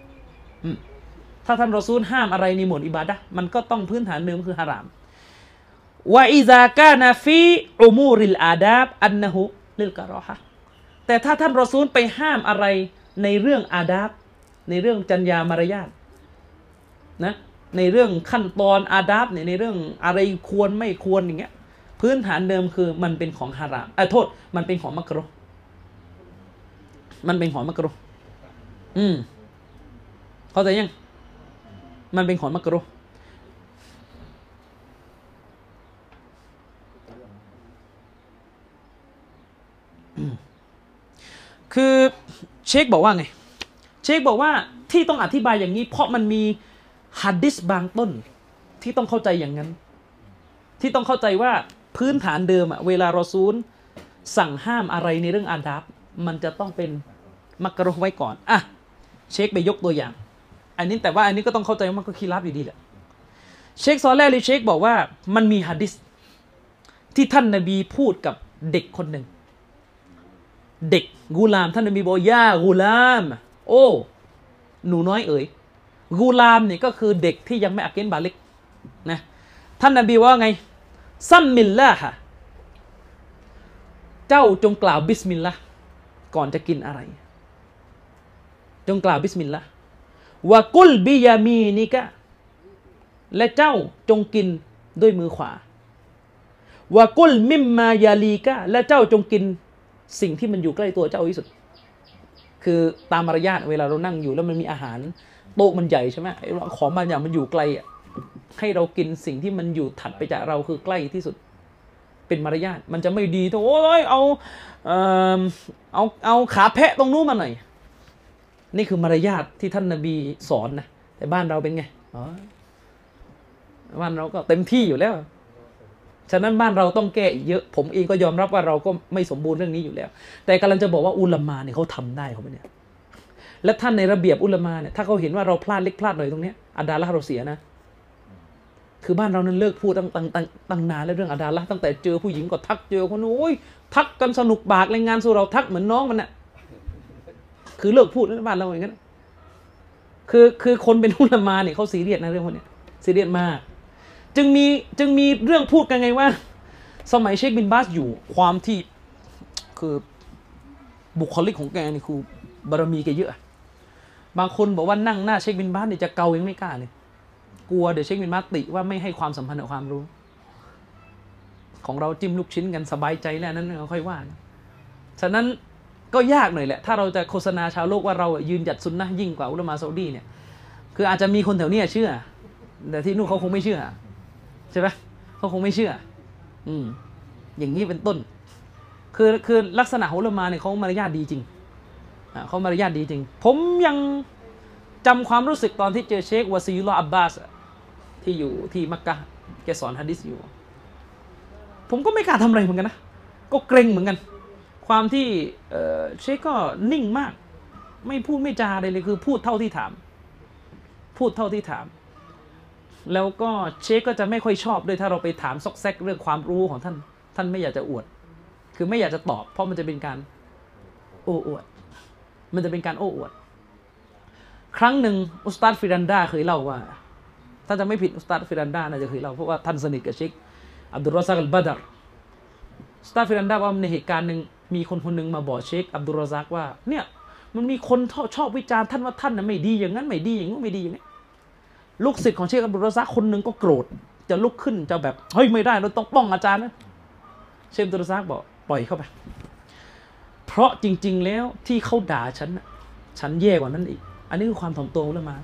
ถ้าท่านรอซูลห้ามอะไรในหมวดอิบาดะมันก็ต้องพื้นฐานเดิมคือฮารามว่าอิซากานาฟีอุมูริลอาดาบอันนะฮุลิลกะรอฮะแต่ถ้าท่านรอซูลไปห้ามอะไรในเรื่องอาดาบในเรื่องจัญญามารยาทนะในเรื่องขั้นตอนอาดับเนี่ยในเรื่องอะไรควรไม่ควรอย่างเงี้ย พื้นฐานเดิมคือมันเป็นของฮารามเออโทษ มันเป็นของมักรุมันเป็นของมักรุอืมเข้าใจยัง มันเป็นของมักรุคือเชคบอกว่าไง เชคบอกว่าที่ต้องอธิบายอย่างนี้ เพราะมันมีฮัดดิสบางต้น ที่ต้องเข้าใจอย่างนั้น ที่ต้องเข้าใจว่าพื้นฐานเดิมอะเวลารอซูล สั่งห้ามอะไรในเรื่องอาดับ มันจะต้องเป็นมักรุไว้ก่อน อะ เชคไปยกตัวอย่าง อันนี้แต่ว่าอันนี้ก็ต้องเข้าใจว่ามันก็คีรับอยู่ดีแหละเชคซอลแลหรือเชคบอกว่ามันมีฮัดดิสที่ท่านนบีพูดกับเด็กคนหนึ่ง เด็กกูลาม ท่านนบีบอกย่ากูลาม โอ้หนูน้อยเอ๋ยกูลามเนี่ยก็คือเด็กที่ยังไม่อากิลบาลิกนะท่านนบีว่าไงسم اللهเจ้าจงกล่าวบิสมิลละก่อนจะกินอะไร จงกล่าวบิสมิลละ وكل بيمينكและเจ้าจงกินด้วยมือขวาوكل مما يليكและเจ้าจงกินสิ่งที่มันอยู่ใกล้ตัวเจ้าที่สุด คือตามมารยาทเวลาเรานั่งอยู่แล้วมันมีอาหารโต๊ะมันใหญ่ใช่ไหมของบางอย่างมันอยู่ไกลอะให้เรากินสิ่งที่มันอยู่ถัดไปจากเราคือใกล้ที่สุด เป็นมารยาทมันจะไม่ดีถ้าโอ้ยเอาเออเอาเอาขาแพะตรงนู้นมาหน่อย นี่คือมารยาทที่ท่านนาบีสอนนะแต่บ้านเราเป็นไงอ๋อบ้านเราก็เต็มที่อยู่แล้ว ฉะนั้นบ้านเราต้องแก้อีกเยอะ ผมเองก็ยอมรับว่าเราก็ไม่สมบูรณ์เรื่องนี้อยู่แล้ว แต่กำลังจะบอกว่าอุลามาเนี่ยเขาทำได้เขาเนี่ย และท่านในระเบียบอุลามาเนี่ยถ้าเขาเห็นว่าเราพลาดเล็กพลาดหน่อยตรงเนี้ยอาดาละเราเสียนะ คือบ้านเรานั้นเลิกพูดตั้งตั้งตั้งตั้งนานแล้วเรื่องอาดาละตั้งแต่เจอผู้หญิงก็ทักเจอคนนู้นโอ้ยทักกันสนุกบากรายงานสู่เราทักเหมือนน้องมันน่ะ คือเลิกพูดแล้วบ้านเราอย่างนั้นคือคือคนเป็นอุลามาเนี่ยเขาซีเรียสนะเรื่องพวกเนี้ยซีเรียสมาก จึงมีจึงมีเรื่องพูดกันไงว่า สมัยเชคบินบาสอยู่ความที่คือบุคลิกของแกนี่คือบารมีแกเยอะ บางคนบอกว่านั่งหน้าเชคบินบาสเนี่ยจะเกายังไม่กล้าเลยกลัวเดี๋ยวเชคบินบาสติว่าไม่ให้ความสัมพันธ์กับความรู้ ของเราจิ้มลูกชิ้นกันสบายใจแล้วนั้นเราค่อยว่า ฉะนั้น ก็ยากหน่อยแหละ ถ้าเราจะโฆษณาชาวโลกว่าเรายืนหยัดซุนนะยิ่งกว่าอุลามาซาอุดีเนี่ย คืออาจจะมีคนแถวเนี้ยเชื่อ แต่ที่นู่นเขาคงไม่เชื่อ ใช่ไหมเขาคงไม่เชื่อ อืม อย่างนี้เป็นต้น คือคือลักษณะของอุลามาเนี่ยเขามารยาทดีจริงอ่าเขามารยาทดีจริง ผมยังจำความรู้สึกตอนที่เจอเชควาซียุลออับบาสที่อยู่ที่มักกะแกสอนฮะดิษอยู่ ผมก็ไม่กล้าทำอะไรเหมือนกันนะ ก็เกรงเหมือนกัน ความที่เชคก็นิ่งมาก ไม่พูดไม่จาอะไรเลยคือ พูดเท่าที่ถาม พูดเท่าที่ถาม แล้วก็เชคก็จะไม่ค่อยชอบด้วยถ้าเราไปถามซอกแซกเรื่องความรู้ของท่าน ท่านไม่อยากจะอวด คือไม่อยากจะตอบ เพราะมันจะเป็นการโอ้อวด มันจะเป็นการโอ้อวด ครั้งหนึ่งอุสตาดฟิรันดาเคยเล่าว่า ถ้าจะไม่ผิดอุสตาดฟิรันดาน่าจะเคยเล่าเพราะว่าท่านสนิทกับเชคอับดุลรอซักอัลบาดรอุสตาดฟิรันดาว่าในเหตุการณ์หนึ่ง มีคนคนหนึ่งมาบอกเชคอับดุลรซักว่าเนี่ยมันมีคนชอบวิจารณ์ท่านว่าท่านน่ะไม่ดีอย่างนั้นไม่ดีอย่างนู้นไม่ดีอย่างนี้ลูกศิษย์ของเชคอับดุลรซักคนหนึ่งก็โกรธจะลุกขึ้นจะแบบเฮ้ยไม่ได้เราต้องป้องอาจารย์นะเชคอับดุลรซักบอกปล่อยเข้าไป เพราะจริง ๆ แล้วที่เขาด่าฉันน่ะฉันแย่กว่านั้นอีก อันนี้คือความถ่อมตัวแล้วมา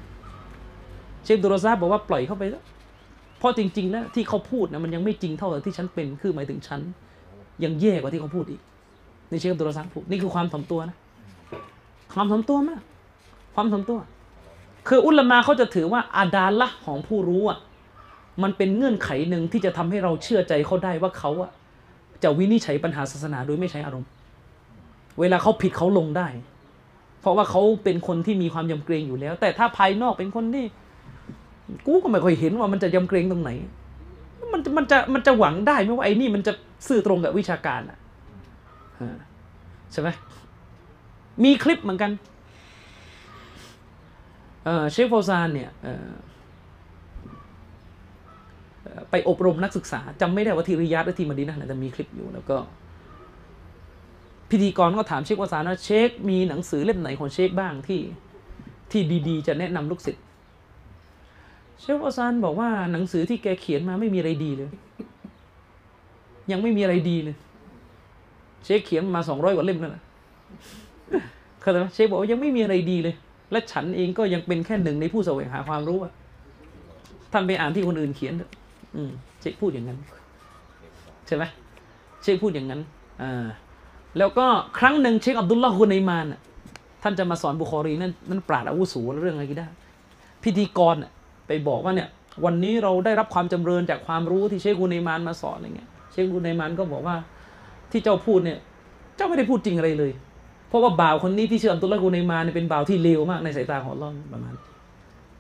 เชคอับดุลรซักบอกว่าปล่อยเข้าไปแล้วเพราะจริงๆแล้วที่เขาพูดนะมันยังไม่จริงเท่ากับที่ฉันเป็นคือหมายถึงฉันยังแย่กว่าที่เขาพูดอีก นี่เชคอับดุลรอซักพูนี่คือความถ่อมตัวนะ ความถ่อมตัวมาก ความถ่อมตัว คืออุลมาเขาจะถือว่าอาดาละของผู้รู้อะมันเป็นเงื่อนไขหนึ่งที่จะทำให้เราเชื่อใจเขาได้ว่าเขาอะจะวินิจฉัยปัญหาศาสนาโดยไม่ใช้อารมณ์ เวลาเขาผิดเขาลงได้ เพราะว่าเขาเป็นคนที่มีความยำเกรงอยู่แล้ว แต่ถ้าภายนอกเป็นคนที่กูก็ไม่ค่อยเห็นว่ามันจะยำเกรงตรงไหน มันจะมันจะมันจะหวังได้ไหมว่าไอ้นี่มันจะซื่อตรงกับวิชาการอะ ใช่ไหมมีคลิปเหมือนกันเอ่อเชฟโฟซานเนี่ยไปอบรมนักศึกษาจำไม่ได้ว่าที่ริยาดหรือที่มดีนะแต่มีคลิปอยู่แล้วก็ พิธีกรก็ถามเชคโฟซานว่าเชค มีหนังสือเล่มไหนของเชคบ้างที่ที่ดีๆ จะแนะนำลูกศิษย์เชฟอาซานบอกว่าหนังสือที่แกเขียนมาไม่มีอะไรดีเลย ยังไม่มีอะไรดีเลย เชคเขียนมาสองร้อยกว่าเล่มแล้วนะเข้าใจไหมเชคบอกว่ายังไม่มีอะไรดีเลย และฉันเองก็ยังเป็นแค่หนึ่งในผู้แสวงหาความรู้อะท่านไปอ่านที่คนอื่นเขียนเถอะอืมเชคพูดอย่างนั้น ใช่ไหมเชคพูดอย่างนั้นอ่าแล้วก็ครั้งหนึ่งเชคอับดุลลาห์ฮุนัยมานน่ะท่านจะมาสอนบุคอรีนั่นนั่นปราดอาวุโสเรื่องอะไรกีได้ พิธีกรน่ะไปบอกว่าเนี่ย วันนี้เราได้รับความจำเริญจากความรู้ที่เชคฮุนัยมานมาสอนอะไรเงี้ย เชคฮุนัยมานก็บอกว่า ที่เจ้าพูดเนี่ย เจ้าไม่ได้พูดจริงอะไรเลย เพราะว่าบ่าวคนนี้ที่ชื่ออับดุลลาห์ฮุนัยมาเนี่ยเป็นบ่าวที่เลวมากในสายตาของอัลลอฮ์ประมาณ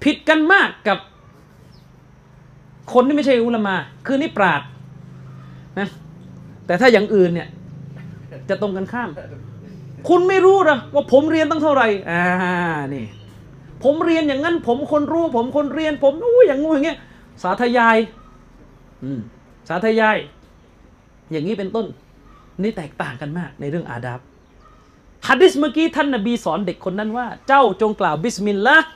ผิดกันมากกับ คนที่ไม่ใช่อุลามา คือนี่ปราดนะแต่ถ้าอย่างอื่นเนี่ย จะตรงกันข้าม คุณไม่รู้หรอว่าผมเรียนตั้งเท่าไหร่อ่านี่ ผมเรียนอย่างนั้น ผมคนรู้ ผมคนเรียน ผมอู้อย่างงูอย่างเงี้ยสาธยาย อืม สาธยาย อย่างนี้เป็นต้น นี่แตกต่างกันมากในเรื่องอาดับฮัดดิสเมื่อกี้ท่านนบีสอนเด็กคนนั้นว่า เจ้าจงกล่าวบิสมิลลาห์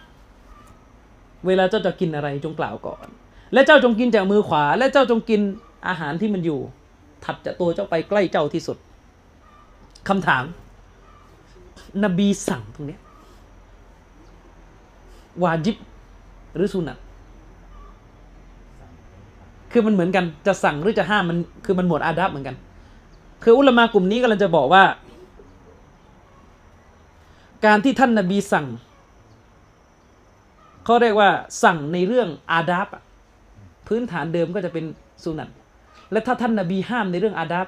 เวลาเจ้าจะกินอะไรจงกล่าวก่อน และเจ้าจงกินจากมือขวา และเจ้าจงกินอาหารที่มันอยู่ ถัดจากตัวเจ้าไปใกล้เจ้าที่สุดคำถาม นบีสั่งตรงนี้วาจิบหรือสุนัตคือมันเหมือนกันจะสั่งหรือจะห้ามมันคือมันหมวดอาดับเหมือนกัน คืออุลามากลุ่มนี้กำลังจะบอกว่า การที่ท่านนบีสั่งเขาเรียกว่าสั่งในเรื่องอาดับพื้นฐานเดิมก็จะเป็นสุนัตและถ้าท่านนบีห้ามในเรื่องอาดับ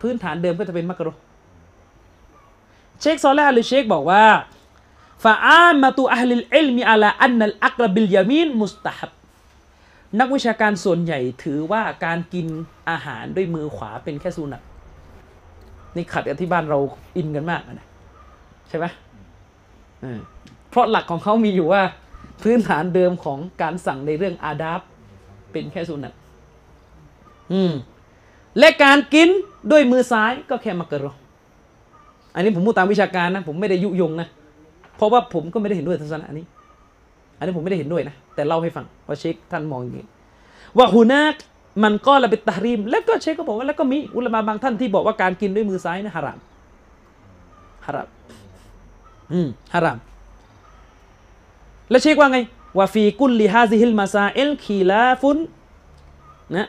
พื้นฐานเดิมก็จะเป็นมักรุฮ์เชคซอลและอาลีเชคบอกว่าفعامة أهل العلم على أن الأكل باليمين مستحبนักวิชาการส่วนใหญ่ถือว่าการกินอาหารด้วยมือขวาเป็นแค่สุนัต นี่ขัดกับที่บ้านเราอินกันมากนะใช่ไหมเพราะหลักของเขามีอยู่ว่าพื้นฐานเดิมของการสั่งในเรื่องอาดับเป็นแค่สุนัตอืมและการกินด้วยมือซ้ายก็แค่มักกะรออันนี้ผมพูดตามวิชาการนะ ผมไม่ได้ยุยงนะ เพราะว่าผมก็ไม่ได้เห็นด้วยทัศนะนี้ อันนี้ผมไม่ได้เห็นด้วยนะ แต่เล่าให้ฟังว่าเชคท่านมองอย่างนี้ว่าหูนัก มันก็ละเป็นตาริมแล้วก็เชคก็บอกว่าแล้วก็มีอุลามะบางท่านที่บอกว่าการกินด้วยมือซ้ายนะฮารามฮารามอืมฮาราม แล้วเชคว่าไงว่าفي كل هذه المسائل خلاف นะ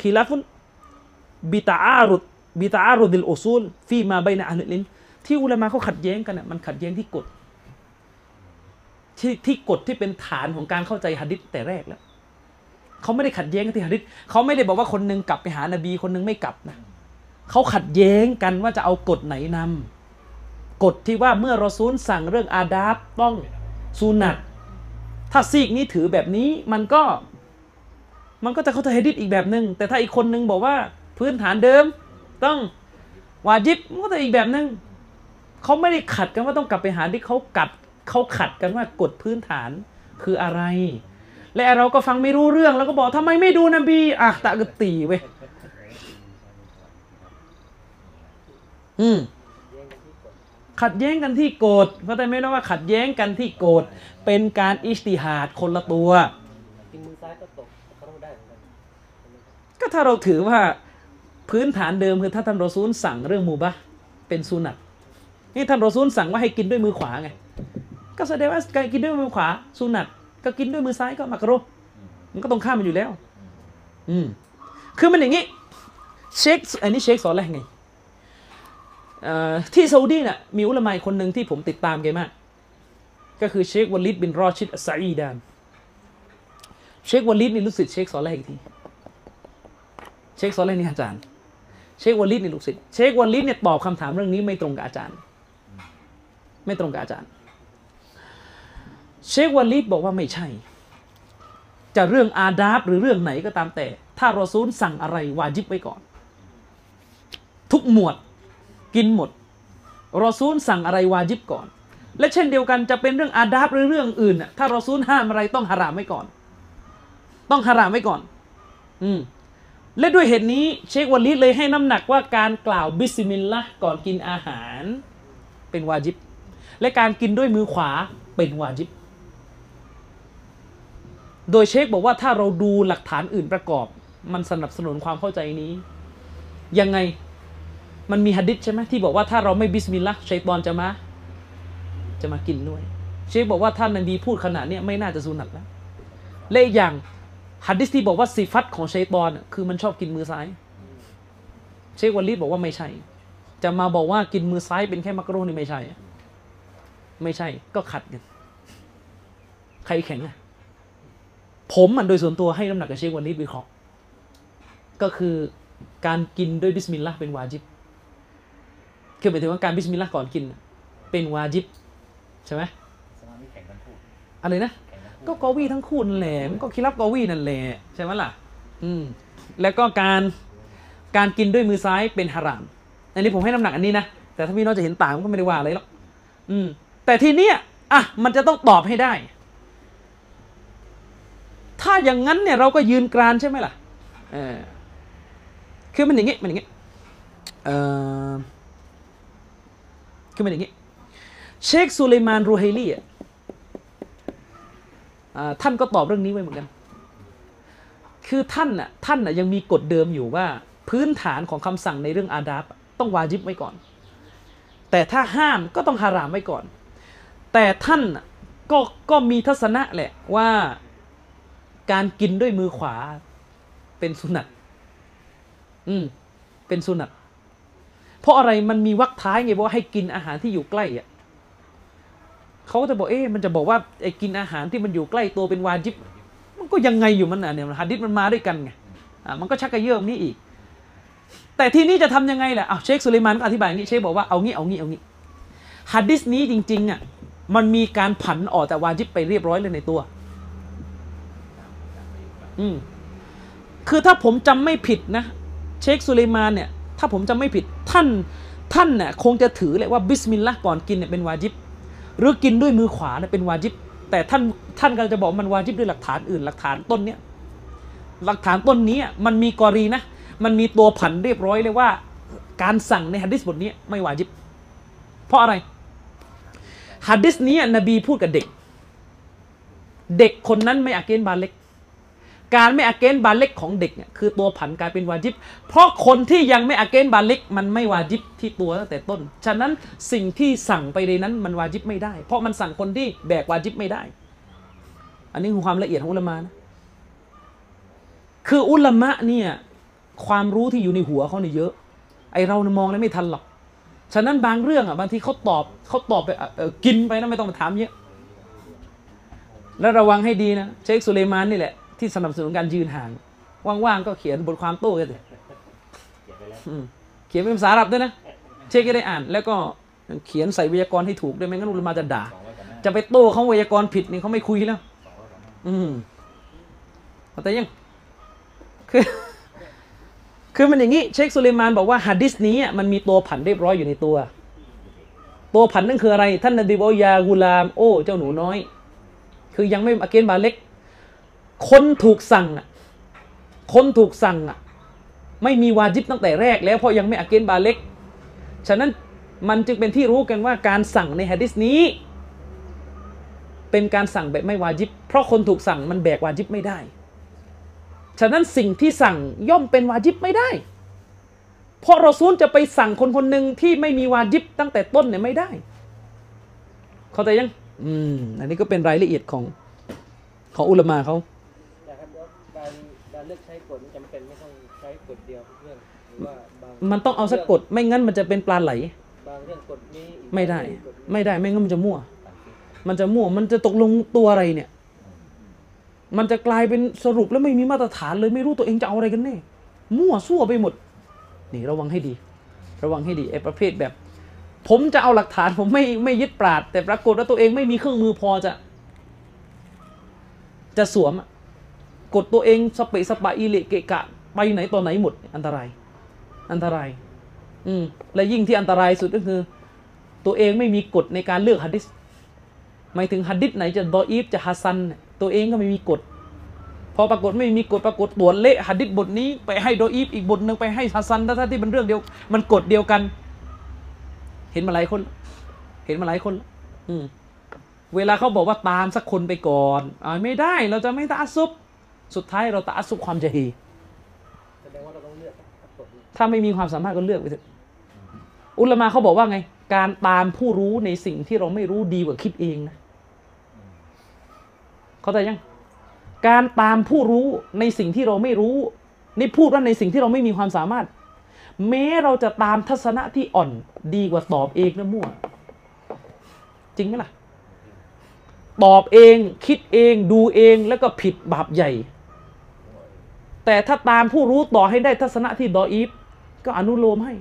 خلاف بتعارض بتعارض الأصول فيما بين أهل العلمที่อุลามะเขาขัดแย้งกันน่ะมันขัดแย้งที่กฎที่ที่กฎที่เป็นฐานของการเข้าใจหะดิษแต่แรกแล้ว เขาไม่ได้ขัดแย้งกันที่หะดิษเขาไม่ได้บอกว่าคนหนึงกลับไปหานบีคนหนึงไม่กลับนะเขาขัดแย้งกันว่าจะเอากฎไหนนำกฎที่ว่าเมื่อรอซูลสั่งเรื่องอาดาบต้องซูนัตถ้าซีกนี้ถือแบบนี้มันก็ มันก็จะเข้าใจหะดิษอีกแบบหนึ่งแต่ถ้าอีกคนหนึงบอกว่าพื้นฐานเดิมต้องวาจิบมันก็จะอีกแบบหนึ่งเขาไม่ได้ขัดกันว่าต้องกลับไปหาที่เขากัดเขาขัดกันว่ากฎพื้นฐานคืออะไร และเราก็ฟังไม่รู้เรื่องแล้วก็บอกทำไมไม่ดูนบีอะตะกตีเว้ยอืมขัดแย้งกันที่โกฎเข้าใจไหมนะว่าขัดแย้งกันที่โกฎเป็นการอิสติฮาดคนละตัวก็ถ้าเราถือว่าพื้นฐานเดิมคือถ้าท่านรอซูลสั่งเรื่องมูบะเป็นสุนัตนี่ท่านรอซูลสั่งว่าให้กินด้วยมือขวาไงก็แสดงว่าการกินด้วยมือขวาสุนัต ก็กินด้วยมือซ้ายก็มักรุมันก็ตรงข้ามมันอยู่แล้ว อืมคือมันอย่างนี้ เชคอันนี้เชคสอนอะไรไงเอ่อที่ซาอุดีน่ะมีอุลามะอีกคนหนึ่งที่ผมติดตามแกมาก ก็คือเชควาลิดบินรอชิดอัสซาอีดานเชควาลิดนี่ลูกศิษย์เชคซอลแรอีกทีเชคซอลแรนี่อาจารย์ เชควาลิดนี่ลูกศิษย์เชควาลิดเนี่ยตอบคำถามเรื่องนี้ไม่ตรงกับอาจารย์ ไม่ตรงกับอาจารย์ เชควาลิดบอกว่าไม่ใช่ จะเรื่องอาดาบหรือเรื่องไหนก็ตามแต่ ถ้ารอซูลสั่งอะไรวาจิบไว้ก่อน ทุกหมวดกินหมด รอซูลสั่งอะไรวาจิบก่อน และเช่นเดียวกันจะเป็นเรื่องอาดาบหรือเรื่องอื่นน่ะถ้ารอซูลห้ามอะไรต้องฮารามไว้ก่อน ต้องฮารามไว้ก่อน อืมและด้วยเหตุนี้เชควาลิดเลยให้น้ำหนักว่าการกล่าวบิสมิลลาห์ก่อนกินอาหาร เป็นวาจิบ และการกินด้วยมือขวาเป็นวาจิบ โดยเชคบอกว่าถ้าเราดูหลักฐานอื่นประกอบ มันสนับสนุนความเข้าใจนี้ ยังไงมันมีหะดิษใช่ไหมที่บอกว่าถ้าเราไม่บิสมิลลาห์ชัยตอนจะมาจะมากินด้วย เชคบอกว่าท่านนบีพูดขนาดนี้ไม่น่าจะสุนัตแล้วและอีกอย่างหะดิษที่บอกว่าสิฟัตของชัยตอนคือมันชอบกินมือซ้าย เชควาลิดบอกว่าไม่ใช่ จะมาบอกว่ากินมือซ้ายเป็นแค่มักโรนี่ไม่ใช่ ไม่ใช่ก็ขัดกัน ใครแข็งอะ ผมมันโดยส่วนตัวให้น้ำหนักกับเชควาลิดวิเคราะห์ก็คือการกินด้วยบิสมิลลาห์เป็นวาจิบคือหมายถึงว่าการบิสมิลลาห์ก่อนกิน เป็นวาจิบใช่ไหมอันพูดอะไรนะ ก็กอวีทั้งคู่นั่นแหละมันก็คิรับกอวีนั่นแหละใช่ไหมล่ะ อืมแล้วก็การการกินด้วยมือซ้ายเป็นฮาราม อันนี้ผมให้น้ำหนักอันนี้นะ แต่ถ้าพี่น้องจะเห็นต่างก็ไม่ได้ว่าอะไรหรอกอืมแต่ทีเนี้ยอะมันจะต้องตอบให้ได้ ถ้าอย่างนั้นเนี่ยเราก็ยืนกรานใช่ไหมล่ะเออคือมันอย่างงี้มันอย่างงี้เออคือมันอย่างงี้ เชคสุเลมานรูไฮลี่อ่าท่านก็ตอบเรื่องนี้ไว้เหมือนกัน คือท่านน่ะท่านน่ะยังมีกฎเดิมอยู่ว่า พื้นฐานของคำสั่งในเรื่องอาดับต้องวาจิบไว้ก่อน แต่ถ้าห้ามก็ต้องฮารามไว้ก่อน แต่ท่านน่ะก็ก็มีทัศนะแหละว่า การกินด้วยมือขวาเป็นสุนัตอืม เป็นสุนัตเพราะอะไรมันมีวักท้ายไงบอกว่าให้กินอาหารที่อยู่ใกล้อะเขาก็จะบอกเอ๊ะมันจะบอกว่าไอ้กินอาหารที่มันอยู่ใกล้ตัวเป็นวาจิบ มันก็ยังไงอยู่มันอะเนี่ยฮะดิษมันมาด้วยกันไงอ่ามันก็ชักกระเยิมนี่อีก แต่ทีนี้จะทำยังไงแหละอ้าวเชคสุเลมานก็อธิบายอย่างนี้เชคบอกว่าเอางี้เอางี้เอางี้ฮัดดิษนี้จริง ๆอะมันมีการผันออกจากวาจิบไปเรียบร้อยเลยในตัว อืมคือถ้าผมจำไม่ผิดนะ เชคสุเลมานเนี่ย ถ้าผมจำไม่ผิดท่านท่านเนี่ยคงจะถือเลยว่าบิสมิลลาห์ก่อนกินเนี่ยเป็นวาจิบ หรือกินด้วยมือขวาเนี่ยเป็นวาจิบ แต่ท่านท่านกำลังจะบอกมันวาจิบด้วยหลักฐานอื่นหลักฐานต้นเนี้ยหลักฐานต้นนี้มันมีกอรีนะ มันมีตัวผันเรียบร้อยเลยว่า การสั่งในฮะดิษบทนี้ไม่วาจิบ เพราะอะไรฮะดิษนี้นบีพูดกับเด็ก เด็กคนนั้นไม่อากิลบาเล็ก การไม่อากิลบาเล็กของเด็กเนี่ยคือตัวผันกลายเป็นวาจิบ เพราะคนที่ยังไม่อาเกนบาเล็กมันไม่วาจิบที่ตัวตั้งแต่ต้น ฉะนั้นสิ่งที่สั่งไปในนั้นมันวาจิบไม่ได้ เพราะมันสั่งคนที่แบกวาจิบไม่ได้ อันนี้คือความละเอียดของอุลามะนะคืออุลามะเนี่ยความรู้ที่อยู่ในหัวเขาเนี่ยเยอะ ไอเรามองแล้วไม่ทันหรอก ฉะนั้นบางเรื่องอะบางทีเขาตอบเขาตอบไปกินไปนะไม่ต้องมาถามเยอะ แล้วระวังให้ดีนะเชคสุเลมานนี่แหละ ที่สนับสนุนการยืนห่าง ว่างๆก็เขียนบทความโต้กันสิเขียนไปแล้วอืมเขียนเป็นภาษาอาหรับด้วยนะ เชคก็ได้อ่าน แล้วก็เขียนใส่ไวยากรณ์ให้ถูกด้วยไม่งั้นอุลามะจะด่าสองร้อยกว่าหน้าจะไปโต้เขาไวยากรณ์ผิดนี่เขาไม่คุยแล้วสองร้อยกว่าหน้าอืมเข้าใจยัง คือ คือมันอย่างนี้ เชคสุเลมานบอกว่าฮะดิษนี้อะมันมีตัวผันเรียบร้อยอยู่ในตัว ตัวผันนั่นคืออะไร ท่านนบีบอกว่ายากุลาม โอ้ เจ้าหนูน้อย คือยังไม่อาเกนบาเล็ก คนถูกสั่งอะคนถูกสั่งอะไม่มีวาจิบตั้งแต่แรกแล้วเพราะยังไม่อาเกนบาเล็ก ฉะนั้นมันจึงเป็นที่รู้กันว่าการสั่งในฮะดิษนี้ เป็นการสั่งแบบไม่วาจิบ เพราะคนถูกสั่งมันแบกวาจิบไม่ได้ ฉะนั้นสิ่งที่สั่งย่อมเป็นวาจิบไม่ได้ เพราะเราซูลจะไปสั่งคนคนหนึ่งที่ไม่มีวาจิบตั้งแต่ต้นเนี่ยไม่ได้ เข้าใจยัง อืม อันนี้ก็เป็นรายละเอียดของของอุลามาเขา นะครับว่าการการ เลือกใช้กฎมันจำเป็นไม่ต้องใช้กฎเดียวทุกเรื่องหรือว่าบางมันต้องเอาสักกฎไม่งั้นมันจะเป็นปลาไหลอบางเรื่องกฎนี้อีกไม่ได้ กฎนี้ไม่ได้ไม่งั้นมันจะมั่ว มันจะมั่วมันจะตกลงตัวอะไรเนี่ย มันจะกลายเป็นสรุปแล้วไม่มีมาตรฐานเลยไม่รู้ตัวเองจะเอาอะไรกันแน่มั่วซั่วไปหมด นี่ระวังให้ดี ระวังให้ดีไอ้ประเภทแบบ ผมจะเอาหลักฐานผมไม่ไม่ยึดปราชญ์ แต่ปรากฏว่าตัวเองไม่มีเครื่องมือพอจะ จะสวมอะ กดตัวเองสเปะสปะอีเลเกะกะ ไปไหนต่อไหนหมด อันตราย อันตราย อืมและยิ่งที่อันตรายสุดก็คือ ตัวเองไม่มีกฎในการเลือกฮัดดิสหมายถึงฮัดดิสไหนจะดออีฟจะฮัสซัน ตัวเองก็ไม่มีกฎพอปรากฏไม่มีกฎปรากฏตัวเละฮะดิษบทนี้ไปให้ดออีฟอีกบทหนึ่งไปให้ฮะซันทั้งๆที่มันเรื่องเดียว มันกฎเดียวกัน เห็นมาหลายคน เห็นมาหลายคนแล้วอืมเวลาเขาบอกว่าตามสักคนไปก่อนอ่าไม่ได้เราจะไม่ตะซุบ สุดท้ายเราตะอัสซุบความจะฮีแสดงว่าเราต้องเลือกครับกฎนี้ถ้าไม่มีความสามารถก็เลือกไปเถอะอุลามาเขาบอกว่าไง การตามผู้รู้ในสิ่งที่เราไม่รู้ดีกว่าคิดเองนะเข้าใจยัง การตามผู้รู้ในสิ่งที่เราไม่รู้ นี่พูดว่าในสิ่งที่เราไม่มีความสามารถ แม้เราจะตามทัศนะที่อ่อนดีกว่าตอบเองนะมั่ว จริงไหมล่ะ ตอบเองคิดเองดูเองแล้วก็ผิดบาปใหญ่ แต่ถ้าตามผู้รู้ต่อให้ได้ทัศนะที่ดออีฟก็อนุโลมให้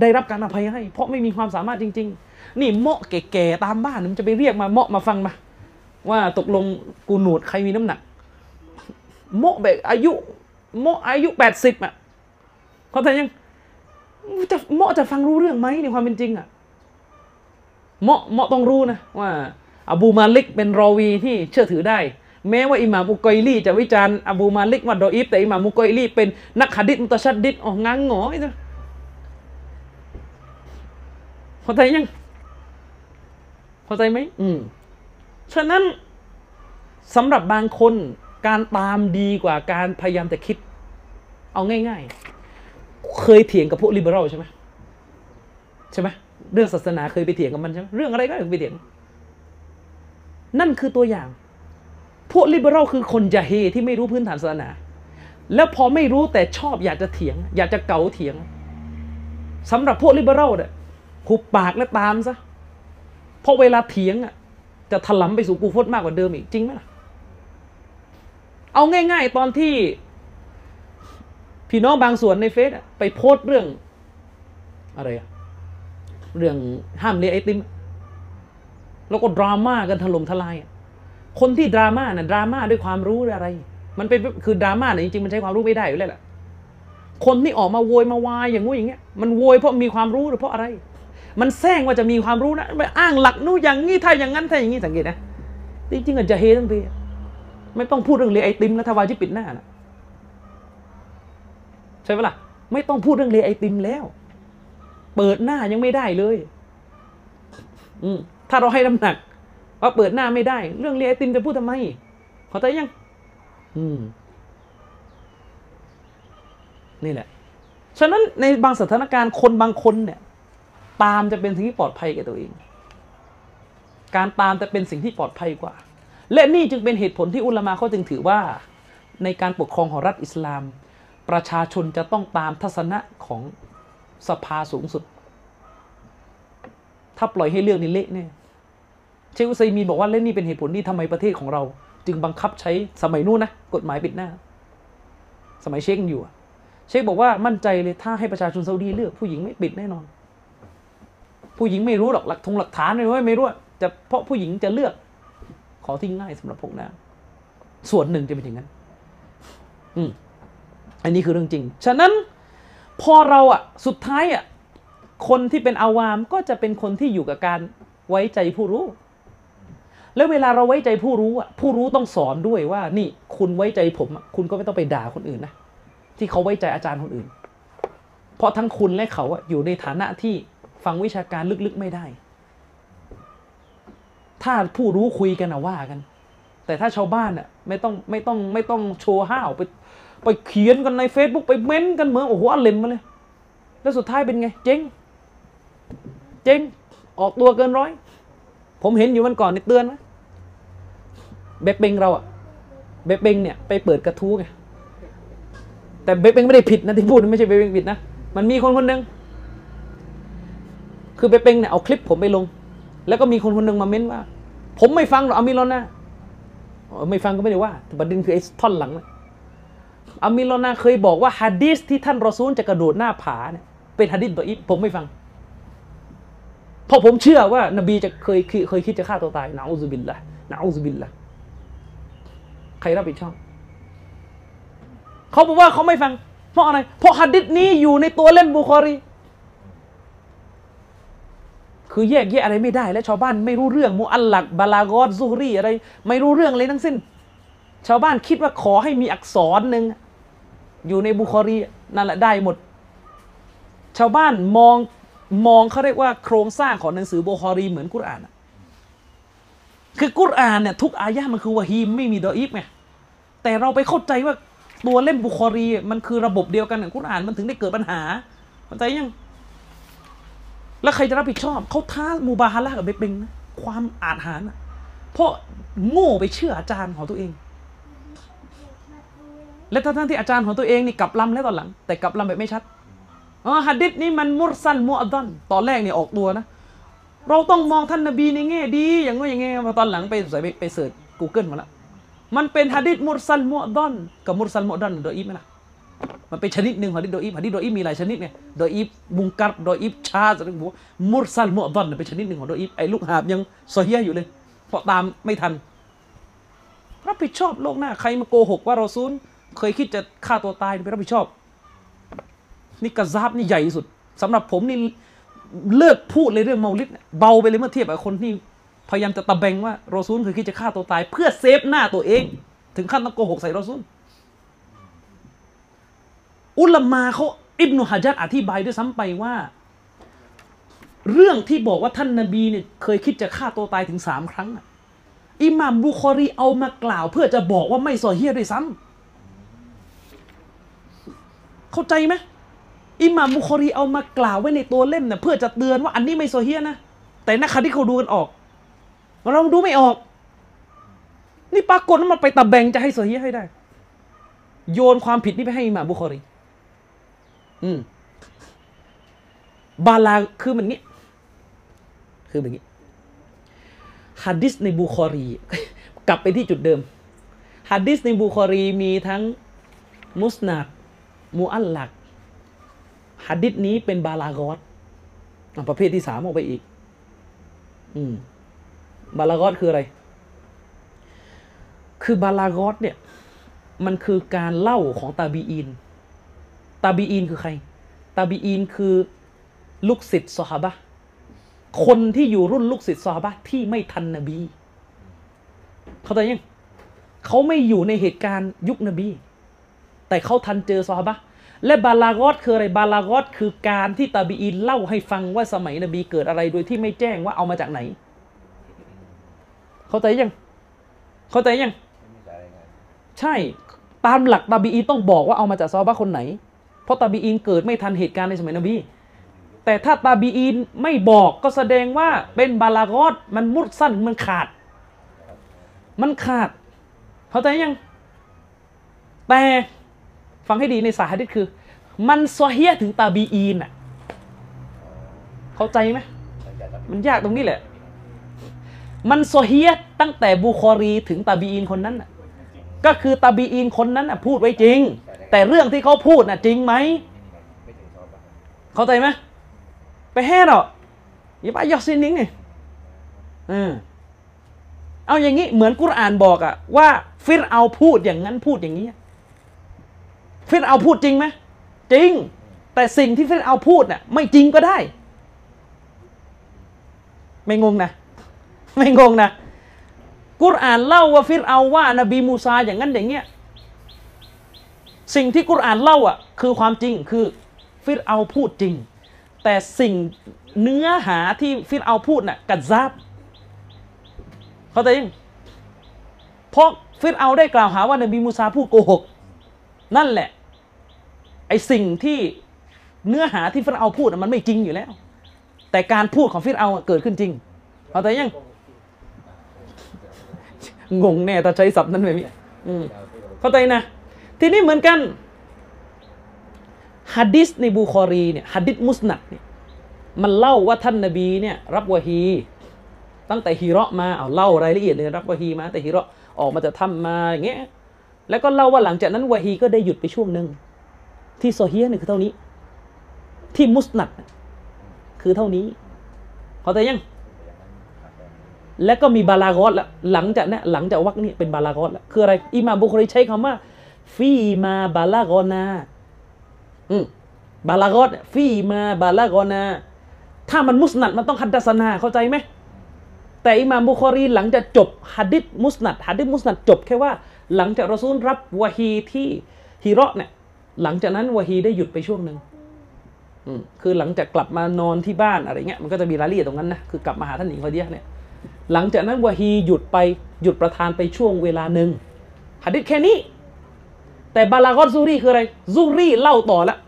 ได้รับการอภัยให้ เพราะไม่มีความสามารถจริง ๆ นี่เมาะแก่ๆตามบ้านมันจะไปเรียกมาเมาะมาฟังมา ว่าตกลงกูหนวดใครมีน้ำหนักเมาะแบบอายุเมาะอายุแปดสิบอะเขาแต่ยังจะเมาะจะฟังรู้เรื่องไหมในความเป็นจริงอะเมาะเมาะต้องรู้นะว่า อบูมาลิกเป็นรอวีที่เชื่อถือได้ แม้ว่าอิหม่ามอุกอยลีจะวิจารณ์อบูมาลิกว่าดออีฟแต่อิหม่ามอุกอยลีเป็นนักหะดิษมุตชัดดิษอ๋องังหงอยนะเข้าใจยังเข้าใจไหมอืมฉะนั้นสำหรับบางคนการตามดีกว่าการพยายามจะคิด เอาง่าย ๆ เคยเถียงกับพวกลิเบอรัลใช่ไหมใช่ไหมเรื่องศาสนาเคยไปเถียงกับมันใช่ไหมเรื่องอะไรก็เคยไปเถียง นั่นคือตัวอย่าง พวกลิเบอรัลคือคนจะเฮที่ไม่รู้พื้นฐานศาสนา แล้วพอไม่รู้แต่ชอบอยากจะเถียง อยากจะเก่าเถียงสำหรับพวกลิเบอรัลเนี่ยหุบปากและตามซะเพราะเวลาเถียงอะจะถลำไปสู่กูฟดมากกว่าเดิมอีกจริงไหมล่ะ เอาง่าย ๆ ตอนที่ พี่น้องบางส่วนในเฟซไปโพสต์เรื่องอะไรอะเรื่องห้ามเลียไอติม แล้วก็ดราม่ากันถล่มทลายอะ คนที่ดราม่าน่ะดราม่าด้วยความรู้หรืออะไร มันเป็นคือดราม่าเนี่ยจริงๆมันใช้ความรู้ไม่ได้อยู่แล้วแหละคนที่ออกมาโวยมาวายอย่างงู้อย่างเงี้ยมันโวยเพราะมีความรู้หรือเพราะอะไร มันแซงว่าจะมีความรู้นะไปอ้างหลักนู้อย่างนี้ถ้าอย่างนั้นถ้าอย่างนี้สังเกตนะจริงๆอาจจะเฮทั้งทีไม่ต้องพูดเรื่องเลไอติมนะทวายที่ปิดหน้านะใช่ไหมล่ะไม่ต้องพูดเรื่องเลไอติมแล้ว เปิดหน้ายังไม่ได้เลย อืถ้าเราให้น้ำหนัก ว่าเปิดหน้าไม่ได้ เรื่องเลไอติมจะพูดทำไมเข้าใจยัง อืม นี่แหละ ฉะนั้นในบางสถานการณ์คนบางคนเนี่ย ตามจะเป็นสิ่งที่ปลอดภัยแก่ตัวเอง การตามจะเป็นสิ่งที่ปลอดภัยกว่า และนี่จึงเป็นเหตุผลที่อุลามาเขาจึงถือว่า ในการปกครองของรัฐอิสลาม ประชาชนจะต้องตามทัศนะของสภาสูงสุด ถ้าปล่อยให้เรื่องนี้เละเนี่ย เชคอุซัยมีนบอกว่าเล่นนี่เป็นเหตุผลที่ทำไมประเทศของเรา จึงบังคับใช้สมัยนู้นนะกฎหมายปิดหน้า สมัยเชคยังอยู่ เชคบอกว่ามั่นใจเลยถ้าให้ประชาชนซาอุดีเลือกผู้หญิงไม่ปิดแน่นอน ผู้หญิงไม่รู้หรอกหลักทงหลักฐานเลยว่าไม่รู้จะเพราะผู้หญิงจะเลือก ขอที่ง่ายสำหรับพวกนางส่วนหนึ่งจะเป็นอย่างนั้น อืมอันนี้คือเรื่องจริง ฉะนั้นพอเราอะสุดท้ายอะคนที่เป็นอาวามก็จะเป็นคนที่อยู่กับการไว้ใจผู้รู้ แล้วเวลาเราไว้ใจผู้รู้อะผู้รู้ต้องสอนด้วยว่า นี่คุณไว้ใจผมคุณก็ไม่ต้องไปด่าคนอื่นนะที่เขาไว้ใจอาจารย์คนอื่น เพราะทั้งคุณและเขาอะอยู่ในฐานะที่ฟังวิชาการลึกๆไม่ได้ ถ้าผู้รู้คุยกันอะว่ากัน แต่ถ้าชาวบ้านอะไม่ต้องไม่ต้องไม่ต้องโชว์ห้าวไปไปเขียนกันใน Facebook ไปเม้นกันเหมือนโอ้โหอัลเลมมาเลย แล้วสุดท้ายเป็นไง เจ๊ง เจ๊ง ออกตัวเกินร้อย ผมเห็นอยู่วันก่อนนี่เตือนนะ เบเบงเราอะเบเบงเนี่ยไปเปิดกระทู้ไงแต่เบเบงไม่ได้ผิดนะที่พูดไม่ใช่เบเบงผิดนะมันมีคนคนหนึ่งคือไปเป็งเนี่ยเอาคลิปผมไปลง แล้วก็มีคนคนหนึ่งมาเม้นว่า ผมไม่ฟังหรอกอามิรอนนะไม่ฟังก็ไม่ได้ว่าต่ประเด็นคือไอ้ท่อนหลังนะอามิรอนนะเคยบอกว่าฮะดีสที่ท่านรอซูลจะกระโดดหน้าผาเนี่ยเป็นฮะดีสตัวอีฟผมไม่ฟัง เพราะผมเชื่อว่านบีจะเคยเคยเคยคิดจะฆ่าตัวตายนะอูซุบิลละนะอูซุบิลละ ใครรับผิดชอบ เขาบอกว่าเขาไม่ฟัง เพราะอะไร เพราะฮัดดิษนี้อยู่ในตัวเล่มบุคอรี คือแยกแยะอะไรไม่ได้ และชาวบ้านไม่รู้เรื่องมุอัลลักบาลากอดซูรีอะไร ไม่รู้เรื่องเลยทั้งสิ้น ชาวบ้านคิดว่าขอให้มีอักษรหนึ่งอยู่ในบุคอรีนั่นแหละได้หมด ชาวบ้านมองมองเขาเรียกว่าโครงสร้างของหนังสือบุคอรีเหมือนกุรอาน คือกุรอานเนี่ยทุกอายะมันคือวะฮีย์ไม่มีดออีฟไงแต่เราไปเข้าใจว่าตัวเล่มบุคอรีมันคือระบบเดียวกันกับกุรอานมันถึงได้เกิดปัญหาเข้าใจยัง แล้วใครจะรับผิดชอบเขาท้ามุบาฮะละห์กับเบเปงนะความอาจหารนะเพราะโง่ไปเชื่ออาจารย์ของตัวเอง และทั้งที่อาจารย์ของตัวเองนี่กลับลำแล้วตอนหลัง แต่กลับลำแบบไม่ชัดอ๋อฮัดดิษนี้มันมุรซันมุอัดดันตอนแรกเนี่ยออกตัวนะ เราต้องมองท่านนบีในแง่ดี อย่างว่าอย่างไงมาตอนหลังไปใส่ไปไป search Google มาแล้วมันเป็นฮะดิษมุรซัลมุอ์ดอลกับมุรซัลมุอ์ดอลดออีฟไหมล่ะมันเป็นชนิดหนึ่งของฮะดิษโดยอีฟฮะดิษโดยอีฟมีหลายชนิดไงดออีฟมุงกัรโดยอีฟชาสอะไรพวมุรซัลมุอดดันเป็นชนิดหนึ่งของโดยอีฟไอ้ลูกหาบยังซอฮียอยู่เลยเพราะตามไม่ทันรับผิดชอบโลกหน้าใครมาโกหกว่าเราซูลเคยคิดจะฆ่าตัวตายไปรับผิดชอบ นี่กระซาบนี่ใหญ่สุดสำหรับผมนี่ เลิกพูดเลยเรื่องเมาลิดเบาไปเลยเมื่อเทียบกับคนที่พยายามจะตะแบงว่าโรซูลเคยคิดจะฆ่าตัวตาย เพื่อเซฟหน้าตัวเอง ถึงขั้นต้องโกหกใส่โรซูล อุลามาเขาอิบนุฮะจัดอธิบายด้วยซ้ำไปว่า เรื่องที่บอกว่าท่านนาบีเนี่ยเคยคิดจะฆ่าตัวตายถึงสามครั้งอะอิหม่ามบุคอรีเอามากล่าว เพื่อจะบอกว่าไม่ซอเฮียด้วยซ้ำเข้าใจไหม อิหม่ามบุคอรีเอามากล่าวไว้ในตัวเล่มเนี่ยเพื่อจะเตือนว่าอันนี้ไม่โซเฮียนะแต่นักคดีเขาดูกันออก เราดูไม่ออก นี่ปรากฏว่ามันไปตะแบงจะให้โซเฮียให้ได้ โยนความผิดนี้ไปให้อิหม่ามบุคอรี อืมบาลาคือมันงี้ คือแบบนี้ฮัดดิสในบุคอรี กลับไปที่จุดเดิมฮัดดิสในบุคอรีมีทั้งมุสนัดมูอัลลัก ฮัดดิษนี้เป็นบาลากอตอะประเภทที่สามออกไปอีก อืม บาลากอตคืออะไร คือบาลากอตเนี่ย มันคือการเล่าของตาบีอีนตาบีอีนคือใคร ตาบีอีนคือลูกศิษย์ซอฮาบะคนที่อยู่รุ่นลูกศิษย์ซอฮาบะที่ไม่ทันนบี เขาใจยังเขาไม่อยู่ในเหตุการณ์ยุคนบี แต่เขาทันเจอซอฮาบะ และบาลากอตคืออะไรบาลากอตคือการที่ตาบีอินเล่าให้ฟังว่าสมัยนบีเกิดอะไรโดยที่ไม่แจ้งว่าเอามาจากไหน เข้าใจยัง เข้าใจยัง ใช่ตามหลักตาบีอินต้องบอกว่าเอามาจากซอฮาบะคนไหน เพราะตาบีอินเกิดไม่ทันเหตุการณ์ในสมัยนบี แต่ถ้าตาบีอินไม่บอกก็แสดงว่าเป็นบาลากอตมันมุดสั้นมันขาด มันขาด เข้าใจยัง แต่ ฟังให้ดีในสายฮะดิษคือ มันซอเฮียถึงตาบีอีนอะเข้าใจไหมมันยากตรงนี้แหละ มันซเฮียตั้งแต่บุคอรีถึงตาบีอีนคนนั้นน่ะก็คือตาบีอีนคนนั้นน่ะพูดไว้จริง แต่เรื่องที่เขาพูดน่ะจริงไหม เข้าใจไหมไปแห่หรออย่าไปยอกซินนิ้งไงเออเอาอย่างนี้เหมือนกุรอานบอกอะว่า ฟิรเอาพูดอย่างนั้นพูดอย่างนี้ ฟิรเอาพูดจริงไหมจริง แต่สิ่งที่ฟิรเอาพูดน่ะไม่จริงก็ได้ ไม่งงนะ ไม่งงนะ กุรอานเล่าว่าฟิรเอาว่านบีมูซาอย่างนั้นอย่างเงี้ยสิ่งที่กุรอานเล่าอะคือความจริงคือฟิรเอาพูดจริง แต่สิ่งเนื้อหาที่ฟิรเอาพูดน่ะกัดซาบเข้าใจยังเพราะฟิรเอาได้กล่าวหาว่านบีมูซาพูดโกหก นั่นแหละ ไอสิ่งที่เนื้อหาที่ฟิรเอาพูดมันไม่จริงอยู่แล้ว แต่การพูดของฟิรเอาเกิดขึ้นจริงเข้าใจยังงงแน่ถ้าใช้ศัพท์นั้นแบบนี้เข้าใจนะ ทีนี้เหมือนกันฮัดดิสในบุคอรีเนี่ยฮัดดิสมุสนัดเนี่ยมันเล่าว่าท่านนบีเนี่ยรับวะฮี ตั้งแต่ฮิราะมาเอาเล่ารายละเอียดเลยรับวะฮีมาแต่ฮิราะออกมาจะทำมาอย่างเงี้ย แล้วก็เล่าว่าหลังจากนั้นวะฮีก็ได้หยุดไปช่วงหนึ่งที่โซเฮียเนี่ยคือเท่านี้ ที่มุสนัดคือเท่านี้เข้าใจยัง แล้วก็มีบาลากอตแล้วหลังจากนี้หลังจากวักนี้เป็นบาลากอตแล้วคืออะไรอิมามบุครีใช้คำว่า ฟีมาบาลากอนาอืมบาลากอตเนี่ยฟีมาบาลากอนา ถ้ามันมุสนัดมันต้องฮัดดัสนาเข้าใจไหมแต่อิมามบุคอรีหลังจากจบฮัดดิษมุสนัดฮัดดิษมุสนัดจบแค่ว่า หลังจากรอซูลรับวะฮีที่ฮิเราะห์เนี่ยหลังจากนั้นวะฮีได้หยุดไปช่วงหนึ่งอืมคือหลังจากกลับมานอนที่บ้านอะไรเงี้ยมันก็จะมีรายละเอียดตรงนั้นนะคือกลับมาหาท่านหญิงคอดียะห์เนี่ยหลังจากนั้นวะฮีหยุดไปหยุดประทานไปช่วงเวลาหนึ่งฮัดดิษแค่นี้ แต่บาลากอตซูรีคืออะไรซูรีเล่าต่อแล้ว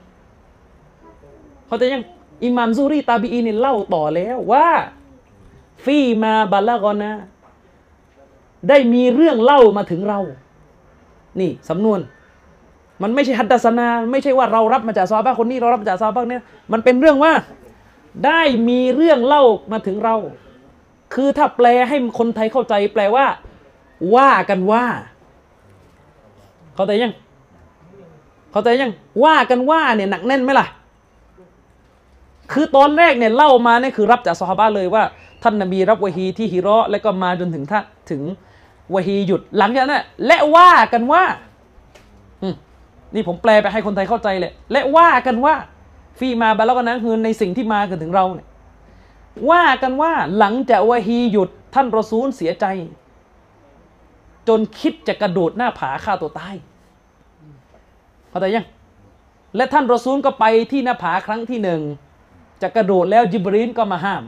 เขาใจะยังอิหม่ามซูรีตาบีอีนี่เล่าต่อแล้วว่าฟีมาบาลากอนาได้มีเรื่องเล่ามาถึงเรา นี่สำนวน มันไม่ใช่ฮัดดัสนา ไม่ใช่ว่าเรารับมาจากซอฮาบะห์คนนี้เรารับมาจากซอฮาบะห์เนี่ยมันเป็นเรื่องว่าได้มีเรื่องเล่ามาถึงเรา คือถ้าแปลให้คนไทยเข้าใจ แปลว่า ว่ากันว่า เข้าใจยัง เข้าใจยัง ว่ากันว่าเนี่ยหนักแน่นไหมล่ะ คือตอนแรกเนี่ยเล่ามาเนี่ยคือรับจากซอฮาบะห์เลยว่า ท่านนบีรับวะฮีที่ฮิราะห์แล้วก็มาจนถึงท่าถึง วะฮีหยุดหลังจากนั้นนะและว่ากันว่านี่ผมแปลไปให้คนไทยเข้าใจเลย และว่ากันว่า ฟีมาบาแล้วก็นั้นคือในสิ่งที่มาเกันถึงเราเนี่ยว่ากันว่าหลังจากวะฮีหยุดท่านรอซูลเสียใจ จนคิดจะกระโดดหน้าผาฆ่าตัวตายเข้าใจยังและท่านรอซูลก็ไปที่หน้าผาครั้งที่หนึ่งจะกระโดดแล้วจิบรีนก็มาห้าม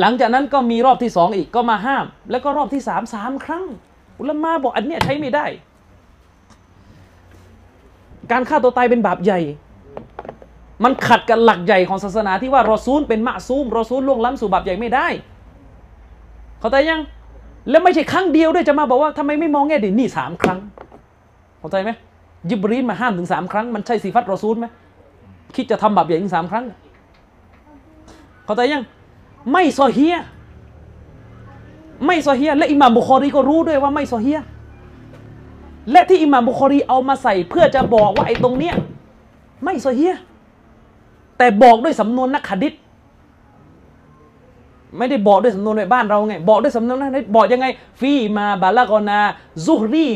หลังจากนั้นก็มีรอบที่สองอีกก็มาห้าม แล้วก็รอบที่สามสามครั้ง อุลมาบอกอันเนี้ยใช้ไม่ได้ การฆ่าตัวตายเป็นบาปใหญ่ มันขัดกับหลักใหญ่ของศาสนาที่ว่ารอซูลเป็นมะซูมรอซูลล่วงล้ำสู่บาปใหญ่ไม่ได้ เข้าใจยัง แล้วไม่ใช่ครั้งเดียวด้วยจะมาบอกว่าทำไมไม่มองแง่ดีนี่สามครั้ง เข้าใจไหมยิบรีนมาห้ามถึงสามครั้ง มันใช่สีฟัตรอซูลไหมคิดจะทำบาปใหญ่ถึงสามครั้ง เข้าใจยัง ไม่ซอเฮียไม่ซอเฮียและอิหม่ามบุคอรีก็รู้ด้วยว่าไม่ซอเฮียและที่อิหม่ามบุคอรีเอามาใส่เพื่อจะบอกว่าไอ้ตรงเนี้ยไม่ซอเฮียแต่บอกด้วยสำนวนนักขดิษไม่ได้บอกด้วยสำนวนในบ้านเราไง บอกด้วยสำนวนนักขดิษบอกยังไง ฟีมาบาลากอนาซุฮรี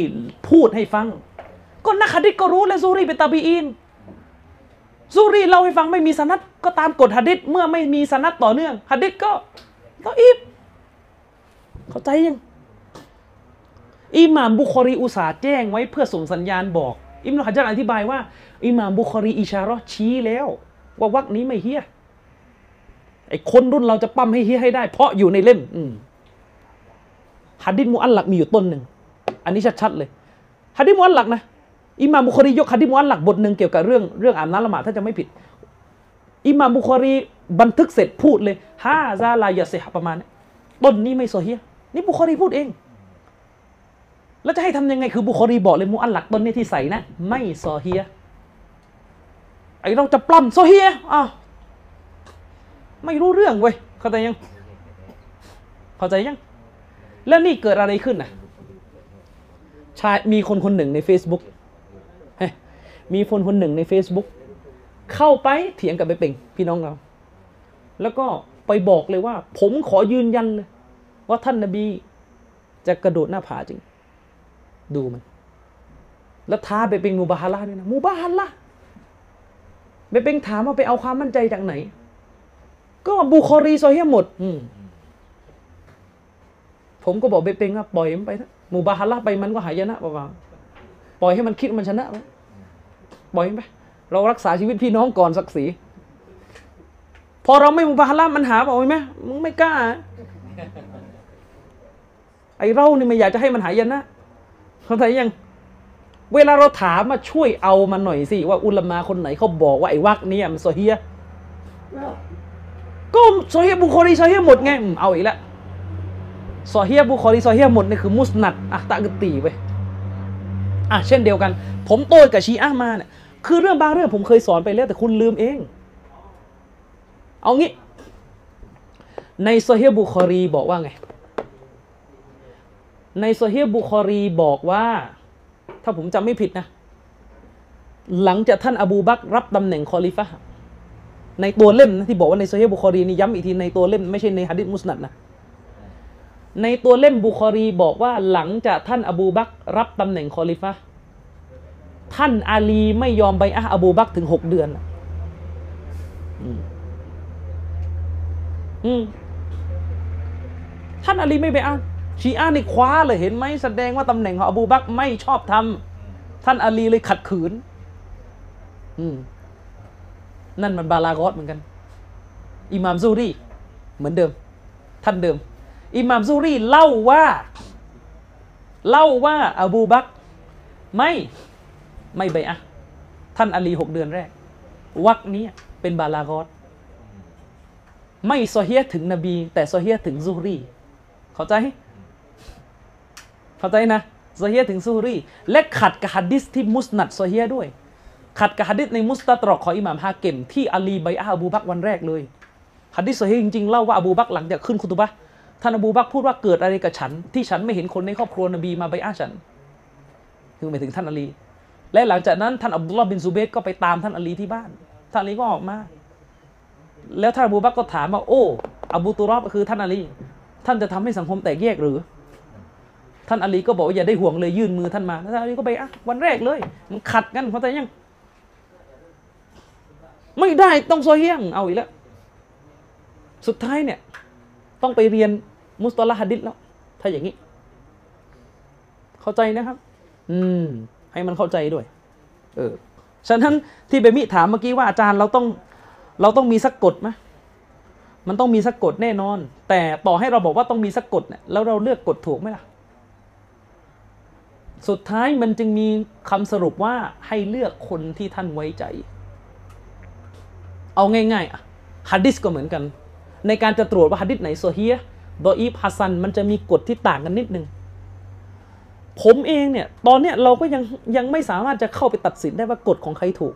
พูดให้ฟัง ก็นักขดิษก็รู้แล้วซุฮรีเป็นตาบีอิน ซูรีเล่าให้ฟังไม่มีสนัดก็ตามกฎหะดิษเมื่อไม่มีสนัดต่อเนื่องหะดิษก็ก็อีบเข้าใจยังอิหม่ามบุคอรีอุตส่าห์แจ้งไว้เพื่อส่งสัญญาณบอก อิมนุฮัจญาร์อธิบายว่า อิหม่ามบุคอรีอิชาร์ชี้แล้ว ว่าวรรคนี้ไม่โซเฮียะห์ไอ้คนรุ่นเราจะปั้มให้โซเฮียะห์ให้ได้ เพราะอยู่ในเล่มอืมฮะดิษมุอัลลักมีอยู่ต้นหนึ่ง อันนี้ชัดๆเลยฮะดิษมุอัลลักนะ อิหม่ามบุคอรียกฮะดิษมุอัลลักบทหนึ่งเกี่ยวกับเรื่องเรื่องอาบน้ำละหมาดถ้าจะไม่ผิด อิหม่ามบุคอรีบันทึกเสร็จพูดเลยฮาซาลายะเซฮะประมาณนี้ต้นนี้ไม่โซเฮียนี่บุคอรีพูดเอง แล้วจะให้ทำยังไงคือบุคอรีบอกเลยมุอัลลักต้นนี้ที่ใส่นะ ไม่โซเฮียไอเราจะปล้ำโซเฮียอ้าไม่รู้เรื่องเว้ยเข้าใจยัง เข้าใจยัง แล้วนี่เกิดอะไรขึ้นน่ะชายมีคนคนหนึ่งใน Facebook มีคนคนหนึ่งใน Facebook เข้าไปเถียงกับไปเป่งพี่น้องเรา แล้วก็ไปบอกเลยว่า ผมขอยืนยันเลยว่าท่านนบีจะกระโดดหน้าผาจริง ดูมัน แล้วท้าไปเป็นมูบาฮาร่าด้วยนะมูบาฮาร่าไปเป็นถามว่าไปเอาความมั่นใจจากไหน ก็บุคอรีซอเฮียหมด อืผมก็บอกไปเป็นว่าปล่อยมันไปนะหมูบาฮาร่าไปมันก็หายนะเปล่าๆปล่อยให้มันคิดมันชนะไป ปล่อยมันไปเรารักษาชีวิตพี่น้องก่อนศักดิ์ศรีพอเราไม่มุบาฮะละห์มันหาบอกไหมมึงไม่กล้า ไอเรานี่ไม่อยากจะให้มันหายันนะเข้าใจยัง เวลาเราถามมาช่วยเอามาหน่อยสิ ว่าอุลามาคนไหนเขาบอกว่าไอ้วรรคเนี่ยมันโซเฮียะห์ก็โซเฮียะห์บุคอรีโซเฮียะห์หมดไงอืมเอาอีกแล้วโซเฮียะห์บุคอรีโซเฮียะห์หมดนี่คือมุสนัดอะตะกตีไปอะเช่นเดียวกัน ผมโต้กับชีอะมาเนี่ย คือเรื่องบางเรื่องผมเคยสอนไปแล้วแต่คุณลืมเอง เอางี้ ในโซเฮียะห์บุคอรีบอกว่าไง ในโซเฮียะห์บุคอรีบอกว่า ถ้าผมจำไม่ผิดนะ หลังจากท่านอบูบักรับตำแหน่งคอลิฟะในตัวเล่มนะที่บอกว่าในโซเฮียะห์บุคอรีนี่ย้ำอีกทีในตัวเล่มไม่ใช่ในฮะดิษมุสนัดนะในตัวเล่มบุคอรีบอกว่าหลังจากท่านอบูบักรับตำแหน่งคอลิฟะ ท่านอาลีไม่ยอมใบอะอบูบักถึงหกเดือนอืมอืมท่านอาลีไม่ใบอะชีอะนี่คว้าเลยเห็นไหมแสดงว่าตำแหน่งของอบูบักไม่ชอบทำท่านอาลีเลยขัดขืน อืมนั่นมันบาลากอตเหมือนกัน อิหม่ามซูรีเหมือนเดิม ท่านเดิม อิหม่ามซูรีเล่าว่า เล่าว่า อบูบักไม่ ไม่ใบอะท่านอาลีหกเดือนแรก วักนี้เป็นบาลากอตไม่โซเฮียถึงนบี แต่โซเฮียถึงซูรีเข้าใจ เข้าใจนะโซเฮียถึงซูรีและขัดกับฮัดดิสที่มุสนัดโซเฮียด้วย ขัดกับฮะดิษในมุสตัดรอกของอิหม่ามฮาเก็มที่อาลีไบอะห์อบูบักวันแรกเลยฮะดิษโซเฮียะห์จริงๆเล่าว่าอบูบักหลังจากขึ้นคุตุบะท่านอบูบักพูดว่าเกิดอะไรกับฉัน ที่ฉันไม่เห็นคนในครอบครัวนบีมาไบอะห์ฉัน คือหมายถึงท่านอาลี และหลังจากนั้นท่านอับดุลลอฮ์บินซุเบรก็ไปตามท่านอาลีที่บ้าน ท่านอาลีก็ออกมา แล้วท่านอบูบักก็ถามว่าโอ้อบูตุรอบคือท่านอาลี ท่านจะทำให้สังคมแตกแยกหรือ ท่านอาลีก็บอกว่าอย่าได้ห่วงเลยยื่นมือท่านมาท่านอาลีก็ไบอะห์วันแรกเลย มันขัดกันเข้าใจยัง ไม่ได้ต้องโซเฮียงเอาอีกแล้วสุดท้ายเนี่ย ต้องไปเรียนมุสตอลาฮ์ฮะดิษแล้ว ถ้าอย่างนี้ เข้าใจนะครับ อืม ให้มันเข้าใจด้วย เออ ฉะนั้นที่เบมิถามเมื่อกี้ว่าอาจารย์เราต้องเราต้องมีสักกฎไหมมันต้องมีสักกฎแน่นอน แต่ต่อให้เราบอกว่าต้องมีสักกฎเนี่ยแล้วเราเลือกกฎถูกไหมล่ะ สุดท้ายมันจึงมีคำสรุปว่าให้เลือกคนที่ท่านไว้ใจ เอาง่ายๆอะฮะดิษก็เหมือนกัน ในการจะตรวจว่าฮะดิษไหนโซเฮียะห์ดออีฟฮะซันมันจะมีกฎที่ต่างกันนิดนึง ผมเองเนี่ยตอนเนี้ยเราก็ยังยังไม่สามารถจะเข้าไปตัดสินได้ว่ากฎของใครถูก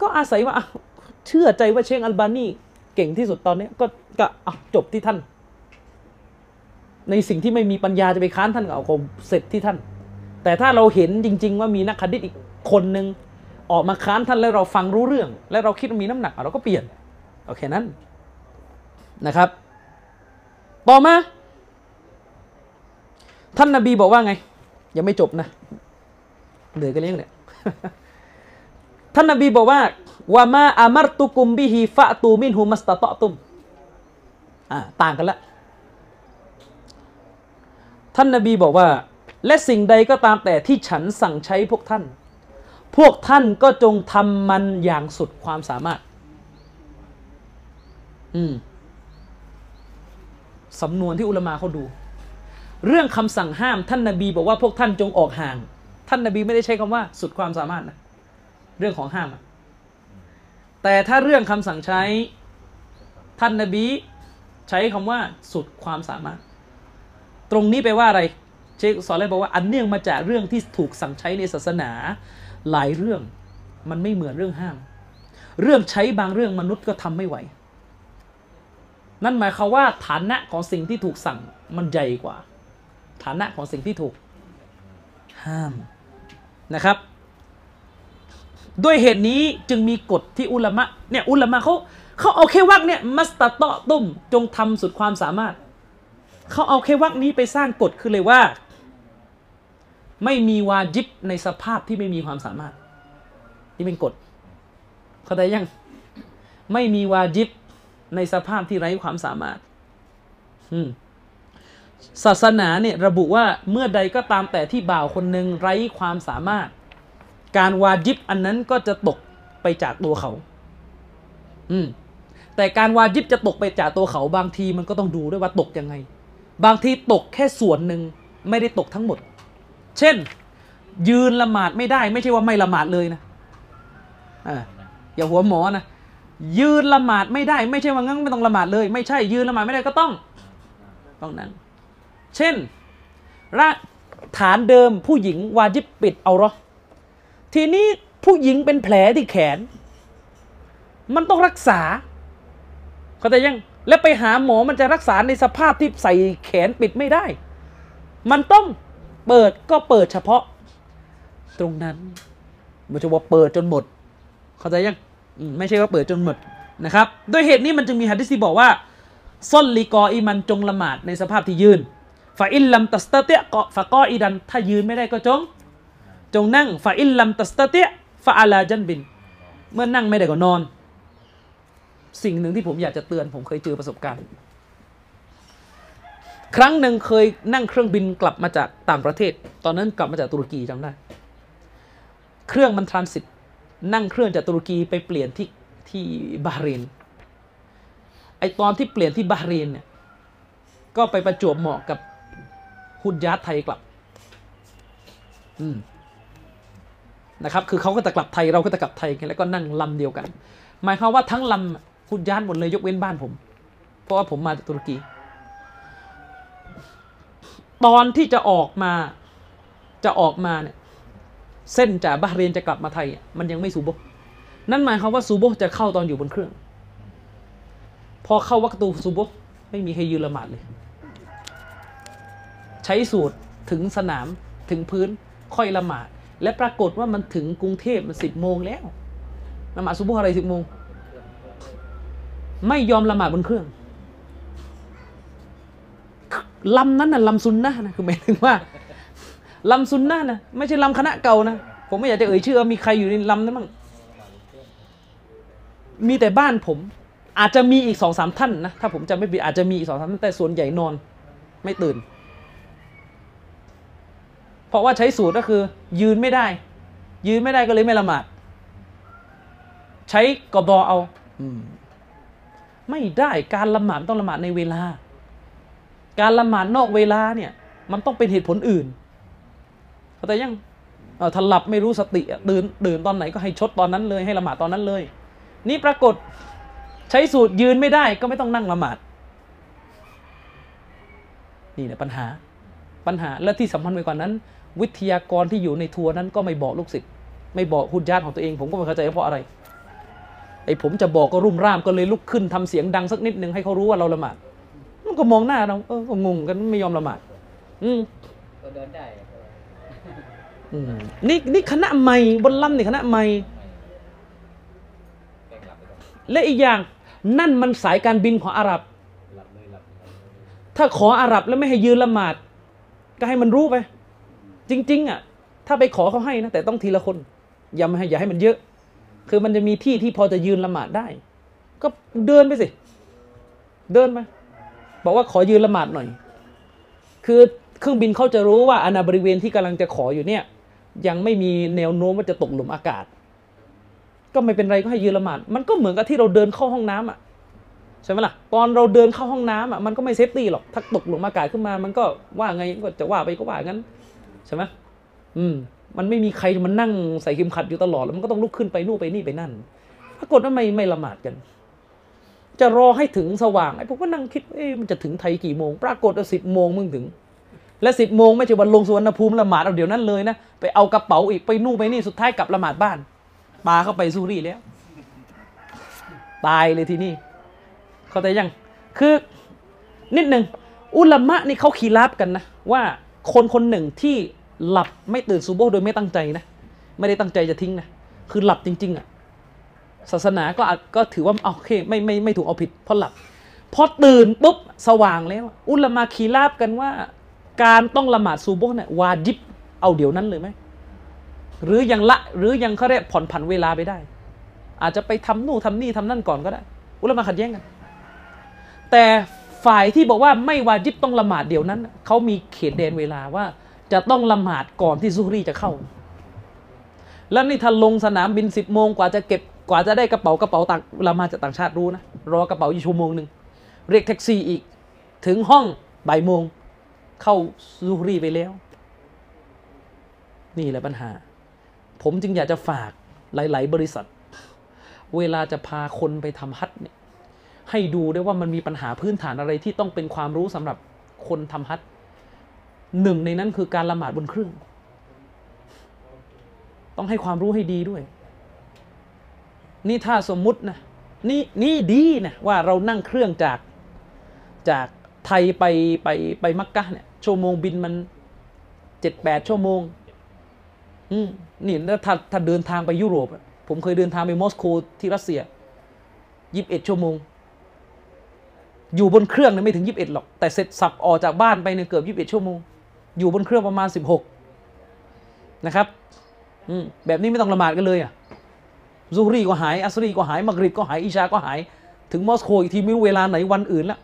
ก็อาศัยว่าเชื่อใจว่าเชคอัลบานีเก่งที่สุดตอนเนี้ยก็ก็จบที่ท่าน ในสิ่งที่ไม่มีปัญญาจะไปค้านท่านก็เอาคงเสร็จที่ท่าน แต่ถ้าเราเห็นจริง ๆ ว่ามีนักคดิษอีกคนหนึ่งออกมาค้านท่านแล้วเราฟังรู้เรื่อง และเราคิดว่ามีน้ำหนักเราก็เปลี่ยนโอเคนั้นนะครับ ต่อมา ท่านนบีบอกว่าไง ยังไม่จบนะเหนื่อยกันเลี้ยงเนี่ยท่านนบีบอกว่าวามาอามารตุกุมบิฮิฟะตูมินฮุมัสตะตอตุมอ่าต่างกันละท่านนบีบอกว่า และสิ่งใดก็ตามแต่ที่ฉันสั่งใช้พวกท่าน พวกท่านก็จงทำมันอย่างสุดความสามารถ อืมสำนวนที่อุลามาเขาดู เรื่องคำสั่งห้ามท่านนาบีบอกว่าพวกท่านจงออกห่าง ท่านนาบีไม่ได้ใช้คำว่าสุดความสามารถนะเรื่องของห้าม แต่ถ้าเรื่องคำสั่งใช้ท่านนาบีใช้คำว่าสุดความสามารถ ตรงนี้แปลว่าอะไร เชคสอนเลยบอกว่าอันเนื่องมาจากเรื่องที่ถูกสั่งใช้ในศาสนาหลายเรื่องมันไม่เหมือนเรื่องห้าม เรื่องใช้บางเรื่องมนุษย์ก็ทำไม่ไหว นั่นหมายความว่าฐานะของสิ่งที่ถูกสั่งมันใหญ่กว่า ฐานะของสิ่งที่ถูกห้ามนะครับ ด้วยเหตุนี้จึงมีกฎที่อุลามะเนี่ยอุลามะเขาเขาเอาแค่วักเนี่ยมัสตะตะตุ้มจงทำสุดความสามารถ เขาเอาแค่วักนี้ไปสร้างกฎคือเลยว่า ไม่มีวาจิบในสภาพที่ไม่มีความสามารถ นี่เป็นกฎเข้าใจยังไม่มีวาจิบในสภาพที่ไร้ความสามารถ อืม ศาสนาเนี่ยระบุว่าเมื่อใดก็ตามแต่ที่บ่าวคนหนึ่งไร้ความสามารถ การวาจิบอันนั้นก็จะตกไปจากตัวเขา อืมแต่การวาจิบจะตกไปจากตัวเขาบางทีมันก็ต้องดูด้วยว่าตกยังไง บางทีตกแค่ส่วนหนึ่งไม่ได้ตกทั้งหมด เช่น ยืนละหมาดไม่ได้ ไม่ใช่ว่าไม่ละหมาดเลยนะอ่าอย่าหัวหมอนะยืนละหมาดไม่ได้ ไม่ใช่ว่างั้นไม่ต้องละหมาดเลย ไม่ใช่ยืนละหมาดไม่ได้ก็ต้อง ต้องนั้น เช่นรากฐานเดิมผู้หญิงวาจิบปิดเอาหรอทีนี้ผู้หญิงเป็นแผลที่แขน มันต้องรักษาเข้าแต่ยัง แล้วไปหาหมอมันจะรักษาในสภาพที่ใส่แขนปิดไม่ได้ มันต้องเปิดก็เปิดเฉพาะ ตรงนั้นไม่ใช่ว่าเปิดจนหมด เข้าใจยังไม่ใช่ว่าเปิดจนหมดนะครับ ด้วยเหตุนี้มันจึงมีหะดิษที่บอกว่าซ่อนลีกออีมันจงละหมาดในสภาพที่ยืน ฟาอิลลัมตัสตเตะกะฟะกออีดัน ถ้ายืนไม่ได้ก็จง จงนั่งฟาอิลลัมตัสตเตะฟาอาลาจันบิน เมื่อนั่งไม่ได้ก็นอน สิ่งหนึ่งที่ผมอยากจะเตือนผมเคยเจอประสบการณ์ ครั้งหนึ่งเคยนั่งเครื่องบินกลับมาจากต่างประเทศ ตอนนั้นกลับมาจากตุรกีจำได้ เครื่องมันทรานสิตนั่งเครื่องจากตุรกีไปเปลี่ยนที่ที่บาห์เรนไอตอนที่เปลี่ยนที่บาห์เรนเนี่ยก็ไปประจวบเหมาะกับ ฮุดยาตไทยกลับ อืมนะครับ คือเขาก็จะกลับไทยเราก็จะกลับไทยกันแล้วก็นั่งลำเดียวกัน หมายความว่าทั้งลำฮุดยาตหมดเลยยกเว้นบ้านผม เพราะว่าผมมาจากตุรกี ตอนที่จะออกมา จะออกมาเนี่ย เส้นจากบาห์เรนจะกลับมาไทย มันยังไม่ซูโบนั่นหมายความว่าซูโบจะเข้าตอนอยู่บนเครื่อง พอเข้าวัคตูซูโบไม่มีใครยืนละหมาดเลย ใช้สูตรถึงสนามถึงพื้นค่อยละหมาด และปรากฏว่ามันถึงกรุงเทพมันสิบโมงแล้วละหมาดซูบฮ์อะไรสิบโมง ไม่ยอมละหมาดบนเครื่องลำนั้นน่ะลำซุนนะนะคือหมายถึงว่าลำซุนนะนะไม่ใช่ลำคณะเก่านะผมไม่อยากจะเอ่ยชื่อมีใครอยู่ในลำนั้นบ้างมีแต่บ้านผม อาจจะมีอีกสองสามท่านนะถ้าผมจำไม่ผิดอาจจะมีอีกสองสามท่านแต่ส่วนใหญ่นอน ไม่ตื่น ราะว่าใช้สูตรก็คือ ยืนไม่ได้ ยืนไม่ได้ก็เลยไม่ละหมาด ใช้กอบอเอาอืมไม่ได้การละหมาดต้องละหมาดในเวลา การละหมาดนอกเวลาเนี่ย มันต้องเป็นเหตุผลอื่นเข้าใจยังเออถ้าหลับไม่รู้สติอะตื่นตื่นตอนไหนก็ให้ชดตอนนั้นเลย ให้ละหมาดตอนนั้นเลย นี่ปรากฏใช้สูตรยืนไม่ได้ก็ไม่ต้องนั่งละหมาด นี่แหละปัญหาปัญหาและที่สำคัญไปกว่านั้น วิทยากรที่อยู่ในทัวร์นั้นก็ไม่บอกลูกศิษย์ไม่บอกคุณญาติของตัวเอง ผมก็ไม่เข้าใจเพราะอะไรไอ้ผมจะบอกก็รุ่มร่ามก็เลยลุกขึ้นทำเสียงดังสักนิดหนึ่งให้เขารู้ว่าเราละหมาดมันก็มองหน้าเราเออก็งงกันไม่ยอมละหมาด อืมก็เดินได้อนี่นี่คณะใหม่บนลำนี่คณะใหม่และอีกอย่างนั่นมันสายการบินของอาหรับ ถ้าขออาหรับแล้วไม่ให้ยืนละหมาด ก็ให้มันรู้ไป จริง ๆ อะ ถ้าไปขอเขาให้นะแต่ต้องทีละคนอย่ามาให้อย่าให้มันเยอะ คือมันจะมีที่ที่พอจะยืนละหมาดได้ ก็เดินไปสิ เดินไปบอกว่าขอยืนละหมาดหน่อย คือเครื่องบินเขาจะรู้ว่าอาณาบริเวณที่กำลังจะขออยู่เนี่ย ยังไม่มีแนวโน้มว่าจะตกหลุมอากาศ ก็ไม่เป็นไรก็ให้ยืนละหมาด มันก็เหมือนกับที่เราเดินเข้าห้องน้ำอะใช่ไหมล่ะตอนเราเดินเข้าห้องน้ำอะมันก็ไม่เซฟตี้หรอกถ้าตกหลุมอากาศขึ้นมา มันก็ว่าไงก็จะว่าไปก็ว่างั้น ใช่ไหมอืมมันไม่มีใครมันนั่งใส่เข็มขัดอยู่ตลอดแล้วมันก็ต้องลุกขึ้นไปนู่นไปนี่ไปนั่น ปรากฏว่าไม่ไม่ละหมาดกัน จะรอให้ถึงสว่างไอ้ผมก็นั่งคิดเอ๊ะมันจะถึงไทยกี่โมง ปรากฏว่าสิบโมงมึงถึง และสิบโมงไม่ใช่วันลงสุวรรณภูมิละหมาดเอาเดี๋ยวนั้นเลยนะไปเอากระเป๋าอีกไปนู่นไปนี่สุดท้ายกลับละหมาดบ้านปาเข้าไปซูรีแล้ว ตายเลยทีนี้เข้าใจยังคือนิดหนึ่งอุลามะนี่เขาขีรับกันนะว่า คนคนหนึ่งที่หลับไม่ตื่นซูโบโดยไม่ตั้งใจนะ ไม่ได้ตั้งใจจะทิ้งนะ คือหลับจริง ๆอะศาสนาก็ก็ถือว่าโอเคไม่ไม่ไม่ถูกเอาผิดเพราะหลับพอตื่นปุ๊บสว่างแล้ว อุลมะขีราบกันว่า การต้องละหมาดซูโบเนี่ยวาจิบเอาเดี๋ยวนั้นเลยไหมหรือยังละหรือยังเขาเรียกผ่อนผันเวลาไปได้ อาจจะไปทำนู่นทำนี่ทำนั่นก่อนก็ได้ อุลมะขัดแย้งกันแต่ ฝ่ายที่บอกว่าไม่วาจิบต้องละหมาดเดี๋ยวนั้น เขามีเขตแดนเวลาว่า จะต้องละหมาดก่อนที่ซุฮรีจะเข้า แล้วนี่ถ้าลงสนามบินสิบโมงกว่าจะเก็บกว่าจะได้กระเป๋ากระเป๋าต่างเวลามาจากต่างชาติรู้นะ รอกระเป๋าอยู่ชั่วโมงหนึ่งเรียกแท็กซี่อีก ถึงห้องบ่ายโมง เข้าซูฮรีไปแล้ว นี่แหละปัญหา ผมจึงอยากจะฝากหลาย ๆ บริษัท เวลาจะพาคนไปทำฮัทเนี่ย ให้ดูได้ว่ามันมีปัญหาพื้นฐานอะไรที่ต้องเป็นความรู้สำหรับคนทำฮัทหนึ่งในนั้นคือการละหมาดบนเครื่อง ต้องให้ความรู้ให้ดีด้วย นี่ถ้าสมมุตินะนี่นี่ดีนะว่าเรานั่งเครื่องจากจากไทยไปไปไปมักกะเนี่ยชั่วโมงบินมันเจ็ดแปดชั่วโมง อืมนี่แล้วถ้าถ้าเดินทางไปยุโรป ผมเคยเดินทางไปมอสโกที่รัสเซียยี่สิบเอ็ดชั่วโมง อยู่บนเครื่องเนี่ยไม่ถึงยี่สิบเอ็ดหรอก แต่เสร็จสับออกจากบ้านไปเนี่ยเกือบยี่สิบเอ็ดชั่วโมง อยู่บนเครื่องประมาณสิบหกนะครับอืมแบบนี้ไม่ต้องละหมาดกันเลยอะซูรีก็หาย อัสรีก็หายมักริบก็หายอิชาก็หาย ถึงมอสโกอีกทีไม่รู้เวลาไหนวันอื่นแล้ว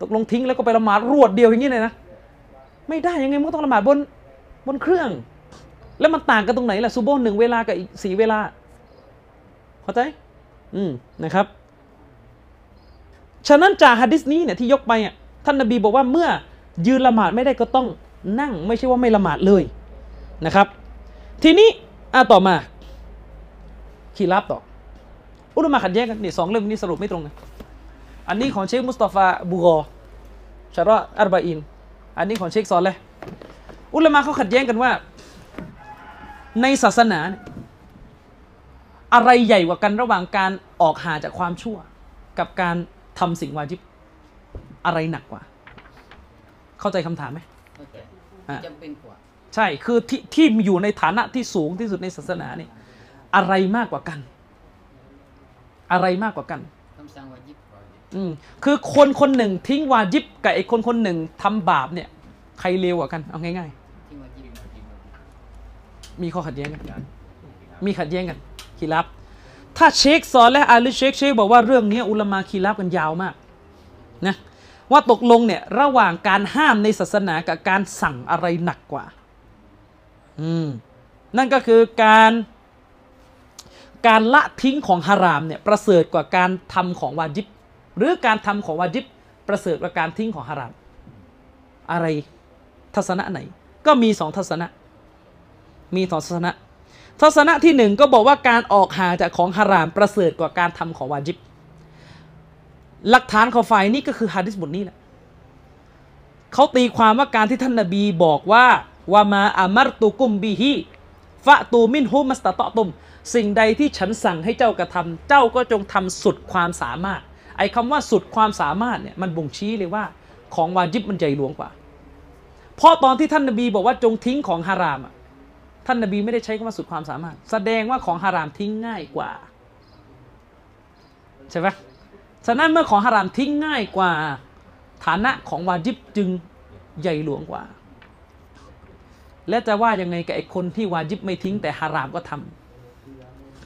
ตกลงทิ้งแล้วก็ไปละหมาดรวดเดียวอย่างนี้เลยนะไม่ได้ยังไงมันก็ต้องละหมาดบนบนเครื่อง แล้วมันต่างกันตรงไหนล่ะซูโบหนึ่งเวลากับอีกสี่เวลาเข้าใจ อืมนะครับ ฉะนั้นจากฮะดิษนี้เนี่ยที่ยกไปอะท่านนบีบอกว่าเมื่อยืนละหมาดไม่ได้ก็ต้องนั่ง ไม่ใช่ว่าไม่ละหมาดเลยนะครับ ทีนี้อะต่อมาขีรับต่อ อุลมะขัดแย้งกันนี่สองเรื่องนี้สรุปไม่ตรงกันอันนี้ของเชคมุสตาฟาบูกอชาระอัรบะอิน อันนี้ของเชคซอลเลยอุลมะเขาขัดแย้งกันว่า ในศาสนา อะไรใหญ่กว่ากันระหว่างการออกห่างจากความชั่ว กับการ ทำสิ่งวาจิบอะไรหนักกว่า เข้าใจคำถามไหมเข้าใจอะจำเป็นกว่า ใช่คือที่ที่อยู่ในฐานะที่สูงที่สุดในศาสนาเนี่ยอะไรมากกว่ากัน อะไรมากกว่ากันคำสั่งวาญิบอืมคือคนคนหนึ่งทิ้งวาจิบกับไอ้คนคนหนึ่งทำบาปเนี่ย ใครเลวกว่ากัน เอาง่ายที่วาญิบๆมีข้อขัดแย้งกันมีขัดแย้งกันคีรับ ถ้าเชคสอนและอาลีเชคเชคบอกว่าเรื่องนี้อุลามาคีรับกันยาวมากนะว่าตกลงเนี่ยระหว่างการห้ามในศาสนากับการสั่งอะไรหนักกว่าอืมนั่นก็คือการการละทิ้งของฮารามเนี่ยประเสริฐกว่าการทำของวาจิบ หรือการทำของวาจิบ ประเสริฐกว่าการทิ้งของฮาราม อะไรทัศนะไหน ก็มีสองทัศนะ มีสองทัศนะ ทัศนะที่หนึ่งก็บอกว่าการออกห่างจากของฮารามประเสริฐกว่าการทำของวาจิบ หลักฐานของฝ่ายนี้ก็คือฮะดิษบทนี้แหละเขาตีความว่าการที่ท่านนบีบอกว่าว่ามาอามารตุกุมบิฮิฟะตูมินฮุมัสตะตอตุม สิ่งใดที่ฉันสั่งให้เจ้ากระทำเจ้าก็จงทำสุดความสามารถ ไอ้คำว่าสุดความสามารถเนี่ยมันบ่งชี้เลยว่า ของวาจิบมันใหญ่หลวงกว่า เพราะตอนที่ท่านนบีบอกว่าจงทิ้งของฮารามอะ ท่านนบีไม่ได้ใช้คำว่าสุดความสามารถ แสดงว่าของฮารามทิ้งง่ายกว่า ใช่ไหมฉะนั้นเมื่อของฮารามทิ้งง่ายกว่า ฐานะของวาจิบจึงใหญ่หลวงกว่า และจะว่ายังไงกับไอ้คนที่วาจิบไม่ทิ้งแต่ฮารามก็ท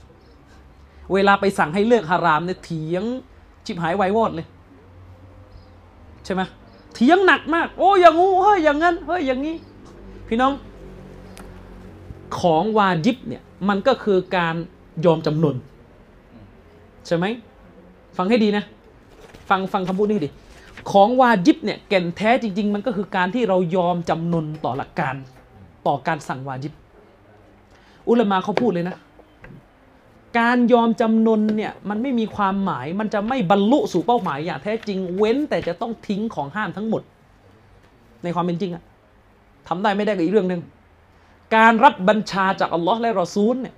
ำเวลาไปสั่งให้เลิกฮารามเนี่ยเถียงจิบหายไวายวอดเลย ใช่ไหมเถียงหนักมาก โอ้อย่างงูเฮ้ยอย่างงั้นเฮ้ยอย่างนี้ พี่น้อง ของวาจิบเนี่ยมันก็คือการยอมจำนนใช่ไหมฟังให้ดีนะ ฟังฟังคำพูดนี้ดิของวาจิบเนี่ยแก่นแท้จริง ๆ มันก็คือการที่เรายอมจำนนต่อหลักการต่อการสั่งวาจิบ อุลมาเขาพูดเลยนะ การยอมจำนนเนี่ยมันไม่มีความหมายมันจะไม่บรรลุสู่เป้าหมายอย่างแท้จริง เว้นแต่จะต้องทิ้งของห้ามทั้งหมด ในความเป็นจริงอะทำได้ไม่ได้ก็อีกเรื่องหนึ่ง การรับบัญชาจากอัลลอฮ์และรอซูลเนี่ย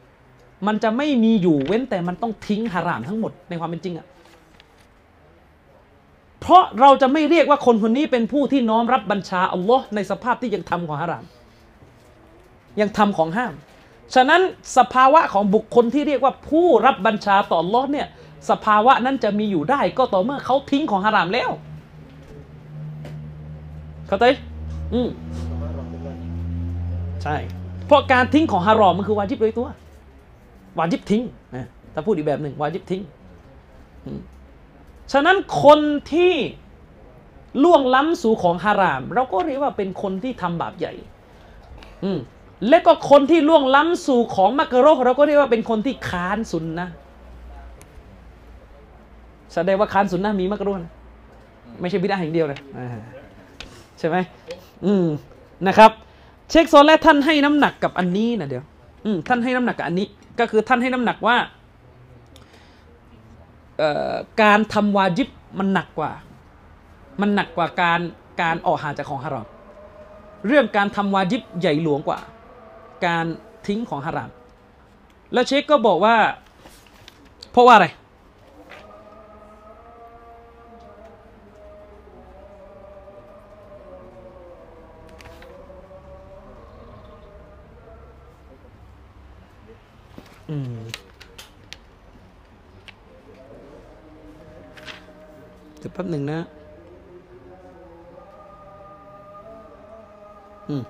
มันจะไม่มีอยู่เว้นแต่มันต้องทิ้งฮารามทั้งหมดในความเป็นจริงอะเพราะเราจะไม่เรียกว่าคนคนนี้เป็นผู้ที่น้อมรับบัญชาอัลลอฮ์ในสภาพที่ยังทำของฮาราม ยังทำของห้าม ฉะนั้นสภาวะของบุคคลที่เรียกว่าผู้รับบัญชาต่ออัลลอฮ์เนี่ยสภาวะนั้นจะมีอยู่ได้ก็ต่อเมื่อเขาทิ้งของฮารามแล้ว เข้าใจอืมใช่ เพราะการทิ้งของฮารอมมันคือวาจิบโดยตัว วาจิบทิ้งนะถ้าพูดอีกแบบหนึ่งวาจิบทิ้งฉะนั้นคนที่ล่วงล้ำสู่ของฮาราม เราก็เรียกว่าเป็นคนที่ทำบาปใหญ่ อืและก็คนที่ล่วงล้ำสู่ของมักกะโรเราก็เรียกว่าเป็นคนที่ค้านสุนนะแสดงว่าค้านสุนนะมีมักกะโรนะไม่ใช่บิดาอย่งเดียวเลยใช่ไหมอืมนะครับ เชคโซนและท่านให้น้ำหนักกับอันนี้นะเดี๋ยวอืมท่านให้น้ำหนักกับอันนี้ ก็คือท่านให้น้ำหนักว่าการทำวาจิบมันหนักกว่า มันหนักกว่าการการออกห่างจากของฮารอมเรื่องการทำวาจิบใหญ่หลวงกว่า การทิ้งของฮาราม แล้วเชคก็บอกว่า เพราะว่าอะไร อืมเดี๋ยวแป๊บหนึ่งนะ อืม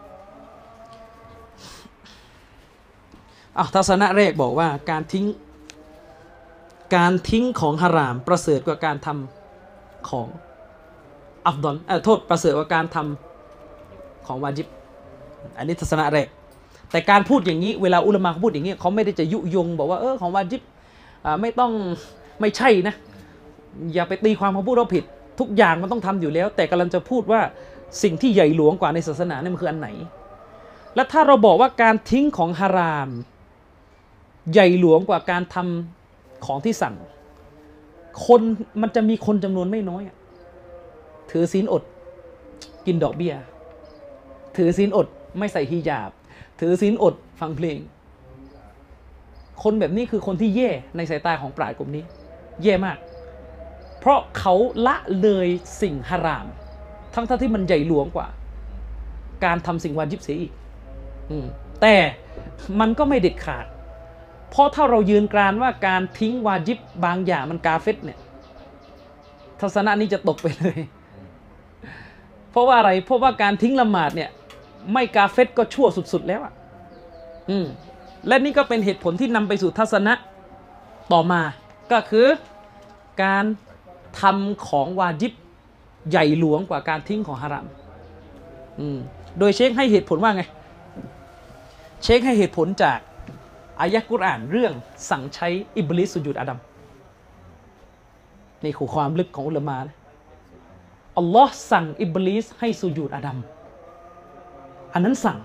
อะทัศนะเรกบอกว่าการทิ้ง การทิ้งของฮารามประเสริฐกว่าการทำของอับดอนเออโทษประเสริฐกว่าการทำของวาจิบ อันนี้ทัศนะแรก แต่การพูดอย่างนี้เวลาอุลามะเขาพูดอย่างนี้เขาไม่ได้จะยุยง บอกว่าเออของวาจิบไม่ต้องไม่ใช่นะ อย่าไปตีความเขาพูดเราผิด ทุกอย่างมันต้องทำอยู่แล้ว แต่กำลังจะพูดว่าสิ่งที่ใหญ่หลวงกว่าในศาสนาเนี่ยมันคืออันไหน และถ้าเราบอกว่าการทิ้งของฮาราม ใหญ่หลวงกว่าการทำของที่สั่ง คนมันจะมีคนจำนวนไม่น้อยถือศีลอด กินดอกเบี้ย ถือศีลอดไม่ใส่ฮิญาบ ถือศีลอดฟังเพลง คนแบบนี้คือคนที่แย่ในสายตาของปราชญ์กลุ่มนี้ แย่มาก เพราะเขาละเลยสิ่งฮาราม ทั้งท่าที่มันใหญ่หลวงกว่า การทำสิ่งวาจิบเสียอีกแต่มันก็ไม่เด็ดขาด เพราะถ้าเรายืนกรานว่าการทิ้งวาจิบบางอย่างมันกาเฟตเนี่ย ทัศนะนี้จะตกไปเลย เพราะว่าอะไร เพราะว่าการทิ้งละหมาดเนี่ย ไม่กาเฟตก็ชั่วสุด ๆ แล้วอะอืมและนี่ก็เป็นเหตุผลที่นำไปสู่ทัศนะต่อมาก็คือการทำของวาจิบใหญ่หลวงกว่าการทิ้งของฮารามอืมโดยเชคให้เหตุผลว่าไง เชคให้เหตุผลจากอายะกุรอานเรื่องสั่งใช้อิบลิสสุญูดอาดัมนี่คือความลึกของอุลามานะอัลลอฮ์สั่งอิบลิสให้สุญูดอาดัม อันนั้นสั่ง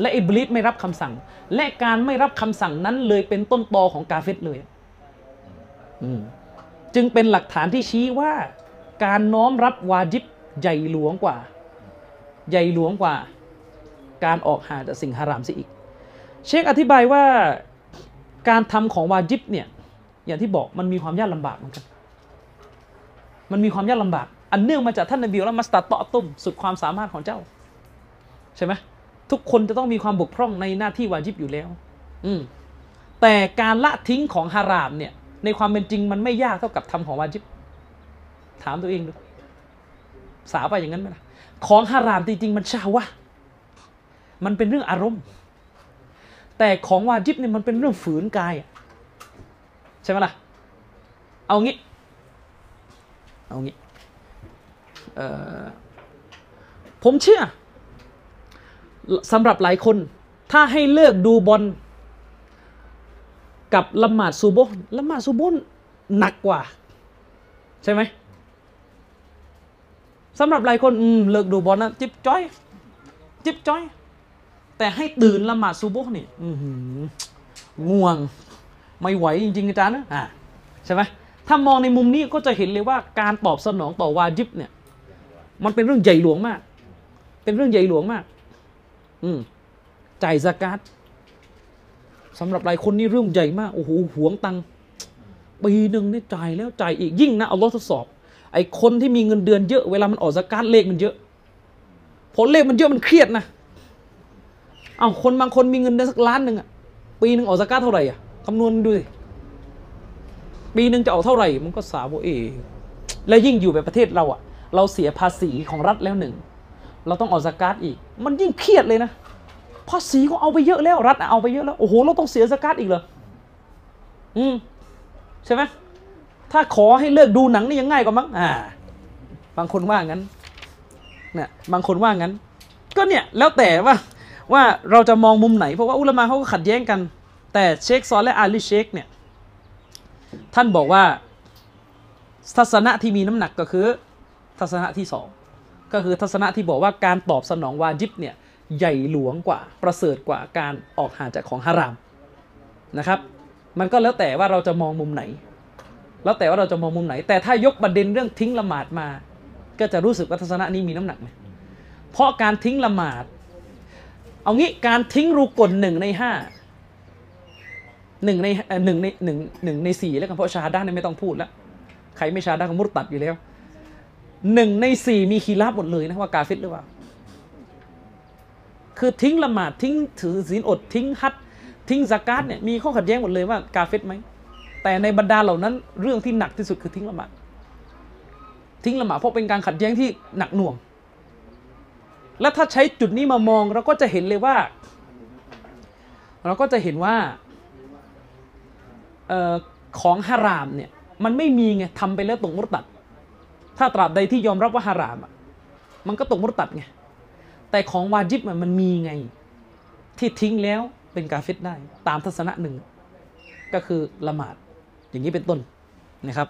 และอิบลิสไม่รับคำสั่ง และการไม่รับคำสั่งนั้นเลยเป็นต้นตอของกาเฟตเลยจึงเป็นหลักฐานที่ชี้ว่า การน้อมรับวาจิบใหญ่หลวงกว่า ใหญ่หลวงกว่า การออกห่างจากสิ่งฮารามเสียอีก เชคอธิบายว่าการทำของวาจิบเนี่ย อย่างที่บอกมันมีความยากลำบากเหมือนกันมันมีความยากลำบาก อันเนื่องมาจากท่านนบีและมัสตัดตอตุ้มสุดความสามารถของเจ้า ใช่ไหมทุกคนจะต้องมีความบกพร่องในหน้าที่วาจิบอยู่แล้ว อืมแต่การละทิ้งของฮารามเนี่ย ในความเป็นจริงมันไม่ยากเท่ากับทำของวาจิบ ถามตัวเองดูสาวไปอย่างนั้นไหมล่ะของฮารามจริงๆมันชาวะมันเป็นเรื่องอารมณ์ แต่ของวาจิบเนี่ยมันเป็นเรื่องฝืนกายใช่ไหมล่ะเอางี้ เอางี้เออผมเชื่อ สำหรับหลายคน ถ้าให้เลือกดูบอลกับละหมาดซูโบละหมาดซูโบห์หนักกว่า ใช่ไหมสำหรับหลายคนเลิกดูบอลนะจิบจ้อย จิบจ้อย แต่ให้ตื่นละหมาดซูโบนี่ง่วง ไม่ไหวจริงๆอาจารย์นะอ่าใช่ไหมถ้ามองในมุมนี้ก็จะเห็นเลยว่าการตอบสนองต่อวาจิบเนี่ย มันเป็นเรื่องใหญ่หลวงมาก เป็นเรื่องใหญ่หลวงมาก อืมจ่ายสกาดสำหรับหลายคนนี่เรื่องใหญ่มาก โอ้โหหวงตังปีหนึ่งนี่จ่ายแล้วจ่ายอีกยิ่งนะเอาลอทดสอบ ไอ้คนที่มีเงินเดือนเยอะ เวลามันออกสกาดเลขมันเยอะ ผลเลขมันเยอะมันเครียดนะเอาคนบางคนมีเงินเดือนสักล้านหนึ่งอะปีหนึ่งออกสกาดเท่าไหร่อะคำนวณดูสิปีหนึ่งจะออกเท่าไหร่มันก็สาวเอแล้วยิ่งอยู่แบบประเทศเราอะเราเสียภาษีของรัฐแล้วหนึ่ง เราต้องออกสกาดอีก มันยิ่งเครียดเลยนะภาษีก็เอาไปเยอะแล้วรัฐเอาไปเยอะแล้วโอ้โหเราต้องเสียสกาดอีกเหรออืมใช่ไหมถ้าขอให้เลิกดูหนังนี่ยังง่ายกว่ามั้งอ่า บางคนว่างั้นเนี่ยบางคนว่างั้น ก็เนี่ยแล้วแต่ว่าว่าเราจะมองมุมไหนเพราะว่าอุลามะเขาก็ขัดแย้งกัน แต่เชคซอลและอาลีเชคเนี่ยท่านบอกว่าทัศนะที่มีน้ำหนักก็คือทัศนะที่สอง ก็คือทัศนะที่บอกว่าการตอบสนองวาจิบเนี่ยใหญ่หลวงกว่าประเสริฐกว่าการออกห่างจากของฮารามนะครับ มันก็แล้วแต่ว่าเราจะมองมุมไหน แล้วแต่ว่าเราจะมองมุมไหน แต่ถ้ายกประเด็นเรื่องทิ้งละหมาดมา ก็จะรู้สึกว่าทัศนะนี้มีน้ำหนักไหมเพราะการทิ้งละหมาด เอางี้การทิ้งรูกลหนึ่งในห้าหนึ่งในหนึ่งในหนึ่งหนึ่งในสี่แล้วกันเพราะชาด้าเนี่ไม่ต้องพูดแล้วใครไม่ชาด้านก็มุดตัดอยู่แล้ว หนึ่งในสี่มีคีราบหมดเลยนะว่ากาเฟตหรือเปล่า คือทิ้งละหมาดทิ้งถือศีลอดทิ้งฮัดทิ้งสกาดเนี่ยมีข้อขัดแย้งหมดเลยว่ากาเฟตไหมแต่ในบรรดาเหล่านั้นเรื่องที่หนักที่สุดคือทิ้งละหมาดทิ้งละหมาดเพราะเป็นการขัดแย้งที่หนักหน่วง และถ้าใช้จุดนี้มามองเราก็จะเห็นเลยว่า เราก็จะเห็นว่าออของฮารามเนี่ยมันไม่มีไงทำไปแล้วตกมุตัด ถ้าตราบใดที่ยอมรับว่าฮารามอะมันก็ตกมุตัดไง แต่ของวาจิบมันมีไง ที่ทิ้งแล้วเป็นกาเฟรได้ ตามทัศนะหนึ่ง ก็คือละหมาด อย่างนี้เป็นต้นนะครับ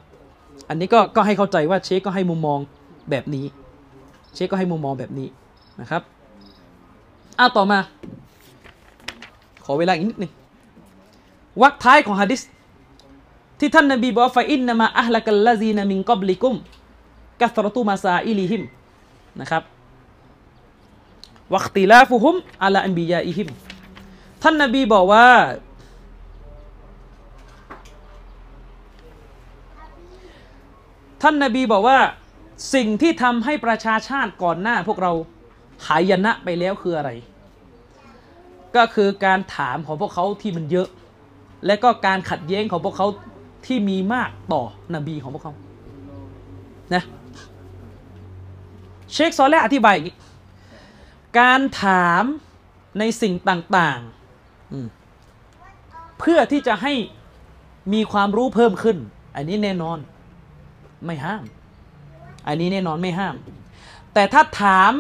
อันนี้ก็ก็ให้เข้าใจว่าเชคก็ให้มุมมองแบบนี้ เชคก็ให้มุมมองแบบนี้นะครับอ้าต่อมา ขอเวลาอีกนิดหนึ่งวรรคท้ายของฮะดิษที่ท่านนบีบอกว่าفإنما أهلك الذين من قبلكم كثرة مسائلهمนะครับวักติลาฟุฮุมอัลอันบิยาอิฮิมท่านนบีบอกว่า ท่านนบีบอกว่าสิ่งที่ทำให้ประชาชาติก่อนหน้าพวกเราหายนะไปแล้วคืออะไร ก็คือการถามของพวกเขาที่มันเยอะ และก็การขัดแย้งของพวกเขาที่มีมากต่อนบีของพวกเขานะ เชคซอลและอธิบายอย่างนี้การถามในสิ่งต่างๆอืมเพื่อที่จะให้มีความรู้เพิ่มขึ้น อันนี้แน่นอนไม่ห้าม อันนี้แน่นอนไม่ห้าม แต่ถ้าถาม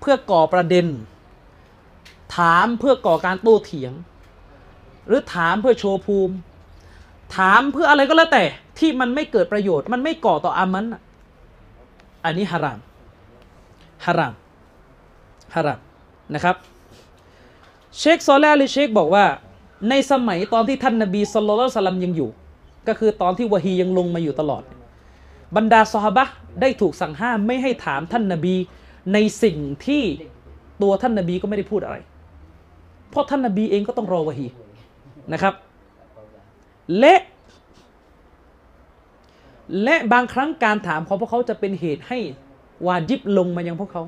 เพื่อก่อประเด็น ถามเพื่อก่อการโต้เถียง หรือถามเพื่อโชว์ภูมิ ถามเพื่ออะไรก็แล้วแต่ที่มันไม่เกิดประโยชน์ มันไม่ก่อต่ออามันน่ะอันนี้ฮาราม ฮารามฮารามนะครับ เชคซอลแลหรือเชคบอกว่า ในสมัยตอนที่ท่านนบีสุลต่านสลัมยังอยู่ ก็คือตอนที่วะฮียังลงมาอยู่ตลอด บรรดาซอฮาบะได้ถูกสั่งห้ามไม่ให้ถามท่านนบีในสิ่งที่ตัวท่านนบีก็ไม่ได้พูดอะไร เพราะท่านนบีเองก็ต้องรอวะฮีนะครับ และและบางครั้งการถามของพวกเขาจะเป็นเหตุให้ วาจิบลงมายังพวกเขา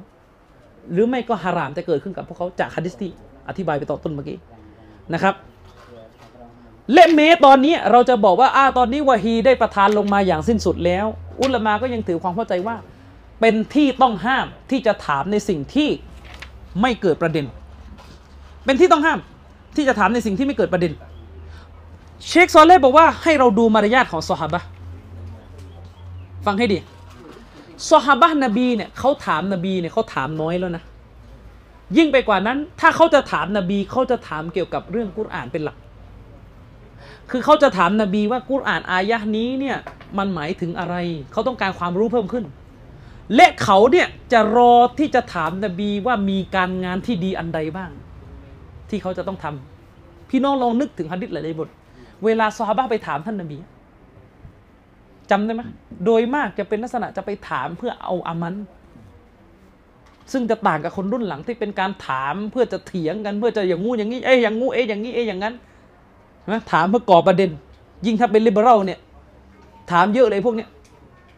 หรือไม่ก็ฮารามจะเกิดขึ้นกับพวกเขาจากฮะดิษที่อธิบายไปตอนต้นเมื่อกี้นะครับและเมตอนนี้เราจะบอกว่าอาตอนนี้วะฮีได้ประทานลงมาอย่างสิ้นสุดแล้ว อุลมาก็ยังถือความเข้าใจว่า เป็นที่ต้องห้ามที่จะถามในสิ่งที่ไม่เกิดประเด็น เป็นที่ต้องห้ามที่จะถามในสิ่งที่ไม่เกิดประเด็น เชคซอลเล่บอกว่าให้เราดูมารยาทของซอฮาบะฟังให้ดี ซอฮาบะห์นบีเนี่ยเขาถามนบีเนี่ยเขาถามน้อยแล้วนะยิ่งไปกว่านั้น ถ้าเขาจะถามนบีเขาจะถามเกี่ยวกับเรื่องกุรอานเป็นหลัก คือเขาจะถามนบีว่ากุรอานอายะนี้เนี่ยมันหมายถึงอะไร เขาต้องการความรู้เพิ่มขึ้น และเขาเนี่ยจะรอที่จะถามนบีว่ามีการงานที่ดีอันใดบ้าง ที่เขาจะต้องทำพี่น้องลองนึกถึงฮะดิษหลายๆบท เวลาซอฮาบะห์ไปถามท่านนบี จำได้ไหมโดยมากจะเป็นลักษณะจะไปถามเพื่อเอาอามัน ซึ่งจะต่างกับคนรุ่นหลังที่เป็นการถามเพื่อจะเถียงกันเพื่อจะอย่างงูอย่างนี้เอ้ยอย่างงูเอ้ยอย่างนี้เอ้ยอย่างนั้นนะถามเพื่อก่อประเด็น ยิ่งถ้าเป็นลิเบอรัลเนี่ย ถามเยอะเลยพวกเนี้ย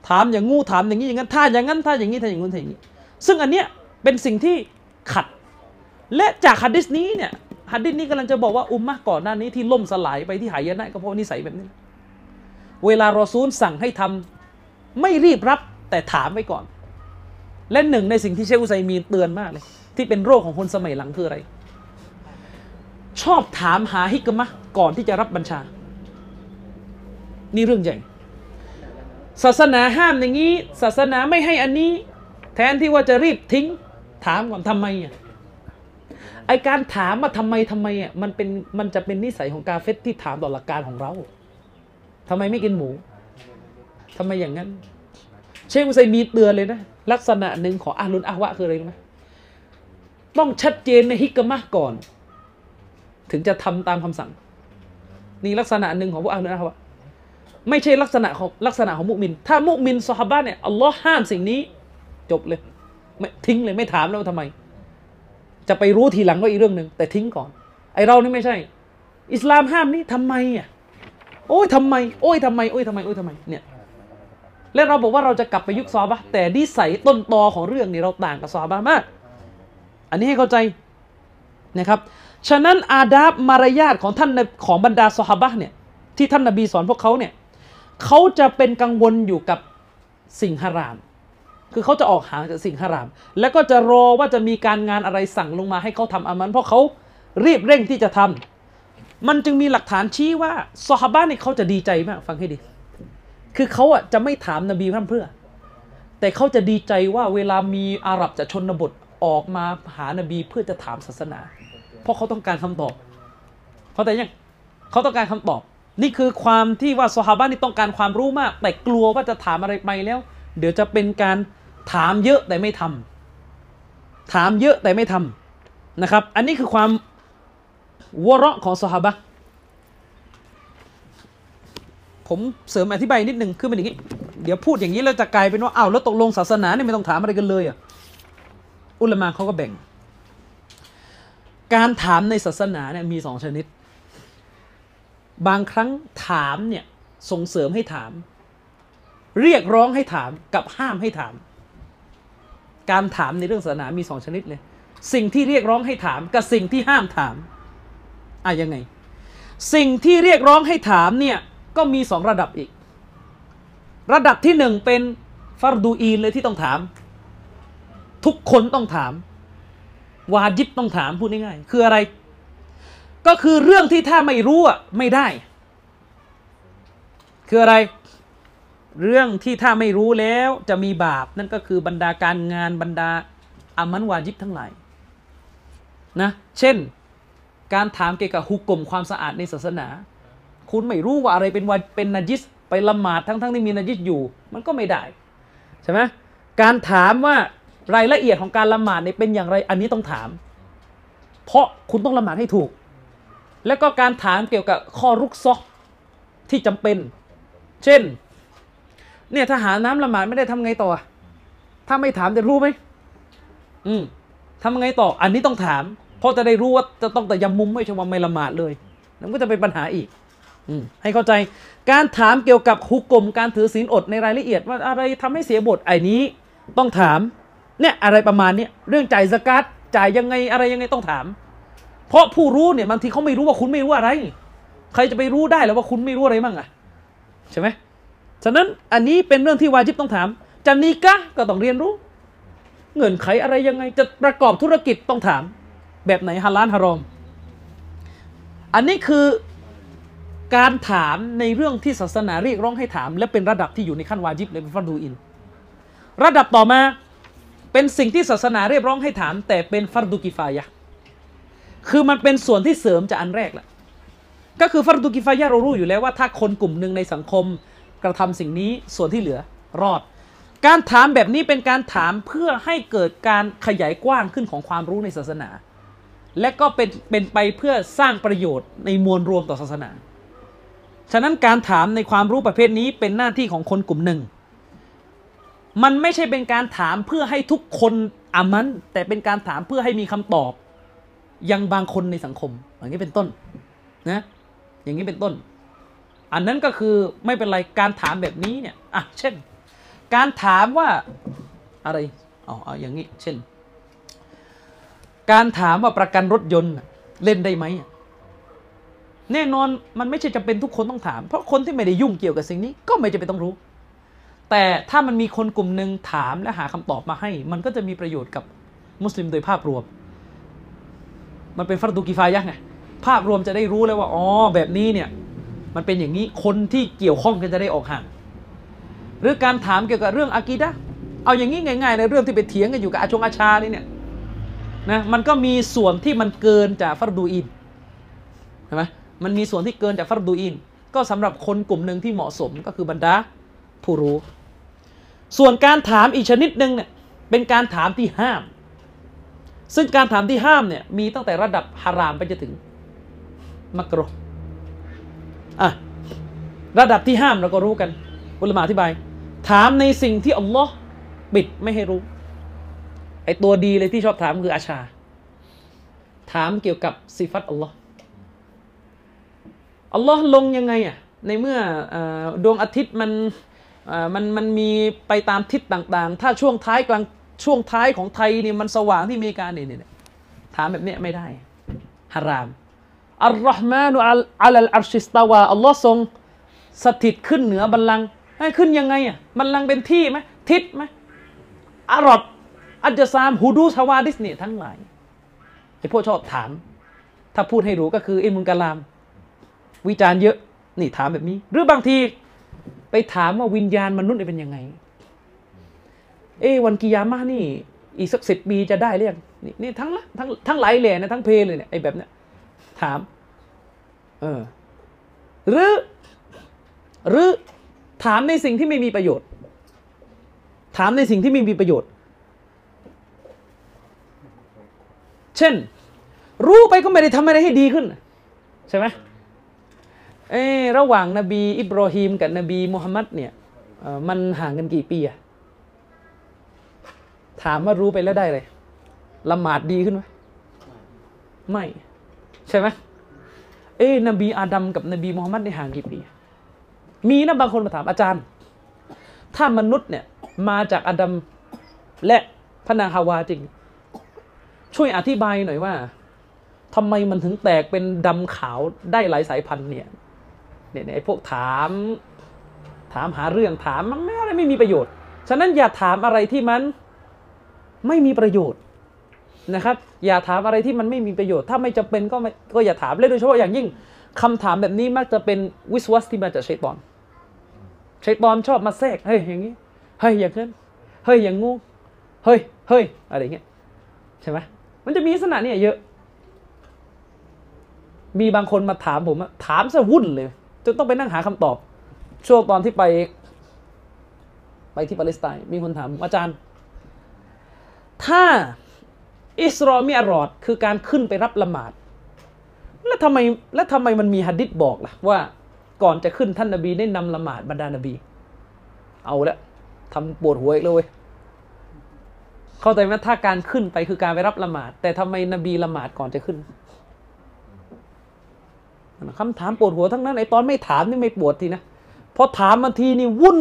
ถามอย่างงูถามอย่างนี้อย่างนั้นถ้าอย่างนั้นถ้าอย่างนี้ถ้าอย่างนู้นถ้าอย่างนี้ ซึ่งอันเนี้ยเป็นสิ่งที่ขัด และจากฮัดดิสนี้เนี่ยฮัดดิสนี้กำลังจะบอกว่าอุมมะก่อนหน้านี้ที่ล่มสลายไปที่หายนะก็เพราะนิสัยแบบนี้ เวลารอซูลสั่งให้ทำไม่รีบรับแต่ถามไว้ก่อน และหนึ่งในสิ่งที่เชคอุไซมีนเตือนมากเลย ที่เป็นโรคของคนสมัยหลังคืออะไร ชอบถามหาฮิกมะก่อนที่จะรับบัญชา นี่เรื่องใหญ่ศาสนาห้ามอย่างนี้ ศาสนาไม่ให้อันนี้ แทนที่ว่าจะรีบทิ้ง ถามก่อนทำไมอะไอการถามมาทำไมทำไมอะมันเป็นมันจะเป็นนิสัยของกาเฟตที่ถามต่อหลักการของเรา ทำไมไม่กินหมูทำไมอย่างนั้น เชคอุไซมีเตือนเลยนะ ลักษณะหนึ่งของอาลุนอาวะคืออะไรรู้ไหมต้องชัดเจนในฮิกมะก่อน ถึงจะทำตามคำสั่ง นี่ลักษณะหนึ่งของพวกอาลุนอาวะไม่ใช่ลักษณะของลักษณะของมุมิน ถ้ามุมินซอฮาบะเนี่ยอัลลอฮ์ห้ามสิ่งนี้ จบเลยไม่ทิ้งเลยไม่ถามแล้วว่าทำไม จะไปรู้ทีหลังก็อีกเรื่องหนึ่งแต่ทิ้งก่อน ไอเรานี่ไม่ใช่ อิสลามห้ามนี่ทำไมอะ โอ้ยทำไม โอ้ยทำไม โอ้ยทำไม โอ้ยทำไม เนี่ย และเราบอกว่าเราจะกลับไปยุคซอบะแต่นิสัยต้นตอของเรื่องนี้เราต่างกับซอบะมาก อันนี้ให้เข้าใจนะครับ ฉะนั้นอาดาบมารยาทของท่านของบรรดาซอฮาบะเนี่ยที่ท่านนบีสอนพวกเขาเนี่ยเขาจะเป็นกังวลอยู่กับสิ่งฮาราม คือเขาจะออกห่างจากสิ่งฮาราม แล้วก็จะรอว่าจะมีการงานอะไรสั่งลงมาให้เขาทำอามัน เพราะเขารีบเร่งที่จะทำ มันจึงมีหลักฐานชี้ว่าซอฮาบะเนี่ยเขาจะดีใจมาก ฟังให้ดี คือเขาอะจะไม่ถามนบีพร่ำเพื่อ แต่เขาจะดีใจว่าเวลามีอาหรับจากชนบทออกมาหานบีเพื่อจะถามศาสนา เพราะเขาต้องการคำตอบ เขาแต่ยังเขาต้องการคำตอบ นี่คือความที่ว่าซอฮาบะนี่ต้องการความรู้มาก แต่กลัวว่าจะถามอะไรไปแล้ว เดี๋ยวจะเป็นการถามเยอะแต่ไม่ทำถามเยอะแต่ไม่ทำนะครับ อันนี้คือความ วะเราะของซอฮาบะผมเสริมอธิบายนิดนึงคือเป็นอย่างนี้ เดี๋ยวพูดอย่างนี้แล้วจะกลายเป็นว่าอ้าวแล้วตกลงศาสนาเนี่ยไม่ต้องถามอะไรกันเลยอะอุลมะเขาก็แบ่ง การถามในศาสนาเนี่ยมีสองชนิด บางครั้งถามเนี่ยส่งเสริมให้ถาม เรียกร้องให้ถามกับห้ามให้ถาม การถามในเรื่องศาสนามีสองชนิดเลย สิ่งที่เรียกร้องให้ถามกับสิ่งที่ห้ามถาม อะยังไง สิ่งที่เรียกร้องให้ถามเนี่ยก็มีสองระดับอีก ระดับที่หนึ่งเป็นฟารดูอีนเลยที่ต้องถาม ทุกคนต้องถาม วาจิบต้องถามพูดง่ายๆคืออะไร ก็คือเรื่องที่ถ้าไม่รู้อะไม่ได้ คืออะไร เรื่องที่ถ้าไม่รู้แล้วจะมีบาป นั่นก็คือบรรดาการงานบรรดาอามันวาจิบทั้งหลายนะ เช่น การถามเกี่ยวกับฮุกกลมความสะอาดในศาสนา คุณไม่รู้ว่าอะไรเป็นวาเป็นนาจิสไปละหมาดทั้งทั้งที่มีนาจิสอยู่ มันก็ไม่ได้ใช่ไหมการถามว่ารายละเอียดของการละหมาดเนี่ยเป็นอย่างไรอันนี้ต้องถาม เพราะคุณต้องละหมาดให้ถูก แล้วก็การถามเกี่ยวกับข้อรุกซอกที่จำเป็น เช่น เนี่ยถ้าหาน้ำละหมาดไม่ได้ทำไงต่อ ถ้าไม่ถามจะรู้ไหมอืมทำไงต่อ อันนี้ต้องถาม ราะจะได้รู้ว่าจะต้องแต่ยำมุมไม่ใช่ว่าไม่ละหมาดเลยนั่นก็จะเป็นปัญหาอีกอืให้เข้าใจการถามเกี่ยวกับฮุกกลมการถือศีลอดในรายละเอียดว่าอะไรทำให้เสียบทไอ้นี้ต้องถามเนี่ยอะไรประมาณเนี้ยเรื่องจ่ายสกัดจ่ายยังไงอะไรยังไงต้องถาม เพราะผู้รู้เนี่ยบางทีเขาไม่รู้ว่าคุณไม่รู้อะไร ใครจะไปรู้ได้แล้วว่าคุณไม่รู้อะไรบ้างอะใช่ไหมฉะนั้นอันนี้เป็นเรื่องที่วาจิบต้องถามจะนีกะก็ต้องเรียนรู้ เงื่อนไขอะไรยังไงจะประกอบธุรกิจต้องถาม แบบไหนฮาลาลฮารอม อันนี้คือการถามในเรื่องที่ศาสนาเรียกร้องให้ถาม และเป็นระดับที่อยู่ในขั้นวาจิบเลยเป็นฟัรดูอิน ระดับต่อมาเป็นสิ่งที่ศาสนาเรียกร้องให้ถาม แต่เป็นฟัรดูกิฟายะคือมันเป็นส่วนที่เสริมจากอันแรกแหละก็คือฟัรดูกิฟายะเรารู้อยู่แล้วว่าถ้าคนกลุ่มหนึ่งในสังคมกระทำสิ่งนี้ส่วนที่เหลือรอด การถามแบบนี้เป็นการถามเพื่อให้เกิดการขยายกว้างขึ้นของความรู้ในศาสนา และก็เป็นเป็นไปเพื่อสร้างประโยชน์ในมวลรวมต่อศาสนา ฉะนั้นการถามในความรู้ประเภทนี้เป็นหน้าที่ของคนกลุ่มหนึ่ง มันไม่ใช่เป็นการถามเพื่อให้ทุกคนอามัน แต่เป็นการถามเพื่อให้มีคำตอบ ยังบางคนในสังคม อย่างนี้เป็นต้นนะอย่างนี้เป็นต้น อันนั้นก็คือไม่เป็นไรการถามแบบนี้เนี่ยอะเช่น การถามว่าอะไรอ๋ออย่างนี้ เช่น การถามว่าประกันรถยนต์เล่นได้ไหมแน่นอนมันไม่ใช่จำเป็นทุกคนต้องถาม เพราะคนที่ไม่ได้ยุ่งเกี่ยวกับสิ่งนี้ก็ไม่จำเป็นต้องรู้ แต่ถ้ามันมีคนกลุ่มหนึ่งถามและหาคำตอบมาให้ มันก็จะมีประโยชน์กับมุสลิมโดยภาพรวม มันเป็นฟัรดูกิฟายะห์ไงภาพรวมจะได้รู้เลยว่าอ๋อแบบนี้เนี่ยมันเป็นอย่างนี้คนที่เกี่ยวข้องกันจะได้ออกห่าง หรือการถามเกี่ยวกับเรื่องอากีดะเอาอย่างนี้ง่ายๆในเรื่องที่ไปเถียงกันอยู่กับอาชงอาชานี่เนี่ย นะมันก็มีส่วนที่มันเกินจากฟัรดูอินใช่ไหมมันมีส่วนที่เกินจากฟัรดูอิน ก็สำหรับคนกลุ่มหนึ่งที่เหมาะสมก็คือบรรดาผู้รู้ ส่วนการถามอีกชนิดหนึ่งเนี่ยเป็นการถามที่ห้าม ซึ่งการถามที่ห้ามเนี่ยมีตั้งแต่ระดับฮารามไปจนถึงมักรุอะระดับที่ห้ามเราก็รู้กันอุลามะอธิบาย ถามในสิ่งที่อัลลอฮ์ปิดไม่ให้รู้ ไอตัวดีเลยที่ชอบถามคืออาชา ถามเกี่ยวกับสิฟัตอัลลอฮ์อัลลอฮ์ลงยังไงอะในเมื่ออดวงอาทิตย์มันมันมันมีไปตามทิศต่างๆ ถ้าช่วงท้ายกลางช่วงท้ายของไทยนี่มันสว่างที่อเมริกาเนี่ยเนี่ยถามแบบเนี้ยไม่ได้ฮารามอัลลอฮ์มานุอัลอัลอัลชิสตาวาอัลลอฮ์ทรงสถิตขึ้นเหนือบัลลังก์ให้ขึ้นยังไงอะบัลลังก์เป็นที่ไหมทิศไหมอาหรับ อัจซามฮูดูสฮาวาดิสเนี่ยทั้งหลายไอ้พวกชอบถาม ถ้าพูดให้รู้ก็คืออิมุนกะลาม วิจารณ์เยอะนี่ถามแบบนี้ หรือบางทีไปถามว่าวิญญาณมนุษย์เป็นยังไง เอ้วันกิยามะห์นี่ อีกสักสิบปีจะได้เรียงนี่นี่ทั้งละทั้งทั้งหลายเลยนะทั้งเพลเลยเนี่ยไอ้แบบเนี้ยถาม เออ หรือ หรือถามในสิ่งที่ไม่มีประโยชน์ ถามในสิ่งที่ไม่มีประโยชน์ เช่น รู้ไปก็ไม่ได้ทำอะไรให้ดีขึ้น ใช่ไหมเออระหว่างนบีอิบรอฮีมกับนบีมุฮัมมัดเนี่ยมันห่างกันกี่ปีอะถามว่ารู้ไปแล้วได้เลยละหมาดดีขึ้นไหมไม่ ใช่ไหมเอ้นบีอาดัมกับนบีมุฮัมมัดในห่างกี่ปี มีนะบางคนมาถามอาจารย์ ถ้ามนุษย์เนี่ยมาจากอาดัมและพระนางฮาวาจริง ช่วยอธิบายหน่อยว่าทำไมมันถึงแตกเป็นดำขาวได้หลายสายพันธุ์เนี่ยเนี่ยไอ้พวกถาม ถามหาเรื่องถามมันไม่อะไรไม่มีประโยชน์ ฉะนั้นอย่าถามอะไรที่มันไม่มีประโยชน์นะครับ อย่าถามอะไรที่มันไม่มีประโยชน์ ถ้าไม่จำเป็นก็ไม่ก็อย่าถามและโดยเฉพาะอย่างยิ่งคำถามแบบนี้มักจะเป็นวิสวัสที่มาจากชัยตอนชัยตอนชอบมาแทรกเฮ้ยอย่างนี้เฮ้ยอย่างนั้นเฮ้ยอย่างงูเฮ้ยเฮ้ยอะไรอย่างเงี้ยใช่ไหม มันจะมีลักษณะเนี่ยเยอะ มีบางคนมาถามผมอะถามซะวุ่นเลย จนต้องไปนั่งหาคำตอบ ช่วงตอนที่ไป ไปที่ปาเลสไตน์มีคนถามอาจารย์ ถ้าอิสรอมิอรอดคือการขึ้นไปรับละหมาด แล้วทำไมแล้วทำไมมันมีหัดดิษบอกล่ะว่าก่อนจะขึ้นท่านนบีได้นำละหมาดบรรดานบี เอาละทำปวดหัวอีกเลย เข้าใจไหมถ้าการขึ้นไปคือการไปรับละหมาด แต่ทำไมนบีละหมาดก่อนจะขึ้นคำถามปวดหัวทั้งนั้นไอตอนไม่ถามนี่ไม่ปวดทีนะพอถามมาทีนี่วุ่น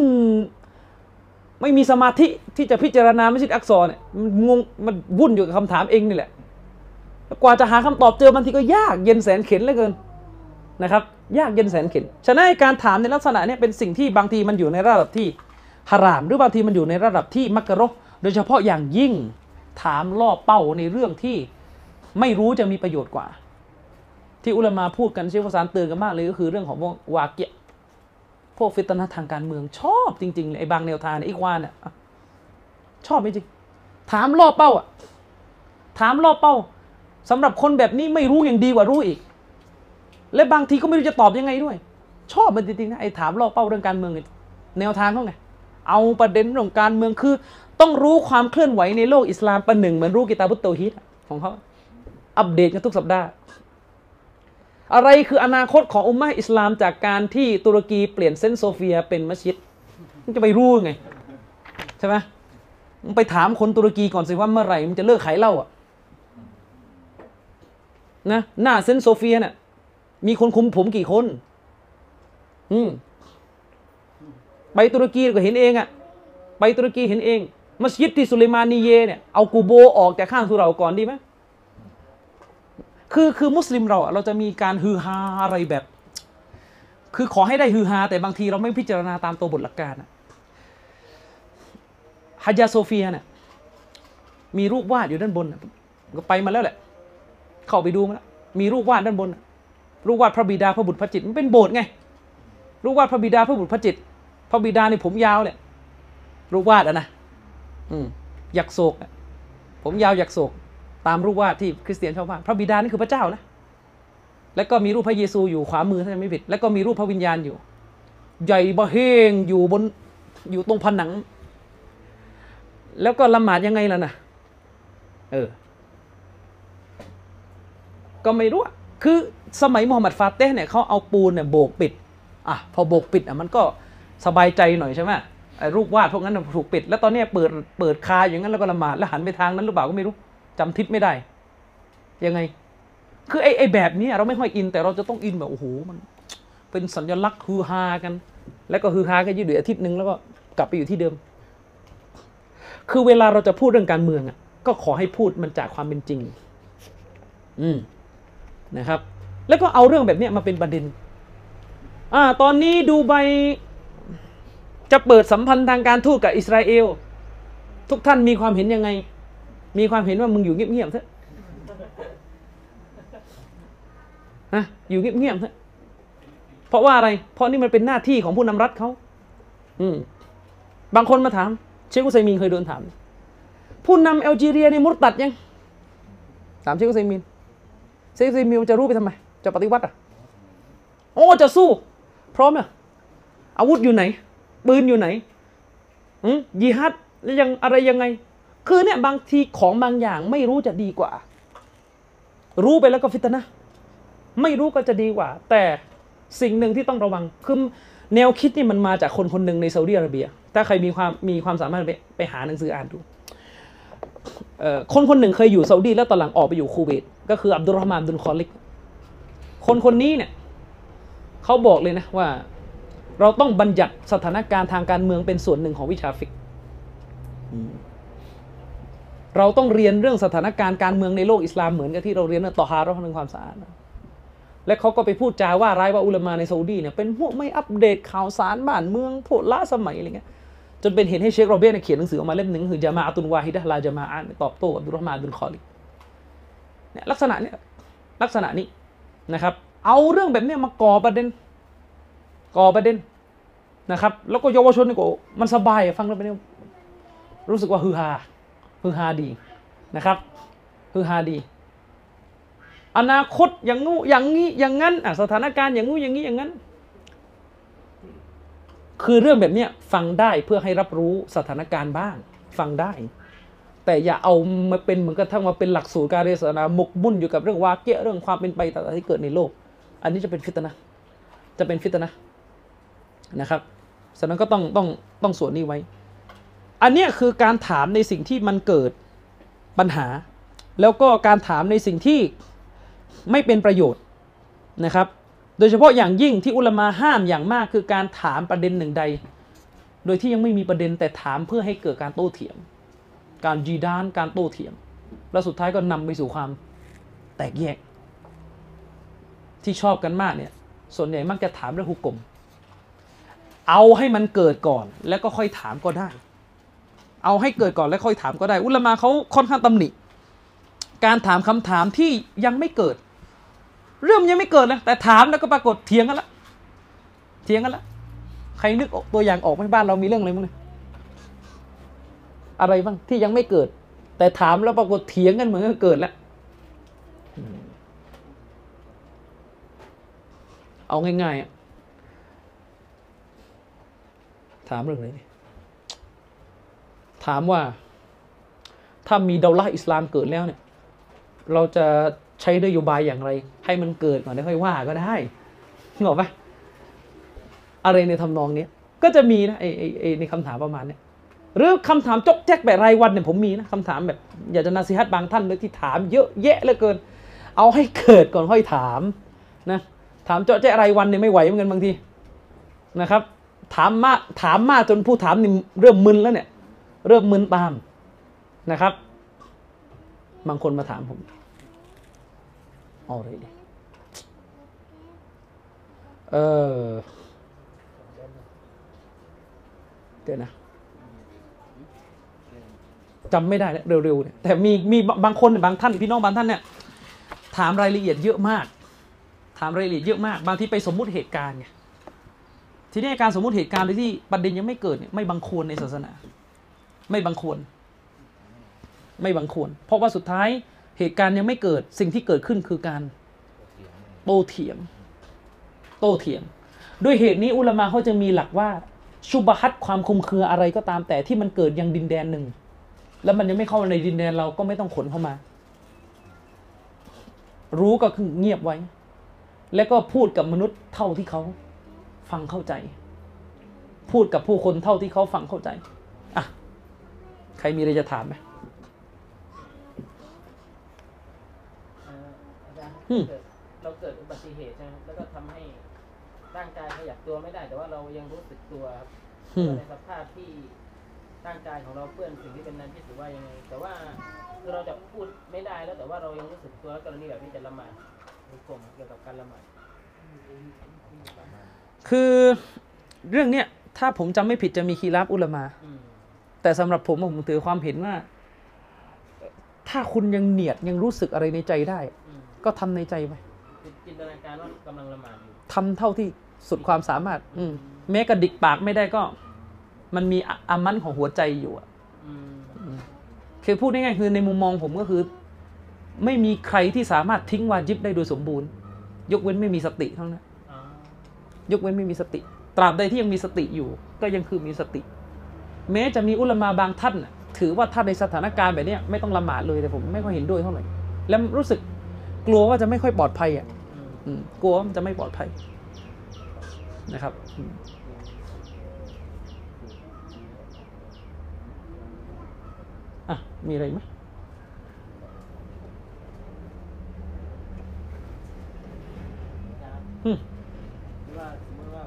ไม่มีสมาธิที่จะพิจารณาไม่ใช่อักษรเนี่ยมันงงมันวุ่นอยู่กับคำถามเองนี่แหละกว่าจะหาคำตอบเจอบางทีก็ยากเย็นแสนเข็นเหลือเกินนะครับ ยากเย็นแสนเข็นฉะนั้นการถามในลักษณะนี้เป็นสิ่งที่บางทีมันอยู่ในระดับที่ฮาราม หรือบางทีมันอยู่ในระดับที่มักกะรอ โดยเฉพาะอย่างยิ่งถามล่อเป้าในเรื่องที่ไม่รู้จะมีประโยชน์กว่า ที่อุลามาพูดกันเชฟภาษาเตือนกันมากเลยก็คือเรื่องของวาเกียพวกฟิตนะทางการเมืองชอบจริงๆเลยไอ้บางแนวทางเนี่ยอีกวานเนี่ยชอบจริงถามล่อเป้าอะถามล่อเป้าสำหรับคนแบบนี้ไม่รู้อย่างดีกว่ารู้อีก และบางทีก็ไม่รู้จะตอบยังไงด้วย ชอบมันจริงๆนะไอ้ถามล่อเป้าเรื่องการเมืองแนวทางเขาไงเอาประเด็นเรื่องการเมืองคือ ต้องรู้ความเคลื่อนไหวในโลกอิสลามประหนึ่งเหมือนรู้กิตาบุตโตฮิตของเขาอัปเดตกันทุกสัปดาห์ อะไรคืออนาคตของอุมมะอิสลามจากการที่ตุรกีเปลี่ยนเซนต์โซเฟียเป็นมัสยิดมันจะไปรู้ไง ใช่ไหมมึงไปถามคนตุรกีก่อนสิว่าเมื่อไหร่มันจะเลิกขายเหล้าอะนะหน้าเซนต์โซเฟียน่ะมีคนคลุมผมกี่คน อืมไปตุรกีก็เห็นเองอะ ไปตุรกีเห็นเอง มัสยิดที่สุเลมานีเยเนี่ยเอากูโบออกจากข้างสุเราก่อนดีไหมคือคือมุสลิมเราเราจะมีการฮือฮาอะไรแบบ คือขอให้ได้ฮือฮาแต่บางทีเราไม่พิจารณาตามตัวบทหลักการอะฮัจญาโซเฟียเนี่ยมีรูปวาดอยู่ด้านบนก็ไปมาแล้วแหละ เข้าไปดูมาแล้วมีรูปวาดด้านบน รูปวาดพระบิดาพระบุตรพระจิตมันเป็นโบสถ์ไง รูปวาดพระบิดาพระบุตรพระจิต พระบิดาในผมยาวเนี่ยรูปวาดอะนะ อยากโศกผมยาวอยากโศกตามรูปวาดที่คริสเตียนชอบวาดพระบิดานี่คือพระเจ้านะ แล้วก็มีรูปพระเยซูอยู่ขวามือถ้าจำไม่ผิด แล้วก็มีรูปพระวิญญาณอยู่ ใหญ่บะเฮงอยู่บนอยู่ตรงผนัง แล้วก็ละหมาดยังไงล่ะนะเออ ก็ไม่รู้ คือสมัยมูฮัมหมัดฟาเต้เนี่ยเขาเอาปูนเนี่ยโบกปิด อะ พอโบกปิดอะมันก็สบายใจหน่อยใช่ไหม รูปวาดพวกนั้นถูกปิด แล้วตอนนี้เปิดเปิดคาอย่างนั้นแล้วก็ละหมาดแล้วหันไปทางนั้นหรือเปล่าก็ไม่รู้จำทิศไม่ได้ ยังไง คือไอ้ไอ้แบบนี้เราไม่ค่อยอินแต่เราจะต้องอินแบบโอ้โหมัน เป็นสัญลักษณ์ฮือฮากัน แล้วก็ฮือฮากันยืดเดืออาทิตย์หนึ่งแล้วก็กลับไปอยู่ที่เดิม คือเวลาเราจะพูดเรื่องการเมืองอะ ก็ขอให้พูดมันจากความเป็นจริง อืมนะครับ แล้วก็เอาเรื่องแบบนี้มาเป็นประเด็น อ่า ตอนนี้ดูใบ จะเปิดสัมพันธ์ทางการทูตกับอิสราเอล ทุกท่านมีความเห็นยังไง มีความเห็นว่ามึงอยู่เงียบๆเถอะฮะอยู่เงียบๆเถอะเพราะว่าอะไร เพราะนี่มันเป็นหน้าที่ของผู้นำรัฐเขาอืมบางคนมาถาม เชคอุซัยมีนเคยโดนถาม ผู้นำแอลจีเรียในมุตตัดยัง ถามเชคอุซัยมีนเชคอุซัยมีนจะรู้ไปทำไม จะปฏิวัติอะ โอ้จะสู้ พร้อมอะอาวุธอยู่ไหน ปืนอยู่ไหนอืมยิฮัดแล้วยังอะไรยังไง คือเนี่ยบางทีของบางอย่างไม่รู้จะดีกว่า รู้ไปแล้วก็ฟิตนะ ไม่รู้ก็จะดีกว่า แต่สิ่งหนึ่งที่ต้องระวังคือแนวคิดนี่มันมาจากคนคนหนึ่งในซาอุดิอาระเบีย ถ้าใครมีความมีความสามารถไปไปหาหนังสืออ่านดูคนคนหนึ่งเคยอยู่ซาอุดีแล้วตอนหลังออกไปอยู่คูเวตก็คืออับดุลรอฮ์มานอับดุลคอลิก คนคนนี้เนี่ยเขาบอกเลยนะว่า เราต้องบัญญัติสถานการณ์ทางการเมืองเป็นส่วนหนึ่งของวิชาฟิกฮ์เราต้องเรียนเรื่องสถานการณ์การเมืองในโลกอิสลามเหมือนกับที่เราเรียนเรื่องตอฮาเราะห์เรื่องความสะอาดและเขาก็ไปพูดจาว่าร้ายว่าอุลามาในซาอุดีเนี่ยเป็นพวกไม่อัปเดตข่าวสารบ้านเมืองพวกล้าสมัยอะไรเงี้ยจนเป็นเหตุให้เชคโรเบียเนี่ยเขียนหนังสือออกมาเล่มหนึ่งคือจามาอตุนวาฮิดะลาจามาอะห์ตอบโต้อับดุลรอฮ์มานบดุลคอลิกเนี่ยลักษณะเนี่ยลักษณะนี้นะครับ เอาเรื่องแบบนี้มาก่อประเด็น ก่อประเด็นนะครับ แล้วก็เยาวชนนี่ก็มันสบายฟังแล้วไปเนี่ยรู้สึกว่าฮือฮาฮือฮาดีนะครับฮือฮาดี อนาคตอย่างงู้อย่างนี้อย่างนั้นสถานการณ์อย่างงู้อย่างนี้อย่างนั้น คือเรื่องแบบเนี้ยฟังได้เพื่อให้รับรู้สถานการณ์บ้าง ฟังได้ แต่อย่าเอามาเป็นเหมือนกับทั้งมาเป็นหลักสูตรการเรียนศาสนาหมกมุ่นอยู่กับเรื่องวาเกะเรื่องความเป็นไปต่างๆที่เกิดในโลก อันนี้จะเป็นฟิตนะจะเป็นฟิตนะ นะครับฉะนั้นก็ต้องต้องต้องสวนนี้ไว้ อันนี้คือการถามในสิ่งที่มันเกิดปัญหา แล้วก็การถามในสิ่งที่ไม่เป็นประโยชน์นะครับ โดยเฉพาะอย่างยิ่งที่อุลมาห้ามอย่างมากคือการถามประเด็นหนึ่งใด โดยที่ยังไม่มีประเด็นแต่ถามเพื่อให้เกิดการโต้เถียง การจีดานการโต้เถียง แล้วสุดท้ายก็นำไปสู่ความแตกแยก ที่ชอบกันมากเนี่ยส่วนใหญ่มักจะถามเรื่องฮุกกลม เอาให้มันเกิดก่อนแล้วก็ค่อยถามก็ได้ เอาให้เกิดก่อนแล้วค่อยถามก็ได้ อุลมาเขาค่อนข้างตำหนิ การถามคำถามที่ยังไม่เกิด เรื่องมันยังไม่เกิดเลยแต่ถามแล้วก็ปรากฏเถียงกันละเถียงกันละใครนึกตัวอย่างออกไหมบ้านเรามีเรื่องอะไรบ้างอะไรบ้างที่ยังไม่เกิด แต่ถามแล้วปรากฏเถียงกันเหมือนกับเกิดแล้วเอาง่ายๆอะ ถามเรื่องอะไรดีถามว่า ถ้ามีดาละห์อิสลามเกิดแล้วเนี่ย เราจะใช้นโยบายอย่างไร ให้มันเกิดก่อนแล้วค่อยว่าก็ได้นึกอปะอะไรในทำนองเนี้ยก็จะมีนะไอไอไอในคำถามประมาณเนี้ยหรือคำถามจกแจ๊กแบบรายวันเนี่ยผมมีนะคำถามแบบ อยากจะนาซีฮัตบางท่านเลยที่ถามเยอะแยะเหลือเกิน เอาให้เกิดก่อนค่อยถามนะถามเจาะแจ๊กรายวันเนี่ยไม่ไหวเหมือนกันบางทีนะครับ ถามมากถามมากจนผู้ถามนี่เริ่มมึนแล้วเนี่ย เริ่มมึนตามนะครับ บางคนมาถามผมเอาอะไรดีเออเดี๋ยวนะจำไม่ได้แล้วเร็วๆเนี่ยแต่มีมีบางคนบางท่านพี่น้องบางท่านเนี่ยถามรายละเอียดเยอะมาก ถามรายละเอียดเยอะมาก บางทีไปสมมุติเหตุการณ์ไง ทีนี้การสมมุติเหตุการณ์โดยที่ประเด็นยังไม่เกิดเนี่ยไม่บังควรในศาสนา ไม่บังควร ไม่บังควร เพราะว่าสุดท้ายเหตุการณ์ยังไม่เกิดสิ่งที่เกิดขึ้นคือการโตเถียง โตเถียง ด้วยเหตุนี้อุลามาเขาจะมีหลักว่าชุบฮัตความคุมเครืออะไรก็ตามแต่ที่มันเกิดยังดินแดนหนึ่ง แล้วมันยังไม่เข้าในดินแดนเราก็ไม่ต้องขนเข้ามา รู้ก็คือเงียบไว้ แล้วก็พูดกับมนุษย์เท่าที่เขา ฟังเข้าใจ พูดกับผู้คนเท่าที่เขาฟังเข้าใจอะใครมีอะไรจะถามไหมเอ่ออาจารย์อืมเกิดเราเกิดอุบัติเหตุใช่ไหมครับแล้วก็ทำให้ร่างกายขยับตัวไม่ได้ แต่ว่าเรายังรู้สึกตัวครับอืมในสภาพที่ร่างกายของเราเปื้อนสิ่งที่เป็นนันที่ถือว่ายังไง แต่ว่าคือเราจะพูดไม่ได้แล้วแต่ว่าเรายังรู้สึกตัวแล้วกรณีแบบนี้จะละหมาดมีกลมเกี่ยวกับการละหมาด คือเรื่องเนี้ยถ้าผมจำไม่ผิดจะมีคีราบอุลามาอืมแต่สำหรับผมผมถือความเห็นว่า ถ้าคุณยังเนียดยังรู้สึกอะไรในใจได้อืมก็ทำในใจไปคือจินตนาการว่ากำลังละหมาดอยู่ทำเท่าที่สุดความสามารถ อืมแม้กระดิกปากไม่ได้ก็ มันมีอะอามันของหัวใจอยู่อะอืมคือพูดง่ายๆคือในมุมมองผมก็คือ ไม่มีใครที่สามารถทิ้งวาจิบได้โดยสมบูรณ์ ยกเว้นไม่มีสติเท่านั้นอ๋อ ยกเว้นไม่มีสติ ตราบใดที่ยังมีสติอยู่ ก็ยังคือมีสติ แม้จะมีอุลามาบางท่านน่ะถือว่าถ้าในสถานการณ์แบบเนี้ยไม่ต้องละหมาดเลยแต่ผมไม่ค่อยเห็นด้วยเท่าไหร่แล้วรู้สึกกลัวว่าจะไม่ค่อยปลอดภัยอะอืมอืมกลัวว่ามันจะไม่ปลอดภัยนะครับอืมอะมีอะไรไหมครับอืม หรือว่าสมมติว่า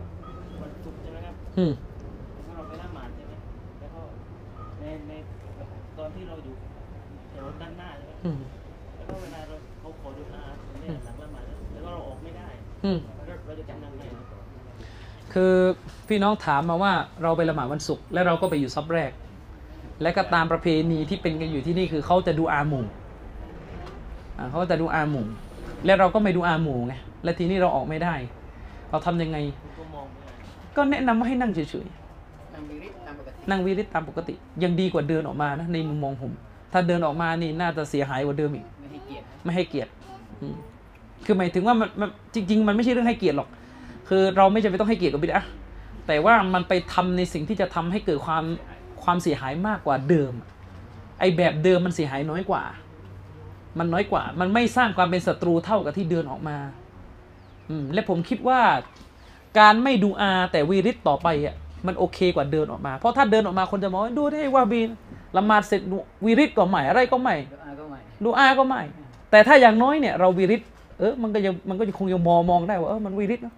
วันศุกร์ใช่ไหมครับ อืมถ้าเราไปละหมาดใช่ไหมแล้วก็ในในตอนที่เราอยู่แถวด้านหน้าใช่ไหมอืมแล้วก็เวลาเราเขาขอดูอาเนี่ยหลังละหมาดแล้วแล้วก็เราออกไม่ได้อืมเราเราจะทำยังไงคือพี่น้องถามมาว่าเราไปละหมาดวันศุกร์และเราก็ไปอยู่ซับแรก และก็ตามประเพณีที่เป็นกันอยู่ที่นี่คือเขาจะดูอาหมู่อ่าเขาจะดูอาหมู่และเราก็ไม่ดูอาหมู่ไงและทีนี้เราออกไม่ได้ เราทำยังไงคุณ ก็มองไม่ได้ก็แนะนำว่าให้นั่งเฉยนั่งวิริตตามปกติๆนั่งวิริตตามปกติ ยังดีกว่าเดินออกมานะในมุมมองผม ถ้าเดินออกมานี่น่าจะเสียหายกว่าเดิมอีก ไม่ให้เกียรตินะไม่ให้เกียรติอืมคือหมายถึงว่ามันมันจริง ๆ มันไม่ใช่เรื่องให้เกียรติหรอก คือเราไม่จำเป็นต้องให้เกียรติกับบิดอะห์แต่ว่ามันไปทำในสิ่งที่จะทำให้เกิดความความเสียหายมากกว่าเดิม ไอแบบเดิมมันเสียหายน้อยกว่า มันน้อยกว่า มันไม่สร้างความเป็นศัตรูเท่ากับที่เดินออกมา อืม และผมคิดว่า การไม่ดูอาแต่วีริตต่อไปอะมันโอเคกว่าเดินออกมา เพราะถ้าเดินออกมาคนจะมองว่าดูได้ว่าบีละหมาดเสร็จวีริตก็ใหม่อะไรก็ใหม่เดี๋ยวอาก็ไม่ดูอาก็ไม่แต่ถ้าอย่างน้อยเนี่ยเราวิริตเออมันก็ยังมันก็คงยังมองมองได้ว่าเออมันวิริตเนอะ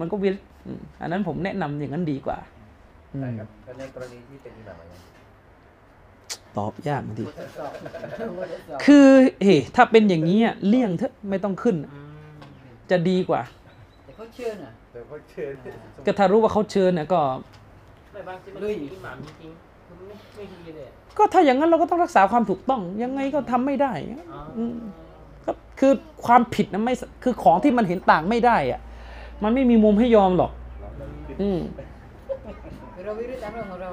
มันก็วิริตอืมอันนั้นผมแนะนำอย่างนั้นดีกว่าอืมใช่ครับแล้วในกรณีที่เป็นอิหม่ามอะไรตอบยากบางทีบททดสอบบททดสอบคือเฮ้ถ้าเป็นอย่างนี้อะเลี่ยงเถอะไม่ต้องขึ้นอืมจะดีกว่าแต่เขาเชื่อน่ะ แต่ก็เชิญก็ถ้ารู้ว่าเขาเชิญเนี่ยก็แต่บางทีมันลุยมีอิหมามจริงๆมันไม่ไม่ดีเลยอะก็ถ้าอย่างนั้นเราก็ต้องรักษาความถูกต้อง ยังไงก็ทำไม่ได้อ๋อออืมก็คือความผิดนะไม่คือของที่มันเห็นต่างไม่ได้อะมันไม่มีมุมให้ยอมหรอก อืมคือเราวิริตตามเรื่องของเรา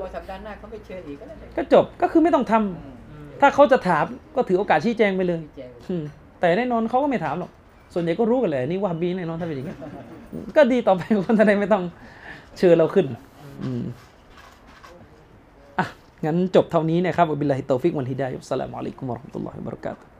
พอสัปดาห์หน้าเขาไปเชิญอีกก็ได้แต่ก็จบก็คือไม่ต้องทำอืมถ้าเขาจะถามก็ถือโอกาสชี้แจงไปเลยแจงอืมแต่แน่นอนเขาก็ไม่ถามหรอก ส่วนใหญ่ก็รู้กันเลยนี่ว่าบีแน่นอนถ้าเป็นอย่างนี้ก็ดีต่อไปคนจะได้ไม่ต้องเชิญเราขึ้นอืมอะงั้นจบเท่านี้นะครับوبالله التوفيق والهداية والسلام عليكم ورحمة الله وبركاته